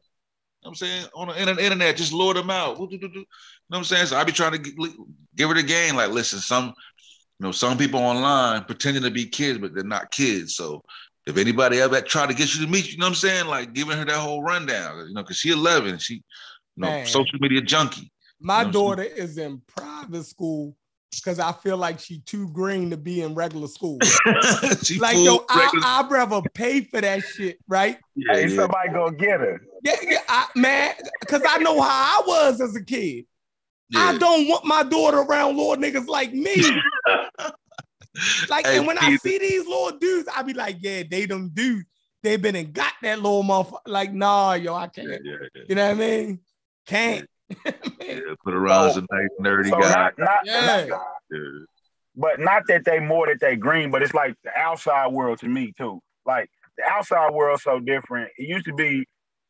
D: what I'm saying on the internet, internet, just lure them out. You know what I'm saying? So I be trying to give it a game. Like, listen, some, you know, some people online pretending to be kids, but they're not kids. So if anybody ever try to get you to meet, you know what I'm saying? Like giving her that whole rundown, you know, because she 11, she, you know,
A: Man.
D: social media junkie.
A: My
D: You know
A: daughter is in private school because I feel like she too green to be in regular school. like, yo, I, I'd rather pay for that shit, right?
D: yeah,
E: Hey,
D: yeah.
E: somebody go get her.
A: Yeah, yeah, I, man, because I know how I was as a kid. I don't want my daughter around little niggas like me. Like,
D: Hey,
A: and when I see these little dudes, I be like, yeah, they them dudes. They been and got that little motherfucker. Like, nah, yo, I can't.
D: yeah, yeah, yeah.
A: You know what I mean? Can't.
D: Yeah, put around oh, as a nice nerdy
E: So
D: guy.
E: not, not,
A: Yeah.
E: not-
D: Yeah.
E: but not that they more that they green, but it's like the outside world to me too. Like the outside world so different. It used to be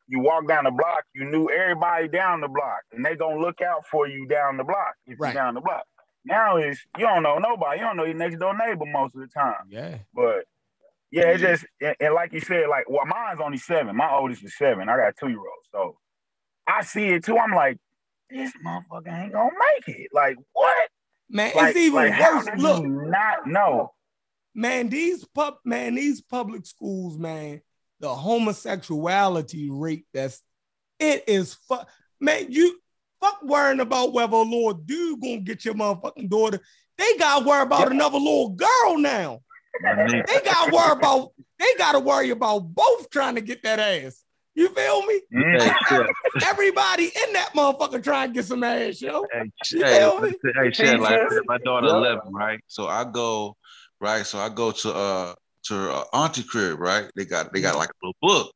E: you walk down the block, you knew everybody down the block, and they gonna look out for you down the block if
A: Right.
E: you're down the block. Now is you don't know nobody, you don't know your next door neighbor most of the time.
A: Yeah.
E: But yeah, it's just and, and like you said, like well, mine's only seven. My oldest is seven. I got two year olds, so I see it too. I'm like, this motherfucker ain't gonna make it. Like what?
A: Man,
E: Like,
A: it's even
E: like,
A: worse. Look,
E: you not know.
A: man, these pub man, these public schools, man, the homosexuality rate that's it is fuck man, you fuck worrying about whether a little dude gonna get your motherfucking daughter. They gotta worry about another little girl now. They gotta worry about they gotta worry about both trying to get that ass. You feel me?
D: Hey.
A: Everybody in that motherfucker trying to get some ass, yo.
D: Hey,
A: You
D: hey,
A: feel me?
D: hey, shit, like my daughter
E: Yeah.
D: eleven, right? So I go, right? So I go to uh to uh, auntie crib, right? They got they got like a little book.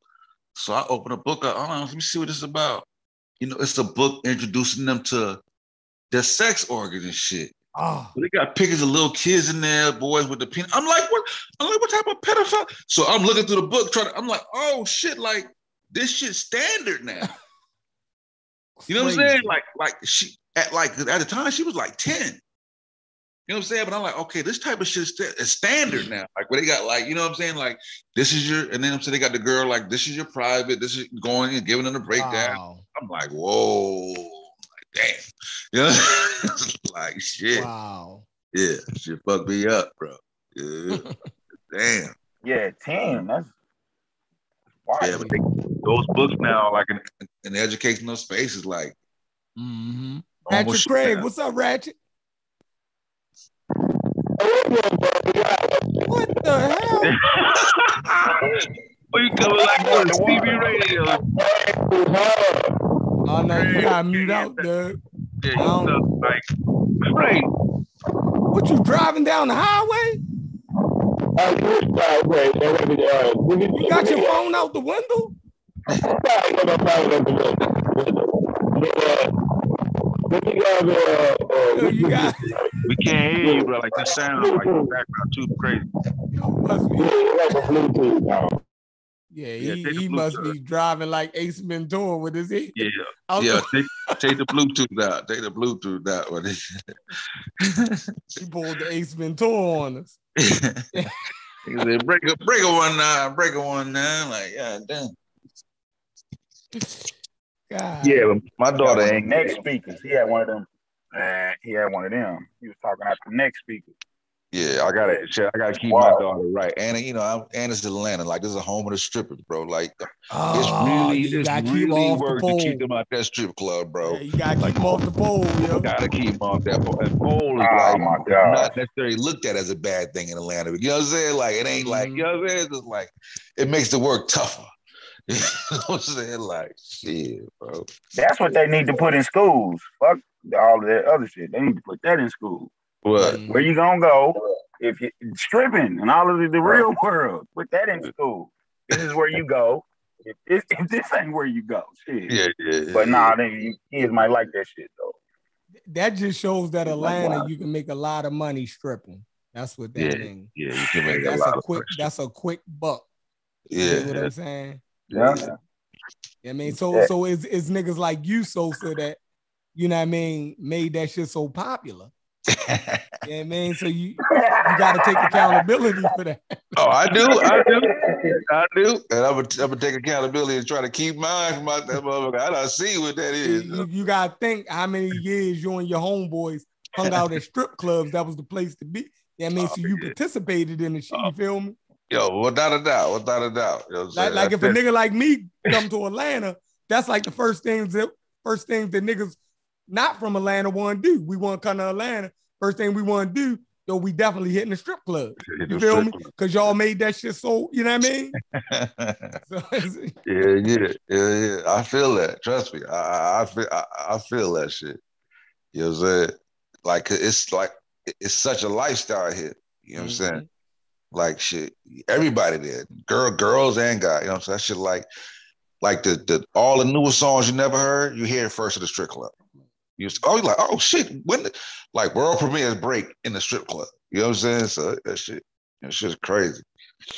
D: So I open a book up. Oh, let me see what this is about. You know, it's a book introducing them to their sex organs and shit.
A: Oh,
D: They got pictures of little kids in there, boys with the penis. I'm like, what? I'm like, what type of pedophile? So I'm looking through the book, trying to. I'm like, oh shit, like this shit standard now. You know what I'm saying? Like, like she at like at the time she was like 10. You know what I'm saying? But I'm like, okay, this type of shit is, sta- standard now. Like where they got like, you know what I'm saying? Like, this is your, and then I'm saying they got the girl, like, this is your private, this is going and giving them a breakdown.
A: Wow.
D: I'm like, whoa, like, damn. You know, like shit.
A: Wow.
D: Yeah, shit fucked me up, bro. Yeah. damn.
E: Yeah, ten. That's wild.
D: Yeah, but they, those books now, like in, in educational space, is like
A: Mm-hmm.
D: almost
A: Ratchet Craig,
D: down.
A: what's up, Ratchet? What the hell?
D: Well, you coming like on TV radio.
A: Oh no, you gotta mute out, dude.
D: Yeah, you
A: Um,
D: know, like crazy.
A: What you driving down the highway? You got your phone out the window? Yo, you got
D: We can't hear you, bro. Like the sound, like the background too crazy.
A: must be, yeah,
D: Yeah,
A: he,
D: take the
A: he must be driving like Ace Ventura with his head.
D: Yeah,
A: out
D: yeah.
A: the-
D: Take, take the Bluetooth out. Take the Bluetooth out. What is
A: He pulled the Ace Ventura on us.
D: He said, break a break a one nine, break a one nine. Like, yeah, damn.
A: God.
D: Yeah, my daughter ain't.
E: neck speakers. He had one of them. Uh, he had one of them. He was talking out the next speakers.
D: Yeah, I gotta, shit, I gotta keep
E: Wow.
D: my daughter right. And you know, I'm, and it's Atlanta. Like this is a home of the strippers, bro. Like it's
A: Oh,
D: really,
A: you
D: it's
A: gotta keep 'em
D: really
A: off the
D: work to keep them out that strip club, bro.
A: Yeah, you gotta keep them off the pole, yo.
D: Gotta keep them off that pole. And pole is
E: Oh
D: like
E: my God.
D: not necessarily looked at as a bad thing in Atlanta. You know what I'm saying? Like it ain't like, you mm-hmm. know what I'm saying? It's just like it makes the work tougher. You know what I'm saying? Like shit, bro.
E: That's what they need to put in schools. Fuck all of that other shit. They need to put that in school.
D: What?
A: Mm.
E: Where you gonna go if you stripping and all of the, the real world? Put that in school. This is where you go. If this, if this ain't where you go, shit.
D: Yeah, yeah. yeah,
E: But
D: yeah.
E: nah, they, you kids might like that shit though.
A: That just shows that
E: Like,
A: Atlanta,
E: wow.
A: you can make a lot of money stripping. That's what that
D: Yeah,
A: means.
D: Yeah, you can make a
A: That's
D: lot
A: a
D: of
A: quick.
D: money.
A: That's a quick buck.
D: Yeah,
A: You know what I'm saying?
E: Yeah.
A: I mean, so
E: Yeah.
A: so it's, it's niggas like you, Sosa, that you know what I mean, made that shit so popular. You know I mean? So you you gotta take accountability for that.
D: oh, I do, I do, I do, and I'm gonna, I'm gonna take accountability and try to keep mine from out that motherfucker. I don't see what that is.
A: You, you- you gotta think how many years you and your homeboys hung out at strip clubs. That was the place to be. You know I mean, so you participated in the shit. You feel me?
D: Yo, without a doubt, without a doubt. You know
A: Like, like if a nigga like me come to Atlanta, that's like the first things that first things that niggas not from Atlanta want to do. We want to come to Atlanta. First thing we want to do, though, we definitely hitting the strip club. You feel me? Because y'all made that shit so, you know what I mean? So
D: yeah, yeah, yeah, yeah. I feel that. Trust me. I, I, I feel, I, I feel that shit. You know what I'm saying? Like it's like it's such a lifestyle here. You know what I'm mm-hmm.
A: saying?
D: Like shit, everybody there, girl, girls and guys. You know what I'm saying? That shit like, like the the all the newest songs you never heard, you hear it first at the strip club. You just, oh, you're like, oh shit, when the, like world premieres break in the strip club. You know what I'm saying? So that shit, that shit's crazy.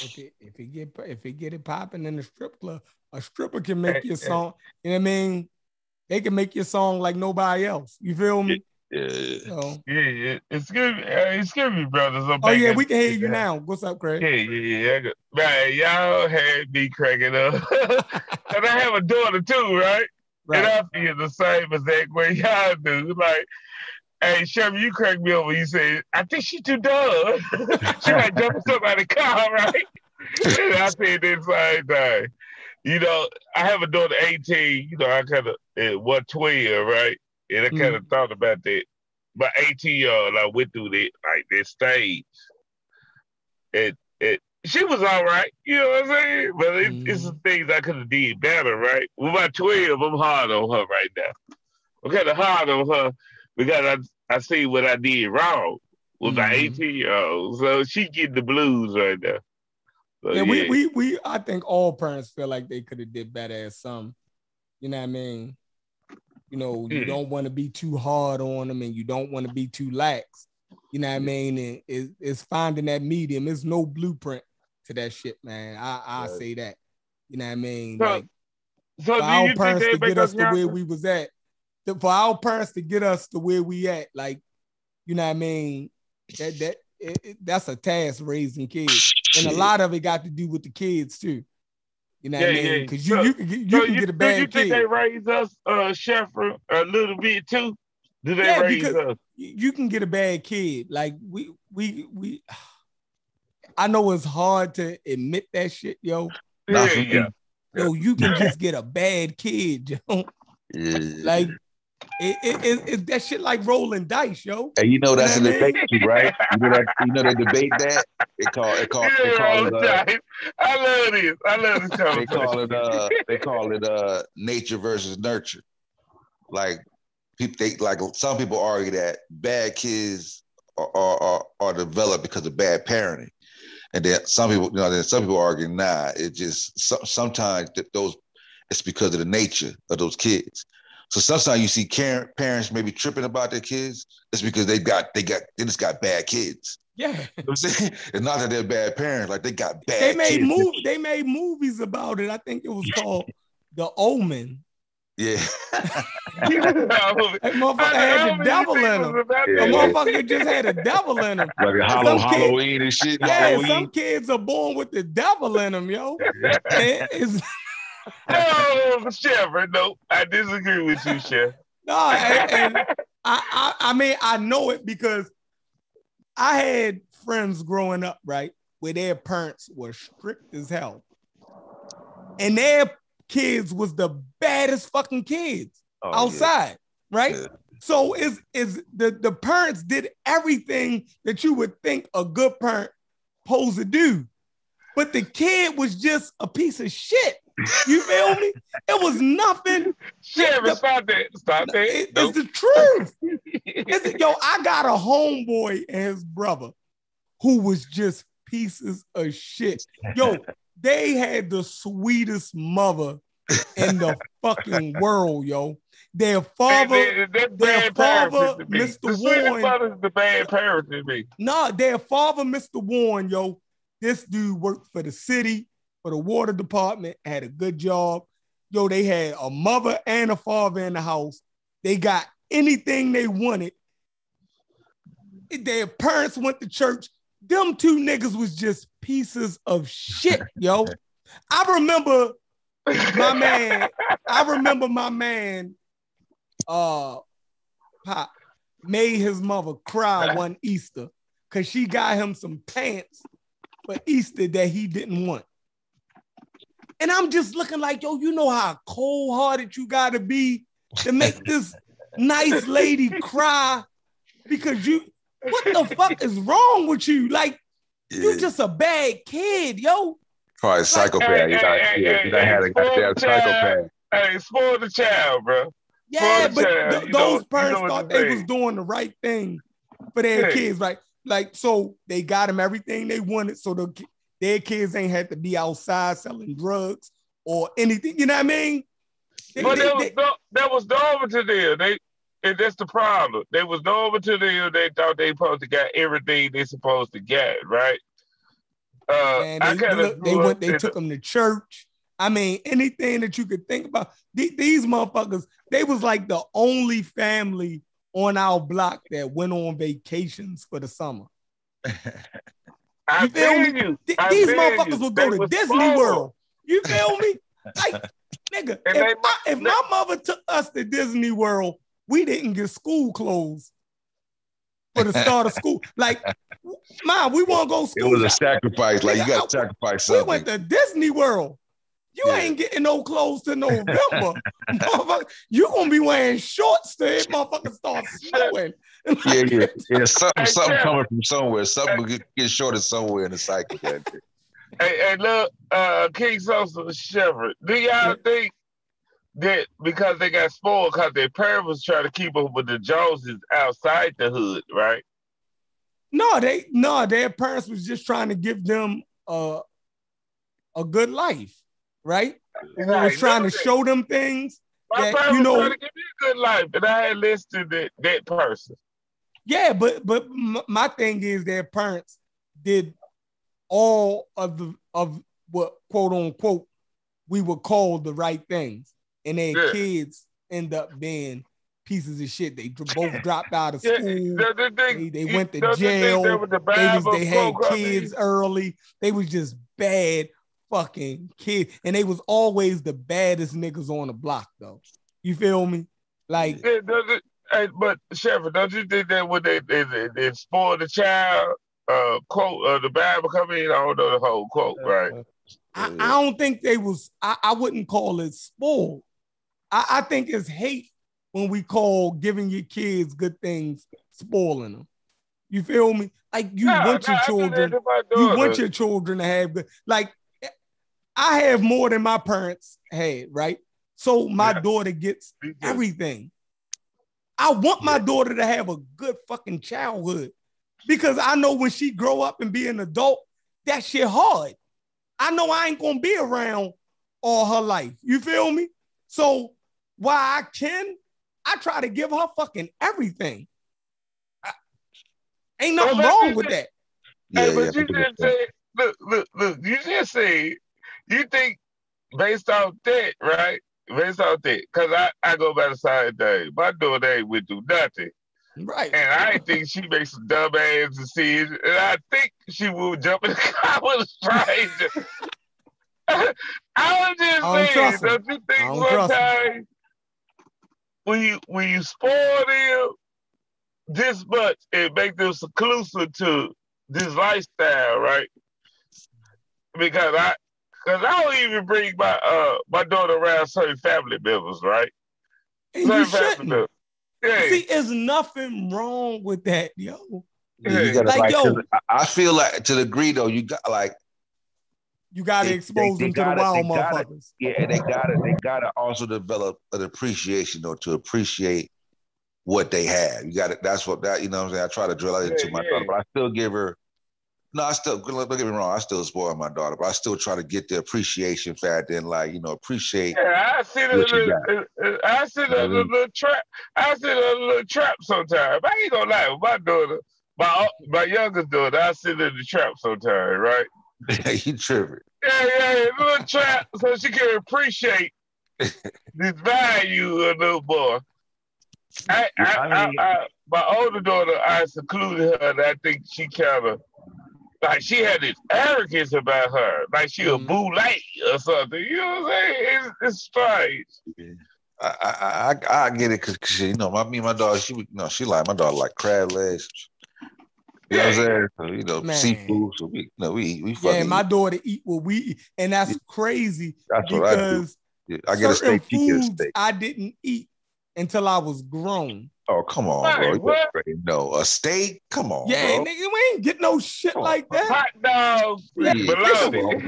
A: if it if it get if it get it popping in the strip club, a stripper can make your song. You know what I mean? They can make your song like nobody else. You feel me?
D: Yeah.
A: So,
G: Yeah, yeah. Excuse me, uh, excuse me, brothers. I'm
A: oh yeah, we can hear you now. What's up, Craig?
G: Yeah, yeah, yeah. I got- Man, y'all had me cracking up. and I have a daughter too, right? And
A: Right.
G: I feel the same exact way y'all do. Like, hey, Sherman, you cracked me over. You say, I think she too dumb. she might jump somebody car, right? and I said this same thing. You know, I have a daughter 18, you know, I kind of, uh, what 12, right? And I kind of thought about that. But 18 year old, I went through that, like, that stage. And, and she was all right, you know what I'm saying? But it, it's some things I could have did better, right? With my 12, I'm hard on her right now. I'm kind of hard on her because I, I see what I did wrong with my
A: Mhm.
G: 18 year old. So she getting the blues right now. So,
A: yeah, we, we we I think all parents feel like they could have did better at some. You know what I mean? You know, you
G: Yeah.
A: don't want to be too hard on them and you don't want to be too lax. You know what I mean? And it, it's finding that medium. It's no blueprint to that shit, man. I I
G: Right.
A: say that. You know what I mean?
G: So,
A: like
G: so
A: for
G: do
A: our
G: you think
A: parents
G: they
A: to get us
G: us
A: to where we was at, to- for our parents to get us to where we at, like, you know what I mean? That that it, it- that's a task raising kids, and a lot of it got to do with the kids too. You know what I
G: Yeah,
A: mean?
G: yeah.
A: Because you
G: So-
A: you can get, you
G: So
A: can get a
G: do
A: bad
G: you think they
A: kid.
G: raise us, uh, Sheffer, a little bit too? Do they
A: Yeah,
G: raise us?
A: You you can get a bad kid. Like we we we. I know it's hard to admit that shit, yo.
G: Yeah, yeah.
A: Yo, you can just get a bad kid, yo.
D: Yeah.
A: Like it, it, it, it that shit like rolling dice, yo.
D: And you know that's a
A: You know what I
D: debate too, right? You know that you know they debate that. They call it call they
G: Yeah,
D: call it uh.
G: I love this. I love this
D: they
G: conversation.
D: call it uh they call it uh nature versus nurture. Like people they like some people argue that bad kids are are, are, are developed because of bad parenting. And then some people, you know, then some people argue, nah, it just so, sometimes th- those it's because of the nature of those kids. So sometimes you see parents maybe tripping about their kids. It's because they got they got they just got bad kids.
A: Yeah.
D: You know I'm saying? It's not that they're bad parents, like they got bad.
A: They made
D: kids.
A: move they made movies about it. I think it was called The Omen.
D: Yeah.
A: That motherfucker had the devil in him.
D: Yeah.
A: The motherfucker just had a devil in him.
D: like a Hallow,
A: Some kid-
D: Halloween and shit.
A: Yeah,
D: Halloween.
A: some kids are born with the devil in them, yo. And it's oh,
G: No, Sheffer, no, I disagree with you, Chef.
A: no, and, and I, I I mean I know it because I had friends growing up, right, where their parents were strict as hell. And their kids was the baddest fucking kids
D: Oh, yeah.
A: outside, right?
D: Yeah.
A: So is is the the parents did everything that you would think a good parent supposed to do, but the kid was just a piece of shit. You feel me? It was nothing.
G: Sheriff,
A: the-
G: stop that. Stop that.
A: It-
G: Nope.
A: It's the truth. It's- yo, I got a homeboy and his brother who was just pieces of shit. Yo, they had the sweetest mother in the fucking world, yo. Their father,
G: Man,
A: their
G: bad parents
A: father. Mr.
G: The sweetest
A: Warren-
G: mother's the bad parents to me.
A: no, their father, Mr. Warren, yo. This dude worked for the city, for the water department, had a good job. Yo, they had a mother and a father in the house. They got anything they wanted. Their parents went to church. Them two niggas was just pieces of shit, yo. I remember my man, I remember my man, uh, Pop made his mother cry one Easter because she got him some pants for Easter that he didn't want. And I'm just looking like, yo, you know how cold hearted you gotta be to make this nice lady cry because you, what the fuck is wrong with you? Like, you
D: Yeah.
A: just a bad kid, yo.
D: Probably psychopath.
G: Hey,
D: You got,
G: hey,
D: yeah,
G: hey,
D: you had a goddamn psychopath.
G: Hey, spoil the child, bro.
A: Yeah,
G: the
A: but
G: child,
A: th-
G: you know-
A: those
G: you
A: parents
G: know
A: thought they was doing the right thing for their kids. Like, like so they got them everything they wanted, so the, their kids ain't had to be outside selling drugs or anything. You know what I mean? They-
G: But
A: they-
G: that was
A: they-
G: no, that was normal to them. They and that's the problem. They was normal to them. They thought they supposed to get everything they supposed to get, right? Uh,
A: man, they, look, they went, they took them to church. I mean, anything that you could think about. The- these motherfuckers, they was like the only family on our block that went on vacations for the summer.
G: I
A: You feel me?
G: you.
A: Th-
G: I
A: these motherfuckers
G: you. They
A: go to Disney. World. You feel me? Like, nigga, if,
G: they-
A: my, if my mother took us to Disney World, we didn't get school clothes for the start of school. Like, mom, we want to go school.
D: It was a sacrifice. Like you got to
A: sacrifice
D: sacrifice
A: we went to Disney World. You
D: Yeah.
A: ain't getting no clothes to November. Motherfucker, you gonna be wearing shorts till it motherfucker start snowing.
D: yeah, yeah, yeah. Something, something
G: Jeff.
D: coming from somewhere. Something will get, get shorted somewhere in the cycle.
G: Hey, hey, look, uh, King Sosa Shepherd. Do y'all think that because they got spoiled because their parents was trying to keep up with the Joneses outside the hood, right?
A: No, they no, their parents was just trying to give them a a good life, right?
G: Right,
A: was trying to show them things.
G: My
A: that, you know-
G: trying to give me a good life, and I had listed that, that person.
A: Yeah, but but my thing is their parents did all of the of what quote unquote we would call the right things, and their
G: Yeah.
A: kids end up being pieces of shit. They both dropped out of
G: Yeah,
A: school.
G: the- the
A: They,
G: thing-
A: they
G: you-
A: went to
G: don't you think
A: jail.
G: the
A: They was they had kids early. They was just bad fucking kids, and they was always the baddest niggas on the block though. You feel me? Like
G: Yeah, does it, hey, but Sheriff, don't you think that when they they, they, they spoil the child, uh, quote, uh, the Bible come in, I don't know the whole quote, right?
A: I, I don't think they was. I, I wouldn't call it spoiled. I, I think it's hate when we call giving your kids good things spoiling them. You feel me? Like you
G: Nah,
A: want your
G: nah, that
A: children. You want your children to have good. Like I have more than my parents had, right? So my
G: Yeah.
A: daughter gets everything. I want my daughter to have a good fucking childhood because I know when she grow up and be an adult, that shit hard. I know I ain't gonna be around all her life. You feel me? So while I can, I try to give her fucking everything. I- ain't nothing
G: Well,
A: wrong with
G: it.
A: that.
D: Yeah,
G: hey,
D: yeah.
G: but you just said, look, look, look, you just said, you think based off that, right? Based off that, because I, I go by the side day. My daughter ain't went do nothing.
A: Right.
G: And I think she makes some dumb ass decisions. And I think she will jump in the car with a stranger. I was just
A: I don't
G: saying, don't you think
A: don't trust her.
G: sometimes when you when you spoil them this much, it make them seclusive to this lifestyle, right? Because I, because I don't even bring my uh my daughter around certain family members, right?
A: And
G: Certain
A: you shouldn't.
G: members. Yeah.
A: See, there's nothing wrong with that, yo.
D: Yeah, you
A: Like,
D: like,
A: yo.
D: to I- I feel like to the degree though, you got like
A: You gotta
D: They-
A: expose
D: they-
A: them
D: they
A: to the
D: gotta-
A: wild
D: they gotta-
A: motherfuckers.
D: yeah, and they gotta they gotta also develop an appreciation or to appreciate what they have. You got to That's what that you know. what I'm saying I try to drill that into
G: Yeah,
D: my
G: yeah.
D: daughter, but I still give her. No, I still don't get me wrong. I still spoil my daughter, but I still try to get the appreciation factor and like you know appreciate.
G: Yeah, I sit in
D: What you
G: the, uh, I sit in the little trap. I sit in a little trap sometimes. I ain't gonna lie, my daughter, my my youngest daughter, I sit in the trap sometimes, right?
D: You tripping?
G: Yeah, yeah, a little trap so she can appreciate this value of little boy. I, I,
D: I
G: I, I, my older daughter, I secluded her, and I think she kind of like she had this arrogance about her, like she a
A: mm-hmm.
G: boule or something. You know what I'm saying? It's, it's strange.
D: I I I, I get it because you know my me and my daughter she would- you know she like my daughter like crab legs. You know what I'm saying? So, you know
A: Man.
D: seafood. So we you know we we
A: Yeah,
D: fucking.
A: my daughter eat what we eat, and that's crazy
D: that's what I do. Yeah, I get a
A: certain
D: steak. You get a
A: foods
D: steak.
A: I didn't eat until I was grown.
D: Oh come on,
G: Hey,
D: bro. You
G: what?
D: a steak. Come on,
A: yeah,
D: bro.
A: nigga, we ain't get no shit
D: Come on,
A: like that.
G: Hot dog,
A: Yeah,
G: bologna.
A: come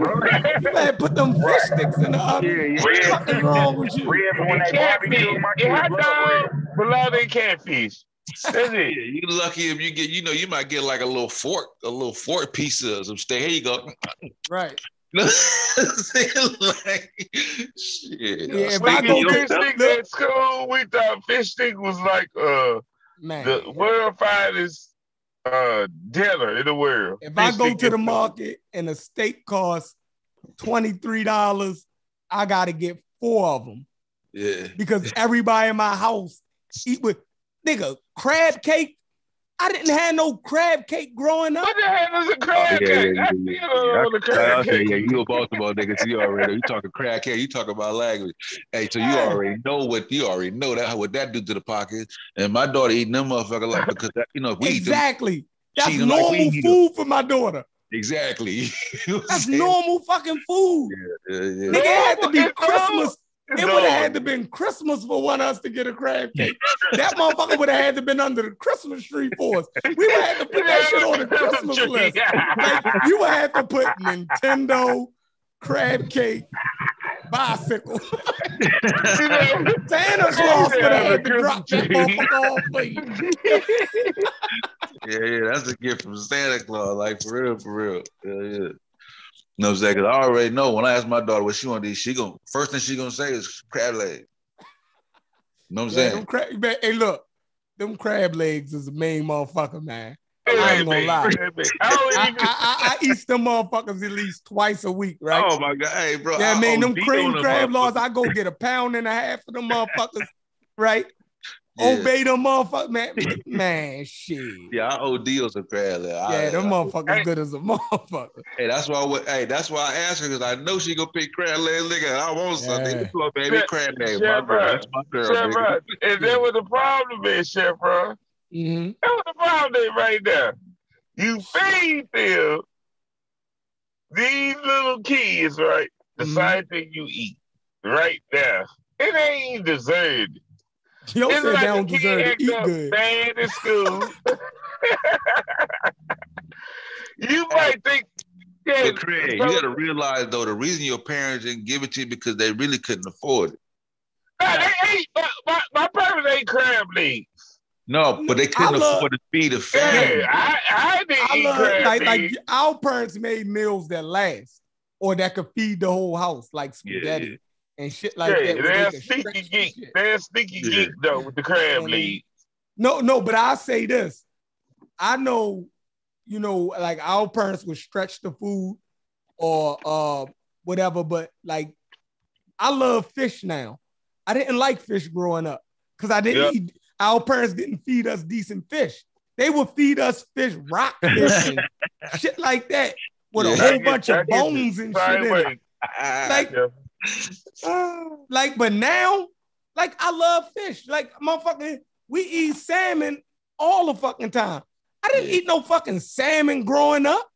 A: You better put them fish sticks in the oven.
E: Yeah,
A: What the
E: yeah.
A: fuck is wrong with you?
E: Ribs when they
G: Catfish,
E: barbecue, my
G: yeah,
E: kids
G: hot
E: love
G: dog,
E: ribs.
G: bologna, and catfish. That's
D: Yeah,
G: it.
D: you lucky if you get, you know, you might get like a little fork, a little fork piece of some steak. Here you go.
A: Right.
D: like, shit.
A: Yeah, if
G: We
A: I go
G: fish
A: get
G: sticks
A: look,
G: at school. We thought fish stick was like uh
A: man.
G: the world finest uh dinner in the world.
A: If I go to the
G: and-
A: market and a steak costs twenty three dollars, I gotta get four of them
D: Yeah.
A: because everybody in my house eat with nigga crab cake. I didn't have no crab cake growing up.
G: What the hell is a crab
D: yeah,
G: cake?
D: yeah,
G: I
D: yeah,
G: still don't know the
D: I
G: crab
D: say,
G: cake.
D: yeah, you a Baltimore nigga, so you already you talking crab cake, you talking about language. Hey, so you already know what you already know that what that do to the pocket. And my daughter eating them motherfucker like because that you know we eat them
A: Exactly. That's
D: Cheating like
A: normal food for my daughter.
D: exactly. You know
A: That's normal fucking food.
D: Yeah, yeah.
A: Nigga, it had to be Christmas. It would have had to been Christmas for one of us to get a crab cake. That motherfucker would have had to been under the Christmas tree for us. We would have had to put that shit on the Christmas list. Like, you would have to put Nintendo, crab cake, bicycle. Santa Claus would have had to drop that motherfucker off for you.
D: Yeah, yeah, that's a gift from Santa Claus, like for real, for real. Yeah, yeah. You know what I'm saying? Because I already know when I ask my daughter what she want to eat, she gonna first thing she gonna say is crab leg. You know what I'm
A: Yeah,
D: saying?
A: them crab, man, hey, look, them crab legs is the main motherfucker, man.
G: Hey,
A: I ain't gonna
G: man,
A: lie.
G: hey, man. I
A: I,
G: even.
A: I, I, I eat them motherfuckers at least twice a week, right?
D: Oh my god, hey bro.
A: yeah, I mean, them
D: OD
A: cream crab
D: motherfuckers.
A: laws, I go get a pound and a half of them motherfuckers, right?
D: Yeah.
A: Obey them motherfuckers, man. Man, shit.
D: Yeah, I owe deals some crab leg. I-
A: Yeah, them
D: I-
A: motherfuckers
G: Hey.
A: good as a motherfucker.
D: Hey, that's why. I, would- hey, that's why I asked her because I know she gonna pick crab leg. Nigga, I want something.
A: Yeah.
D: Look, baby,
G: Chef-
D: crab leg.
G: Chef
D: My girl,
G: Rod,
D: that's my girl.
G: Chef
D: nigga.
G: Rod, and that what the problem is, Chef Rod.
A: hmm
G: That what the problem is right there. You feed them these little kids, right? The
A: Mhm.
G: same thing you eat right there. It ain't deserved.
A: Yo
G: It's
A: said
G: like
A: they don't deserve to
G: act
A: eat
G: up
A: good.
G: Bad in school. you might think, yeah,
D: But Craig, you gotta realize though, the reason your parents didn't give it to you because they really couldn't afford it.
G: Nah, they ate, my, my, my parents ate crab legs.
D: No, but they couldn't
A: love-
D: afford to feed a family.
G: Yeah, I, I didn't
A: I
G: eat
A: love
G: crab
A: like
G: legs.
A: like our parents made meals that last or that could feed the whole house, like spaghetti and shit like
G: yeah,
A: that.
G: they're
A: they could
G: sneaky geek.
A: shit.
G: They're sneaky
D: Yeah.
G: geek though with the crab legs.
A: No, no, but I say this. I know, you know, like our parents would stretch the food or uh whatever, but like I love fish now. I didn't like fish growing up because I didn't
G: Yeah.
A: eat our parents didn't feed us decent fish. They would feed us fish, rock fish and shit like that with a whole
G: get-
A: bunch of bones and
G: same
A: shit in it. Like,
G: Yeah.
A: Like, but now, like, I love fish. Like, motherfucking, we eat salmon all the fucking time. I didn't
D: Yeah.
A: eat no fucking salmon growing up.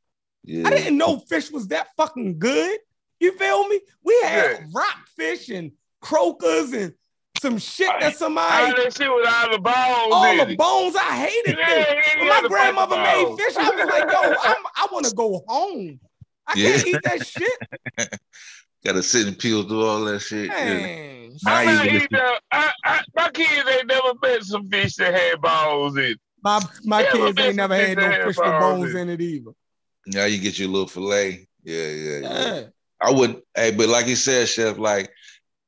D: Yeah.
A: I didn't know fish was that fucking good. You feel me? We had
G: Yeah.
A: rockfish and croakers and some shit that somebody.
G: All that shit with all the bones
A: all the
G: it.
A: bones. I hated fish. When my grandmother made fish, I was like, yo, I'm, I want to go home. I can't eat that shit.
D: Gotta sit and peel through all that shit. Yeah. Now
G: I
D: you
G: might
D: can
G: I, I, my kids ain't never met some fish that had bones in. it.
A: My my
G: Yeah,
A: kids ain't never had no
G: fish
A: fish
G: have
A: with
G: bones
A: bones
G: in
A: in it either.
D: Now you get your little fillet. Yeah, yeah, yeah.
A: Yeah.
D: I wouldn't. Hey, but like you said, Chef, like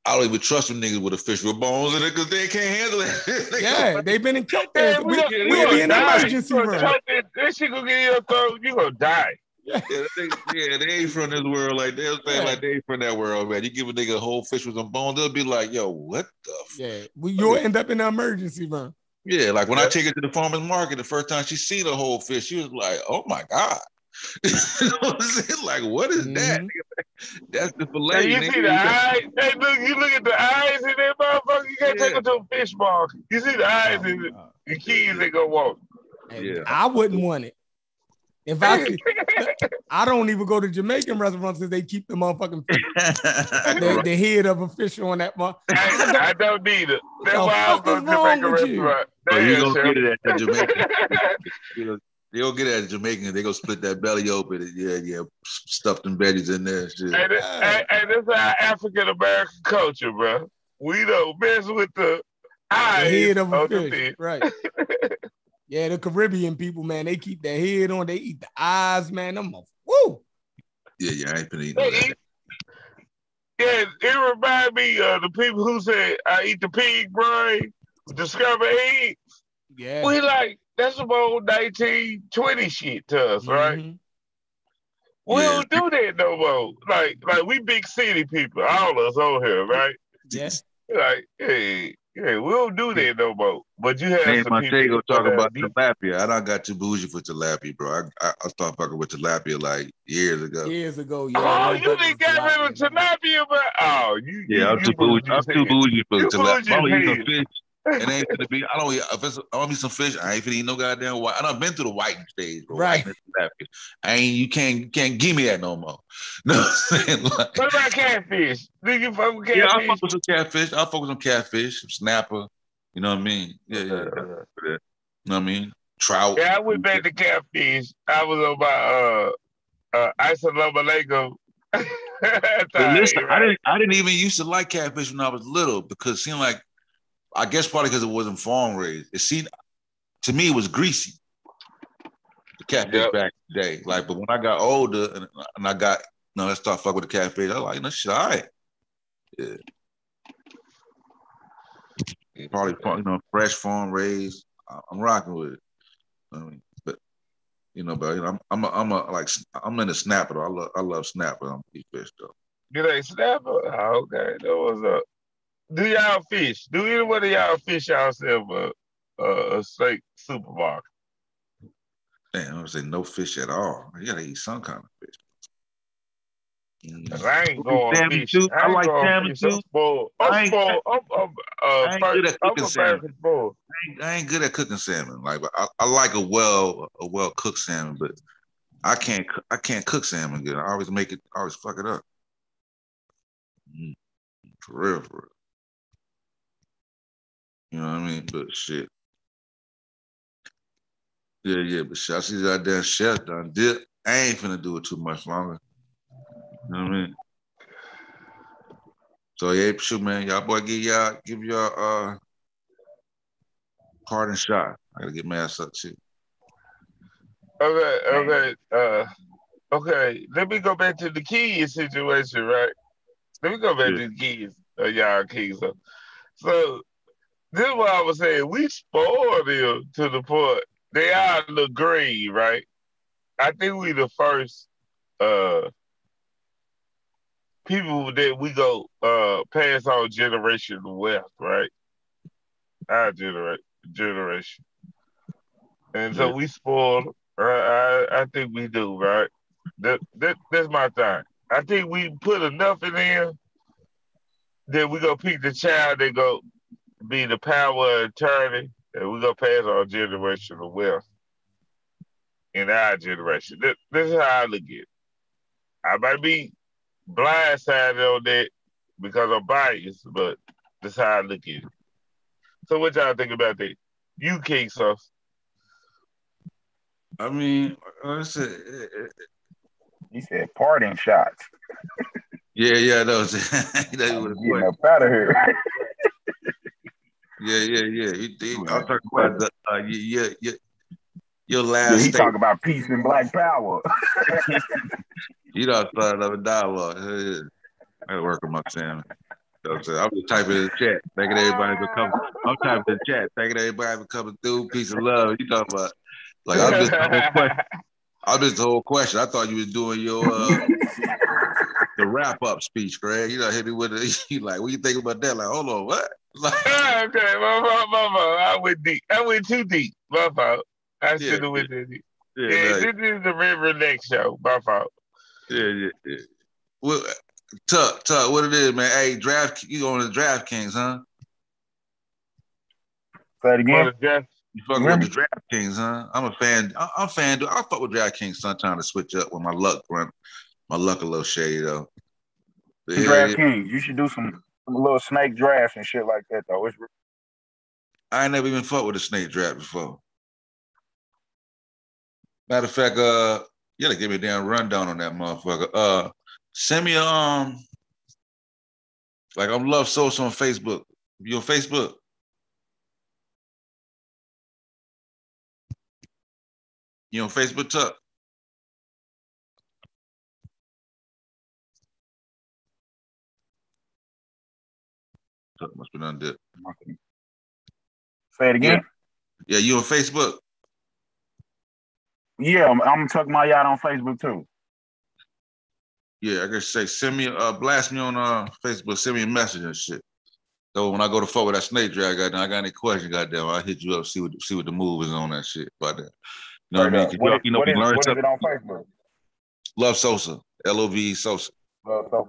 D: I don't even trust them niggas with a fish with bones in it because they can't handle it. They
A: Yeah,
D: go-
A: they've been in killed
G: Man,
A: there.
G: We,
A: we, we,
G: we
A: be in
G: die.
A: emergency room.
G: This, this shit gonna get in your throat. You gonna die.
D: Yeah, they, yeah, they ain't from this world. Like they'll say,
A: Yeah.
D: like they ain't from that world, man. You give a nigga a whole fish with some bones, they'll be like, "Yo, what the?" F-?
A: Yeah, we, you'll end up in the emergency room.
D: Yeah, like when I take her to the farmer's market, the first time she seen a whole fish, she was like, "Oh my god." you know what I'm saying? Like, what is that?
A: Mhm.
D: That's the
G: Hey,
D: fillet.
G: you
D: nigga.
G: see the eyes? Hey, look, you look at the eyes in that motherfucker. You can't take
D: Yeah.
G: them to a fish market. You see the eyes in it. The kids ain't gonna want.
A: And
D: Yeah.
A: I wouldn't want it. If I see, I don't even go to Jamaican restaurants because they keep the motherfucking the, the head of a fish on that one.
G: I, I don't need it. That's
A: The
G: why I'm
A: fuck
G: going
A: is
G: to
A: wrong
G: Jamaican
A: with you?
G: restaurant.
D: Oh, you
G: Damn,
D: gonna get it at the Jamaican. you know, they'll get it at Jamaican. They gonna split that belly open. And yeah, yeah, stuff them veggies in there. and Shit.
G: Hey, this, hey, hey, this is our African American culture, bro. We don't mess with the
A: The head of a
G: of the
A: fish.
G: fish.
A: Right. Yeah, the Caribbean people, man, they keep their head on, they eat the eyes, man. Them motherf- woo.
D: Yeah, yeah, I ain't been eating all that.
G: eat- Yeah, it reminds me of the people who say I eat the pig brain, discover egg.
A: Yeah.
G: We like that's some old 1920 shit to us, right?
A: Mhm.
G: We
D: Yeah.
G: don't do that no more. Like, like we big city people, all of us on here, right?
A: Yeah.
G: Like, hey, hey, we don't do that no more. But you have
D: Hey,
G: some people
D: Montego
G: that
D: talk about
G: deep-
D: tilapia. I done got too bougie for tilapia, bro. I, I, I started fucking with tilapia like years ago.
A: Years ago, yeah.
G: Oh, you
A: fucking
G: didn't get rid of
A: tilapia.
G: tilapia, but oh, you, you,
D: Yeah, I'm
G: you
D: too bougie. I'm
G: as
D: too bougie for
G: You
D: tilapia.
G: bougie
D: I'm gonna eat
G: as
D: some fish. It ain't gonna be. I don't. If it's, I want me some fish. I ain't finna eat no goddamn white. I done been through the whiting stage, bro.
A: Right.
D: I ain't. You can't. You can't give me that no more. No, like.
G: What about catfish? Do you fuck with
D: Yeah, I
G: catfish?
D: fuck with some catfish. I with some catfish, some snapper. You know what I mean? Yeah, yeah.
G: Uh,
D: yeah. You know what I mean? Trout.
G: Yeah, I went back to catfish. I was on my uh uh isolamalego.
D: Listen, I didn't. I didn't even used to like catfish when I was little because it seemed like, I guess probably because it wasn't farm raised. It seemed to me it was greasy. The catfish
G: Yep.
D: back in the day, like, but when I got older and, and I got, you know, let's start fucking with the catfish. I was like, no shit, all right. Yeah. Probably, you know, fresh farm raised. I'm rocking with it. I mean, but you know, but you know, I'm I'm a, I'm a like I'm in the snapper. Though. I love I love snapper. I'm eat fish though.
G: Do they snapper? Oh, okay, that was up. Do y'all fish? Do anyone of y'all fish yourself a, a, a steak supermarket?
D: Damn, I would say no fish at all. You gotta eat some kind of fish. Mm.
G: 'Cause I ain't going
D: Salmon
G: fish.
D: too. I
G: ain't
D: like
G: going
D: salmon
G: fish. I'm
D: too.
G: spoiled.
D: I
G: I'm
D: ain't-
G: spoiled. I'm, I'm, uh,
D: I ain't good at cooking salmon. I ain't, I ain't good at cooking salmon. Like, but I, I like a well a well cooked salmon, but I can't I can't cook salmon good. I always make it. I always fuck it up. Mm. For real, for real. You know what I mean? But shit. Yeah, yeah, but shit, I see that damn chef done did. I ain't finna do it too much longer. You know what I mean? So yeah, shoot, man, y'all boy give y'all give y'all uh parting shot. I gotta get my ass up too.
G: Okay, okay, uh, okay. Let me go back to the keys situation, right? Let me go back
D: Yeah.
G: to the kids, uh, y'all kids. So, so this is what I was saying. We spoiled them to the point they all the green, right? I think we the first uh people that we go uh pass on generation wealth, right? Our genera- generation. And so we spoiled right? I, I think we do, right? That, that that's my thing. I think we put enough in there that we gonna pick the child that go be the power of attorney and we're gonna pass our generational wealth. in our generation. This, this is how I look at it. I might be blindsided on that because I'm biased, but this is how I look at it. So what y'all think about that? You King Sauce.
D: I mean, like I said, eh,
E: He said parting shots.
D: yeah, yeah, that was that was
E: Getting up out of here.
D: Yeah, yeah, yeah. He, he, I'm talking about the uh, your your your
E: Yeah,
D: last
E: he
D: state.
E: talk about peace and black power.
D: You know, started up a dialogue. Yeah. I gotta work on my. You know I'm saying? I'm just typing in the chat, thanking everybody for coming. I'm typing in the chat, thanking everybody for coming through. Peace and love. You talking about like I missed the whole question. I missed the whole question. I thought you was doing your uh, the wrap up speech, Greg. You know, hit me with it. You like, what you think about that? Like, hold on, what? Like,
G: okay, my fault, my fault. I went deep. I went too deep. My fault. I
D: Yeah,
G: should have went too deep.
D: yeah,
G: Yeah,
D: like-
G: this is the River Next show. My fault.
D: Yeah, yeah, yeah. Well, Tuck, Tuck, what it is, man? Hey, draft, you going to DraftKings, huh?
E: Say it again.
G: Well,
D: You fucking with the DraftKings, huh? I'm a fan. I- I'm a fan. dude. I fuck with DraftKings sometimes to switch up when my luck run, my luck a little shady though. But yeah,
E: Draft
D: yeah.
E: Kings. You should do some, some little snake drafts and shit like that though. It's
D: I ain't never even fucked with a snake draft before. Matter of fact, uh, you gotta give me a damn rundown on that motherfucker. Uh, send me a, um, like I'm Love Sosa on Facebook. You on Facebook? You on Facebook, Tuck? Tuck must be done dip.
E: say it again.
D: Yeah, you on Facebook?
E: Yeah, I'm, I'm gonna tuck my yacht on Facebook too.
D: Yeah, I guess say send me uh blast me on uh Facebook, send me a message and shit. So when I go to fuck with that snake draft, goddamn, I got any questions, goddamn, I'll hit you up, see what see what the move is on that shit. About that. You know what I mean?
E: What
D: you,
E: is-
D: you know,
E: what
D: we
E: is-
D: learn
E: what is it on Facebook?
D: Love Sosa, L O V E Sosa.
E: Uh, so,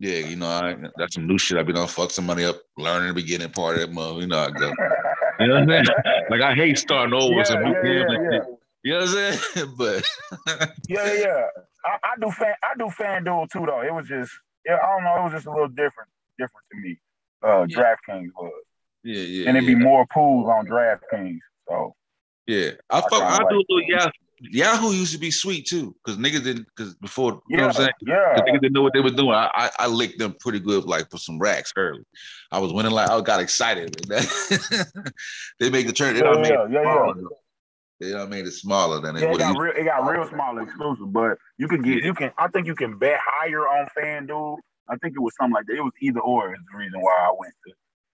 D: Yeah, you know, I that's some new shit. I've been on fuck somebody up, learning the beginning part of that mother. You know I go. You know what I'm saying? Like I hate starting over
E: yeah,
D: new
E: yeah, yeah, yeah.
D: You know what I'm saying? But
E: Yeah, yeah, yeah. I, I do fan I do fan FanDuel too though. It was just yeah, I don't know, it was just a little different different to me. Uh
D: Yeah.
E: DraftKings was.
D: yeah, yeah.
E: And it'd
D: yeah.
E: be more pools on DraftKings. So
D: Yeah, I
E: I
D: fuck.
E: kinda
D: I do a little Yahoo. Yahoo used to be sweet too, because niggas didn't. Because before, you know what I'm saying?
E: yeah.
D: Niggas didn't know what they were doing. I, I I licked them pretty good, like for some racks early. I was winning like I got excited. they make the turn. They
E: Yeah,
D: don't make
E: yeah,
D: it
E: yeah, yeah.
D: though. They don't made it smaller than it
E: Yeah, it got real it got real small exclusive, but you can get you can I think you can bet higher on FanDuel. I think it was something like that. It was either or is the reason why I went to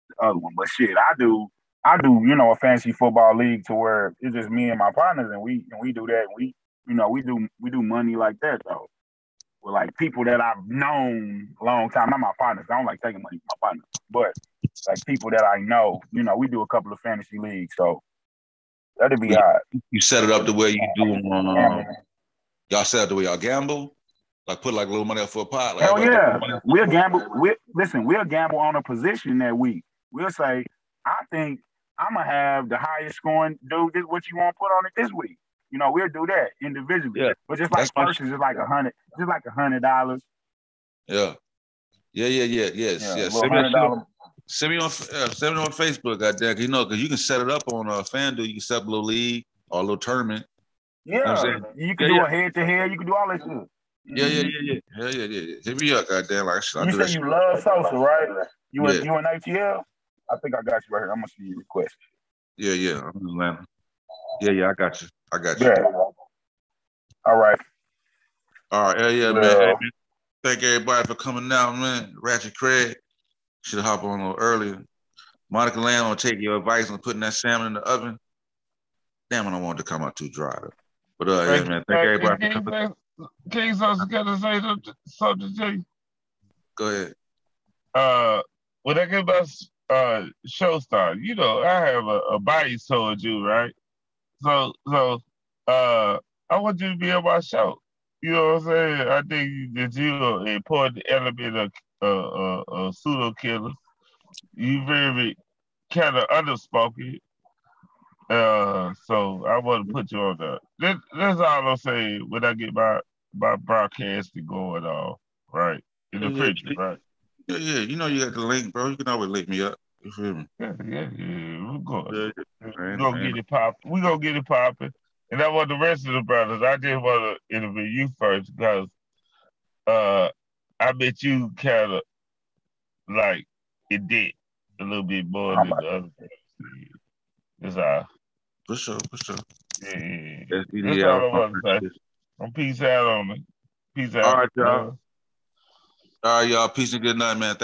E: the other one. But shit, I do I do, you know, a fantasy football league to where it's just me and my partners and we and we do that. We you know, we do we do money like that though. With like people that I've known a long time. Not my partners. I don't like taking money from my partners, but like people that I know, you know, we do a couple of fantasy leagues. So that'd be hot.
D: You set it up the way you do on. Um, y'all set it up the way y'all gamble. Like put like a little money up for a pot. Like
E: Hell yeah.
D: put money up.
E: We'll gamble. We listen, we'll gamble on a position that week. We'll say, I think I'm gonna have the highest scoring dude. This what you want to put on it this week. You know, we'll do that individually.
D: Yeah,
E: But just like
D: that's my-
E: purses is like a hundred, just like a hundred dollars.
D: Yeah. Yeah, yeah, yeah, yes,
E: Yeah,
D: yes. Send me,
E: hundred
D: send me on uh, send me on Facebook, goddamn. You know, because you can set it up on uh, FanDuel. You can set up a little league or a little tournament.
E: Yeah,
D: I'm saying?
E: you can
D: Yeah,
E: do
D: yeah.
E: a head to head. You can do all that shit.
D: Yeah, yeah,
E: Mhm.
D: yeah, yeah, yeah, yeah, yeah. yeah. Hit me up, goddamn. Like I
E: You
D: do
E: say you love Sosa, right? You
D: Yeah.
E: you in ATL? I think I got you right here. I'm gonna see your request.
D: Yeah, yeah. I'm in Atlanta. Yeah, yeah. I got you. I got you.
E: Yeah. All right.
D: All right, yeah, yeah, man. Hey, man. Thank everybody for coming out, man. Ratchet Craig should hop on a little earlier. Monica Lamb will take your advice on putting that salmon in the oven. Damn, I don't want it to come out too dry. Though. But uh, yeah, man. Thank everybody for coming.
G: King Sauce got to say something, something to you.
D: Go ahead.
G: Uh, when I get about uh show start, you know, I have a, a bias towards you, right? So, so uh, I want you to be on my show. You know what I'm saying? I think that you're an important element of uh, uh, uh, pseudo killer. You very kind of underspoken. Uh, so I want to put you on that. This, that's all I'm saying when I get my my broadcasting going on, right? In the future, right?
D: Yeah, yeah. You know you got the link, bro. You can always link me up. You feel me?
G: Yeah, yeah, yeah. We're going.
D: Yeah,
G: We're
D: man,
G: gonna get it pop. We're gonna get it popping. And I want the rest of the brothers. I just want to interview you first because uh I bet you kind of like it did a little bit more than the other. That's all.
D: For sure, for sure.
G: Yeah, yeah, yeah.
D: That's
G: That's all I want to say. I'm peace out on it. Peace out.
D: All right, y'all. All right, y'all. Peace and good night, man.